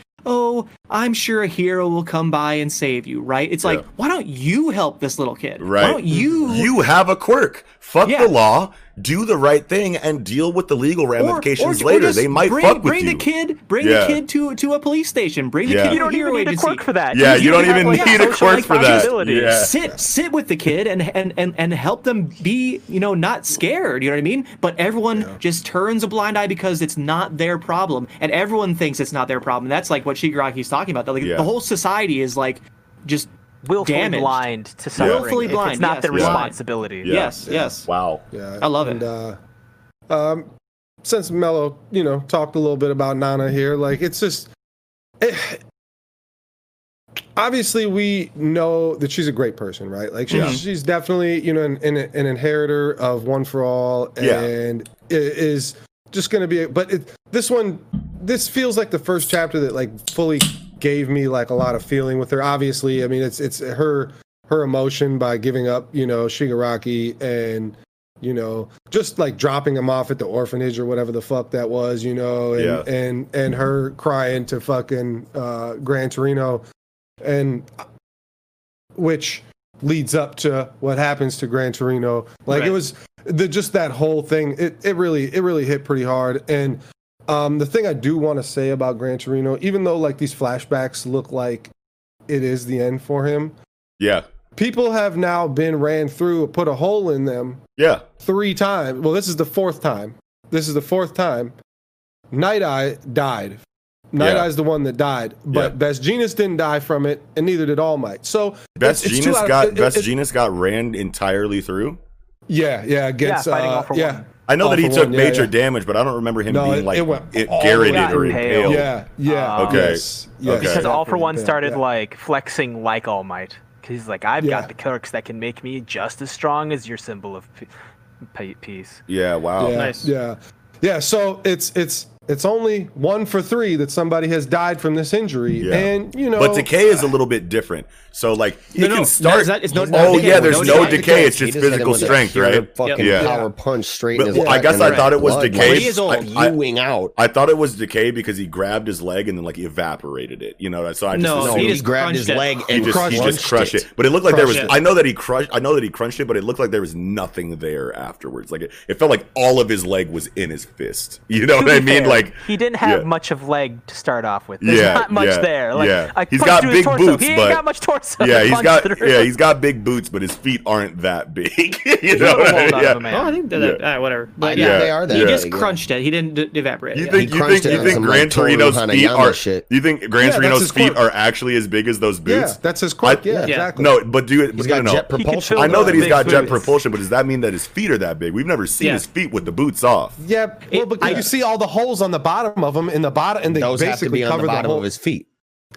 Speaker 4: oh, I'm sure a hero will come by and save you, right? It's like, why don't you help this little kid?
Speaker 3: Right.
Speaker 4: Why don't you?
Speaker 3: You have a quirk. Fuck
Speaker 4: Yeah.
Speaker 3: the law. Do the right thing and deal with the legal ramifications
Speaker 4: or
Speaker 3: later.
Speaker 4: just
Speaker 3: they might
Speaker 4: bring,
Speaker 3: fuck with
Speaker 4: bring
Speaker 3: you.
Speaker 4: the kid, bring
Speaker 3: Yeah.
Speaker 4: the kid to to a police station. Bring the
Speaker 3: Yeah.
Speaker 4: kid
Speaker 6: you
Speaker 4: to a
Speaker 6: don't even need a
Speaker 4: agency.
Speaker 6: quirk for that
Speaker 3: Yeah, you don't even
Speaker 6: like,
Speaker 3: need a
Speaker 6: social
Speaker 3: quirk for that.
Speaker 6: responsibility.
Speaker 3: Yeah.
Speaker 4: sit sit with the kid and, and and and help them be you know not scared you know what i mean but everyone just turns a blind eye because it's not their problem and everyone thinks it's not their problem that's like what shigaraki's talking about That, like
Speaker 3: Yeah.
Speaker 4: the whole society is like just
Speaker 6: willfully
Speaker 4: damaged.
Speaker 6: blind to suffering
Speaker 4: Willfully
Speaker 6: if
Speaker 4: blind,
Speaker 6: it's not
Speaker 4: yes,
Speaker 6: their
Speaker 3: blind.
Speaker 6: responsibility
Speaker 3: Yeah.
Speaker 4: yes yes
Speaker 3: Wow.
Speaker 2: Yeah,
Speaker 4: I love it.
Speaker 2: And, uh, um, since Mello, you know, talked a little bit about Nana here, like it's just, it, obviously we know that she's a great person, right? Like she's,
Speaker 3: Yeah.
Speaker 2: she's definitely you know an, an, an inheritor of One for All, and i- is just going to be. But it, this one, this feels like the first chapter that like fully gave me like a lot of feeling with her. Obviously, I mean it's it's her her emotion by giving up, you know, Shigaraki and you know just like dropping him off at the orphanage or whatever the fuck that was, you know, and
Speaker 3: Yeah.
Speaker 2: and and her crying to fucking uh Gran Torino and which leads up to what happens to Gran Torino. Like it was the just that whole thing. It it really it really hit pretty hard. And um, the thing I do want to say about Gran Torino, even though like these flashbacks look like it is the end for him,
Speaker 3: Yeah.
Speaker 2: people have now been ran through, put a hole in them
Speaker 3: Yeah.
Speaker 2: three times. Well, this is the fourth time. This is the fourth time. Night Eye died. Night
Speaker 3: Yeah.
Speaker 2: Eye's the one that died, but
Speaker 3: Yeah.
Speaker 2: Best Jeanist didn't die from it, and neither did All Might. So
Speaker 3: Best
Speaker 2: it's- it's two
Speaker 3: Jeanist
Speaker 2: out of-
Speaker 3: got
Speaker 2: it-
Speaker 3: Best
Speaker 2: it-
Speaker 3: Jeanist got ran entirely through.
Speaker 2: Yeah, yeah, against
Speaker 6: Yeah, fighting
Speaker 2: uh,
Speaker 6: all for
Speaker 2: yeah.
Speaker 6: One.
Speaker 3: I know that he took
Speaker 2: one,
Speaker 3: major
Speaker 2: yeah.
Speaker 3: damage, but I don't remember him
Speaker 2: No,
Speaker 3: being
Speaker 2: it-
Speaker 3: like
Speaker 2: it went
Speaker 3: it
Speaker 2: all the way
Speaker 3: garroted or
Speaker 6: impaled.
Speaker 3: impaled.
Speaker 2: Yeah, yeah.
Speaker 6: Ah.
Speaker 3: Okay.
Speaker 2: Yes, yes,
Speaker 3: Okay.
Speaker 6: Because All for One started
Speaker 2: yeah.
Speaker 6: like flexing like All Might. 'Cause he's like, I've
Speaker 2: Yeah.
Speaker 6: got the quirks that can make me just as strong as your symbol of pe- pe- peace.
Speaker 3: Yeah. Wow.
Speaker 2: Yeah,
Speaker 4: Nice.
Speaker 2: Yeah, yeah. So it's it's it's only one for three that somebody has died from this injury,
Speaker 3: Yeah.
Speaker 2: and you know,
Speaker 3: But decay is a little bit different. So like he
Speaker 4: No,
Speaker 3: can
Speaker 4: no,
Speaker 3: start.
Speaker 4: it's not- it's no-
Speaker 3: oh
Speaker 4: no
Speaker 3: yeah, there's
Speaker 4: No
Speaker 3: no,
Speaker 4: decay.
Speaker 3: decay. It's just
Speaker 1: just hit him
Speaker 3: physical
Speaker 1: with a
Speaker 3: strength, right?
Speaker 1: Fucking
Speaker 3: Yeah.
Speaker 1: power punch straight
Speaker 3: But,
Speaker 1: in his
Speaker 3: well, I guess I thought it was
Speaker 1: blood
Speaker 3: decay.
Speaker 1: went
Speaker 4: He is old.
Speaker 3: I- I-
Speaker 1: out.
Speaker 3: I thought it was decay because he grabbed his leg and then like evaporated it. You know, so I just
Speaker 4: No,
Speaker 1: No,
Speaker 3: assumed
Speaker 4: he
Speaker 1: he,
Speaker 4: just
Speaker 1: grabbed his
Speaker 4: crunched it.
Speaker 1: leg
Speaker 3: he
Speaker 1: and
Speaker 3: just he just crushed it.
Speaker 1: it.
Speaker 3: But it looked like there was.
Speaker 4: It.
Speaker 3: I know that he crushed. I know that he crunched it, but it looked like there was nothing there afterwards. Like it, it felt like all of his leg was in his fist. You know what I mean?
Speaker 6: fair,
Speaker 3: Like
Speaker 6: he didn't have
Speaker 3: yeah.
Speaker 6: much of leg to start off with. There's
Speaker 3: Yeah,
Speaker 6: not much
Speaker 3: yeah,
Speaker 6: there. Like,
Speaker 3: yeah.
Speaker 6: I
Speaker 3: He's
Speaker 6: punched
Speaker 3: got big
Speaker 6: torso.
Speaker 3: boots,
Speaker 6: he
Speaker 3: but-
Speaker 6: ain't got much torso.
Speaker 3: yeah,
Speaker 6: to
Speaker 3: he's
Speaker 6: punch
Speaker 3: got
Speaker 6: through.
Speaker 3: yeah, he's got big boots, but his feet aren't that big. you know
Speaker 6: a
Speaker 3: what
Speaker 6: little
Speaker 3: I
Speaker 6: mold
Speaker 3: mean?
Speaker 6: out
Speaker 3: Yeah.
Speaker 6: of a man.
Speaker 4: Oh, I think that,
Speaker 1: Yeah.
Speaker 4: that uh, whatever. But
Speaker 1: I
Speaker 4: yeah,
Speaker 1: think they are that.
Speaker 4: he just
Speaker 1: big,
Speaker 4: crunched it. He didn't d- evaporate.
Speaker 3: You
Speaker 4: it.
Speaker 3: think
Speaker 1: He
Speaker 3: you
Speaker 1: crunched
Speaker 3: think
Speaker 1: it
Speaker 3: you
Speaker 1: on
Speaker 3: think
Speaker 1: some,
Speaker 3: Gran
Speaker 1: like, Toru
Speaker 3: Torino's feet
Speaker 1: Hanayama
Speaker 3: are you think Gran Torino's feet are actually as big as those
Speaker 2: yeah,
Speaker 3: boots?
Speaker 2: that's his quirk. Yeah,
Speaker 4: Yeah.
Speaker 2: exactly.
Speaker 3: No, but do it.
Speaker 1: He's
Speaker 3: no,
Speaker 1: got jet propulsion.
Speaker 3: I know that he's got jet propulsion, but does that mean that his feet are that big? We've never seen his feet with the boots off.
Speaker 2: Yeah, well, because you see all the holes on the bottom of them in the bottom, and they
Speaker 1: Those have to
Speaker 2: basically
Speaker 1: be on
Speaker 2: cover
Speaker 1: the bottom
Speaker 2: whole
Speaker 1: of his feet.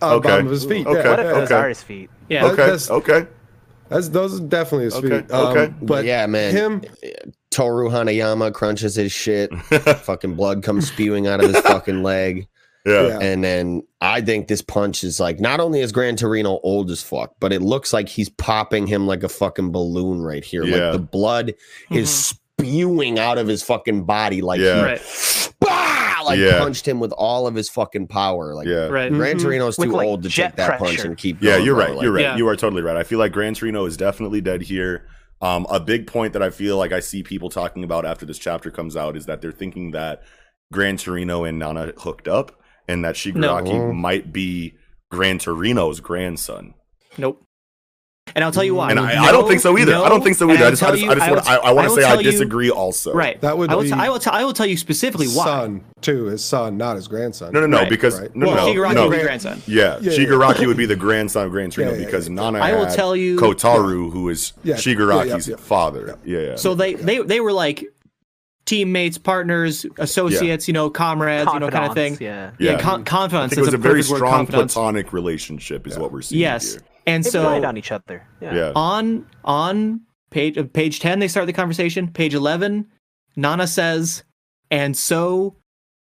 Speaker 2: uh,
Speaker 3: Okay.
Speaker 2: bottom of his feet.
Speaker 3: Okay.
Speaker 2: Yeah,
Speaker 6: What if
Speaker 2: yeah,
Speaker 6: those
Speaker 3: Okay.
Speaker 6: are his feet?
Speaker 4: Yeah.
Speaker 3: Okay,
Speaker 2: that's-
Speaker 3: okay.
Speaker 2: That's those are definitely his
Speaker 3: Okay,
Speaker 2: feet. Um,
Speaker 3: okay.
Speaker 2: but
Speaker 1: yeah, man.
Speaker 2: him,
Speaker 1: Kaoru Hanayama crunches his shit. fucking blood comes spewing out of his fucking leg.
Speaker 3: Yeah.
Speaker 2: Yeah.
Speaker 1: And then I think this punch is like not only is Gran Torino old as fuck, but it looks like he's popping him like a fucking balloon right here.
Speaker 3: Yeah.
Speaker 1: Like the blood is spewing out of his fucking body. Like
Speaker 3: Yeah.
Speaker 1: he
Speaker 4: Right.
Speaker 1: Bah! like
Speaker 3: Yeah.
Speaker 1: punched him with all of his fucking power. Like
Speaker 3: Yeah.
Speaker 4: Right.
Speaker 1: Gran
Speaker 2: Mhm.
Speaker 1: Torino's
Speaker 6: With,
Speaker 1: too
Speaker 6: like,
Speaker 1: old to take that punch and keep
Speaker 3: Yeah,
Speaker 1: going,
Speaker 3: you're right.
Speaker 1: Like,
Speaker 3: You're right.
Speaker 4: Yeah.
Speaker 3: You are totally right. I feel like Gran Torino is definitely dead here. Um, a big point that I feel like I see people talking about after this chapter comes out is that they're thinking that Gran Torino and Nana hooked up, and that Shigaraki
Speaker 1: No.
Speaker 3: might be Gran Torino's grandson.
Speaker 4: Nope. And I'll tell you why.
Speaker 3: And I, I don't think so either. I don't think so either. I just, I
Speaker 4: tell
Speaker 3: just,
Speaker 4: you-
Speaker 3: I just
Speaker 4: will
Speaker 3: want,
Speaker 4: t-
Speaker 3: I, I want
Speaker 4: will
Speaker 3: to say I
Speaker 4: tell you-
Speaker 3: disagree. Also,
Speaker 4: Right.
Speaker 2: That would
Speaker 4: I will,
Speaker 2: be
Speaker 4: t- I will. T- I will tell you specifically why.
Speaker 2: son too, his son, not his grandson.
Speaker 3: No, no, no.
Speaker 4: Right,
Speaker 3: because
Speaker 2: right.
Speaker 3: no,
Speaker 2: Well,
Speaker 3: no,
Speaker 4: Shigaraki
Speaker 3: no.
Speaker 4: would be grandson.
Speaker 3: Yeah,
Speaker 2: Yeah, yeah.
Speaker 3: Shigaraki would be the grandson of Gran Torino
Speaker 2: Yeah, yeah,
Speaker 3: because
Speaker 2: yeah.
Speaker 3: Nana
Speaker 4: I will tell you-
Speaker 3: Kotaro, who is
Speaker 2: Yeah, yeah,
Speaker 3: Shigaraki's
Speaker 2: yeah, yeah.
Speaker 3: father. Yeah, yeah.
Speaker 4: So they they they were like teammates, partners, associates, you know, comrades, you know, kind of thing.
Speaker 6: Yeah.
Speaker 4: Yeah,
Speaker 3: Yeah.
Speaker 4: con- confidence.
Speaker 3: it was a very strong platonic relationship, is what we're seeing
Speaker 4: Yes,
Speaker 3: here.
Speaker 4: And
Speaker 6: They
Speaker 4: so
Speaker 6: relied on each other. Yeah.
Speaker 3: Yeah.
Speaker 4: on on page uh, page 10 they start the conversation page 11 nana says and so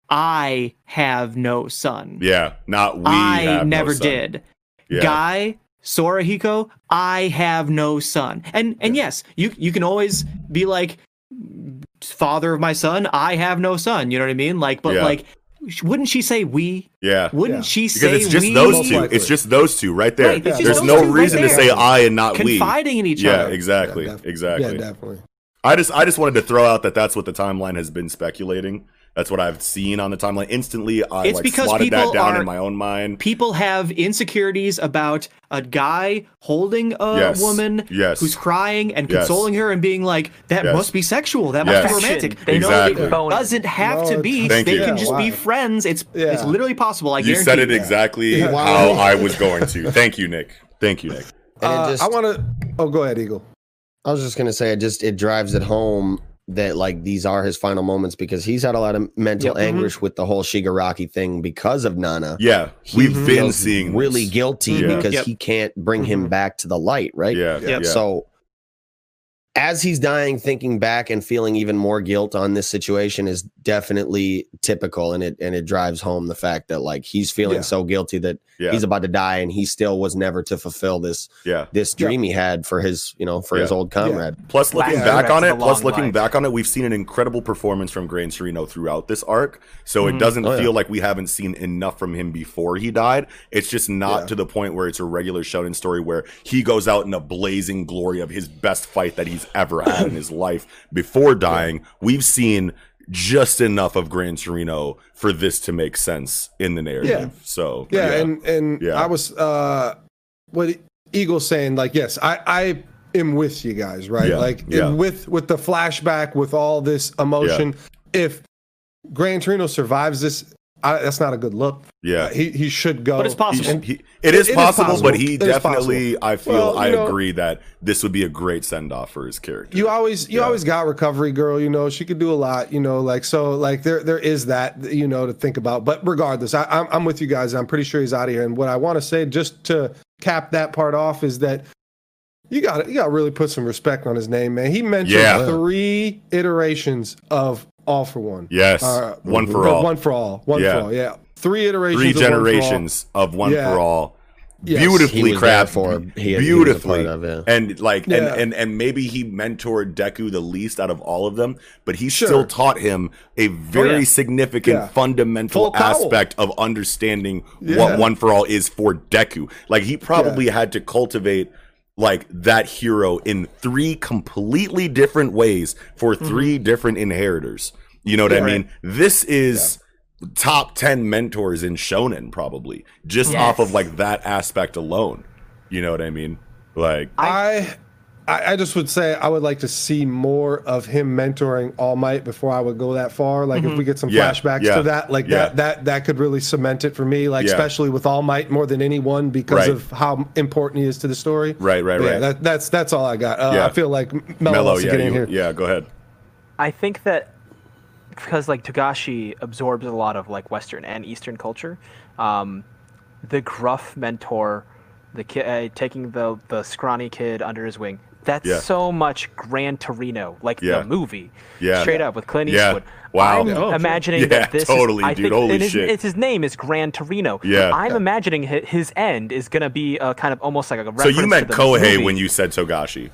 Speaker 4: i have no son
Speaker 3: Yeah, not we.
Speaker 4: i
Speaker 3: have no
Speaker 4: never
Speaker 3: son.
Speaker 4: did
Speaker 3: Yeah.
Speaker 4: guy sorahiko i have no son and and yes you you can always be like father of my son i have no son you know what i mean like but
Speaker 3: Yeah.
Speaker 4: like sh- wouldn't she say we
Speaker 3: Yeah.
Speaker 4: wouldn't
Speaker 2: Yeah.
Speaker 4: she say Because
Speaker 3: it's just
Speaker 4: we
Speaker 3: those two. It's just those two right there.
Speaker 4: Right, it's
Speaker 3: There's no
Speaker 2: two right
Speaker 3: reason to say I and not we.
Speaker 4: confiding in each
Speaker 3: Yeah,
Speaker 4: other
Speaker 3: exactly.
Speaker 2: Yeah, def-
Speaker 3: exactly.
Speaker 2: Yeah, definitely.
Speaker 3: I just I just wanted to throw out that that's what the timeline has been speculating. That's what I've seen on the timeline. Instantly, I
Speaker 4: It's
Speaker 3: like
Speaker 4: because
Speaker 3: slotted that down
Speaker 4: are-
Speaker 3: in my own mind.
Speaker 4: people have insecurities about a guy holding a
Speaker 3: Yes.
Speaker 4: woman
Speaker 3: Yes.
Speaker 4: who's crying and
Speaker 3: Yes.
Speaker 4: consoling her and being like, that
Speaker 3: Yes.
Speaker 4: must be sexual. That must be romantic.
Speaker 6: They
Speaker 4: no,
Speaker 3: Exactly.
Speaker 4: it doesn't have
Speaker 2: No,
Speaker 4: to be.
Speaker 3: Thank
Speaker 4: they
Speaker 3: you.
Speaker 4: can
Speaker 2: Yeah,
Speaker 4: just be friends. It's it's literally possible. I
Speaker 3: You
Speaker 4: guarantee
Speaker 3: said it exactly
Speaker 2: Yeah.
Speaker 3: how I was going to. Thank you, Nick. Thank you, Nick.
Speaker 2: Uh,
Speaker 1: just-
Speaker 2: I want to. Oh, go ahead, Eagle.
Speaker 1: I was just gonna say, it just it drives it home that like these are his final moments because he's had a lot of mental
Speaker 4: Yep.
Speaker 1: anguish with the whole Shigaraki thing because of Nana.
Speaker 3: Yeah,
Speaker 1: He
Speaker 3: we've been seeing
Speaker 1: really
Speaker 3: this.
Speaker 1: guilty
Speaker 3: Yeah.
Speaker 1: because
Speaker 4: Yep.
Speaker 1: he can't bring him
Speaker 4: Mhm.
Speaker 1: back to the light, right?
Speaker 3: Yeah,
Speaker 2: Yeah.
Speaker 3: yeah.
Speaker 1: So as he's dying, thinking back and feeling even more guilt on this situation is definitely typical, and it and it drives home the fact that like he's feeling
Speaker 2: Yeah.
Speaker 1: so guilty that
Speaker 3: yeah,
Speaker 1: he's about to die, and he still was never to fulfill this
Speaker 3: yeah.
Speaker 1: this
Speaker 2: Yeah.
Speaker 1: dream he had for his you know for his old comrade.
Speaker 3: Plus, looking
Speaker 6: Last
Speaker 3: back
Speaker 6: rest
Speaker 3: on it, plus looking
Speaker 6: life.
Speaker 3: back on it, we've seen an incredible performance from Gran Torino throughout this arc. So it
Speaker 6: Mhm.
Speaker 3: doesn't
Speaker 1: Oh, yeah.
Speaker 3: feel like we haven't seen enough from him before he died. It's just not
Speaker 2: Yeah.
Speaker 3: to the point where it's a regular shonen story where he goes out in a blazing glory of his best fight that he's ever had in his life before dying. We've seen just enough of Gran Torino for this to make sense in the narrative.
Speaker 2: Yeah.
Speaker 3: So
Speaker 2: Yeah, and and
Speaker 3: Yeah.
Speaker 2: I was uh what Eagle saying, like, yes, I I am with you guys, right?
Speaker 3: Yeah,
Speaker 2: Like
Speaker 3: yeah.
Speaker 2: with with the flashback, with all this emotion. If Gran Torino survives this, I, that's not a good look.
Speaker 3: yeah.
Speaker 2: He he should go.
Speaker 4: But it's possible.
Speaker 2: And-
Speaker 3: He- it is
Speaker 2: It is
Speaker 3: possible,
Speaker 2: possible.
Speaker 3: but he
Speaker 2: It is
Speaker 3: definitely, I feel,
Speaker 2: Well,
Speaker 3: I
Speaker 2: know-
Speaker 3: agree that this would be a great send off for his character.
Speaker 2: you always you
Speaker 3: Yeah.
Speaker 2: always got recovery girl you know she could do a lot you know like so like there there is that you know to think about but regardless I, I'm, I'm with you guys i'm pretty sure he's out of here and what i want to say just to cap that part off is that you got you got to really put some respect on his name man he mentioned
Speaker 3: Yeah.
Speaker 2: three iterations of all for one
Speaker 3: yes,
Speaker 2: Uh,
Speaker 3: one for
Speaker 2: no,
Speaker 3: all,
Speaker 2: one for all one
Speaker 3: Yeah.
Speaker 2: for all yeah three iterations
Speaker 3: three
Speaker 2: of One For All.
Speaker 3: generations of one
Speaker 2: Yeah.
Speaker 3: for all.
Speaker 2: Yes.
Speaker 3: Beautifully
Speaker 1: He
Speaker 3: crafted,
Speaker 1: for- he- he was a
Speaker 3: beautifully,
Speaker 1: part of it.
Speaker 3: and like,
Speaker 2: Yeah.
Speaker 3: and, and and maybe he mentored Deku the least out of all of them, but he
Speaker 2: Sure.
Speaker 3: still taught him a very
Speaker 4: Oh, yeah.
Speaker 3: significant
Speaker 2: Yeah.
Speaker 3: fundamental aspect of understanding
Speaker 2: Yeah.
Speaker 3: what one for all is for Deku. Like he probably had to cultivate like that hero in three completely different ways for 3 different inheritors. You know what I
Speaker 2: Mm-hmm. Yeah.
Speaker 3: mean? This is top 10 mentors in shonen probably just
Speaker 6: Yes.
Speaker 3: off of like that aspect alone. You know what I mean? Like
Speaker 2: I, I I just would say I would like to see more of him mentoring All Might before I would go that far. Like if we get some
Speaker 3: Mm-hmm. Yeah,
Speaker 2: flashbacks
Speaker 3: yeah,
Speaker 2: to that, like
Speaker 3: yeah.
Speaker 2: that that that could really cement it for me. Like
Speaker 3: Yeah.
Speaker 2: especially with All Might more than anyone because
Speaker 3: Right.
Speaker 2: of how important he is to the story.
Speaker 3: Right, right,
Speaker 2: But yeah,
Speaker 3: right.
Speaker 2: That, that's that's all I got. Uh,
Speaker 3: Yeah.
Speaker 2: I feel like Mello,
Speaker 3: Mellow, yeah,
Speaker 2: get
Speaker 3: you-
Speaker 2: here.
Speaker 3: yeah, go ahead.
Speaker 6: I think that because like Togashi absorbs a lot of like Western and Eastern culture, um, the gruff mentor, the kid uh, taking the the scrawny kid under his wing. That's
Speaker 3: Yeah.
Speaker 6: so much Gran Torino, like
Speaker 3: Yeah.
Speaker 6: the movie,
Speaker 3: Yeah.
Speaker 6: straight up with Clint
Speaker 3: Yeah.
Speaker 6: Eastwood.
Speaker 3: Wow.
Speaker 6: I'm
Speaker 3: Yeah,
Speaker 4: oh,
Speaker 6: imagining
Speaker 3: Yeah,
Speaker 6: that this
Speaker 3: totally,
Speaker 6: is, I
Speaker 3: dude.
Speaker 6: think,
Speaker 3: Holy
Speaker 6: and his,
Speaker 3: shit.
Speaker 6: It's his name is Gran Torino.
Speaker 3: Yeah.
Speaker 6: I'm imagining hi- his end is gonna be a kind of almost like a
Speaker 3: So
Speaker 6: reference
Speaker 3: you meant
Speaker 6: to the
Speaker 3: Kohei
Speaker 6: movie.
Speaker 3: when you said Togashi.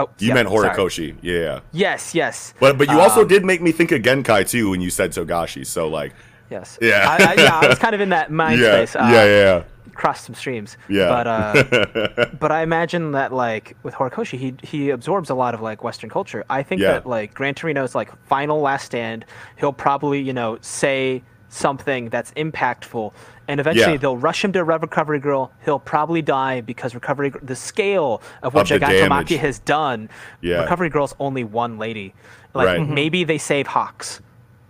Speaker 6: Oh,
Speaker 3: You
Speaker 6: yeah,
Speaker 3: meant
Speaker 6: sorry.
Speaker 3: Horikoshi. Yeah.
Speaker 6: Yes, yes.
Speaker 3: But but you also
Speaker 6: Um,
Speaker 3: did make me think of Genkai too when you said Togashi. So like
Speaker 6: Yes.
Speaker 3: Yeah.
Speaker 6: I, I, yeah, I was kind of in that mind
Speaker 3: yeah,
Speaker 6: space. Uh,
Speaker 3: yeah, yeah,
Speaker 6: Crossed some streams.
Speaker 3: yeah.
Speaker 6: But uh, but I imagine that like with Horikoshi, he he absorbs a lot of like Western culture. I think that like Gran Torino's like final last stand. He'll probably you know say something that's impactful, and eventually
Speaker 3: Yeah.
Speaker 6: they'll rush him to Rev Recovery Girl. He'll probably die because Recovery the scale of what
Speaker 3: Of the
Speaker 6: has done.
Speaker 3: Yeah.
Speaker 6: Recovery Girl's only one lady. Like
Speaker 3: Right. Mhm.
Speaker 6: maybe they save Hawks.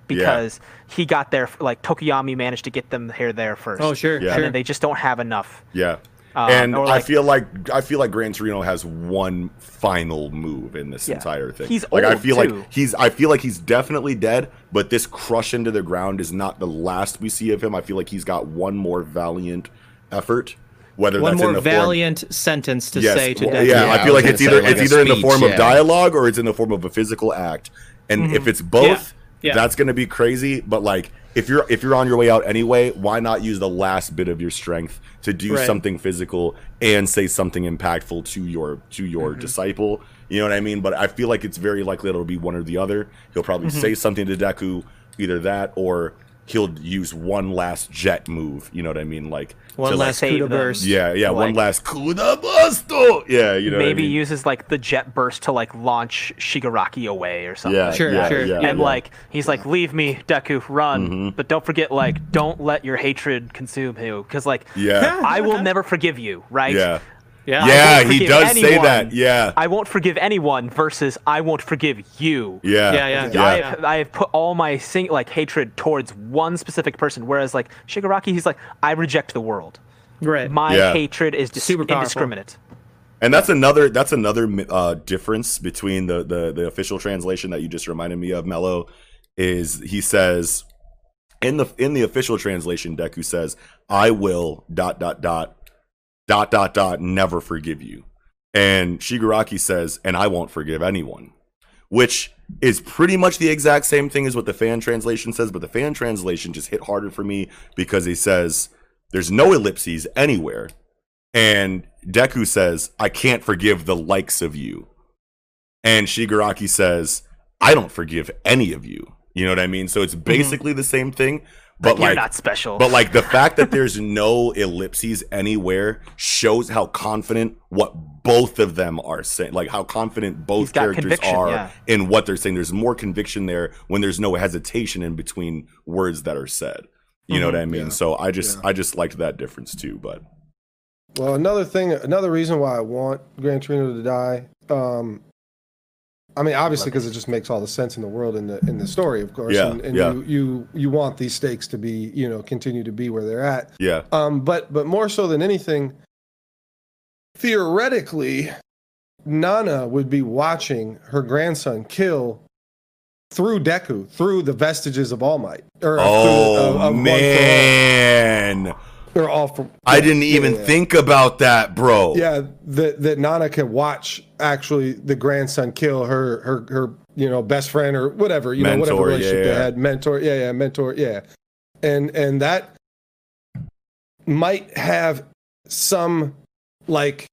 Speaker 6: Because he got there, like Tokoyami managed to get them here there first.
Speaker 4: Oh, sure,
Speaker 3: Yeah.
Speaker 6: And
Speaker 4: sure.
Speaker 6: then they just don't have enough.
Speaker 3: Yeah.
Speaker 6: Um,
Speaker 3: and
Speaker 6: or
Speaker 3: I feel like I feel like Gran Torino has one final move in this
Speaker 6: Yeah.
Speaker 3: entire thing.
Speaker 6: He's
Speaker 3: like I feel
Speaker 6: too.
Speaker 3: like he's I feel like he's definitely dead, but this crush into the ground is not the last we see of him. I feel like he's got one more valiant effort. Whether
Speaker 4: One
Speaker 3: that's
Speaker 4: more
Speaker 3: in the form
Speaker 4: valiant sentence to
Speaker 3: yes,
Speaker 4: say to
Speaker 3: well,
Speaker 4: Deku.
Speaker 3: yeah,
Speaker 1: Yeah,
Speaker 3: I
Speaker 1: I
Speaker 3: feel
Speaker 1: was
Speaker 3: like it's either
Speaker 1: like
Speaker 3: it's
Speaker 1: a
Speaker 3: either in the
Speaker 1: speech,
Speaker 3: form of dialogue or it's in the form of a physical act. And if it's both,
Speaker 4: Mm-hmm. Yeah.
Speaker 3: that's going to be crazy. But like, if you're if you're on your way out anyway, why not use the last bit of your strength to do
Speaker 4: Right.
Speaker 3: something physical and say something impactful to your to your
Speaker 4: Mm-hmm.
Speaker 3: disciple? You know what I mean? But I feel like it's very likely it'll be one or the other. He'll probably
Speaker 4: Mm-hmm.
Speaker 3: say something to Deku, either that or he'll use one last jet move. You know what I mean? Like
Speaker 4: One
Speaker 3: to, like,
Speaker 4: last
Speaker 6: save
Speaker 4: Kuda burst.
Speaker 3: yeah, yeah, one last Kuda Busto. Yeah, you know what I
Speaker 6: Maybe
Speaker 3: mean?
Speaker 6: uses like the jet burst to like launch Shigaraki away or something.
Speaker 3: Yeah,
Speaker 4: Sure,
Speaker 3: yeah,
Speaker 4: sure.
Speaker 3: yeah,
Speaker 4: Yeah.
Speaker 6: and
Speaker 3: yeah. Mm-hmm.
Speaker 6: like he's like, leave me, Deku, run, but don't forget like, don't let your hatred consume you, because like,
Speaker 3: Yeah.
Speaker 6: I will never forgive you, right?
Speaker 3: yeah,
Speaker 4: Yeah.
Speaker 3: yeah, he
Speaker 6: forgive
Speaker 3: does say that. Yeah,
Speaker 6: I won't forgive anyone versus I won't forgive you.
Speaker 3: yeah,
Speaker 4: Yeah, yeah,
Speaker 3: yeah.
Speaker 6: I, have, I have put all my sing- like hatred towards one specific person, whereas like Shigaraki, he's like, I reject the world.
Speaker 4: Right.
Speaker 6: My
Speaker 3: Yeah.
Speaker 6: hatred is dis-
Speaker 4: Super powerful.
Speaker 6: indiscriminate.
Speaker 3: And that's another that's another uh, difference between the, the the official translation that you just reminded me of, Mello, is he says in the in the official translation, Deku says, "I will dot dot dot dot dot dot never forgive you," and Shigaraki says, "And I won't forgive anyone," which is pretty much the exact same thing as what the fan translation says, but the fan translation just hit harder for me because he says there's no ellipses anywhere. And Deku says, I can't forgive the likes of you. And Shigaraki says, I don't forgive any of you. You know what I mean? So it's mm-hmm. basically the same thing. But
Speaker 6: You're
Speaker 3: like
Speaker 6: not special.
Speaker 3: but like the fact that there's no ellipses anywhere shows how confident what both of them are saying, like how confident both characters are
Speaker 6: yeah.
Speaker 3: in what they're saying. There's more conviction there when there's no hesitation in between words that are said. You know what I mean?
Speaker 2: Yeah.
Speaker 3: So I just
Speaker 2: Yeah.
Speaker 3: I just liked that difference too. But
Speaker 2: Well, another thing, another reason why I want Gran Torino to die. Um, I mean, obviously, because it just makes all the sense in the world in the in the story, of course.
Speaker 3: Yeah,
Speaker 2: and and
Speaker 3: yeah.
Speaker 2: you you you want these stakes to be, you know, continue to be where they're at.
Speaker 3: yeah,
Speaker 2: Um, but but more so than anything, theoretically, Nana would be watching her grandson kill through Deku, through the vestiges of All Might, or uh, through,
Speaker 3: Oh
Speaker 2: of- of One for
Speaker 3: man,
Speaker 2: All, for.
Speaker 3: I didn't even
Speaker 2: yeah.
Speaker 3: think about that, bro.
Speaker 2: Yeah, that that Nana can watch actually the grandson kill her her her you know best friend or whatever you know whatever relationship
Speaker 3: yeah.
Speaker 2: they had mentor yeah yeah mentor yeah, and and that might have some like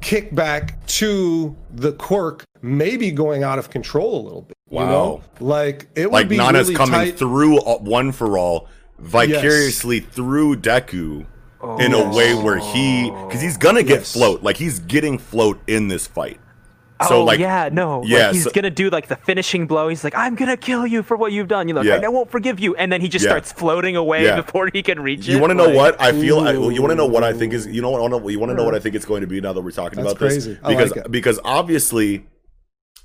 Speaker 2: kickback to the quirk maybe going out of control a little bit. You
Speaker 3: Wow.
Speaker 2: know, like it would
Speaker 3: like
Speaker 2: be
Speaker 3: Nana's
Speaker 2: really
Speaker 3: coming
Speaker 2: tight.
Speaker 3: through uh, one for all vicariously through Deku in a
Speaker 2: oh.
Speaker 3: way where he because he's gonna get
Speaker 2: Yes.
Speaker 3: float like he's getting float in this fight. So
Speaker 6: oh
Speaker 3: like
Speaker 6: yeah, no.
Speaker 3: yeah,
Speaker 6: like, he's
Speaker 3: so-
Speaker 6: gonna do like the finishing blow. He's like, "I'm gonna kill you for what you've done." You know, like,
Speaker 3: Yeah.
Speaker 6: "I won't forgive you," and then he just
Speaker 3: Yeah.
Speaker 6: starts floating away
Speaker 3: Yeah.
Speaker 6: before he can reach it.
Speaker 3: you want to know
Speaker 6: like-
Speaker 3: what I feel? I, you want to know what I think is? You know what? You want to know what I think it's going to be now that we're talking
Speaker 2: That's
Speaker 3: about this?
Speaker 2: crazy. I
Speaker 3: Because
Speaker 2: like
Speaker 3: because obviously,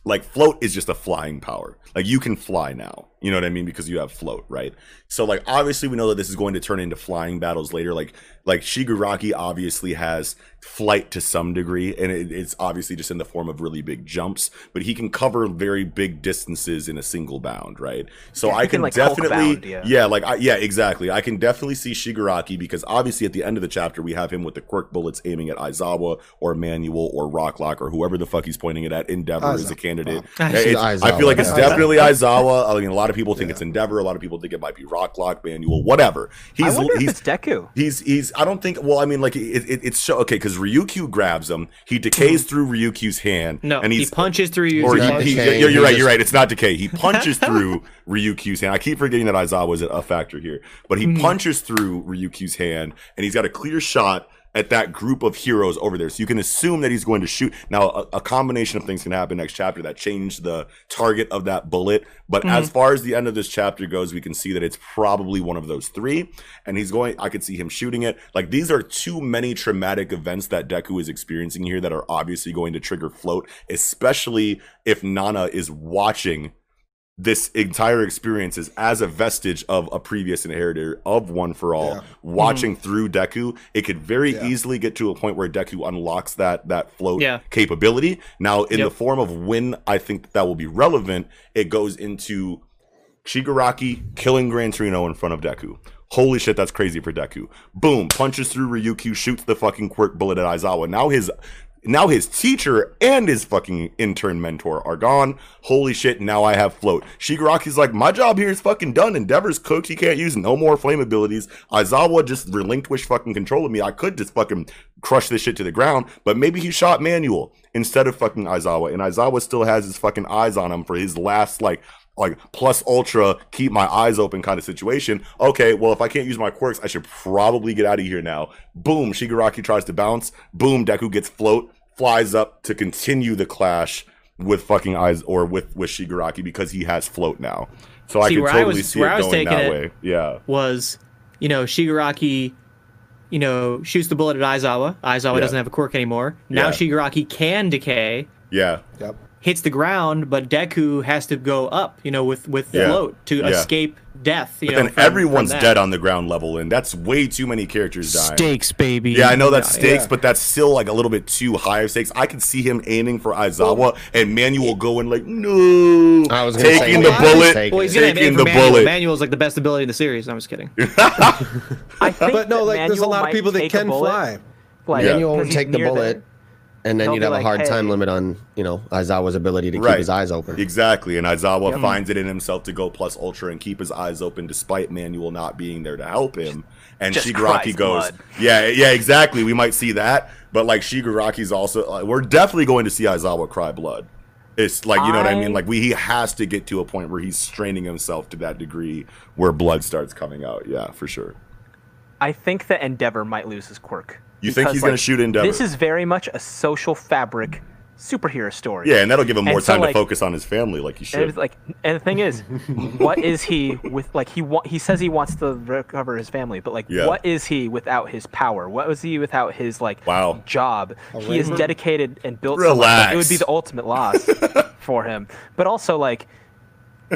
Speaker 3: like float is just a flying power. Like you can fly now. You know what I mean? Because you have float, right? So like obviously we know that this is going to turn into flying battles later. Like like Shigaraki obviously has flight to some degree, and it, it's obviously just in the form of really big jumps. But he can cover very big distances in a single bound, right? So
Speaker 6: Yeah,
Speaker 3: I
Speaker 6: can,
Speaker 3: can,
Speaker 6: like,
Speaker 3: definitely
Speaker 6: bound, yeah.
Speaker 3: yeah, like I, yeah, exactly. I can definitely see Shigaraki because obviously at the end of the chapter we have him with the quirk bullets aiming at Aizawa or Manual or Rocklock or whoever the fuck he's pointing it at. Endeavor is a candidate. It's-
Speaker 7: Aizawa,
Speaker 3: I feel like it's
Speaker 7: yeah.
Speaker 3: definitely Aizawa. I mean, a lot of people think it's Endeavor. A lot of people think it might be Rocklock, Manual, whatever.
Speaker 6: I
Speaker 3: He's
Speaker 6: wonder if
Speaker 3: he's
Speaker 6: it's Deku.
Speaker 3: He's he's. I don't think. Well, I mean, like it, it, it's so okay because Ryukyu grabs him. He decays through Ryukyu's hand.
Speaker 4: No,
Speaker 3: and
Speaker 4: he punches through you.
Speaker 3: or
Speaker 7: He's
Speaker 3: he,
Speaker 7: not
Speaker 3: he,
Speaker 7: decay,
Speaker 3: you're, you're right. You're right. It's not decay. He punches through Ryukyu's hand. I keep forgetting that Aizawa is a factor here, but he
Speaker 7: Hmm.
Speaker 3: punches through Ryukyu's hand, and he's got a clear shot at that group of heroes over there. So you can assume that he's going to shoot. Now, a, a combination of things can happen next chapter that change the target of that bullet. But
Speaker 7: Hmm.
Speaker 3: as far as the end of this chapter goes, we can see that it's probably one of those three. And he's going, I could see him shooting it. Like these are too many traumatic events that Deku is experiencing here that are obviously going to trigger float, especially if Nana is watching this entire experience is as a vestige of a previous inheritor of One for All,
Speaker 2: Yeah.
Speaker 3: watching mm-hmm. through Deku. It could very
Speaker 2: Yeah.
Speaker 3: easily get to a point where Deku unlocks that that float
Speaker 4: Yeah.
Speaker 3: capability. Now, in the form of when I think that, that will be relevant, it goes into Shigaraki killing Gran Torino in front of Deku. Holy shit, that's crazy for Deku. Boom, punches through Ryukyu, shoots the fucking quirk bullet at Aizawa. Now his now his teacher and his fucking intern mentor are gone. Holy shit, now I have float. Shigaraki's like, my job here is fucking done. Endeavor's cooked. He can't use no more flame abilities. Aizawa just relinquished fucking control of me. I could just fucking crush this shit to the ground, but maybe he shot Manual instead of fucking Aizawa. And Aizawa still has his fucking eyes on him for his last like like plus ultra keep my eyes open kind of situation okay well if i can't use my quirks i should probably get out of here now boom shigaraki tries to bounce boom deku gets float flies up to continue the clash with fucking eyes or with with shigaraki because he has float now so i can
Speaker 4: where I
Speaker 3: totally
Speaker 4: was-
Speaker 3: see it going
Speaker 4: taking
Speaker 3: that
Speaker 4: it-
Speaker 3: way yeah
Speaker 4: was, you know, Shigaraki, you know, shoots the bullet at Aizawa. Aizawa
Speaker 3: Yeah.
Speaker 4: doesn't have a quirk anymore. Now
Speaker 3: Yeah.
Speaker 4: Shigaraki can decay.
Speaker 3: yeah
Speaker 2: Yep.
Speaker 4: Hits the ground, but Deku has to go up, you know, with with
Speaker 3: Yeah.
Speaker 4: float to
Speaker 3: Yeah.
Speaker 4: escape death. You
Speaker 3: But
Speaker 4: know,
Speaker 3: then
Speaker 4: from-
Speaker 3: everyone's
Speaker 4: from
Speaker 3: dead on the ground level, and that's way too many characters dying.
Speaker 6: Stakes, baby.
Speaker 3: Yeah, I know that's stakes,
Speaker 2: yeah.
Speaker 3: but that's still like a little bit too high of stakes. I can see him aiming for Aizawa and Manual going like, no,
Speaker 1: I was gonna say,
Speaker 3: taking the bullet,
Speaker 1: take
Speaker 4: Well, he's gonna
Speaker 3: taking
Speaker 4: aim
Speaker 3: the
Speaker 4: for Manual.
Speaker 3: bullet.
Speaker 4: Manual's like the best ability in the series. No, I'm just kidding.
Speaker 6: I think
Speaker 2: But no,
Speaker 6: that
Speaker 2: like there's a lot of people that can fly.
Speaker 6: Like,
Speaker 3: Yeah.
Speaker 1: Manual
Speaker 6: because
Speaker 1: would take the bullet,
Speaker 6: there.
Speaker 1: And then
Speaker 6: He'll
Speaker 1: you'd
Speaker 6: be
Speaker 1: have a
Speaker 6: like,
Speaker 1: hard time limit on you know Aizawa's ability to keep his eyes open.
Speaker 3: Exactly, and Aizawa finds it in himself to go plus ultra and keep his eyes open despite Manual not being there to help him. And
Speaker 6: Just
Speaker 3: Shigaraki goes,
Speaker 6: blood.
Speaker 3: yeah, yeah, exactly. We might see that, but like Shigaraki's also, uh, we're definitely going to see Aizawa cry blood. It's like you know what I mean. Like we, he has to get to a point where he's straining himself to that degree where blood starts coming out. Yeah, for sure.
Speaker 6: I think that Endeavor might lose his quirk.
Speaker 3: You think
Speaker 6: Because,
Speaker 3: he's gonna
Speaker 6: like,
Speaker 3: shoot Endeavor?
Speaker 6: This is very much a social fabric superhero story.
Speaker 3: Yeah, and that'll give him more
Speaker 6: so,
Speaker 3: time
Speaker 6: like-
Speaker 3: to focus on his family, like he
Speaker 6: And
Speaker 3: should.
Speaker 6: it's like, and the thing is, what is he with? Like he wa- he says he wants to recover his family, but like,
Speaker 3: Yeah.
Speaker 6: what is he without his power? What was he without his like
Speaker 3: Wow.
Speaker 6: job? He is dedicated and built. so much, like,
Speaker 3: Relax.
Speaker 6: it would be the ultimate loss for him. But also like,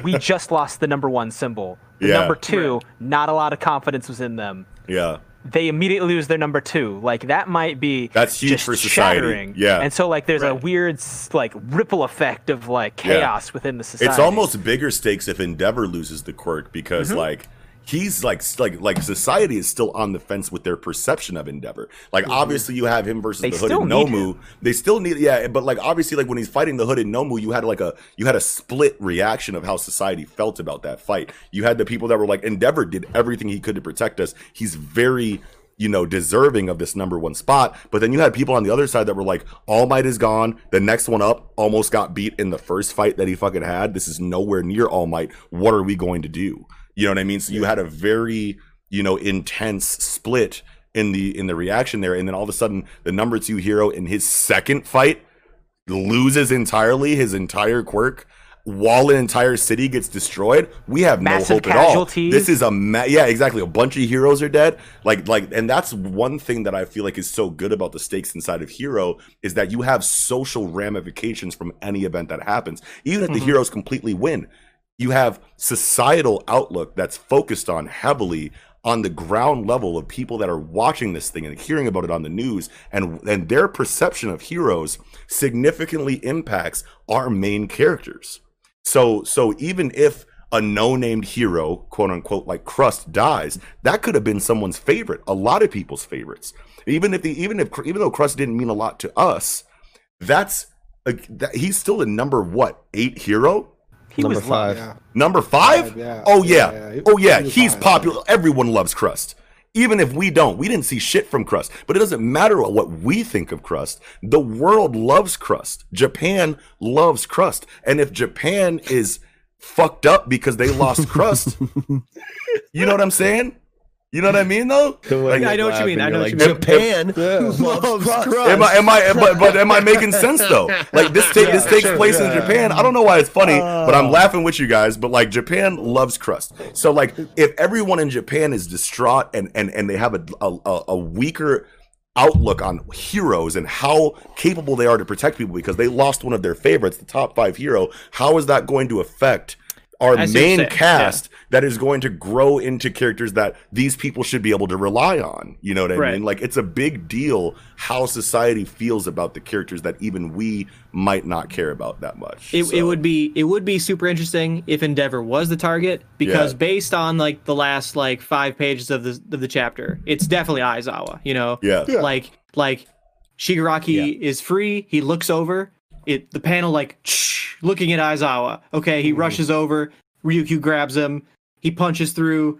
Speaker 6: we just lost the number one symbol. The
Speaker 3: Yeah.
Speaker 6: number two, not a lot of confidence was in them.
Speaker 3: yeah.
Speaker 6: They immediately lose their number two. Like that might be
Speaker 3: That's huge
Speaker 6: just
Speaker 3: for society.
Speaker 6: shattering.
Speaker 3: Yeah.
Speaker 6: and so like there's a weird like ripple effect of like
Speaker 3: Yeah.
Speaker 6: chaos within the society.
Speaker 3: It's almost bigger stakes if Endeavor loses the quirk because
Speaker 6: Mm-hmm.
Speaker 3: like he's like like like society is still on the fence with their perception of Endeavor. Like obviously you have him versus
Speaker 6: They
Speaker 3: the hooded Nomu. They still need yeah, but like obviously like when he's fighting the hooded Nomu, you had like a you had a split reaction of how society felt about that fight. You had the people that were like Endeavor did everything he could to protect us. He's very you know, deserving of this number one spot. But then you had people on the other side that were like, All Might is gone. The next one up almost got beat in the first fight that he fucking had. This is nowhere near All Might. What are we going to do? You know what I mean? So you had a very, you know, intense split in the in the reaction there. And then all of a sudden, the number two hero in his second fight loses entirely his entire quirk. While an entire city gets destroyed, we have
Speaker 6: Massive
Speaker 3: no hope at all. This is a ma- yeah, exactly. A bunch of heroes are dead. Like like, and that's one thing that I feel like is so good about the stakes inside of Hero is that you have social ramifications from any event that happens. Even if the mm-hmm. heroes completely win, you have societal outlook that's focused on heavily on the ground level of people that are watching this thing and hearing about it on the news and and their perception of heroes significantly impacts our main characters. So so even if a no-named hero, quote unquote, like Crust dies, that could have been someone's favorite, a lot of people's favorites. Even if the even if even though Crust didn't mean a lot to us, that's like that, he's still a number what eight hero.
Speaker 6: He
Speaker 1: Number
Speaker 6: was loved.
Speaker 1: five.
Speaker 2: Yeah.
Speaker 3: Number five?
Speaker 2: Five, yeah.
Speaker 3: Oh yeah.
Speaker 2: Yeah, yeah.
Speaker 3: Oh yeah.
Speaker 2: he
Speaker 3: He's
Speaker 2: fine.
Speaker 3: popular. Everyone loves Crust. Even if we don't, we didn't see shit from Crust. But it doesn't matter what we think of Crust. The world loves Crust. Japan loves Crust. And if Japan is fucked up because they lost Crust, you know what I'm saying? You know what I mean though? Like,
Speaker 4: I know what you mean. I know what you
Speaker 1: Like,
Speaker 4: mean.
Speaker 1: Japan
Speaker 2: Yeah.
Speaker 1: loves crust.
Speaker 3: Am I? Am I? But, but am I making sense though? Like this, ta- this takes
Speaker 2: sure,
Speaker 3: place in. Japan. I don't know why it's funny, but I'm oh. laughing with you guys. But like Japan loves crust. So like if everyone in Japan is distraught and and and they have a a, a- a weaker outlook on heroes and how capable they are to protect people because they lost one of their favorites, the top five hero. How is that going to affect? Our
Speaker 4: I see what you're
Speaker 3: main
Speaker 4: saying,
Speaker 3: cast that is going to grow into characters that these people should be able to rely on. You know what I
Speaker 4: Right.
Speaker 3: mean? Like it's a big deal how society feels about the characters that even we might not care about that much.
Speaker 4: It,
Speaker 3: So,
Speaker 4: it would be it would be super interesting if Endeavor was the target because
Speaker 3: Yeah.
Speaker 4: based on like the last like five pages of the of the chapter, it's definitely Aizawa. You know,
Speaker 3: Yeah. Yeah.
Speaker 4: like like Shigaraki is free. He looks over it. The panel like shh, looking at Aizawa. Okay, he mm-hmm. rushes over. Ryukyu grabs him. He punches through.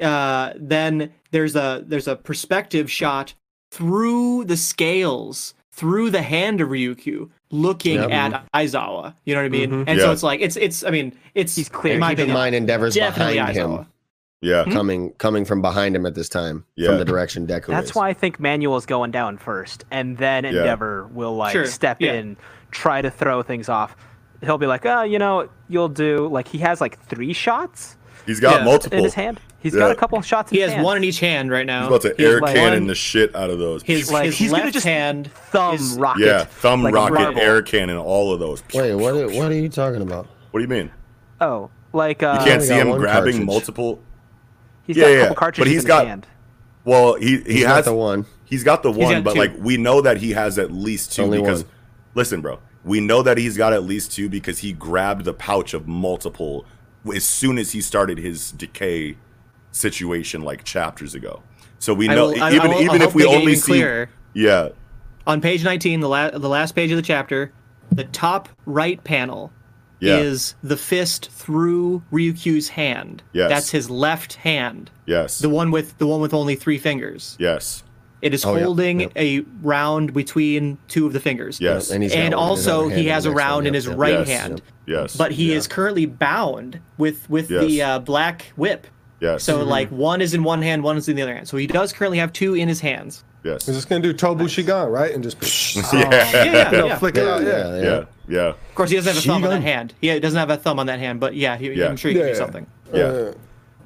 Speaker 4: Uh, then there's a there's a perspective shot through the scales, through the hand of Ryukyu, looking
Speaker 1: Yep.
Speaker 4: at Aizawa. You know what I mean? Mm-hmm. And
Speaker 3: Yeah.
Speaker 4: so it's like it's it's. I mean, it's
Speaker 6: He's clear.
Speaker 4: in my
Speaker 1: Keep in mind, Endeavor's
Speaker 4: definitely
Speaker 1: behind him,
Speaker 3: Yeah. Hmm?
Speaker 1: coming coming from behind him at this time
Speaker 3: Yeah.
Speaker 1: from the direction Deku
Speaker 6: That's
Speaker 1: is.
Speaker 6: why I think Manual's going down first, and then Endeavor will like
Speaker 4: Sure,
Speaker 6: step
Speaker 4: yeah.
Speaker 6: in, try to throw things off. He'll be like, "Oh, you know, you'll do." Like he has like three shots
Speaker 3: He's got
Speaker 4: Yeah.
Speaker 3: multiple.
Speaker 6: in his hand. He's
Speaker 3: Yeah.
Speaker 6: got a couple shots. In
Speaker 4: He
Speaker 6: his
Speaker 4: has
Speaker 6: hand.
Speaker 4: one in each hand right now.
Speaker 3: He's about to
Speaker 4: He
Speaker 3: air
Speaker 4: one-
Speaker 3: cannon the shit out of those.
Speaker 4: His,
Speaker 6: Like,
Speaker 4: his
Speaker 6: he's gonna
Speaker 4: left
Speaker 6: just
Speaker 4: hand
Speaker 6: thumb
Speaker 4: is-
Speaker 6: rocket.
Speaker 3: yeah, thumb
Speaker 6: like
Speaker 3: rocket,
Speaker 6: marble.
Speaker 3: air cannon, all of those.
Speaker 1: Wait, what? What are you talking about?
Speaker 3: What do you mean?
Speaker 6: Oh, like uh,
Speaker 3: You can't see him grabbing
Speaker 1: cartridge.
Speaker 3: multiple.
Speaker 6: he's
Speaker 3: Yeah,
Speaker 6: got
Speaker 3: yeah,
Speaker 6: a couple
Speaker 3: but
Speaker 6: cartridges
Speaker 3: he's
Speaker 6: in
Speaker 3: got-
Speaker 6: his hand.
Speaker 3: Well, he he
Speaker 1: He's got
Speaker 3: has
Speaker 1: the one.
Speaker 3: He's got the one,
Speaker 4: got
Speaker 3: but
Speaker 4: two.
Speaker 3: like we know that he has at least two
Speaker 1: Only
Speaker 3: because
Speaker 1: one.
Speaker 3: Listen, bro, we know that he's got at least two because he grabbed the pouch of multiple as soon as he started his decay situation like chapters ago. So we know
Speaker 4: will-
Speaker 3: even
Speaker 4: I will-
Speaker 3: even
Speaker 4: I'll
Speaker 3: if we only see
Speaker 4: clearer.
Speaker 3: yeah
Speaker 4: on page 19, the, la- the last page of the chapter, the top right panel
Speaker 3: yeah
Speaker 4: is the fist through Ryukyu's hand.
Speaker 3: Yes.
Speaker 4: That's his left hand.
Speaker 3: yes
Speaker 4: The one with the one with only three fingers.
Speaker 3: yes
Speaker 4: It is
Speaker 1: Oh, yeah,
Speaker 4: holding
Speaker 1: yep.
Speaker 4: a round between two of the fingers.
Speaker 3: yes
Speaker 1: And he's got
Speaker 4: And
Speaker 1: one in
Speaker 4: also he has a
Speaker 1: next one,
Speaker 4: round in his
Speaker 1: yep.
Speaker 4: right
Speaker 3: Yes.
Speaker 4: hand.
Speaker 3: yes
Speaker 4: But he
Speaker 3: yeah,
Speaker 4: is currently bound with with the uh, black whip.
Speaker 3: yes
Speaker 4: So like one is in one hand, one is in the other hand. So he does currently have two in his hands.
Speaker 3: yes
Speaker 2: He's just gonna do Tobu Shigan, right? And just
Speaker 3: yeah
Speaker 4: Yeah, yeah,
Speaker 2: you know,
Speaker 4: yeah.
Speaker 2: flick it out. Yeah.
Speaker 1: yeah,
Speaker 4: Oh,
Speaker 3: yeah yeah
Speaker 4: Of course, he doesn't have a thumb on that
Speaker 1: Shigan.
Speaker 4: hand. He doesn't have a thumb on that hand, but yeah, he,
Speaker 3: Yeah.
Speaker 4: I'm sure he can do
Speaker 2: yeah.
Speaker 4: something.
Speaker 3: yeah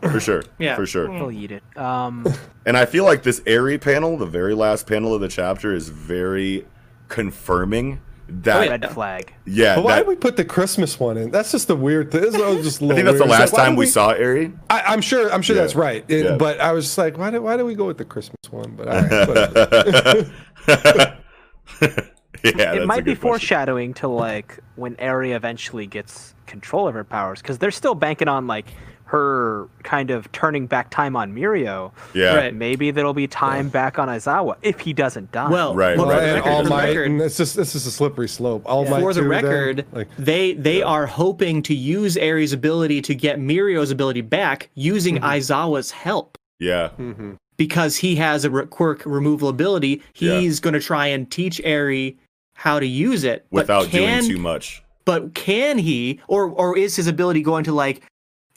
Speaker 3: for sure
Speaker 4: Yeah.
Speaker 3: for sure
Speaker 6: He'll eat it. Um,
Speaker 3: And I feel like this Eri panel, the very last panel of the chapter, is very confirming that.
Speaker 6: red flag.
Speaker 3: yeah,
Speaker 2: But why
Speaker 3: that-
Speaker 2: did we put the Christmas one in? That's just the weird thing. This is just a
Speaker 3: I
Speaker 2: little
Speaker 3: think that's the
Speaker 2: weird. It's
Speaker 3: last
Speaker 2: like,
Speaker 3: time
Speaker 2: did
Speaker 3: we saw Eri.
Speaker 2: I, I'm sure. I'm sure
Speaker 3: Yeah.
Speaker 2: that's right. It-
Speaker 3: Yeah.
Speaker 2: But I was just like, why did why did we go with the Christmas one? But all right, whatever.
Speaker 3: yeah,
Speaker 6: it might be
Speaker 3: question.
Speaker 6: foreshadowing to like when Eri eventually gets control of her powers because they're still banking on like her kind of turning back time on Mirio.
Speaker 3: Yeah,
Speaker 4: Right.
Speaker 6: Maybe there'll be time back on Aizawa if he doesn't die.
Speaker 4: Well,
Speaker 3: Right,
Speaker 4: well,
Speaker 3: right,
Speaker 2: and
Speaker 4: record,
Speaker 2: All
Speaker 4: for
Speaker 2: Might,
Speaker 4: record,
Speaker 2: and it's just this is a slippery slope. All Might
Speaker 4: for the
Speaker 2: too, then,
Speaker 4: record,
Speaker 2: like
Speaker 4: they they are hoping to use Eri's ability to get Mirio's ability back using
Speaker 2: Mm-hmm.
Speaker 4: Aizawa's help.
Speaker 3: yeah,
Speaker 4: Because he has a re- quirk removal ability,
Speaker 3: Yeah.
Speaker 4: he's going to try and teach Eri how to use it.
Speaker 3: without
Speaker 4: can,
Speaker 3: doing too much.
Speaker 4: But can he, or or is his ability going to like,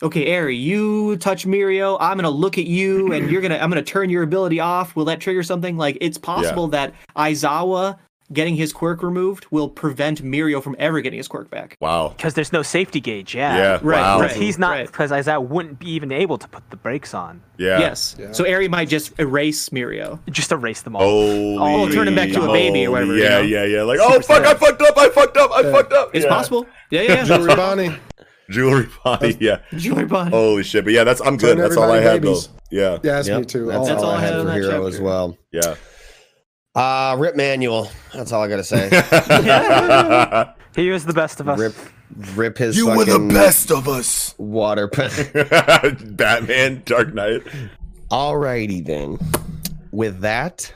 Speaker 4: okay, Eri, you touch Mirio, I'm gonna look at you, and you're gonna, I'm gonna turn your ability off. Will that trigger something? Like, it's possible that Aizawa getting his quirk removed will prevent Mirio from ever getting his quirk back.
Speaker 3: Wow.
Speaker 6: because there's no safety gauge. Yeah.
Speaker 3: Yeah.
Speaker 4: Right,
Speaker 3: wow.
Speaker 4: right.
Speaker 6: He's not
Speaker 4: Right.
Speaker 6: because Aizawa wouldn't be even able to put the brakes on.
Speaker 3: Yeah.
Speaker 4: Yes. So Eri might just erase Mirio.
Speaker 6: Just erase them all.
Speaker 3: Holy.
Speaker 4: Oh, turn him back to a baby or
Speaker 3: moly.
Speaker 4: whatever, you
Speaker 3: Yeah,
Speaker 4: know?
Speaker 3: yeah, yeah. Like, oh fuck, I fucked up. I fucked up. I fucked up.
Speaker 4: It's
Speaker 3: Yeah.
Speaker 4: possible. Yeah, yeah. yeah.
Speaker 2: Jewelry Bonney.
Speaker 3: Jewelry body. Yeah.
Speaker 4: Jewelry bond.
Speaker 3: Holy shit. But yeah, that's I'm good. That's all I
Speaker 2: everybody
Speaker 3: had
Speaker 2: babies.
Speaker 3: though. Yeah.
Speaker 2: Yeah, that's
Speaker 1: Yep,
Speaker 2: me too.
Speaker 1: That's,
Speaker 4: That's
Speaker 1: all,
Speaker 4: all
Speaker 1: I
Speaker 4: I
Speaker 1: had
Speaker 4: had
Speaker 1: for
Speaker 4: on that
Speaker 1: Hero as well.
Speaker 3: Yeah.
Speaker 1: Uh, Rip Manual. That's all I gotta say.
Speaker 6: He was the best of us.
Speaker 1: Rip, rip his
Speaker 3: You were the best of us.
Speaker 1: water. pen.
Speaker 3: Batman, Dark Knight.
Speaker 1: Alrighty then. With that,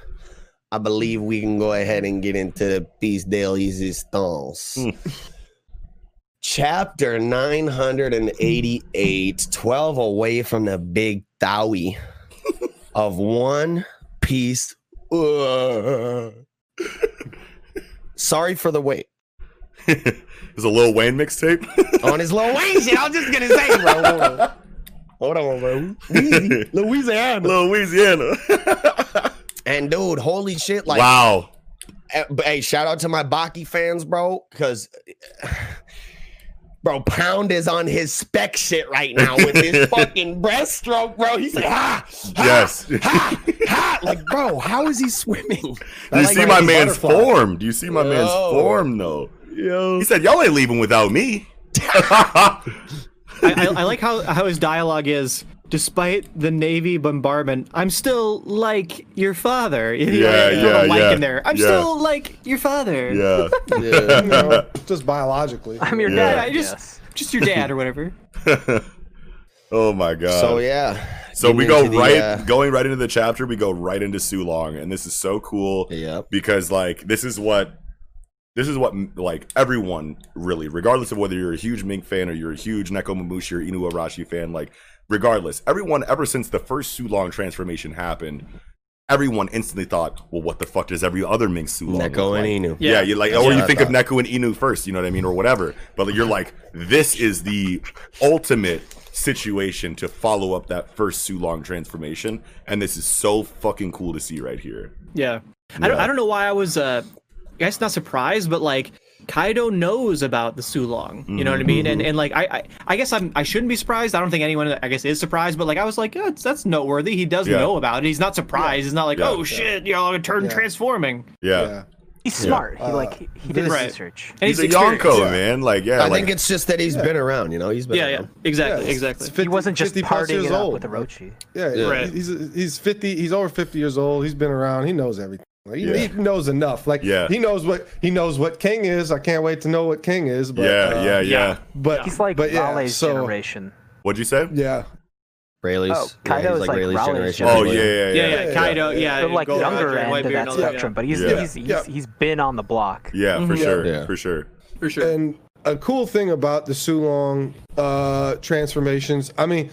Speaker 1: I believe we can go ahead and get into the piece de resistance. Chapter 988, 12 away from the big Dowie of One Piece. Sorry for the wait.
Speaker 3: There's a Lil Wayne mixtape.
Speaker 1: On his Lil Wayne shit, I was just gonna say, bro. Hold on, Hold on bro. Louisi- Louisiana.
Speaker 3: Louisiana.
Speaker 1: And dude, holy shit, like
Speaker 3: wow.
Speaker 1: Uh, hey, shout out to my Baki fans, bro, because bro, Pound is on his spec shit right now with his fucking breaststroke, bro. He's like, ha, ha,
Speaker 3: Yes.
Speaker 1: ha, ha. Like, bro, how is he swimming?
Speaker 3: Do you
Speaker 1: Like,
Speaker 3: see my man's
Speaker 1: butterfly.
Speaker 3: form? Do you see my man's form though?
Speaker 1: Yo.
Speaker 3: He said, "Y'all ain't leaving without me."
Speaker 4: I, I, I like how, how his dialogue is. Despite the Navy bombardment, I'm still like your father. You know,
Speaker 3: Yeah,
Speaker 4: you
Speaker 3: yeah,
Speaker 4: like
Speaker 3: yeah,
Speaker 4: in there. I'm
Speaker 3: yeah.
Speaker 4: still like your father.
Speaker 3: yeah.
Speaker 1: Yeah.
Speaker 2: You know, just biologically.
Speaker 6: I'm your
Speaker 3: Yeah.
Speaker 6: dad.
Speaker 4: I
Speaker 6: I
Speaker 4: just-
Speaker 6: just
Speaker 4: Just your dad or whatever.
Speaker 3: oh my god.
Speaker 1: So yeah.
Speaker 3: So we go
Speaker 1: into the,
Speaker 3: right,
Speaker 1: uh,
Speaker 3: going right into the chapter. We go right into Sulong, and this is so cool
Speaker 1: Yep.
Speaker 3: because like this is what this is what like everyone really, regardless of whether you're a huge Mink fan or you're a huge Nekomamushi or Inu Arashi fan, like regardless, everyone ever since the first Sulong transformation happened, everyone instantly thought, well, what the fuck does every other Mink Sulong look
Speaker 1: Neko
Speaker 3: like?
Speaker 1: and Inu.
Speaker 3: Yeah,
Speaker 4: Yeah.
Speaker 3: you like,
Speaker 1: That's
Speaker 3: or
Speaker 1: what
Speaker 3: you
Speaker 1: I
Speaker 3: think of
Speaker 1: thought.
Speaker 3: Neku and Inu first, you know what I mean, or whatever. But you're like, this is the ultimate situation to follow up that first Sulong transformation, and this is so fucking cool to see right here.
Speaker 4: Yeah. I don't
Speaker 3: Yeah.
Speaker 4: I don't know why I was uh I guess not surprised, but like Kaido knows about the Sulong. You know what I mm-hmm. mean? And mm-hmm. and like I, I I guess I'm I shouldn't be surprised. I don't think anyone I guess is surprised, but like I was like, yeah, that's, that's noteworthy. He does
Speaker 3: Yeah.
Speaker 4: know about it. He's not surprised. He's not like,
Speaker 3: Yeah.
Speaker 4: oh shit, you know, turn
Speaker 2: Yeah.
Speaker 4: transforming.
Speaker 3: Yeah.
Speaker 2: Yeah.
Speaker 6: He's smart. he uh, like he, he did his
Speaker 4: Right.
Speaker 6: research.
Speaker 4: And
Speaker 3: He's, a. Yonko,
Speaker 2: Yeah.
Speaker 3: man. Like, yeah.
Speaker 1: I
Speaker 3: like,
Speaker 1: think it's just that he's been around. You know, he's been.
Speaker 4: Yeah, yeah, exactly,
Speaker 2: Yeah,
Speaker 4: exactly.
Speaker 2: 50
Speaker 6: he wasn't just partying
Speaker 2: years
Speaker 6: it up
Speaker 2: old,
Speaker 6: with
Speaker 2: bro.
Speaker 6: Orochi.
Speaker 2: Yeah,
Speaker 1: Yeah.
Speaker 4: Right.
Speaker 2: he's he's fifty. He's over fifty years old. He's been around. He knows everything. Like, he,
Speaker 3: Yeah.
Speaker 2: he knows enough. Like
Speaker 3: Yeah.
Speaker 2: he knows what he knows what King is. I can't wait to know what King is. But,
Speaker 3: yeah,
Speaker 2: uh,
Speaker 3: yeah, yeah,
Speaker 4: yeah.
Speaker 2: But
Speaker 6: He's like
Speaker 2: but yeah,
Speaker 6: Rayleigh's
Speaker 2: so,
Speaker 6: generation.
Speaker 3: What'd you say?
Speaker 2: Yeah,
Speaker 1: Rayleigh's.
Speaker 6: Oh,
Speaker 1: yeah,
Speaker 6: Kaido
Speaker 1: he's
Speaker 6: is like
Speaker 1: Rayleigh's
Speaker 6: Raleigh's
Speaker 1: generation.
Speaker 3: Oh,
Speaker 6: generation.
Speaker 3: yeah, yeah,
Speaker 4: yeah,
Speaker 3: yeah.
Speaker 4: yeah, Kaido, yeah,
Speaker 6: the like
Speaker 4: Gold
Speaker 6: younger
Speaker 4: Roger,
Speaker 6: end of that
Speaker 4: and all
Speaker 6: spectrum, but he's
Speaker 3: Yeah.
Speaker 6: he's he's,
Speaker 2: Yeah.
Speaker 6: he's been on the block.
Speaker 3: Yeah, for sure.
Speaker 1: Yeah.
Speaker 3: For sure.
Speaker 4: for sure.
Speaker 2: and a cool thing about the Sulong uh, transformations. I mean,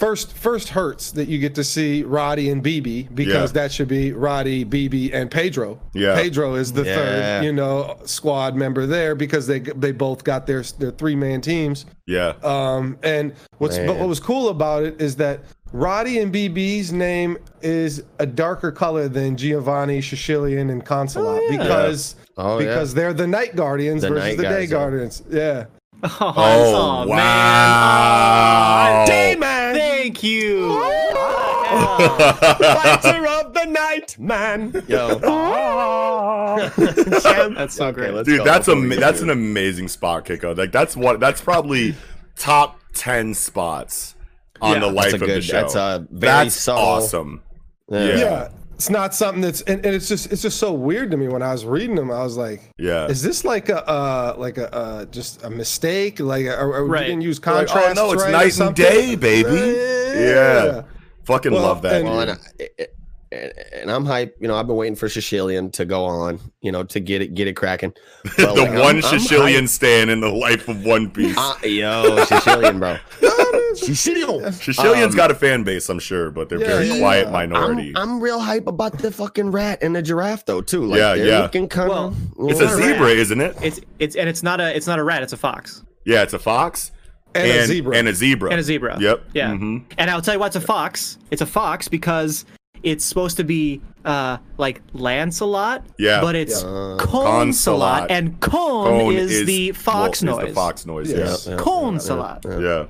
Speaker 2: first first hurts that you get to see Roddy and BB because
Speaker 3: Yeah.
Speaker 2: that should be Roddy, BB, and Pedro.
Speaker 3: Yeah.
Speaker 2: Pedro is the
Speaker 1: Yeah.
Speaker 2: third, you know, squad member there because they they both got their their three man teams.
Speaker 3: Yeah.
Speaker 2: Um, and what's but what was cool about it is that Roddy and BB's name is a darker color than Giovanni, Shishilian, and Concelot
Speaker 4: yeah.
Speaker 2: because
Speaker 1: Oh, yeah.
Speaker 2: because they're the night guardians
Speaker 1: The
Speaker 2: versus
Speaker 1: night
Speaker 2: the day
Speaker 1: yeah.
Speaker 2: guardians. Yeah.
Speaker 4: oh,
Speaker 3: oh,
Speaker 4: man.
Speaker 3: wow.
Speaker 2: Day man.
Speaker 4: Thank you.
Speaker 2: Fighter of the night man.
Speaker 1: Yo, ah.
Speaker 4: That's so great.
Speaker 1: let's
Speaker 3: Dude,
Speaker 1: go
Speaker 3: that's a
Speaker 1: we
Speaker 3: that's an amazing spot, Kiko. Like that's what that's probably top ten spots on
Speaker 4: Yeah.
Speaker 3: the life
Speaker 1: That's a
Speaker 3: of the show.
Speaker 1: that's a very
Speaker 3: That's
Speaker 1: subtle-
Speaker 3: awesome.
Speaker 1: Yeah.
Speaker 2: Yeah. It's not something that's and, and it's just it's just so weird to me when I was reading them. I was like,
Speaker 3: Yeah.
Speaker 2: is this like a uh like a uh just a mistake? Like are, are
Speaker 4: Right.
Speaker 2: we didn't use
Speaker 3: Like,
Speaker 2: contrast?
Speaker 3: oh no, it's
Speaker 2: right
Speaker 3: night and day, baby. Yeah. Fucking
Speaker 2: Well,
Speaker 3: love that.
Speaker 2: and-
Speaker 1: Well,
Speaker 3: dude.
Speaker 1: and, I- and, and I'm hype. You know, I've been waiting for Shishilian to go on. You know, to get it get it cracking. But,
Speaker 3: the
Speaker 1: like, I'm-
Speaker 3: one
Speaker 1: I'm
Speaker 3: Sicilian stand in the life of One Piece.
Speaker 1: hype. Uh, yo, Shishilian, bro. Shishilian.
Speaker 3: Sicilian's
Speaker 1: um,
Speaker 3: got a fan base, I'm sure, but they're
Speaker 2: Yeah,
Speaker 3: very
Speaker 2: yeah,
Speaker 3: quiet
Speaker 2: yeah.
Speaker 3: minority.
Speaker 1: I'm, I'm real hype about the fucking rat and the giraffe though too. Like,
Speaker 3: Yeah, yeah.
Speaker 1: Looking kind
Speaker 4: Well,
Speaker 1: of.
Speaker 3: it's a
Speaker 4: not a rat.
Speaker 3: zebra, isn't it?
Speaker 4: It's it's and it's not a it's not a rat. It's a fox
Speaker 3: Yeah, it's a fox
Speaker 2: And a zebra.
Speaker 3: And a zebra.
Speaker 4: and a zebra.
Speaker 3: Yep.
Speaker 4: Yeah.
Speaker 3: Mhm.
Speaker 4: And I'll tell you why it's a fox. It's a fox because it's supposed to be uh like Lancelot.
Speaker 3: Yeah.
Speaker 4: But it's
Speaker 1: Yeah.
Speaker 4: Concelot,
Speaker 3: Concelot.
Speaker 4: and cone,
Speaker 3: Cone
Speaker 4: is, the fox
Speaker 3: well,
Speaker 4: noise.
Speaker 3: Is the fox noise.
Speaker 2: Yeah.
Speaker 3: Yes.
Speaker 1: Yeah.
Speaker 4: Concelot.
Speaker 3: Yeah.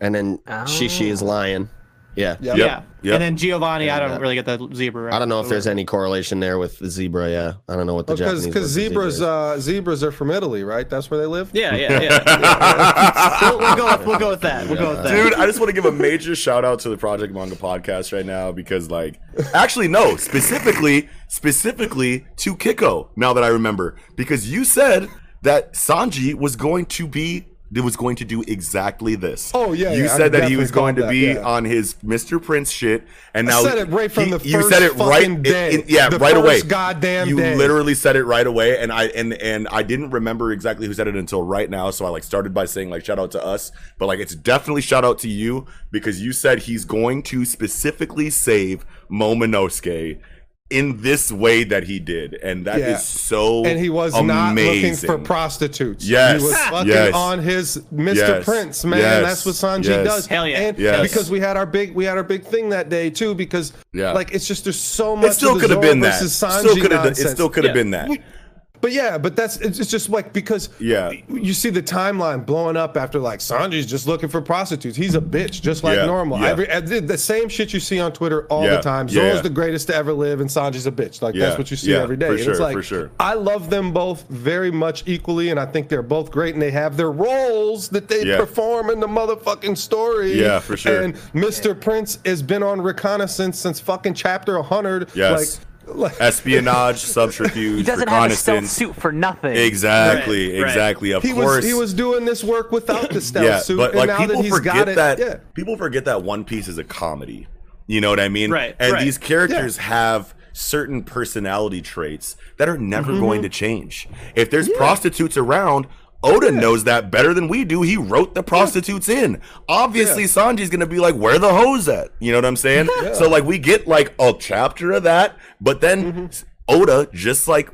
Speaker 1: And then Shishi is lion. Yeah.
Speaker 2: Yep.
Speaker 4: Yeah.
Speaker 3: Yep.
Speaker 4: And then Giovanni, I don't really get the zebra. Right.
Speaker 1: I don't know if there's any correlation there with the zebra. Yeah, I don't know what the
Speaker 2: Because
Speaker 1: Japanese
Speaker 2: because
Speaker 1: word for zebra
Speaker 2: zebras
Speaker 1: is.
Speaker 2: uh zebras are from Italy, right? That's where they live.
Speaker 4: Yeah, yeah, yeah. we'll, we'll go. With, we'll go with that. We'll go with that.
Speaker 3: Dude, I just want to give a major shout out to the Project Manga podcast right now because, like, actually, no, specifically, specifically to Kiko. Now that I remember, because you said that Sanji was going to be, it was going to do exactly this.
Speaker 2: Oh, yeah,
Speaker 3: you
Speaker 2: yeah, I
Speaker 3: said that he was going to
Speaker 2: called
Speaker 3: be
Speaker 2: that, yeah.
Speaker 3: on his Mr. Prince shit, and now You
Speaker 2: said it right from
Speaker 3: he-
Speaker 2: the
Speaker 3: you
Speaker 2: first
Speaker 3: said it right,
Speaker 2: fucking day.
Speaker 3: in- yeah,
Speaker 2: The
Speaker 3: right away.
Speaker 2: goddamn
Speaker 3: you
Speaker 2: day.
Speaker 3: literally said it right away, and I and and I didn't remember exactly who said it until right now. So I like started by saying like shout out to us, but like it's definitely shout out to you because you said he's going to specifically save Momonosuke in this way that he did, and that is
Speaker 2: Yeah.
Speaker 3: so
Speaker 2: and he was not looking for prostitutes.
Speaker 3: Yes.
Speaker 2: he was fucking
Speaker 3: Yes.
Speaker 2: on his Mr.
Speaker 3: Yes.
Speaker 2: Prince, man.
Speaker 3: Yes.
Speaker 2: That's what Sanji
Speaker 3: Yes.
Speaker 2: does.
Speaker 4: Hell yeah.
Speaker 2: And
Speaker 3: Yes.
Speaker 2: because we had our big we had our big thing that day too. Because
Speaker 3: Yeah.
Speaker 2: like it's just there's so much.
Speaker 3: It still could have
Speaker 2: Zoro
Speaker 3: been that.
Speaker 2: versus Sanji
Speaker 3: Still could have. It still could have
Speaker 4: Yeah.
Speaker 3: been that.
Speaker 2: But yeah, but that's it's it's just like because
Speaker 3: Yeah.
Speaker 2: you see the timeline blowing up after like Sanji's just looking for prostitutes. He's a bitch, just like
Speaker 3: Yeah,
Speaker 2: normal.
Speaker 3: yeah.
Speaker 2: Every, uh, the same shit you see on Twitter all
Speaker 3: Yeah,
Speaker 2: the time. Zoro's the greatest to ever live, and Sanji's a bitch. Like that's what you see every day.
Speaker 3: for
Speaker 2: And
Speaker 3: sure,
Speaker 2: it's like
Speaker 3: for sure.
Speaker 2: I love them both very much equally, and I think they're both great, and they have their roles that they perform in the motherfucking story.
Speaker 3: Yeah, for sure.
Speaker 2: And Mr. Prince has been on reconnaissance since fucking chapter 100.
Speaker 3: Yes.
Speaker 2: Like
Speaker 3: Espionage, subterfuge,
Speaker 6: He doesn't have a stealth
Speaker 3: reconnaissance.
Speaker 6: suit for nothing.
Speaker 3: Exactly,
Speaker 4: Right, right.
Speaker 3: exactly. Of
Speaker 2: he
Speaker 3: course,
Speaker 2: was he was doing this work without the stealth
Speaker 3: yeah,
Speaker 2: suit,
Speaker 3: but
Speaker 2: and
Speaker 3: like
Speaker 2: now
Speaker 3: people
Speaker 2: that he's
Speaker 3: forget
Speaker 2: got it,
Speaker 3: that
Speaker 2: yeah.
Speaker 3: people forget that One Piece is a comedy. You know what I mean?
Speaker 4: Right,
Speaker 3: And
Speaker 4: right.
Speaker 3: these characters have certain personality traits that are never
Speaker 2: Mm-hmm.
Speaker 3: going to change. If there's prostitutes around. Oda knows that better than we do. He wrote the prostitutes in. Obviously, Sanji's gonna be like, "Where the hoes at?" You know what I'm saying? So like, we get like a chapter of that, but then
Speaker 2: Mm-hmm.
Speaker 3: Oda, just like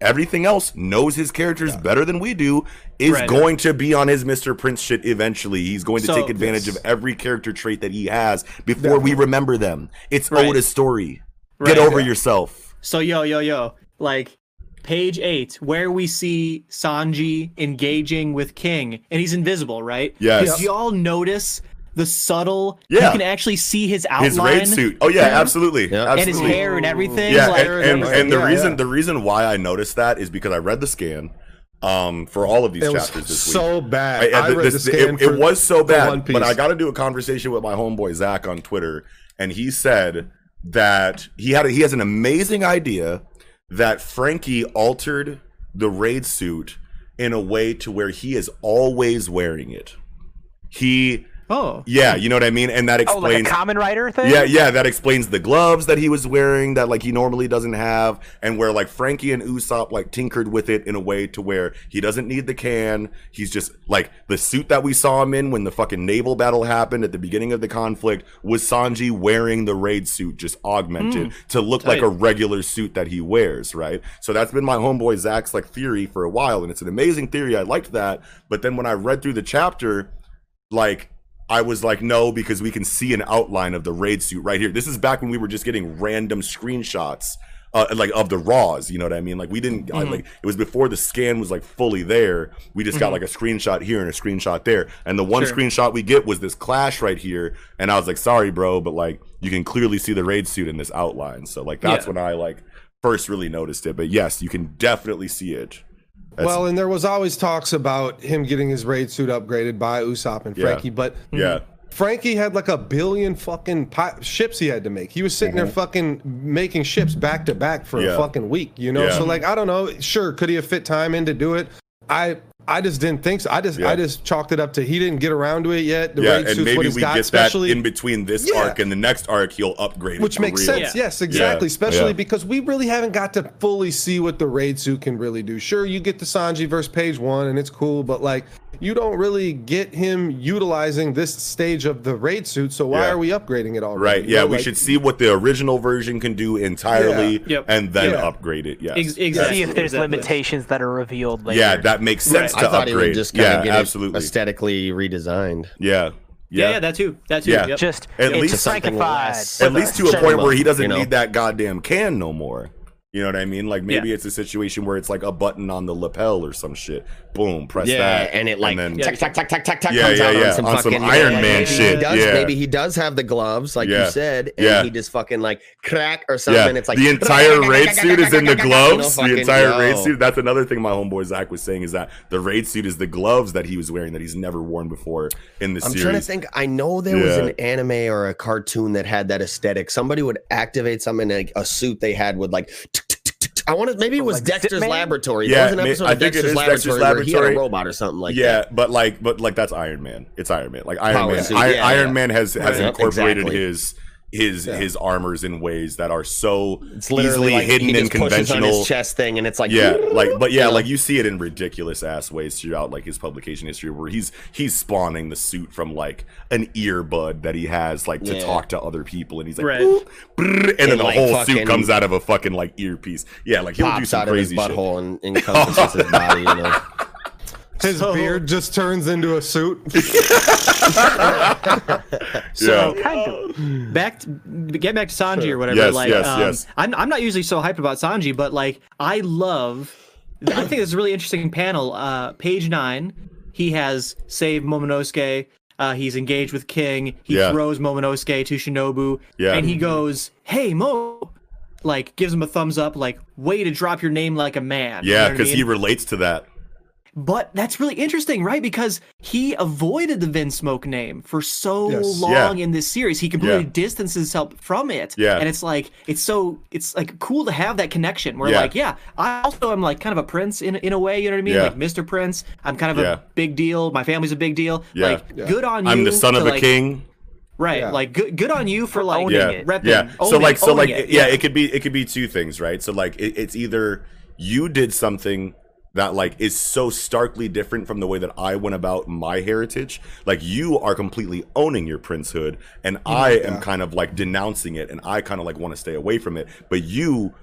Speaker 3: everything else, knows his characters better than we do. Is
Speaker 4: Right.
Speaker 3: going to be on his Mr. Prince shit eventually. He's going to
Speaker 4: So-
Speaker 3: take advantage of every character trait that he has before we remember them. It's
Speaker 4: Right.
Speaker 3: Oda's story.
Speaker 4: Right.
Speaker 3: Get over
Speaker 2: Yeah.
Speaker 3: yourself.
Speaker 4: So yo yo yo, like page eight, where we see Sanji engaging with King, and he's invisible, right?
Speaker 3: Yes.
Speaker 4: Did y'all notice the subtle?
Speaker 3: Yeah.
Speaker 4: You can actually see his outline.
Speaker 3: His raid suit. Oh yeah, absolutely.
Speaker 1: Yeah.
Speaker 4: And his hair and everything.
Speaker 3: Yeah,
Speaker 4: like,
Speaker 3: and, and, and the
Speaker 2: Yeah,
Speaker 3: reason
Speaker 2: yeah.
Speaker 3: the reason why I noticed that is because I read the scan um for all of these
Speaker 2: It was
Speaker 3: chapters this week.
Speaker 2: so bad.
Speaker 3: I-
Speaker 2: I,
Speaker 3: I-
Speaker 2: read
Speaker 3: this-
Speaker 2: the scan
Speaker 3: it, it was so bad, but I got to do a conversation with my homeboy Zach on Twitter, and he said that he had a, he has an amazing idea that Franky altered the raid suit in a way to where he is always wearing it. He,
Speaker 4: oh,
Speaker 3: yeah, you know what I mean, and that
Speaker 6: Oh, like
Speaker 3: explains.
Speaker 6: a Kamen Rider thing.
Speaker 3: Yeah, yeah, that explains the gloves that he was wearing that like he normally doesn't have, and where like Franky and Usopp like tinkered with it in a way to where he doesn't need the can. He's just like the suit that we saw him in when the fucking naval battle happened at the beginning of the conflict was Sanji wearing the raid suit just augmented mm. to look like a regular suit that he wears, right? So that's been my homeboy Zach's like theory for a while, and it's an amazing theory. I liked that, but then when I read through the chapter, like I was like, no, because we can see an outline of the raid suit right here. This is back when we were just getting random screenshots, uh, like of the raws. You know what I mean? Like we didn't I, like it was before the scan was like fully there. We just got like a screenshot here and a screenshot there, and the one
Speaker 4: Sure.
Speaker 3: screenshot we get was this clash right here. And I was like, sorry, bro, but like you can clearly see the raid suit in this outline. So like that's
Speaker 4: Yeah.
Speaker 3: when I like first really noticed it. But yes, you can definitely see it. That's-
Speaker 2: Well, and there was always talks about him getting his raid suit upgraded by Usopp and
Speaker 3: Yeah.
Speaker 2: Franky, but
Speaker 3: yeah.
Speaker 2: Franky had like a billion fucking pi- ships he had to make. He was sitting there fucking making ships back to back for
Speaker 3: Mm-hmm. Yeah.
Speaker 2: a fucking week, you know?
Speaker 3: Yeah.
Speaker 2: So like I don't know, sure, could he have fit time in to do it? I I just didn't think so. I just
Speaker 3: Yeah.
Speaker 2: I just chalked it up to he didn't get around to it yet. The
Speaker 3: yeah,
Speaker 2: raid
Speaker 3: and maybe we
Speaker 2: got,
Speaker 3: get that in between this
Speaker 2: Yeah.
Speaker 3: arc and the next arc. He'll upgrade, it
Speaker 2: which makes
Speaker 3: real.
Speaker 2: sense.
Speaker 4: Yeah.
Speaker 2: Yes, exactly.
Speaker 3: Yeah.
Speaker 2: Especially
Speaker 3: Yeah.
Speaker 2: because we really haven't got to fully see what the raid suit can really do. Sure, you get the Sanji versus page one, and it's cool, but like you don't really get him utilizing this stage of the raid suit. So why
Speaker 3: Yeah.
Speaker 2: are we upgrading it already?
Speaker 3: Right. Yeah,
Speaker 2: know,
Speaker 3: we
Speaker 2: like-
Speaker 3: should see what the original version can do entirely,
Speaker 2: Yeah.
Speaker 4: Yep.
Speaker 3: and then
Speaker 2: Yeah.
Speaker 3: upgrade it. Yeah.
Speaker 4: Ex-
Speaker 6: See
Speaker 4: exactly.
Speaker 6: if there's
Speaker 4: Exactly.
Speaker 6: limitations that are revealed later.
Speaker 3: Yeah, that makes sense
Speaker 4: Right.
Speaker 3: to
Speaker 1: I thought he
Speaker 3: upgrade.
Speaker 1: would just kind
Speaker 3: yeah,
Speaker 1: of get
Speaker 3: absolutely.
Speaker 1: it aesthetically redesigned.
Speaker 3: yeah.
Speaker 4: Yeah,
Speaker 3: Yeah.
Speaker 4: yeah, that too. That too.
Speaker 3: Yeah.
Speaker 4: Yep.
Speaker 6: just
Speaker 3: At least
Speaker 1: something
Speaker 6: Frankified.
Speaker 1: less.
Speaker 3: At least to a point where he doesn't
Speaker 1: you know?
Speaker 3: need that goddamn can no more. You know what I mean? Like maybe
Speaker 4: Yeah.
Speaker 3: it's a situation where it's like a button on the lapel or some shit. Boom, press
Speaker 1: Yeah,
Speaker 3: that,
Speaker 1: and it like
Speaker 3: then,
Speaker 1: tack tack tack tack tack tack
Speaker 3: Yeah,
Speaker 1: comes
Speaker 3: yeah,
Speaker 1: out
Speaker 3: yeah,
Speaker 1: on some
Speaker 3: on some
Speaker 1: fucking
Speaker 3: Iron
Speaker 1: yeah,
Speaker 3: Man
Speaker 1: maybe
Speaker 3: shit,
Speaker 1: He does,
Speaker 3: yeah.
Speaker 1: Maybe he does have the gloves, like
Speaker 3: Yeah.
Speaker 1: you said, and
Speaker 3: Yeah.
Speaker 1: he just fucking like crack or something.
Speaker 3: Yeah,
Speaker 1: it's like
Speaker 3: the entire raid suit is in the gloves. The entire raid suit. That's another thing my homeboy Zach was saying is that the raid suit is the gloves that he was wearing that he's never worn before in the series.
Speaker 1: I'm trying to think. I know there was an anime or a cartoon that had that aesthetic. Somebody would activate something, like a suit they had would like. I want to. Maybe it was
Speaker 6: Like
Speaker 1: Dexter's
Speaker 6: Zipman?
Speaker 1: Laboratory.
Speaker 3: Yeah,
Speaker 1: there was an episode
Speaker 3: I
Speaker 1: of
Speaker 3: think it
Speaker 1: Dexter's
Speaker 3: is
Speaker 1: Laboratory,
Speaker 3: Dexter's
Speaker 1: where he had a
Speaker 3: Laboratory.
Speaker 1: robot or something like
Speaker 3: yeah,
Speaker 1: that.
Speaker 3: but like, but like that's Iron Man. It's Iron Man. Like Iron
Speaker 1: Power
Speaker 3: Man.
Speaker 1: suit,
Speaker 3: I-
Speaker 1: yeah,
Speaker 3: Iron
Speaker 1: yeah.
Speaker 3: Man has has
Speaker 1: Right,
Speaker 3: incorporated
Speaker 1: exactly.
Speaker 3: his his his armors in ways that are so
Speaker 1: It's
Speaker 3: easily
Speaker 1: like
Speaker 3: hidden
Speaker 1: he
Speaker 3: and
Speaker 1: on
Speaker 3: conventional.
Speaker 1: his chest thing, and it's like
Speaker 3: Yeah, like but yeah,
Speaker 1: You know?
Speaker 3: like you see it in ridiculous ass ways throughout like his publication history where he's he's spawning the suit from like an earbud that he has like to
Speaker 1: Yeah.
Speaker 3: talk to other people and he's like
Speaker 4: Right.
Speaker 3: "Boop, brrr," and, then the
Speaker 1: like,
Speaker 3: whole suit comes out of a fucking like earpiece. Yeah, like he'll do some
Speaker 1: out of his
Speaker 3: crazy shit.
Speaker 1: butthole and encompasses his body. You know.
Speaker 2: His
Speaker 4: So-
Speaker 2: beard just turns into a suit.
Speaker 4: So
Speaker 3: Yeah.
Speaker 6: Kind of.
Speaker 4: back to, get back to Sanji or whatever.
Speaker 3: Yes,
Speaker 4: like,
Speaker 3: yes,
Speaker 4: um,
Speaker 3: yes.
Speaker 4: I'm I'm not usually so hyped about Sanji, but like I love. I think it's a really interesting panel. Uh, page nine, he has saved Momonosuke. Uh, he's engaged with King. He
Speaker 3: Yeah.
Speaker 4: throws Momonosuke to Shinobu,
Speaker 3: Yeah.
Speaker 4: and he goes, "Hey Mo," like gives him a thumbs up, like way to drop your name like a man. You know
Speaker 3: Yeah,
Speaker 4: I
Speaker 3: because he relates to that.
Speaker 4: But that's really interesting, right? Because he avoided the Vinsmoke name for so
Speaker 2: Yes.
Speaker 4: long
Speaker 3: Yeah.
Speaker 4: in this series. He completely
Speaker 3: Yeah.
Speaker 4: distanced himself from it.
Speaker 3: Yeah.
Speaker 4: And it's like it's so it's like cool to have that connection where
Speaker 3: Yeah.
Speaker 4: like, yeah, I also am like kind of a prince in in a way, you know what I mean?
Speaker 3: Yeah.
Speaker 4: Like Mr. Prince. I'm kind of
Speaker 3: Yeah.
Speaker 4: a big deal. My family's a big deal.
Speaker 3: Yeah.
Speaker 4: Like
Speaker 2: Yeah.
Speaker 4: good on you.
Speaker 3: I'm the son of a
Speaker 4: like-
Speaker 3: king.
Speaker 4: Right.
Speaker 2: Yeah.
Speaker 4: Like good good on you for like
Speaker 6: owning
Speaker 3: yeah,
Speaker 6: it.
Speaker 4: repping.
Speaker 3: yeah. so
Speaker 4: owning-
Speaker 3: like, so like,
Speaker 4: it.
Speaker 3: yeah, it could be, it could be two things, right? So like, it, it's either you did something that like is so starkly different from the way that I went about my heritage. Like you are completely owning your princehood, and oh I am kind of like denouncing it, and I kind of like want to stay away from it. But you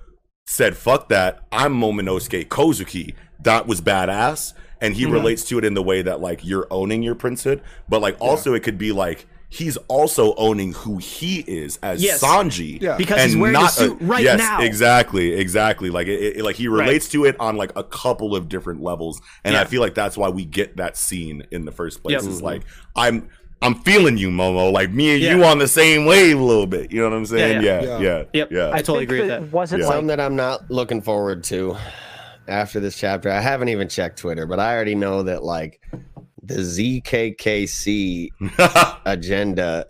Speaker 3: said, "Fuck that! I'm Momonosuke Kozuki. That was badass." And he mm-hmm. relates to it in the way that like you're owning your princehood, but like also it could be like he's also owning who he is as
Speaker 4: Yes.
Speaker 3: Sanji.
Speaker 2: Yeah.
Speaker 4: Because he's wearing the suit right
Speaker 3: yes,
Speaker 4: now.
Speaker 3: Exactly, exactly. Like it, it- like he
Speaker 6: Right.
Speaker 3: relates to it on like a couple of different levels, and I feel like that's why we get that scene in the first place.
Speaker 4: Yep.
Speaker 3: Is mm-hmm. like I'm. I'm feeling you, Momo. Like me and you on the same wave a little bit. You know what I'm saying?
Speaker 4: Yeah,
Speaker 3: Yeah,
Speaker 2: yeah.
Speaker 3: yeah,
Speaker 4: Yep.
Speaker 3: yeah.
Speaker 4: I totally agree with
Speaker 6: that
Speaker 4: that.
Speaker 6: it wasn't
Speaker 3: Yeah.
Speaker 1: Something that I'm not looking forward to after this chapter. I haven't even checked Twitter, but I already know that like the ZKKC agenda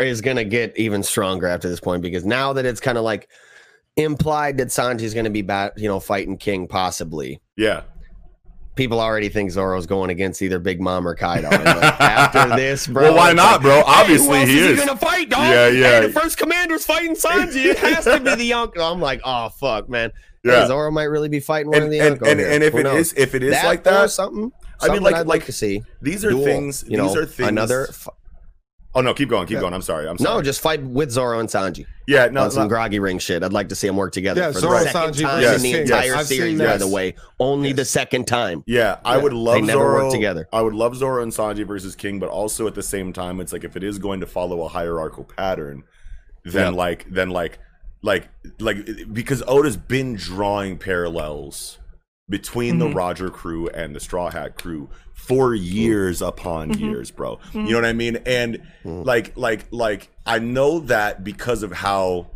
Speaker 1: is gonna get even stronger after this point because now that it's kind of like implied that Sanji's gonna be bat, you know, fighting King possibly.
Speaker 3: yeah.
Speaker 1: People already think Zoro's going against either Big Mom or Kaido. Like, after this, bro.
Speaker 3: Well, why not,
Speaker 1: like,
Speaker 3: bro?
Speaker 1: Hey,
Speaker 3: Obviously,
Speaker 1: else
Speaker 3: he
Speaker 1: is
Speaker 3: is.
Speaker 1: gonna fight, dog?
Speaker 3: Yeah, yeah.
Speaker 1: Hey, the first commander's fighting Sanji. It has to be the uncle. I'm like, oh fuck, man.
Speaker 3: Yeah.
Speaker 1: Yeah. Zoro might really be fighting one
Speaker 3: And
Speaker 1: of the
Speaker 3: and,
Speaker 1: uncle
Speaker 3: and,
Speaker 1: here.
Speaker 3: and if
Speaker 1: Who
Speaker 3: it
Speaker 1: knows?
Speaker 3: is if it is like
Speaker 1: That
Speaker 3: like
Speaker 1: or
Speaker 3: that,
Speaker 1: something.
Speaker 3: I mean, like
Speaker 1: I'd
Speaker 3: like
Speaker 1: like to see.
Speaker 3: these are
Speaker 1: Duel,
Speaker 3: things.
Speaker 1: You
Speaker 3: these
Speaker 1: know,
Speaker 3: are things.
Speaker 1: another. f-
Speaker 3: Oh no, keep going, keep
Speaker 2: Yeah.
Speaker 3: going. I'm sorry. I'm sorry.
Speaker 1: No, just fight with Zoro and Sanji
Speaker 3: yeah, no,
Speaker 1: on some
Speaker 3: no.
Speaker 1: groggy ring shit. I'd like to see them work together
Speaker 2: Yeah,
Speaker 1: for
Speaker 2: Zoro
Speaker 1: the
Speaker 2: and
Speaker 1: second
Speaker 2: Sanji
Speaker 1: time
Speaker 3: versus
Speaker 1: in the
Speaker 3: King.
Speaker 1: entire
Speaker 2: Yes. I've
Speaker 1: series. By
Speaker 3: that.
Speaker 1: the way, only the second time.
Speaker 3: Yeah, I
Speaker 2: Yeah.
Speaker 3: would love
Speaker 1: They never
Speaker 3: Zoro
Speaker 1: work together.
Speaker 3: I would love Zoro and Sanji versus King, but also at the same time, it's like if it is going to follow a hierarchical pattern, then
Speaker 1: Yep.
Speaker 3: like then like like like because Oda's been drawing parallels between the mm-hmm. Roger crew and the Straw Hat crew for years mm-hmm. upon mm-hmm. years, bro. You know what I mean? And mm. like like like I know that because of how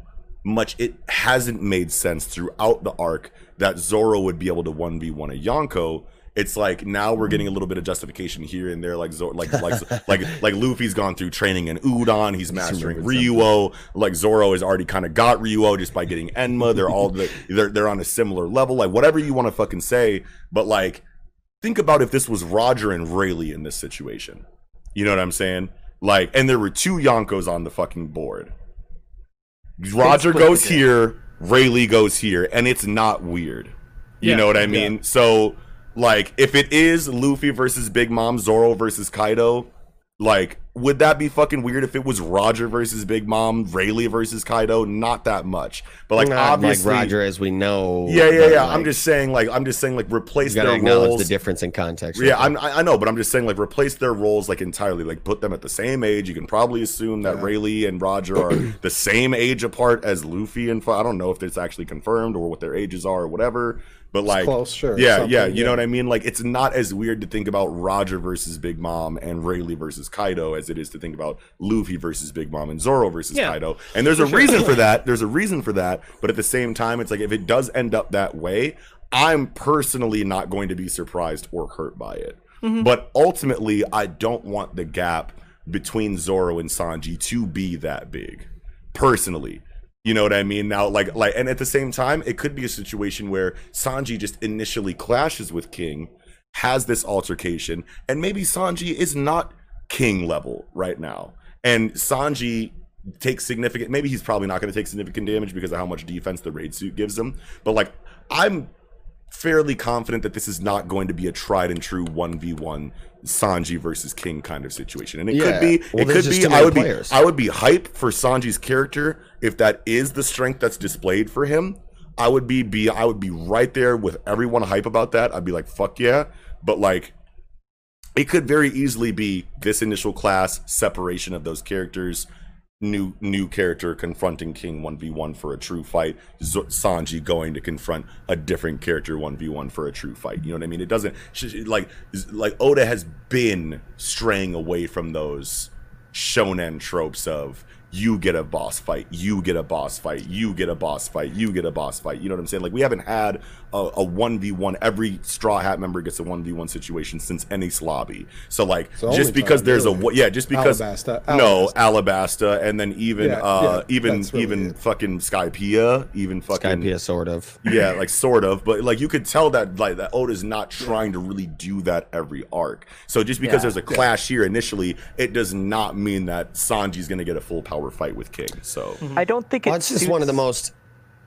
Speaker 3: much it hasn't made sense throughout the arc that Zoro would be able to 1v1 a Yonko. It's like now we're getting a little bit of justification here and there, like Zoro, like like like like Luffy's gone through training in Udon, he's mastering Ryuo. Like Zoro has already kind of got Ryuo just by getting Enma. They're all they're they're on a similar level, like whatever you want to fucking say. But like, think about if this was Roger and Rayleigh in this situation. You know what I'm saying? Like, and there were two Yonkos on the fucking board. Roger goes here, Rayleigh goes here, and it's not weird. You
Speaker 4: Yeah,
Speaker 3: know what I mean? So, like, if it is Luffy versus Big Mom, Zoro versus Kaido, like, would that be fucking weird if it was Roger versus Big Mom, Rayleigh versus Kaido? Not that much, but like,
Speaker 1: Not
Speaker 3: obviously,
Speaker 1: like Roger, as we know.
Speaker 3: yeah, yeah, yeah.
Speaker 1: like,
Speaker 3: I'm just saying, like, I'm just saying, like, replace their
Speaker 1: acknowledge
Speaker 3: roles.
Speaker 1: the difference in context.
Speaker 3: Yeah, I'm, I know, but I'm just saying, like, replace their roles like entirely. Like, put them at the same age. You can probably assume that Rayleigh and Roger are the same age apart as Luffy and. I don't know if it's actually confirmed or what their ages are or whatever. But like,
Speaker 2: close, sure,
Speaker 3: Yeah, yeah. You
Speaker 2: yeah.
Speaker 3: know what I mean? Like, it's not as weird to think about Roger versus Big Mom and Rayleigh versus Kaido as it is to think about Luffy versus Big Mom and Zoro versus
Speaker 4: Yeah,
Speaker 3: Kaido. And there's a
Speaker 4: sure.
Speaker 3: reason for that. There's a reason for that. But at the same time, it's like if it does end up that way, I'm personally not going to be surprised or hurt by it. Mm-hmm. But ultimately, I don't want the gap between Zoro and Sanji to be that big. Personally. You know what I mean? Now, like, like, and at the same time, it could be a situation where Sanji just initially clashes with King, has this altercation, and maybe Sanji is not King level right now, and Sanji takes significant. Maybe he's probably not going to take significant damage because of how much defense the raid suit gives him. But like, I'm fairly confident that this is not going to be a tried and true 1v1 Sanji versus King kind of situation. And it
Speaker 1: Yeah.
Speaker 3: could be
Speaker 1: Well,
Speaker 3: it could be I would
Speaker 1: players.
Speaker 3: be I would be hype for Sanji's character if that is the strength that's displayed for him. I would be be I would be right there with everyone hype about that. I'd be like fuck yeah, but like it could very easily be this initial class separation of those characters new new character confronting king 1v1 for a true fight Z- sanji going to confront a different character 1v1 for a true fight you know what i mean it doesn't like like oda has been straying away from those shonen tropes of you get a boss fight, you get a boss fight, you get a boss fight, you get a boss fight. You know what I'm saying? Like we haven't had a, a 1v1 every straw hat member gets a 1v1 situation since Enies Lobby. So like
Speaker 2: the
Speaker 3: just because
Speaker 2: time,
Speaker 3: there's a
Speaker 2: really.
Speaker 3: yeah, just because
Speaker 2: Alabasta-
Speaker 3: no
Speaker 2: Alabasta.
Speaker 3: Alabasta and then even
Speaker 2: Yeah,
Speaker 3: uh
Speaker 2: yeah,
Speaker 3: even
Speaker 2: really
Speaker 3: even
Speaker 2: it.
Speaker 3: fucking Skypiea, even fucking
Speaker 1: Skypiea, sort of.
Speaker 3: yeah, like sort of, but like you could tell that like that Oda's not trying to really do that every arc. So just because
Speaker 6: Yeah.
Speaker 3: there's a clash here initially, it does not mean that Sanji's gonna get a full power fight with King. So
Speaker 6: I don't think
Speaker 1: Well, it's just one of the most.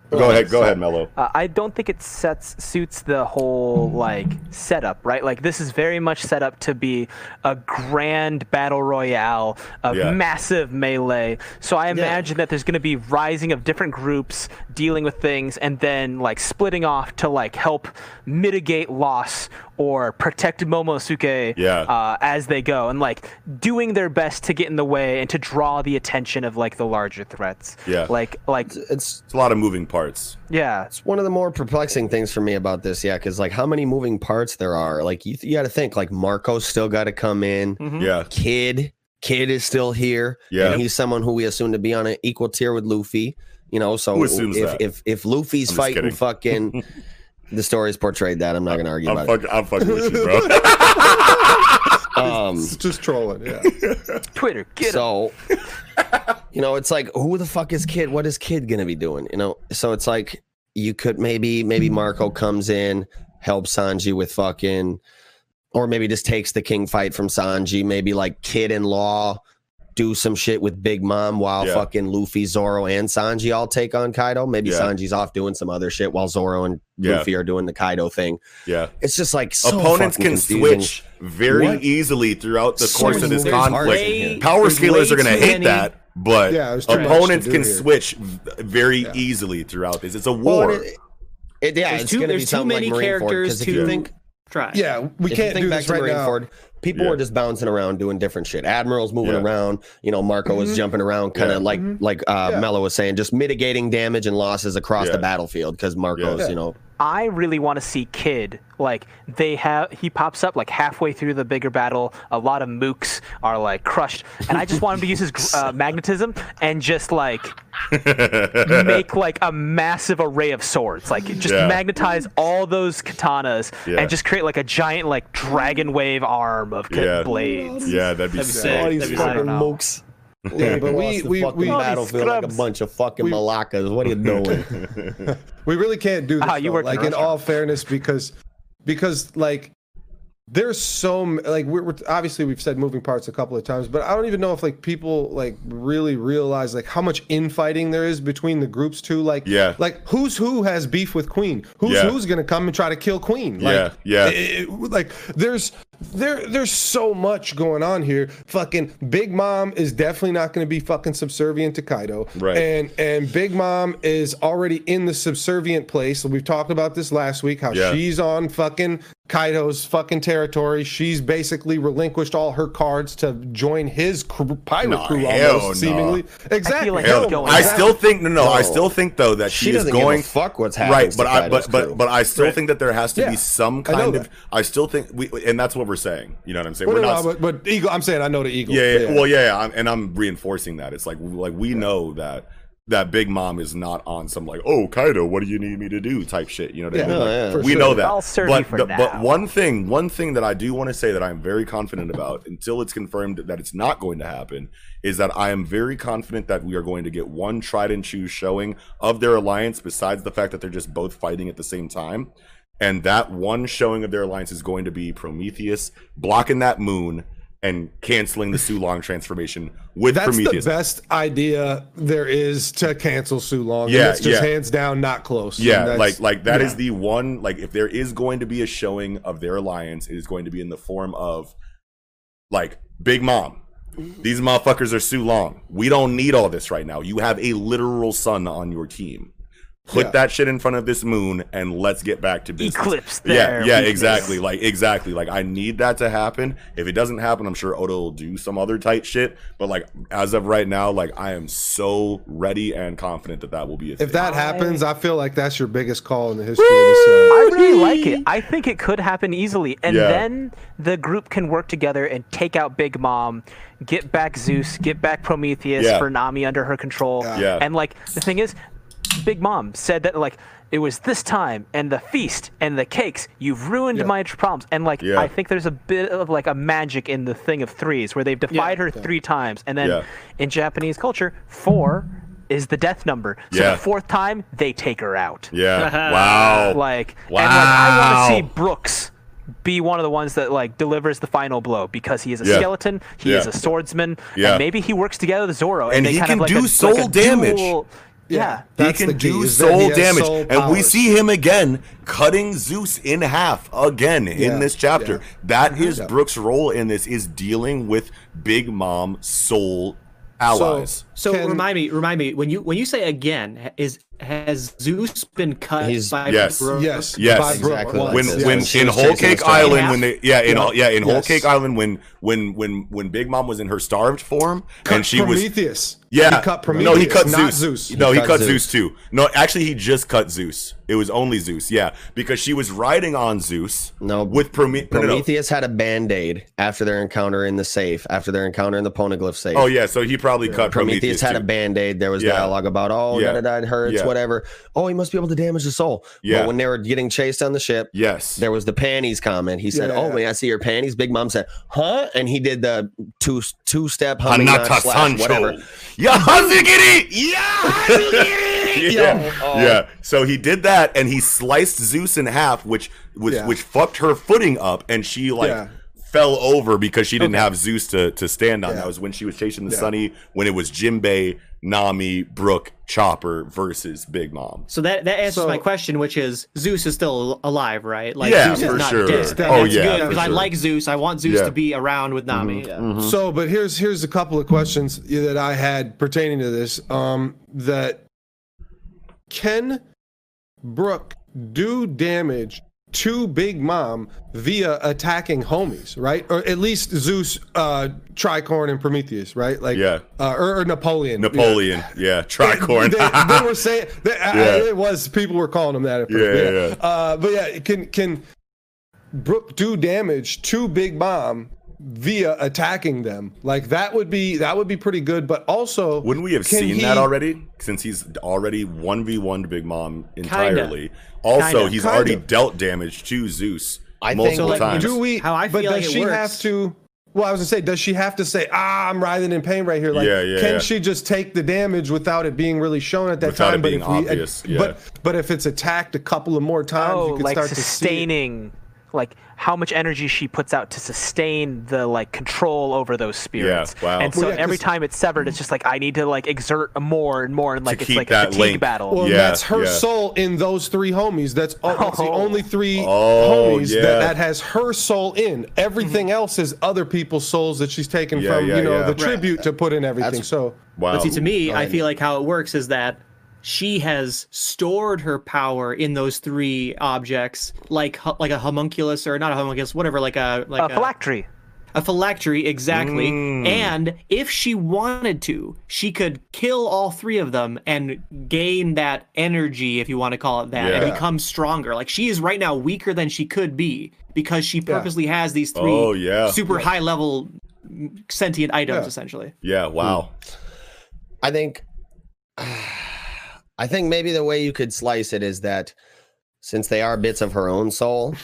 Speaker 3: Go ahead, go ahead, Mello.
Speaker 6: Uh, I don't think it sets suits the whole like setup, right? Like this is very much set up to be a grand battle royale, a
Speaker 3: Yeah.
Speaker 6: massive melee. So I imagine that there's going to be rising of different groups dealing with things, and then like splitting off to like help mitigate loss or protect Momosuke
Speaker 3: Yeah.
Speaker 6: uh, as they go, and like doing their best to get in the way and to draw the attention of like the larger threats.
Speaker 3: Yeah.
Speaker 6: Like like
Speaker 1: It's
Speaker 3: It's a lot of moving parts.
Speaker 6: yeah.
Speaker 1: it's one of the more perplexing things for me about this, yeah, because like how many moving parts there are. Like you, you got to think like Marco's still got to come in.
Speaker 6: Mhm.
Speaker 3: Yeah.
Speaker 1: Kid, Kid is still here.
Speaker 3: Yeah.
Speaker 1: and he's someone who we assume to be on an equal tier with Luffy. You know, so
Speaker 3: Who
Speaker 1: if,
Speaker 3: that?
Speaker 1: if if Luffy's
Speaker 3: I'm
Speaker 1: fighting
Speaker 3: kidding.
Speaker 1: fucking, the story's portrayed that. I'm not gonna argue
Speaker 3: I'm,
Speaker 1: about
Speaker 3: fuck, I'm fucking with you, bro.
Speaker 1: Um,
Speaker 2: It's just trolling. Yeah.
Speaker 6: Twitter, get 'em.
Speaker 1: so you know it's like who the fuck is kid what is kid gonna be doing you know so it's like you could maybe maybe marco comes in helps sanji with fucking or maybe just takes the king fight from sanji maybe like kid in law do some shit with big mom while
Speaker 3: Yeah.
Speaker 1: fucking luffy zoro and sanji all take on kaido maybe
Speaker 3: Yeah.
Speaker 1: sanji's off doing some other shit while zoro and
Speaker 3: Yeah.
Speaker 1: luffy are doing the kaido thing
Speaker 3: Yeah.
Speaker 1: it's just like so
Speaker 3: Opponents can
Speaker 1: confusing.
Speaker 3: switch very
Speaker 1: What?
Speaker 3: easily throughout the
Speaker 1: So
Speaker 3: course of this conflict.
Speaker 1: in here.
Speaker 3: Power
Speaker 5: There's
Speaker 3: scalers are going to hate
Speaker 5: many-
Speaker 3: that, but
Speaker 2: Yeah, there's too much
Speaker 3: opponents can
Speaker 2: here.
Speaker 3: switch very
Speaker 1: Yeah.
Speaker 3: easily throughout this. It's a war.
Speaker 1: and it, it- yeah
Speaker 4: There's
Speaker 1: it's
Speaker 4: too-
Speaker 1: gonna be
Speaker 4: too many
Speaker 1: like Marineford,
Speaker 4: characters
Speaker 1: 'cause you
Speaker 4: to-
Speaker 1: think
Speaker 4: Try.
Speaker 2: Yeah, we
Speaker 1: if
Speaker 2: can't
Speaker 1: think
Speaker 2: do
Speaker 1: back
Speaker 2: this
Speaker 1: to
Speaker 2: right now.
Speaker 1: People
Speaker 3: Yeah.
Speaker 1: were just bouncing around doing different shit. Admiral's moving
Speaker 3: Yeah.
Speaker 1: around, you know, Marco was jumping around, kind of
Speaker 3: Yeah.
Speaker 1: like like uh,
Speaker 2: Yeah.
Speaker 1: Mello was saying, just mitigating damage and losses across
Speaker 3: Yeah.
Speaker 1: the battlefield because Marco's,
Speaker 3: Yeah.
Speaker 1: you know,
Speaker 6: I really want to see Kid. Like they have, he pops up like halfway through the bigger battle. A lot of mooks are like crushed, and I just want him to use his uh, magnetism and just like make like a massive array of swords. Like just
Speaker 3: Yeah.
Speaker 6: magnetize all those katanas
Speaker 3: Yeah.
Speaker 6: and just create like a giant like dragon wave arm of ca-
Speaker 3: Yeah.
Speaker 6: blades.
Speaker 3: yeah, that'd be
Speaker 5: That'd be
Speaker 3: sick.
Speaker 5: sick.
Speaker 1: all these
Speaker 5: That'd be
Speaker 1: fucking
Speaker 6: don't
Speaker 1: mooks.
Speaker 2: Yeah, but we
Speaker 1: across the
Speaker 2: we we,
Speaker 6: All these
Speaker 1: battlefield like a bunch of fucking
Speaker 2: We-
Speaker 1: malakas. What are you doing?
Speaker 2: we really can't do this.
Speaker 6: Ah, you
Speaker 2: though.
Speaker 6: work in
Speaker 2: like
Speaker 6: a
Speaker 2: in all fairness, because because like there's so like we're, we're obviously we've said moving parts a couple of times, but I don't even know if like people like really realize like how much infighting there is between the groups too. Like
Speaker 3: Yeah.
Speaker 2: like who's who has beef with Queen? Who's
Speaker 3: Yeah.
Speaker 2: who's gonna come and try to kill Queen? Like,
Speaker 3: Yeah, yeah.
Speaker 2: it- it- like there's there there's so much going on here. Fucking Big Mom is definitely not going to be fucking subservient to Kaido.
Speaker 3: Right.
Speaker 2: And and Big Mom is already in the subservient place. We've talked about this last week. How
Speaker 3: Yeah.
Speaker 2: she's on fucking Kaido's fucking territory. She's basically relinquished all her cards to join his crew, pirate
Speaker 3: Nah,
Speaker 2: crew
Speaker 3: hell
Speaker 2: almost
Speaker 3: no.
Speaker 2: seemingly. Exactly.
Speaker 6: like
Speaker 3: Hell, I still think no, no, I still think though that
Speaker 1: She
Speaker 3: she, is
Speaker 1: doesn't give a
Speaker 3: going
Speaker 1: fuck what's happening
Speaker 3: right,
Speaker 1: to
Speaker 3: but I,
Speaker 1: Kaido's
Speaker 3: but but
Speaker 1: crew.
Speaker 3: but I still
Speaker 5: Right.
Speaker 3: think that there has to
Speaker 2: Yeah,
Speaker 3: be some
Speaker 2: I
Speaker 3: kind of. I still think we, and that's what we're saying. You know what I'm saying?
Speaker 2: Well,
Speaker 3: we're
Speaker 2: no,
Speaker 3: not.
Speaker 2: no, but, but Eagle, I'm saying I know the Eagle.
Speaker 3: yeah, yeah, well, yeah, yeah I'm, and I'm reinforcing that. It's like like we know that that Big Mom is not on some like oh Kaido, what do you need me to do type shit. You know what I mean?
Speaker 1: no,
Speaker 3: Like,
Speaker 1: yeah.
Speaker 3: we
Speaker 2: sure.
Speaker 3: know that. But the- but one thing, one thing that I do want to say that I'm very confident about until it's confirmed that it's not going to happen is that I am very confident that we are going to get one tried and true showing of their alliance besides the fact that they're just both fighting at the same time. And that one showing of their alliance is going to be Prometheus blocking that moon and canceling the Sulong transformation with
Speaker 2: That's
Speaker 3: Prometheus.
Speaker 2: the best idea there is to cancel Sulong.
Speaker 3: Yeah,
Speaker 2: and it's just
Speaker 3: yeah.
Speaker 2: hands down not close.
Speaker 3: Yeah, like like that is
Speaker 2: yeah.
Speaker 3: the one like if there is going to be a showing of their alliance, it is going to be in the form of like Big Mom. These motherfuckers are Sulong. We don't need all this right now. You have a literal son on your team. Put
Speaker 2: Yeah.
Speaker 3: that shit in front of this moon and let's get back to business.
Speaker 6: Eclipse
Speaker 3: Yeah, yeah, exactly. Like exactly. Like I need that to happen. If it doesn't happen, I'm sure Oda will do some other tight shit. But like as of right now, like I am so ready and confident that that will be a thing.
Speaker 2: If that happens, I feel like that's your biggest call in the history of this. Uh,
Speaker 6: I really like it. I think it could happen easily, and
Speaker 3: Yeah.
Speaker 6: then the group can work together and take out Big Mom, get back Zeus, get back Prometheus
Speaker 3: Yeah.
Speaker 6: for Nami under her control.
Speaker 3: Yeah.
Speaker 6: And like the thing is, Big Mom said that like it was this time and the feast and the cakes. You've ruined
Speaker 2: Yeah.
Speaker 6: my problems. And like
Speaker 3: Yeah.
Speaker 6: I think there's a bit of like a magic in the thing of threes where they've defied her three times, and then
Speaker 3: Yeah.
Speaker 6: in Japanese culture, four is the death number. So
Speaker 3: Yeah.
Speaker 6: the fourth time they take her out.
Speaker 3: Yeah. wow.
Speaker 6: Like, and like I want to see Brooks be one of the ones that like delivers the final blow because he is a
Speaker 3: Yeah.
Speaker 6: skeleton, he is a swordsman,
Speaker 3: Yeah.
Speaker 6: and maybe he works together with Zoro,
Speaker 3: And
Speaker 6: they
Speaker 3: he
Speaker 6: kind
Speaker 3: can
Speaker 6: of like
Speaker 3: do
Speaker 6: a,
Speaker 3: soul
Speaker 6: like
Speaker 3: damage.
Speaker 6: dual- yeah.
Speaker 3: he
Speaker 2: That's
Speaker 3: can
Speaker 2: the key,
Speaker 3: do
Speaker 2: is
Speaker 3: soul damage,
Speaker 2: soul
Speaker 3: and we see him again cutting Zeus in half again in this chapter.
Speaker 2: yeah.
Speaker 3: That is
Speaker 2: Yeah.
Speaker 3: Brooks' role in this is dealing with Big Mom soul allies.
Speaker 4: So
Speaker 2: Can-
Speaker 4: remind me, remind me when you when you say again, is has Zeus been cut
Speaker 1: He's-
Speaker 4: by
Speaker 3: Yes.
Speaker 4: Brook?
Speaker 2: Yes.
Speaker 3: Yes.
Speaker 2: By Brook
Speaker 1: Exactly
Speaker 2: once,
Speaker 3: when
Speaker 1: Yes.
Speaker 3: when
Speaker 1: She
Speaker 3: in Whole Cake. Island
Speaker 4: Yeah.
Speaker 3: when they yeah in
Speaker 2: Yeah.
Speaker 3: yeah in Whole Cake Island when when when when Big Mom was in her starved form
Speaker 2: Cut
Speaker 3: and she was
Speaker 2: Prometheus.
Speaker 3: Yeah
Speaker 2: He cut
Speaker 3: no he cut
Speaker 2: not
Speaker 3: Zeus.
Speaker 2: Zeus.
Speaker 3: no he,
Speaker 1: cut
Speaker 3: cut
Speaker 1: Zeus.
Speaker 3: Zeus. too no actually he just cut Zeus it was only Zeus yeah because she was riding on Zeus
Speaker 1: No,
Speaker 3: with Prome- no, no, no.
Speaker 1: Prometheus had a band-aid after their encounter in the safe, after their encounter in the poneglyph safe.
Speaker 3: oh yeah so he probably cut
Speaker 1: Prometheus,
Speaker 3: Prometheus,
Speaker 1: had
Speaker 3: too.
Speaker 1: a band-aid. There was
Speaker 3: Yeah.
Speaker 1: dialogue about, oh,
Speaker 3: Yeah.
Speaker 1: da da da, hurts,
Speaker 3: Yeah.
Speaker 1: whatever. Oh, he must be able to damage the soul.
Speaker 3: Yeah.
Speaker 1: But when they were getting chased on the ship,
Speaker 3: yes
Speaker 1: there was the panties comment. He said,
Speaker 2: Yeah.
Speaker 1: "Oh, may I see your panties?" Big Mom said, "Huh?" And he did the two two-step humming notch slash whatever.
Speaker 3: Sancho yeah Hazugiri yeah
Speaker 1: Yo, oh, oh.
Speaker 3: yeah so he did that and he sliced Zeus in half which was
Speaker 2: Yeah.
Speaker 3: which fucked her footing up and she like
Speaker 2: Yeah.
Speaker 3: Fell over because she didn't
Speaker 2: Okay.
Speaker 3: have Zeus to to stand on
Speaker 2: Yeah.
Speaker 3: that was when she was chasing the
Speaker 2: Yeah.
Speaker 3: Sunny when it was Jimbei Nami Brook Chopper versus Big Mom
Speaker 4: So that that answers
Speaker 2: So-
Speaker 4: my question, which is Zeus is still alive, right? Like
Speaker 3: Yeah,
Speaker 4: Zeus is
Speaker 3: for
Speaker 4: not
Speaker 3: sure.
Speaker 4: dead.
Speaker 2: Oh,
Speaker 3: yeah,
Speaker 4: good
Speaker 3: for
Speaker 4: because I like Zeus. I want Zeus
Speaker 3: Yeah. Mm-hmm.
Speaker 4: to be around with Nami. Yeah.
Speaker 2: So, but here's here's a couple of questions that I had pertaining to this. Um, that can Brook do damage to Big Mom via attacking homies, right? Or at least Zeus, uh, Tricorn, and Prometheus, right? Like,
Speaker 3: Yeah.
Speaker 2: uh, or, or Napoleon.
Speaker 3: Napoleon yeah, Tricorn
Speaker 2: they, they were saying they, I- it was people were calling him that at first.
Speaker 3: Yeah, yeah, yeah.
Speaker 2: Uh, but yeah, can can Brook do damage to Big Mom via attacking them? Like that would be that would be pretty good. But also,
Speaker 3: Wouldn't we have seen
Speaker 2: he-
Speaker 3: that already? Since he's already one v one to Big Mom entirely. Also,
Speaker 4: Kinda.
Speaker 3: he's
Speaker 2: Kind
Speaker 3: already dealt damage to Zeus
Speaker 1: I think-
Speaker 3: multiple
Speaker 4: So, like,
Speaker 3: times.
Speaker 2: Do we?
Speaker 4: How I
Speaker 2: but
Speaker 4: feel
Speaker 2: does
Speaker 4: like it
Speaker 2: she
Speaker 4: works-
Speaker 2: have to? Well, I was gonna say, does she have to say, "Ah, I'm writhing in pain right here"? Like,
Speaker 3: Yeah, yeah,
Speaker 2: can
Speaker 3: yeah.
Speaker 2: she just take the damage without it being really shown at that
Speaker 3: Without
Speaker 2: time?
Speaker 3: it being
Speaker 2: if we,
Speaker 3: obvious, yeah.
Speaker 2: but but if it's attacked a couple of more times, you
Speaker 6: Oh,
Speaker 2: can
Speaker 6: like
Speaker 2: start to see. it.
Speaker 6: Sustaining, like how much energy she puts out to sustain the like control over those spirits.
Speaker 3: Yeah, wow.
Speaker 6: And so
Speaker 2: Well, yeah,
Speaker 6: every
Speaker 2: 'cause-
Speaker 6: time it's severed, it's just like I need to like exert more and more, and like it's like a fatigue
Speaker 3: link.
Speaker 6: battle.
Speaker 2: Well,
Speaker 3: Yeah,
Speaker 2: that's her
Speaker 3: yeah.
Speaker 2: soul in those three homies. That's, all, that's the
Speaker 6: Oh.
Speaker 2: only three
Speaker 3: Oh,
Speaker 2: homies
Speaker 3: yeah.
Speaker 2: that, that has her soul in. Everything mm-hmm. else is other people's souls that she's taken
Speaker 3: Yeah,
Speaker 2: from,
Speaker 3: yeah,
Speaker 2: you know,
Speaker 3: yeah.
Speaker 2: the
Speaker 3: Right.
Speaker 2: tribute to put in everything. So,
Speaker 3: wow.
Speaker 4: But see, to me, I feel like how it works is that she has stored her power in those three objects, like like a homunculus or not a homunculus, whatever, like a like
Speaker 6: a
Speaker 4: a,
Speaker 6: phylactery.
Speaker 4: a phylactery, exactly.
Speaker 3: Mm.
Speaker 4: And if she wanted to, she could kill all three of them and gain that energy, if you want to call it that, and become stronger. Like she is right now weaker than she could be because she purposely has these three
Speaker 3: Oh, yeah.
Speaker 4: super high level sentient items,
Speaker 2: Yeah.
Speaker 4: essentially.
Speaker 3: yeah, wow.
Speaker 1: I think I think maybe the way you could slice it is that since they are bits of her own soul,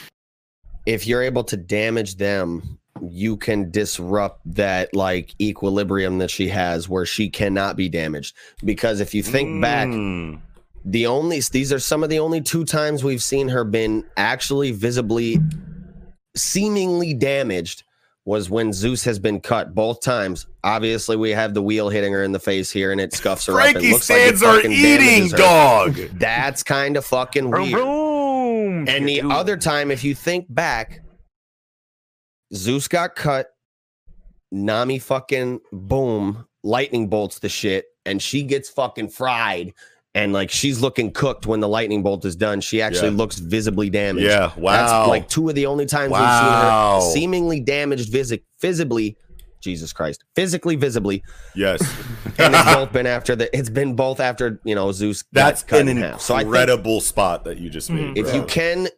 Speaker 1: if you're able to damage them, you can disrupt that like equilibrium that she has where she cannot be damaged. Because if you think back,
Speaker 3: Mm.
Speaker 1: the only these are some of the only two times we've seen her been actually visibly seemingly damaged was when Zeus has been cut both times. Obviously, we have the wheel hitting her in the face here, and it scuffs her up.
Speaker 3: Franky
Speaker 1: It looks like it
Speaker 3: are eating, dog.
Speaker 1: That's kind of fucking weird.
Speaker 6: Boom.
Speaker 1: And the
Speaker 6: Dude.
Speaker 1: other time, if you think back, Zeus got cut. Nami fucking boom, lightning bolts the shit, and she gets fucking fried. And like she's looking cooked when the lightning bolt is done. She actually
Speaker 3: Yeah.
Speaker 1: looks visibly damaged.
Speaker 3: Yeah, wow.
Speaker 1: That's like two of the only times
Speaker 3: Wow.
Speaker 1: we've seen her seemingly damaged physic visibly. Jesus Christ, physically, visibly,
Speaker 3: yes.
Speaker 1: and it's both been after the. It's been both after you know Zeus. got
Speaker 3: That's
Speaker 1: cut
Speaker 3: an
Speaker 1: in half. So I think
Speaker 3: incredible spot that you just made.
Speaker 1: if
Speaker 3: bro.
Speaker 1: you can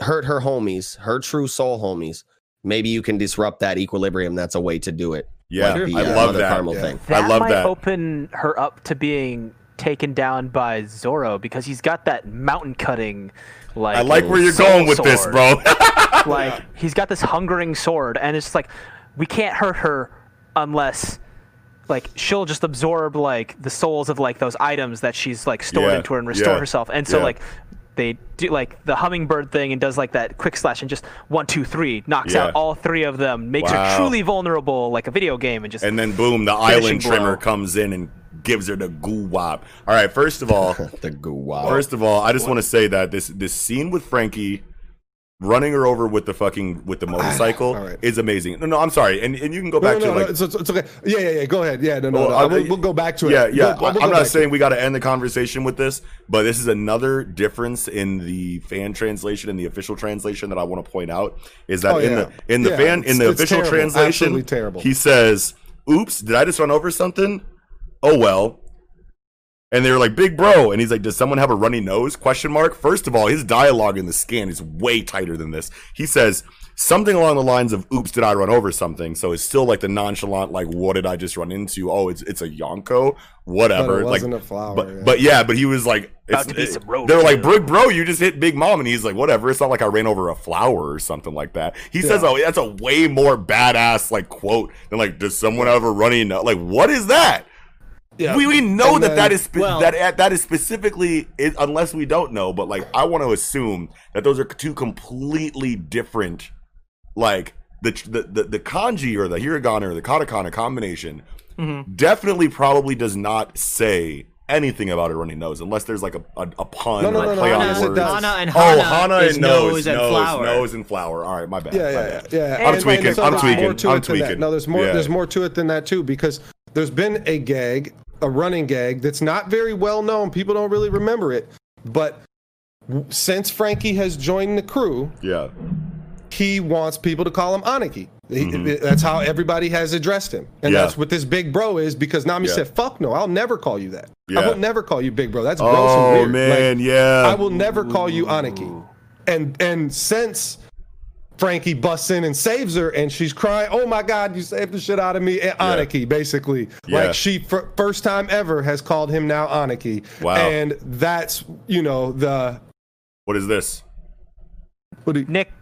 Speaker 1: hurt her homies, her true soul homies, maybe you can disrupt that equilibrium. That's a way to do it.
Speaker 3: Yeah,
Speaker 1: Like the,
Speaker 3: I
Speaker 1: uh,
Speaker 3: love
Speaker 1: Mother
Speaker 3: that.
Speaker 1: Carmel
Speaker 2: Yeah.
Speaker 1: thing.
Speaker 6: That
Speaker 3: I love
Speaker 6: might
Speaker 3: that.
Speaker 6: open her up to being taken down by Zoro because he's got that mountain cutting like
Speaker 3: I like where you're going with this, bro.
Speaker 6: like he's got this hungering sword and it's like we can't hurt her unless like she'll just absorb like the souls of like those items that she's like stored
Speaker 3: Yeah,
Speaker 6: into her and restore
Speaker 3: yeah,
Speaker 6: herself and so
Speaker 3: yeah.
Speaker 6: like they do like the hummingbird thing and does like that quick slash and just one two three knocks
Speaker 3: Yeah.
Speaker 6: out all three of them makes
Speaker 3: Wow.
Speaker 6: her truly vulnerable like a video game and just
Speaker 3: and then boom, the island trimmer
Speaker 6: blow.
Speaker 3: comes in and gives her the goo wop. All right, first of all,
Speaker 1: The goo wow.
Speaker 3: First of all, I just want to say that this this scene with Franky running her over with the fucking with the motorcycle
Speaker 2: right.
Speaker 3: is amazing. No, no, I'm sorry, and and you can go
Speaker 2: No,
Speaker 3: back
Speaker 2: no,
Speaker 3: to
Speaker 2: no,
Speaker 3: like
Speaker 2: it's, it's, okay. Yeah, yeah, yeah. Go ahead. Yeah, no, no,
Speaker 3: Well. I-
Speaker 2: we'll, we'll go back to it.
Speaker 3: Yeah, yeah.
Speaker 2: We'll- we'll
Speaker 3: I-
Speaker 2: go
Speaker 3: I'm not saying we got to end the conversation with this, but this is another difference in the fan translation and the official translation that I want to point out is that
Speaker 2: Oh,
Speaker 3: in
Speaker 2: yeah.
Speaker 3: the in the
Speaker 2: Yeah,
Speaker 3: fan in the official
Speaker 2: terrible.
Speaker 3: translation,
Speaker 2: Absolutely terrible.
Speaker 3: he says, "Oops, did I just run over something? Oh well." And they were like, "Big bro," and he's like, "Does someone have a runny nose?" Question mark. First of all, his dialogue in the scan is way tighter than this. He says something along the lines of, "Oops, did I run over something?" So it's still like the nonchalant, like, "What did I just run into?" Oh, it's it's a Yonko, whatever.
Speaker 2: But it wasn't
Speaker 3: like,
Speaker 2: a flower,
Speaker 3: But
Speaker 2: yeah.
Speaker 3: but yeah, but he was like,
Speaker 6: About to be some road
Speaker 3: they were like,
Speaker 6: kill.
Speaker 3: "Big bro, you just hit Big Mom," and he's like, "Whatever." It's not like I ran over a flower or something like that. He says, "Oh, that's a way more badass like quote than like, does someone have a runny nose?" Like, what is that?
Speaker 2: Yeah.
Speaker 3: We, we know
Speaker 2: And
Speaker 3: that
Speaker 2: then-
Speaker 3: that is spe-
Speaker 4: Well-
Speaker 3: that that is specifically it, unless we don't know, but like I want to assume that those are two completely different, like the the the, the kanji or the hiragana or the katakana combination
Speaker 4: Mm-hmm.
Speaker 3: definitely probably does not say anything about a runny nose unless there's like a a, a pun
Speaker 2: No, no,
Speaker 3: or a
Speaker 2: no, no,
Speaker 3: play
Speaker 2: Hana-
Speaker 3: on words.
Speaker 4: Hana and
Speaker 3: oh,
Speaker 4: Hana
Speaker 3: Hana
Speaker 4: is
Speaker 3: and nose,
Speaker 4: nose and
Speaker 3: nose,
Speaker 4: flower.
Speaker 3: nose and flower. All right, my bad.
Speaker 2: Yeah,
Speaker 3: my
Speaker 2: yeah,
Speaker 3: bad.
Speaker 2: yeah. yeah.
Speaker 3: I'm
Speaker 2: And-
Speaker 3: tweaking,
Speaker 2: and so
Speaker 3: I'm tweaking, I'm
Speaker 2: it that.
Speaker 3: tweaking.
Speaker 2: No, there's more.
Speaker 3: Yeah.
Speaker 2: There's more to it than that too, because there's been a gag, a running gag that's not very well known. People don't really remember it, but since Franky has joined the crew,
Speaker 3: Yeah,
Speaker 2: he wants people to call him Aniki. He- That's how everybody has addressed him, and
Speaker 3: Mm-hmm. Yeah.
Speaker 2: that's what this big bro is. Because Nami
Speaker 3: Yeah.
Speaker 2: said, "Fuck no, I'll never call you that.
Speaker 3: Yeah.
Speaker 2: I will never call you big bro. That's gross
Speaker 3: Oh
Speaker 2: and weird.
Speaker 3: man,
Speaker 2: Like,
Speaker 3: yeah.
Speaker 2: I will never call you Aniki. And and since Franky busts in and saves her, and she's crying, "Oh my God, you saved the shit out of me!" And Aniki, basically,
Speaker 3: Yeah.
Speaker 2: like she fir- first time ever has called him now Aniki.
Speaker 3: Wow.
Speaker 2: And that's you know the
Speaker 3: What is this?
Speaker 2: what do you,
Speaker 6: Nick,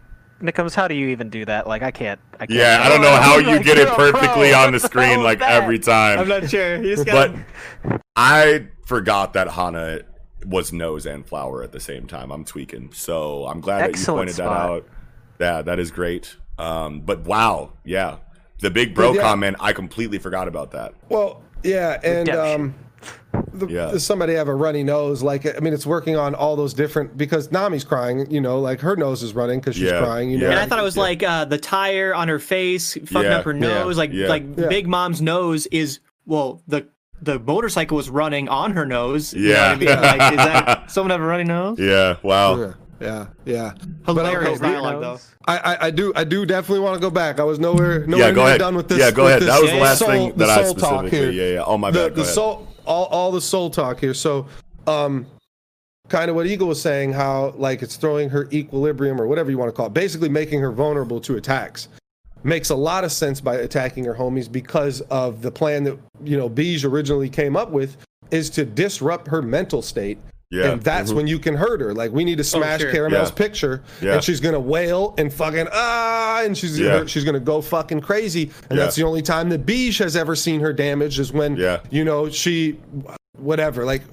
Speaker 6: Nickums, how do you even do that? Like, I can't. I can't
Speaker 3: Yeah, I don't know how you get it
Speaker 6: you're a pro.
Speaker 3: perfectly on the screen like every time.
Speaker 4: I'm not sure. You just
Speaker 3: but I forgot that Hana was nose and flower at the same time. I'm tweaking, so I'm glad that you
Speaker 6: Excellent
Speaker 3: pointed that out. Yeah, that is great. Um, but wow, yeah, the big bro
Speaker 2: Yeah.
Speaker 3: comment. I completely forgot about that.
Speaker 2: Well, yeah, and um, the,
Speaker 3: Yeah.
Speaker 2: does somebody have a runny nose? Like, I mean, it's working on all those different because Nami's crying. You know, like her nose is running because she's
Speaker 3: Yeah,
Speaker 2: crying. You know.
Speaker 4: And I thought it was
Speaker 3: Yeah.
Speaker 4: like uh, the tire on her face fucking
Speaker 3: Yeah,
Speaker 4: up her
Speaker 2: yeah,
Speaker 4: nose. Like
Speaker 3: yeah.
Speaker 4: like
Speaker 2: Yeah.
Speaker 4: Big Mom's nose is well the the motorcycle was running on her nose. You know
Speaker 3: Yeah.
Speaker 4: I mean? Like, is that someone have a runny nose?
Speaker 3: Yeah, wow.
Speaker 2: yeah, yeah, yeah.
Speaker 4: Hilarious
Speaker 2: But, okay,
Speaker 4: dialogue though.
Speaker 2: I, I, I do, I do definitely want to go back. I was nowhere, nowhere
Speaker 3: Yeah, go
Speaker 2: near
Speaker 3: ahead.
Speaker 2: done with this.
Speaker 3: Yeah, go
Speaker 2: with
Speaker 3: ahead.
Speaker 2: this
Speaker 3: That was the
Speaker 4: Yeah,
Speaker 3: last
Speaker 2: soul-
Speaker 3: thing that I
Speaker 2: soul talk
Speaker 3: specifically.
Speaker 2: here.
Speaker 3: Yeah, yeah. Oh my
Speaker 2: the,
Speaker 3: bad. Go
Speaker 2: the
Speaker 3: ahead.
Speaker 2: soul all, all the soul talk here so um kind of what eagle was saying how like it's throwing her equilibrium or whatever you want to call it basically making her vulnerable to attacks makes a lot of sense by attacking her homies because of the plan that you know Bege originally came up with is to disrupt her mental state
Speaker 3: Yeah.
Speaker 2: and that's when you can hurt her like we need to smash
Speaker 4: sure.
Speaker 2: carmel's
Speaker 3: Yeah.
Speaker 2: picture
Speaker 3: Yeah.
Speaker 2: and she's gonna wail and fucking ah and she's
Speaker 3: Yeah.
Speaker 2: gonna, she's gonna go fucking crazy and
Speaker 3: Yeah.
Speaker 2: that's the only time that Bege has ever seen her damaged is when
Speaker 3: Yeah.
Speaker 2: you know she whatever like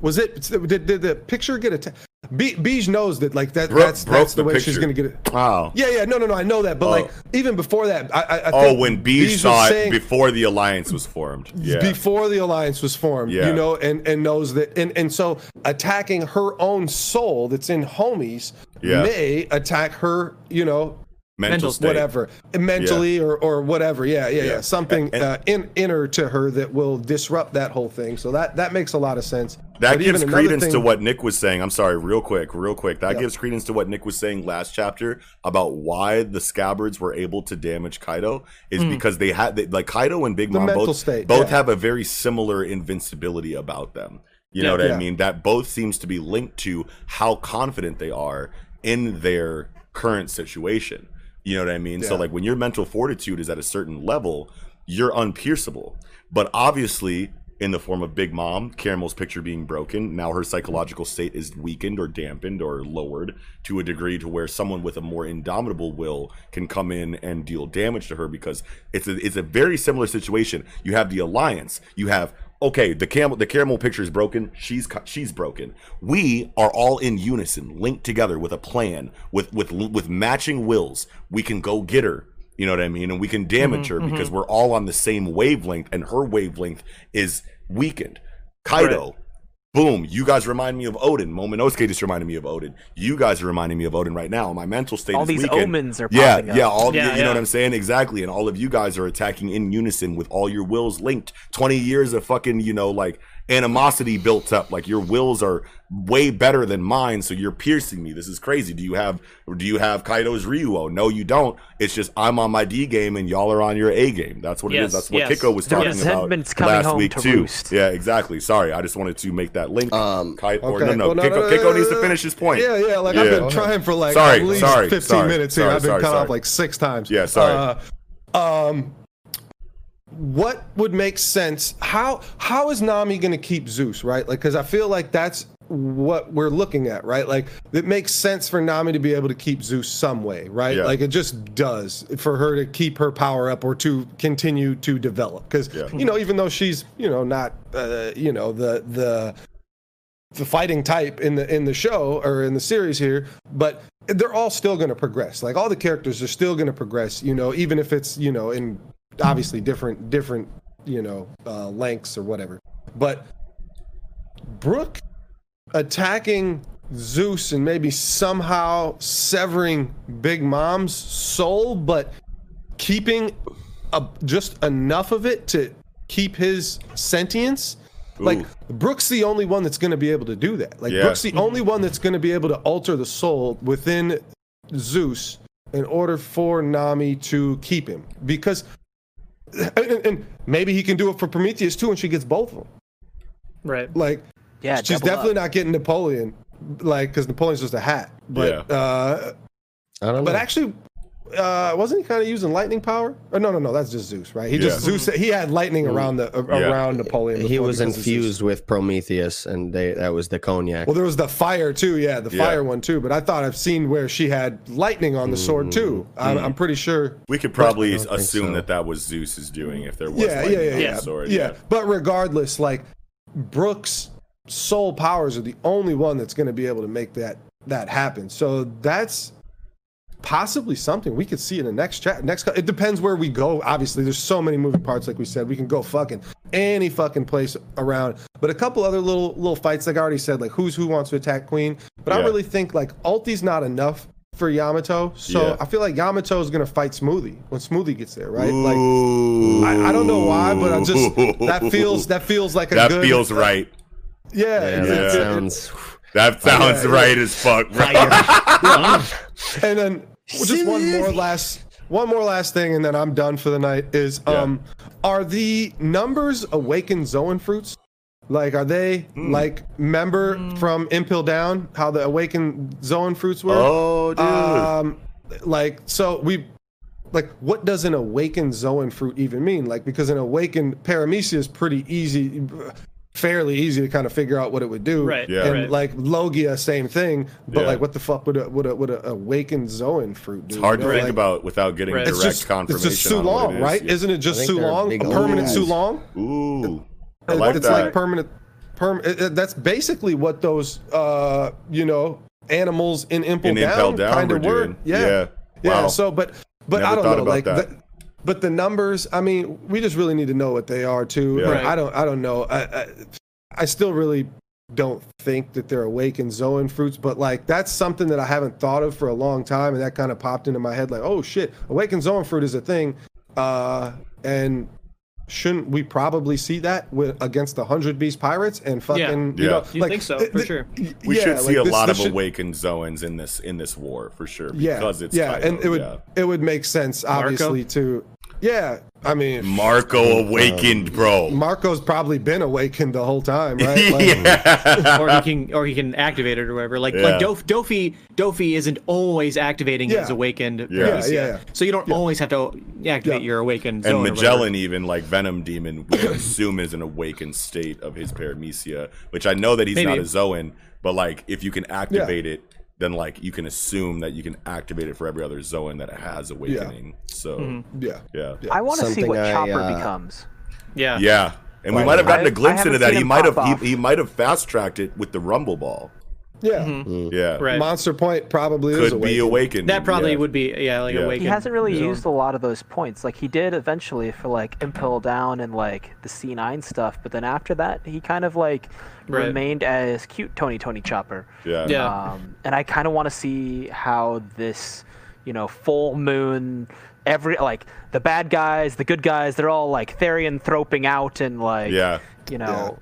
Speaker 2: was it did, did the picture get attacked Be- Bege knows that like that that's that's the,
Speaker 3: the
Speaker 2: way she's gonna get it
Speaker 3: Wow.
Speaker 2: yeah yeah no no no I know that but
Speaker 3: Oh.
Speaker 2: like even before that I, I, I
Speaker 3: Oh, when
Speaker 2: Bege
Speaker 3: saw it
Speaker 2: saying-
Speaker 3: before the alliance was formed. Yeah.
Speaker 2: before the alliance was formed
Speaker 3: Yeah.
Speaker 2: you know and and knows that and and so attacking her own soul that's in homies
Speaker 3: Yeah.
Speaker 2: may attack her you know
Speaker 3: mental,
Speaker 4: mental
Speaker 3: state.
Speaker 2: whatever mentally or or whatever yeah yeah yeah,
Speaker 3: Yeah.
Speaker 2: something
Speaker 3: And-
Speaker 2: uh, in inner to her that will disrupt that whole thing so that that makes a lot of sense
Speaker 3: That
Speaker 2: But
Speaker 3: gives
Speaker 2: another
Speaker 3: credence to what Nick was saying. I'm sorry, real quick, real quick. That
Speaker 2: Yeah.
Speaker 3: gives credence to what Nick was saying last chapter about why the scabbards were able to damage Kaido is because they had they, like Kaido and Big.
Speaker 2: The
Speaker 3: Mom both
Speaker 2: state,
Speaker 3: both
Speaker 2: yeah.
Speaker 3: have a very similar invincibility about them. You know
Speaker 4: Yeah.
Speaker 3: what I mean? That both seems to be linked to how confident they are in their current situation. You know what I mean? So like when your mental fortitude is at a certain level, you're unpierceable. But obviously, in the form of Big Mom, Carmel's picture being broken, now her psychological state is weakened or dampened or lowered to a degree to where someone with a more indomitable will can come in and deal damage to her because it's a it's a very similar situation. You have the alliance, you have okay, the camel the carmel picture is broken, she's she's broken. We are all in unison, linked together with a plan, with with with matching wills. We can go get her. You know what I mean? And we can mm-hmm, damage her because mm-hmm. we're all on the same wavelength, and her wavelength is weakened. Kaido, boom, you guys remind me of Oden. Momonosuke just reminded me of Oden. You guys are reminding me of Oden right now. My mental state
Speaker 6: All
Speaker 3: is
Speaker 6: these
Speaker 3: weakened.
Speaker 6: omens are
Speaker 3: yeah,
Speaker 6: up.
Speaker 3: yeah, all
Speaker 4: Yeah,
Speaker 3: you, you
Speaker 4: yeah.
Speaker 3: know what I'm saying? Exactly. And all of you guys are attacking in unison with all your wills linked. 20 years of fucking, you know, like animosity built up. Like your wills are way better than mine, so you're piercing me. This is crazy. Do you have do you have Kaido's Ryuo? No, you don't. It's just I'm on my D game and y'all are on your A game. That's what it
Speaker 4: Yes,
Speaker 3: is. That's what
Speaker 4: yes.
Speaker 3: Kiko was
Speaker 6: The
Speaker 3: talking about last week
Speaker 6: to
Speaker 3: too.
Speaker 6: roost.
Speaker 3: Yeah, exactly. Sorry, I just wanted to make that link.
Speaker 1: Um,
Speaker 3: Kai, or
Speaker 2: Okay.
Speaker 3: no, no,
Speaker 2: Well, no,
Speaker 3: Kiko,
Speaker 2: no, no,
Speaker 3: Kiko needs to finish his point.
Speaker 2: Yeah, yeah. Like
Speaker 3: Yeah.
Speaker 2: I've been trying for like
Speaker 3: Sorry,
Speaker 2: at least
Speaker 3: sorry,
Speaker 2: 15
Speaker 3: sorry,
Speaker 2: minutes here.
Speaker 3: sorry,
Speaker 2: I've been
Speaker 3: sorry,
Speaker 2: cut
Speaker 3: sorry.
Speaker 2: off like six times.
Speaker 3: Yeah, sorry.
Speaker 2: Uh, um, what would make sense? How how is Nami going to keep Zeus? Right? Like, because I feel like that's what we're looking at, right? Like, it makes sense for Nami to be able to keep Zeus some way, right?
Speaker 3: Yeah.
Speaker 2: Like, it just does for her to keep her power up or to continue to develop. Because
Speaker 3: Yeah.
Speaker 2: you know, even though she's you know not uh, you know the the the fighting type in the in the show or in the series here, but they're all still going to progress. Like all the characters are still going to progress, you know, even if it's you know in obviously different different you know uh, lengths or whatever. But Brook attacking Zeus and maybe somehow severing Big Mom's soul, but keeping a, just enough of it to keep his sentience. Like
Speaker 3: Ooh.
Speaker 2: Brook's the only one that's going to be able to do that. Like
Speaker 3: Yeah.
Speaker 2: Brook's the only one that's going to be able to alter the soul within Zeus in order for Nami to keep him. Because and, and- and maybe he can do it for Prometheus too, and she gets both of them.
Speaker 4: Right.
Speaker 2: Like
Speaker 6: Yeah,
Speaker 2: she's definitely
Speaker 6: up.
Speaker 2: not getting Napoleon, like because Napoleon's just a hat. But
Speaker 3: Yeah.
Speaker 2: uh,
Speaker 1: I don't know.
Speaker 2: but actually, uh, wasn't he kind of using lightning power? Or no, no, no, that's just Zeus, right? He just Zeus. He had lightning around the a-
Speaker 3: Yeah.
Speaker 2: around Napoleon.
Speaker 1: he was
Speaker 2: because of Zeus.
Speaker 1: infused with Prometheus, and they that was the cognac.
Speaker 2: Well, there was the fire too. Yeah, the
Speaker 3: Yeah.
Speaker 2: fire one too. But I thought I've seen where she had lightning on the sword too. I'm, I'm pretty sure.
Speaker 3: We could probably assume
Speaker 1: so.
Speaker 3: that that was Zeus's doing if there was
Speaker 2: Yeah,
Speaker 3: lightning
Speaker 2: yeah, yeah,
Speaker 3: on the
Speaker 2: yeah.
Speaker 3: sword.
Speaker 2: yeah. But regardless, like Brooks' soul powers are the only one that's going to be able to make that that happen. So that's possibly something we could see in the next chat. Next, it depends where we go. Obviously, there's so many moving parts. Like we said, we can go fucking any fucking place around. But a couple other little little fights, like I already said, like who's who wants to attack Queen. But I really think like ulti's not enough for Yamato. So
Speaker 3: Yeah.
Speaker 2: I feel like Yamato is gonna fight Smoothie when Smoothie gets there, right? Like I, I don't know why, but I just that feels that feels like a
Speaker 3: that
Speaker 2: good
Speaker 3: feels right.
Speaker 2: Yeah,
Speaker 1: yeah,
Speaker 2: it-
Speaker 1: that sounds.
Speaker 3: That oh, sounds
Speaker 2: yeah.
Speaker 3: right as fuck, bro.
Speaker 2: and then just one more last one more last thing, and then I'm done for the night. Is
Speaker 3: Yeah.
Speaker 2: um, are the numbers awakened Zoan fruits? Like, are they
Speaker 3: Hmm.
Speaker 2: like remember from Impel Down how the awakened Zoan fruits were?
Speaker 3: Oh, dude.
Speaker 2: Um, like so we. Like, what does an awakened Zoan fruit even mean? Like, because an awakened paramecia is pretty easy, fairly easy to kind of figure out what it would do.
Speaker 4: Right,
Speaker 3: Yeah.
Speaker 2: And
Speaker 4: right.
Speaker 2: like Logia, same thing. But
Speaker 3: Yeah.
Speaker 2: like, what the fuck would a would a would a awakened Zoan fruit do?
Speaker 3: it's hard
Speaker 2: you
Speaker 3: to think
Speaker 2: Like,
Speaker 3: about without getting
Speaker 4: Right.
Speaker 2: It's
Speaker 3: direct
Speaker 2: just
Speaker 3: confirmation.
Speaker 2: it's just
Speaker 3: on what
Speaker 2: Sulong,
Speaker 3: it is.
Speaker 2: right?
Speaker 3: Yeah.
Speaker 2: Isn't it just
Speaker 1: I think they're
Speaker 2: Sulong? A permanent
Speaker 1: guys.
Speaker 2: Sulong?
Speaker 3: Ooh, I like
Speaker 2: it's
Speaker 3: that.
Speaker 2: like permanent. Perm. it- it- that's basically what those uh you know animals in Impel
Speaker 3: In
Speaker 2: Down,
Speaker 3: Impel Down
Speaker 2: kind of were.
Speaker 3: doing.
Speaker 2: Yeah.
Speaker 3: Yeah.
Speaker 2: Yeah. So, but but
Speaker 3: Never
Speaker 2: I don't know.
Speaker 3: about
Speaker 2: Like,
Speaker 3: that.
Speaker 2: the, but the numbers. I mean, we just really need to know what they are too.
Speaker 3: Yeah.
Speaker 4: Right.
Speaker 2: I don't. I don't know. I, I I still really don't think that they're awakened Zoan fruits, but like that's something that I haven't thought of for a long time, and that kind of popped into my head. Like, oh shit, awakened Zoan fruit is a thing, uh, and shouldn't we probably see that with against the hundred beast pirates and fucking you
Speaker 3: Yeah.
Speaker 2: know
Speaker 4: You
Speaker 2: like
Speaker 4: think so,
Speaker 2: th-
Speaker 4: for
Speaker 2: th-
Speaker 4: sure.
Speaker 3: we
Speaker 2: yeah,
Speaker 3: should see
Speaker 2: like,
Speaker 3: a
Speaker 2: this-
Speaker 3: lot
Speaker 2: this
Speaker 3: of
Speaker 2: should-
Speaker 3: awakened Zoans in this in this war for sure
Speaker 2: yeah
Speaker 3: because it's
Speaker 2: yeah
Speaker 3: Kaido,
Speaker 2: and it would
Speaker 3: yeah.
Speaker 2: it would make sense obviously to yeah i mean
Speaker 3: Marco uh, awakened, uh, bro.
Speaker 2: marco's probably been awakened the whole time right like,
Speaker 3: yeah.
Speaker 4: or he can or he can activate it or whatever. Like
Speaker 3: Yeah.
Speaker 4: like Dof, Doffy Doffy isn't always activating
Speaker 2: Yeah.
Speaker 4: his awakened.
Speaker 3: Yeah.
Speaker 4: Paramecia.
Speaker 2: Yeah, yeah.
Speaker 4: So you don't always have to activate
Speaker 2: Yeah.
Speaker 4: your awakened.
Speaker 3: And
Speaker 4: zone.
Speaker 3: Magellan, even like Venom Demon, we assume is an awakened state of his paramecia, which I know that he's not a Zoan, but like if you can activate it, then like you can assume that you can activate it for every other Zoan that it has awakening. So
Speaker 4: Mm-hmm.
Speaker 2: yeah
Speaker 3: yeah.
Speaker 6: I want to see what
Speaker 1: I,
Speaker 6: Chopper
Speaker 1: uh,
Speaker 6: becomes.
Speaker 4: Yeah.
Speaker 3: Yeah. And we might have gotten a glimpse into that. He might have he, he might have fast tracked it with the Rumble Ball.
Speaker 2: Yeah,
Speaker 4: Mhm.
Speaker 3: Yeah,
Speaker 4: Right.
Speaker 2: Monster Point probably is
Speaker 3: could be
Speaker 2: awakened.
Speaker 3: awakened.
Speaker 4: That probably
Speaker 3: yeah.
Speaker 4: would be yeah, like
Speaker 3: Yeah.
Speaker 4: awakened.
Speaker 6: He hasn't really
Speaker 4: zone.
Speaker 6: used a lot of those points. Like he did eventually for like Impel Down and like the C9 stuff, but then after that, he kind of like
Speaker 4: Right.
Speaker 6: remained as cute Tony Tony Chopper.
Speaker 3: Yeah.
Speaker 4: Yeah.
Speaker 6: Um, and I kind of want to see how this, you know, full moon, every like the bad guys, the good guys, they're all like Therian throping out and like,
Speaker 3: Yeah.
Speaker 6: you know,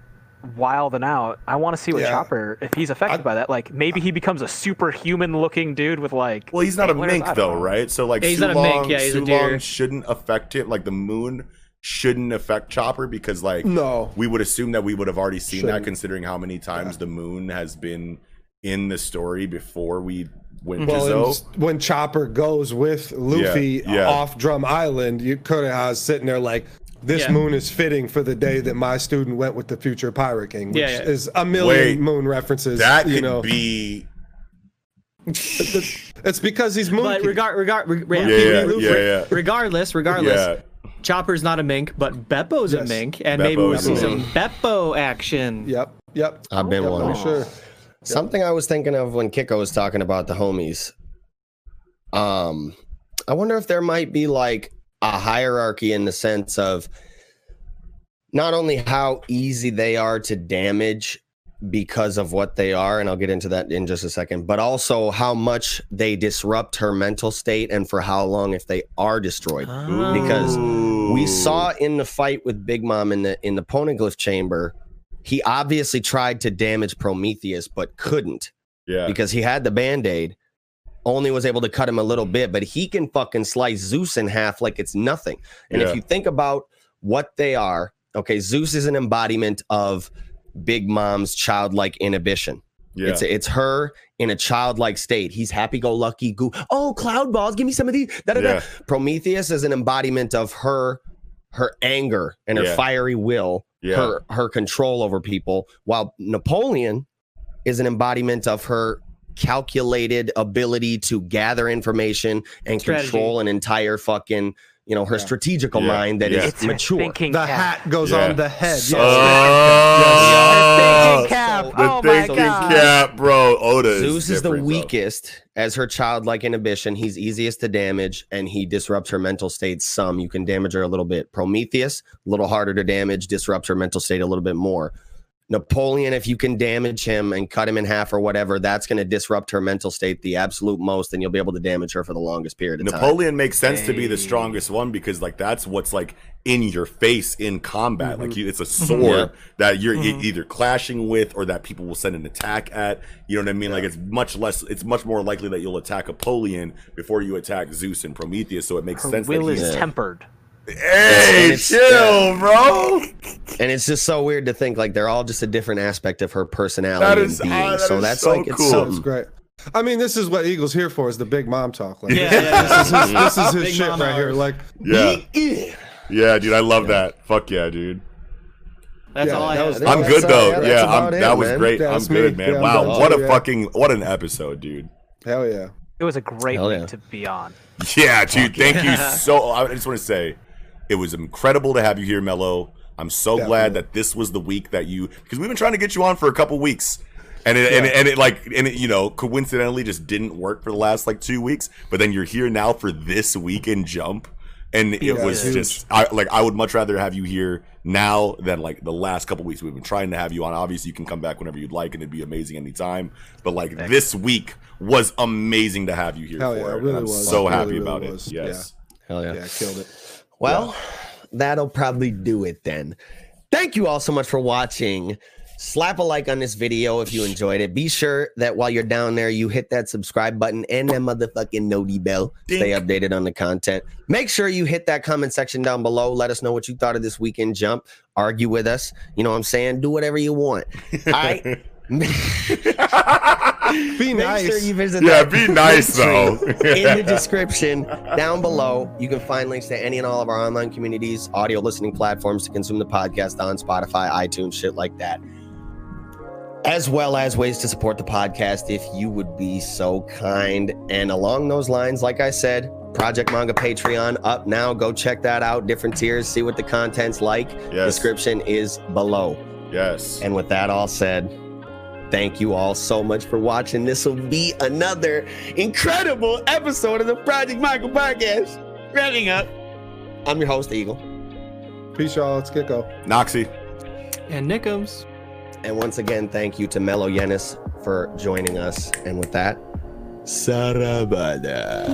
Speaker 6: wilding out. I want to see what
Speaker 2: Yeah.
Speaker 6: Chopper, if he's affected
Speaker 2: I-
Speaker 6: by that. Like maybe he becomes a superhuman looking dude with like.
Speaker 3: Well, he's not a mink though,
Speaker 6: know.
Speaker 3: right? So like
Speaker 4: Yeah, he's not a
Speaker 3: Sulong,
Speaker 4: mink, yeah, he's a deer.
Speaker 3: shouldn't affect him. Like the moon shouldn't affect Chopper because like
Speaker 2: No.
Speaker 3: we would assume that we would have already seen that
Speaker 2: Shouldn't.
Speaker 3: considering how many times the moon has been in the story before we went
Speaker 2: Well,
Speaker 3: to
Speaker 2: and
Speaker 3: Zou.
Speaker 2: when Chopper goes with Luffy
Speaker 3: Yeah, yeah.
Speaker 2: off Drum Island, you Konoha's sitting there like, this
Speaker 4: Yeah.
Speaker 2: moon is fitting for the day that my student went with the future Pirate King, which
Speaker 4: Yeah, yeah.
Speaker 2: is a million
Speaker 3: Wait,
Speaker 2: moon references.
Speaker 3: That
Speaker 2: you
Speaker 3: could
Speaker 2: know,
Speaker 3: be
Speaker 2: it's because he's moon.
Speaker 4: But regard regard reg-
Speaker 3: Yeah,
Speaker 4: re-
Speaker 3: yeah, yeah, yeah.
Speaker 4: regardless, regardless,
Speaker 3: yeah.
Speaker 4: Chopper's not a mink, but Beppo's a mink, and maybe we'll see some. Beppo action.
Speaker 2: Yep, yep.
Speaker 1: I've been
Speaker 2: Yep,
Speaker 1: one.
Speaker 2: for sure.
Speaker 1: Something I was thinking of when Kiko was talking about the homies. Um, I wonder if there might be like a hierarchy in the sense of not only how easy they are to damage because of what they are, and I'll get into that in just a second, but also how much they disrupt her mental state and for how long if they are destroyed. Ah. Because we saw in the fight with Big Mom in the in the poneglyph chamber, he obviously tried to damage Prometheus but couldn't
Speaker 3: yeah.
Speaker 1: because he had the band-aid only was able to cut him a little bit but he can fucking slice zeus in half like it's nothing and
Speaker 3: Yeah.
Speaker 1: if you think about what they are okay zeus is an embodiment of big mom's childlike inhibition
Speaker 3: yeah.
Speaker 1: it's it's her in a childlike state he's happy-go-lucky goo oh cloud balls give me some of these.
Speaker 3: Yeah.
Speaker 1: prometheus is an embodiment of her her anger and her
Speaker 3: Yeah.
Speaker 1: fiery will
Speaker 3: Yeah.
Speaker 1: her her control over people while napoleon is an embodiment of her calculated ability to gather information and
Speaker 4: Strategy.
Speaker 1: control an entire fucking you know her
Speaker 2: Yeah.
Speaker 1: strategical
Speaker 3: Yeah.
Speaker 1: mind that is
Speaker 3: Yeah.
Speaker 6: It's
Speaker 1: mature
Speaker 6: thinking
Speaker 2: The
Speaker 6: cap.
Speaker 2: hat goes
Speaker 3: Yeah.
Speaker 2: on the head.
Speaker 1: So-
Speaker 2: yes.
Speaker 3: Oh,
Speaker 6: thinking cap.
Speaker 1: So- oh
Speaker 3: the
Speaker 6: oh my
Speaker 3: thinking
Speaker 6: god.
Speaker 3: cap, bro. Oda
Speaker 1: Zeus is the
Speaker 3: different, though.
Speaker 1: weakest as her childlike inhibition. He's easiest to damage and he disrupts her mental state some. You can damage her a little bit. Prometheus, a little harder to damage, disrupts her mental state a little bit more. Napoleon, if you can damage him and cut him in half or whatever, that's going to disrupt her mental state the absolute most, and you'll be able to damage her for the longest period of time.
Speaker 3: Napoleon makes sense to be the strongest one because like that's what's like in your face in combat. Mm-hmm. Like you, it's a mm-hmm. sword
Speaker 1: Yeah.
Speaker 3: that you're e- mm-hmm. either clashing with or that people will send an attack at. You know what I mean? Like it's much less. It's much more likely that you'll attack Napoleon before you attack Zeus and Prometheus. So it makes
Speaker 6: Her
Speaker 3: sense.
Speaker 6: will
Speaker 3: that
Speaker 6: is
Speaker 3: he's,
Speaker 6: tempered.
Speaker 3: Hey,
Speaker 1: And it's-
Speaker 3: chill, bro.
Speaker 1: And it's just so weird to think like they're all just a different aspect of her personality
Speaker 3: That
Speaker 1: and being.
Speaker 3: ah, that
Speaker 1: so
Speaker 3: is
Speaker 1: that's
Speaker 3: so
Speaker 1: like it's
Speaker 3: cool.
Speaker 1: something.
Speaker 2: That's great. I mean, this is what Eagles here for is the big mom talk. Like,
Speaker 4: Yeah, yeah,
Speaker 2: this is his, this is his
Speaker 4: Big
Speaker 2: shit
Speaker 4: mom
Speaker 2: right here. Like,
Speaker 3: Yeah, yeah, dude. I love that. Fuck yeah, dude.
Speaker 4: That's
Speaker 2: Yeah,
Speaker 4: all I
Speaker 2: that
Speaker 4: have.
Speaker 3: I'm good though.
Speaker 2: yeah,
Speaker 3: Yeah, I'm,
Speaker 1: about it,
Speaker 3: that was
Speaker 1: man.
Speaker 3: great.
Speaker 2: Yeah,
Speaker 3: I'm
Speaker 2: that's
Speaker 3: good,
Speaker 2: me.
Speaker 3: man.
Speaker 2: Yeah,
Speaker 3: wow,
Speaker 2: done.
Speaker 3: what a fucking what an episode, dude.
Speaker 2: hell yeah.
Speaker 6: It was a great
Speaker 1: Hell
Speaker 6: week to be on.
Speaker 3: Yeah, dude. Thank you so. I just want to say, it was incredible to have you here, Mello. I'm so glad that this was the week that you because we've been trying to get you on for a couple weeks. And it, and, it, and it like and it, you know coincidentally just didn't work for the last like two weeks, but then you're here now for this weekend jump, and it
Speaker 2: Yeah,
Speaker 3: was
Speaker 2: huge.
Speaker 3: just I like I would much rather have you here now than like the last couple weeks we've been trying to have you on. Obviously, you can come back whenever you'd like, and it'd be amazing anytime. But like this week was amazing to have you here
Speaker 2: Hell
Speaker 3: for.
Speaker 2: yeah, it
Speaker 3: and
Speaker 2: really
Speaker 3: I'm
Speaker 2: was.
Speaker 3: so
Speaker 2: It really,
Speaker 3: happy
Speaker 2: really
Speaker 3: about
Speaker 2: was.
Speaker 3: it. Yes.
Speaker 1: Hell yeah.
Speaker 2: Yeah, killed it.
Speaker 1: Well, that'll probably do it then. Thank you all so much for watching. Slap a like on this video if you enjoyed it. Be sure that while you're down there, you hit that subscribe button and that motherfucking noti bell. Stay updated on the content. Make sure you hit that comment section down below. Let us know what you thought of this weekend jump. Argue with us. You know what I'm saying? Do whatever you want. All right.
Speaker 2: Be
Speaker 1: Make
Speaker 2: nice.
Speaker 1: sure you visit
Speaker 3: Yeah,
Speaker 1: that
Speaker 3: be nice though.
Speaker 1: in the description down below. You can find links to any and all of our online communities, audio listening platforms to consume the podcast on Spotify, iTunes, shit like that. As well as ways to support the podcast if you would be so kind. And along those lines, like I said, Project Manga Patreon up now. Go check that out. Different tiers, see what the content's like.
Speaker 3: Yes.
Speaker 1: Description is below.
Speaker 3: yes.
Speaker 1: And with that all said, Thank you all so much for watching. This will be another incredible episode of the Project Michael podcast. Wrapping up. I'm your host, Eagle.
Speaker 2: Peace, y'all. It's Kiko.
Speaker 3: Noxie.
Speaker 4: And Nickums.
Speaker 1: And once again, thank you to Melo Yenis for joining us. And with that, Sarabada.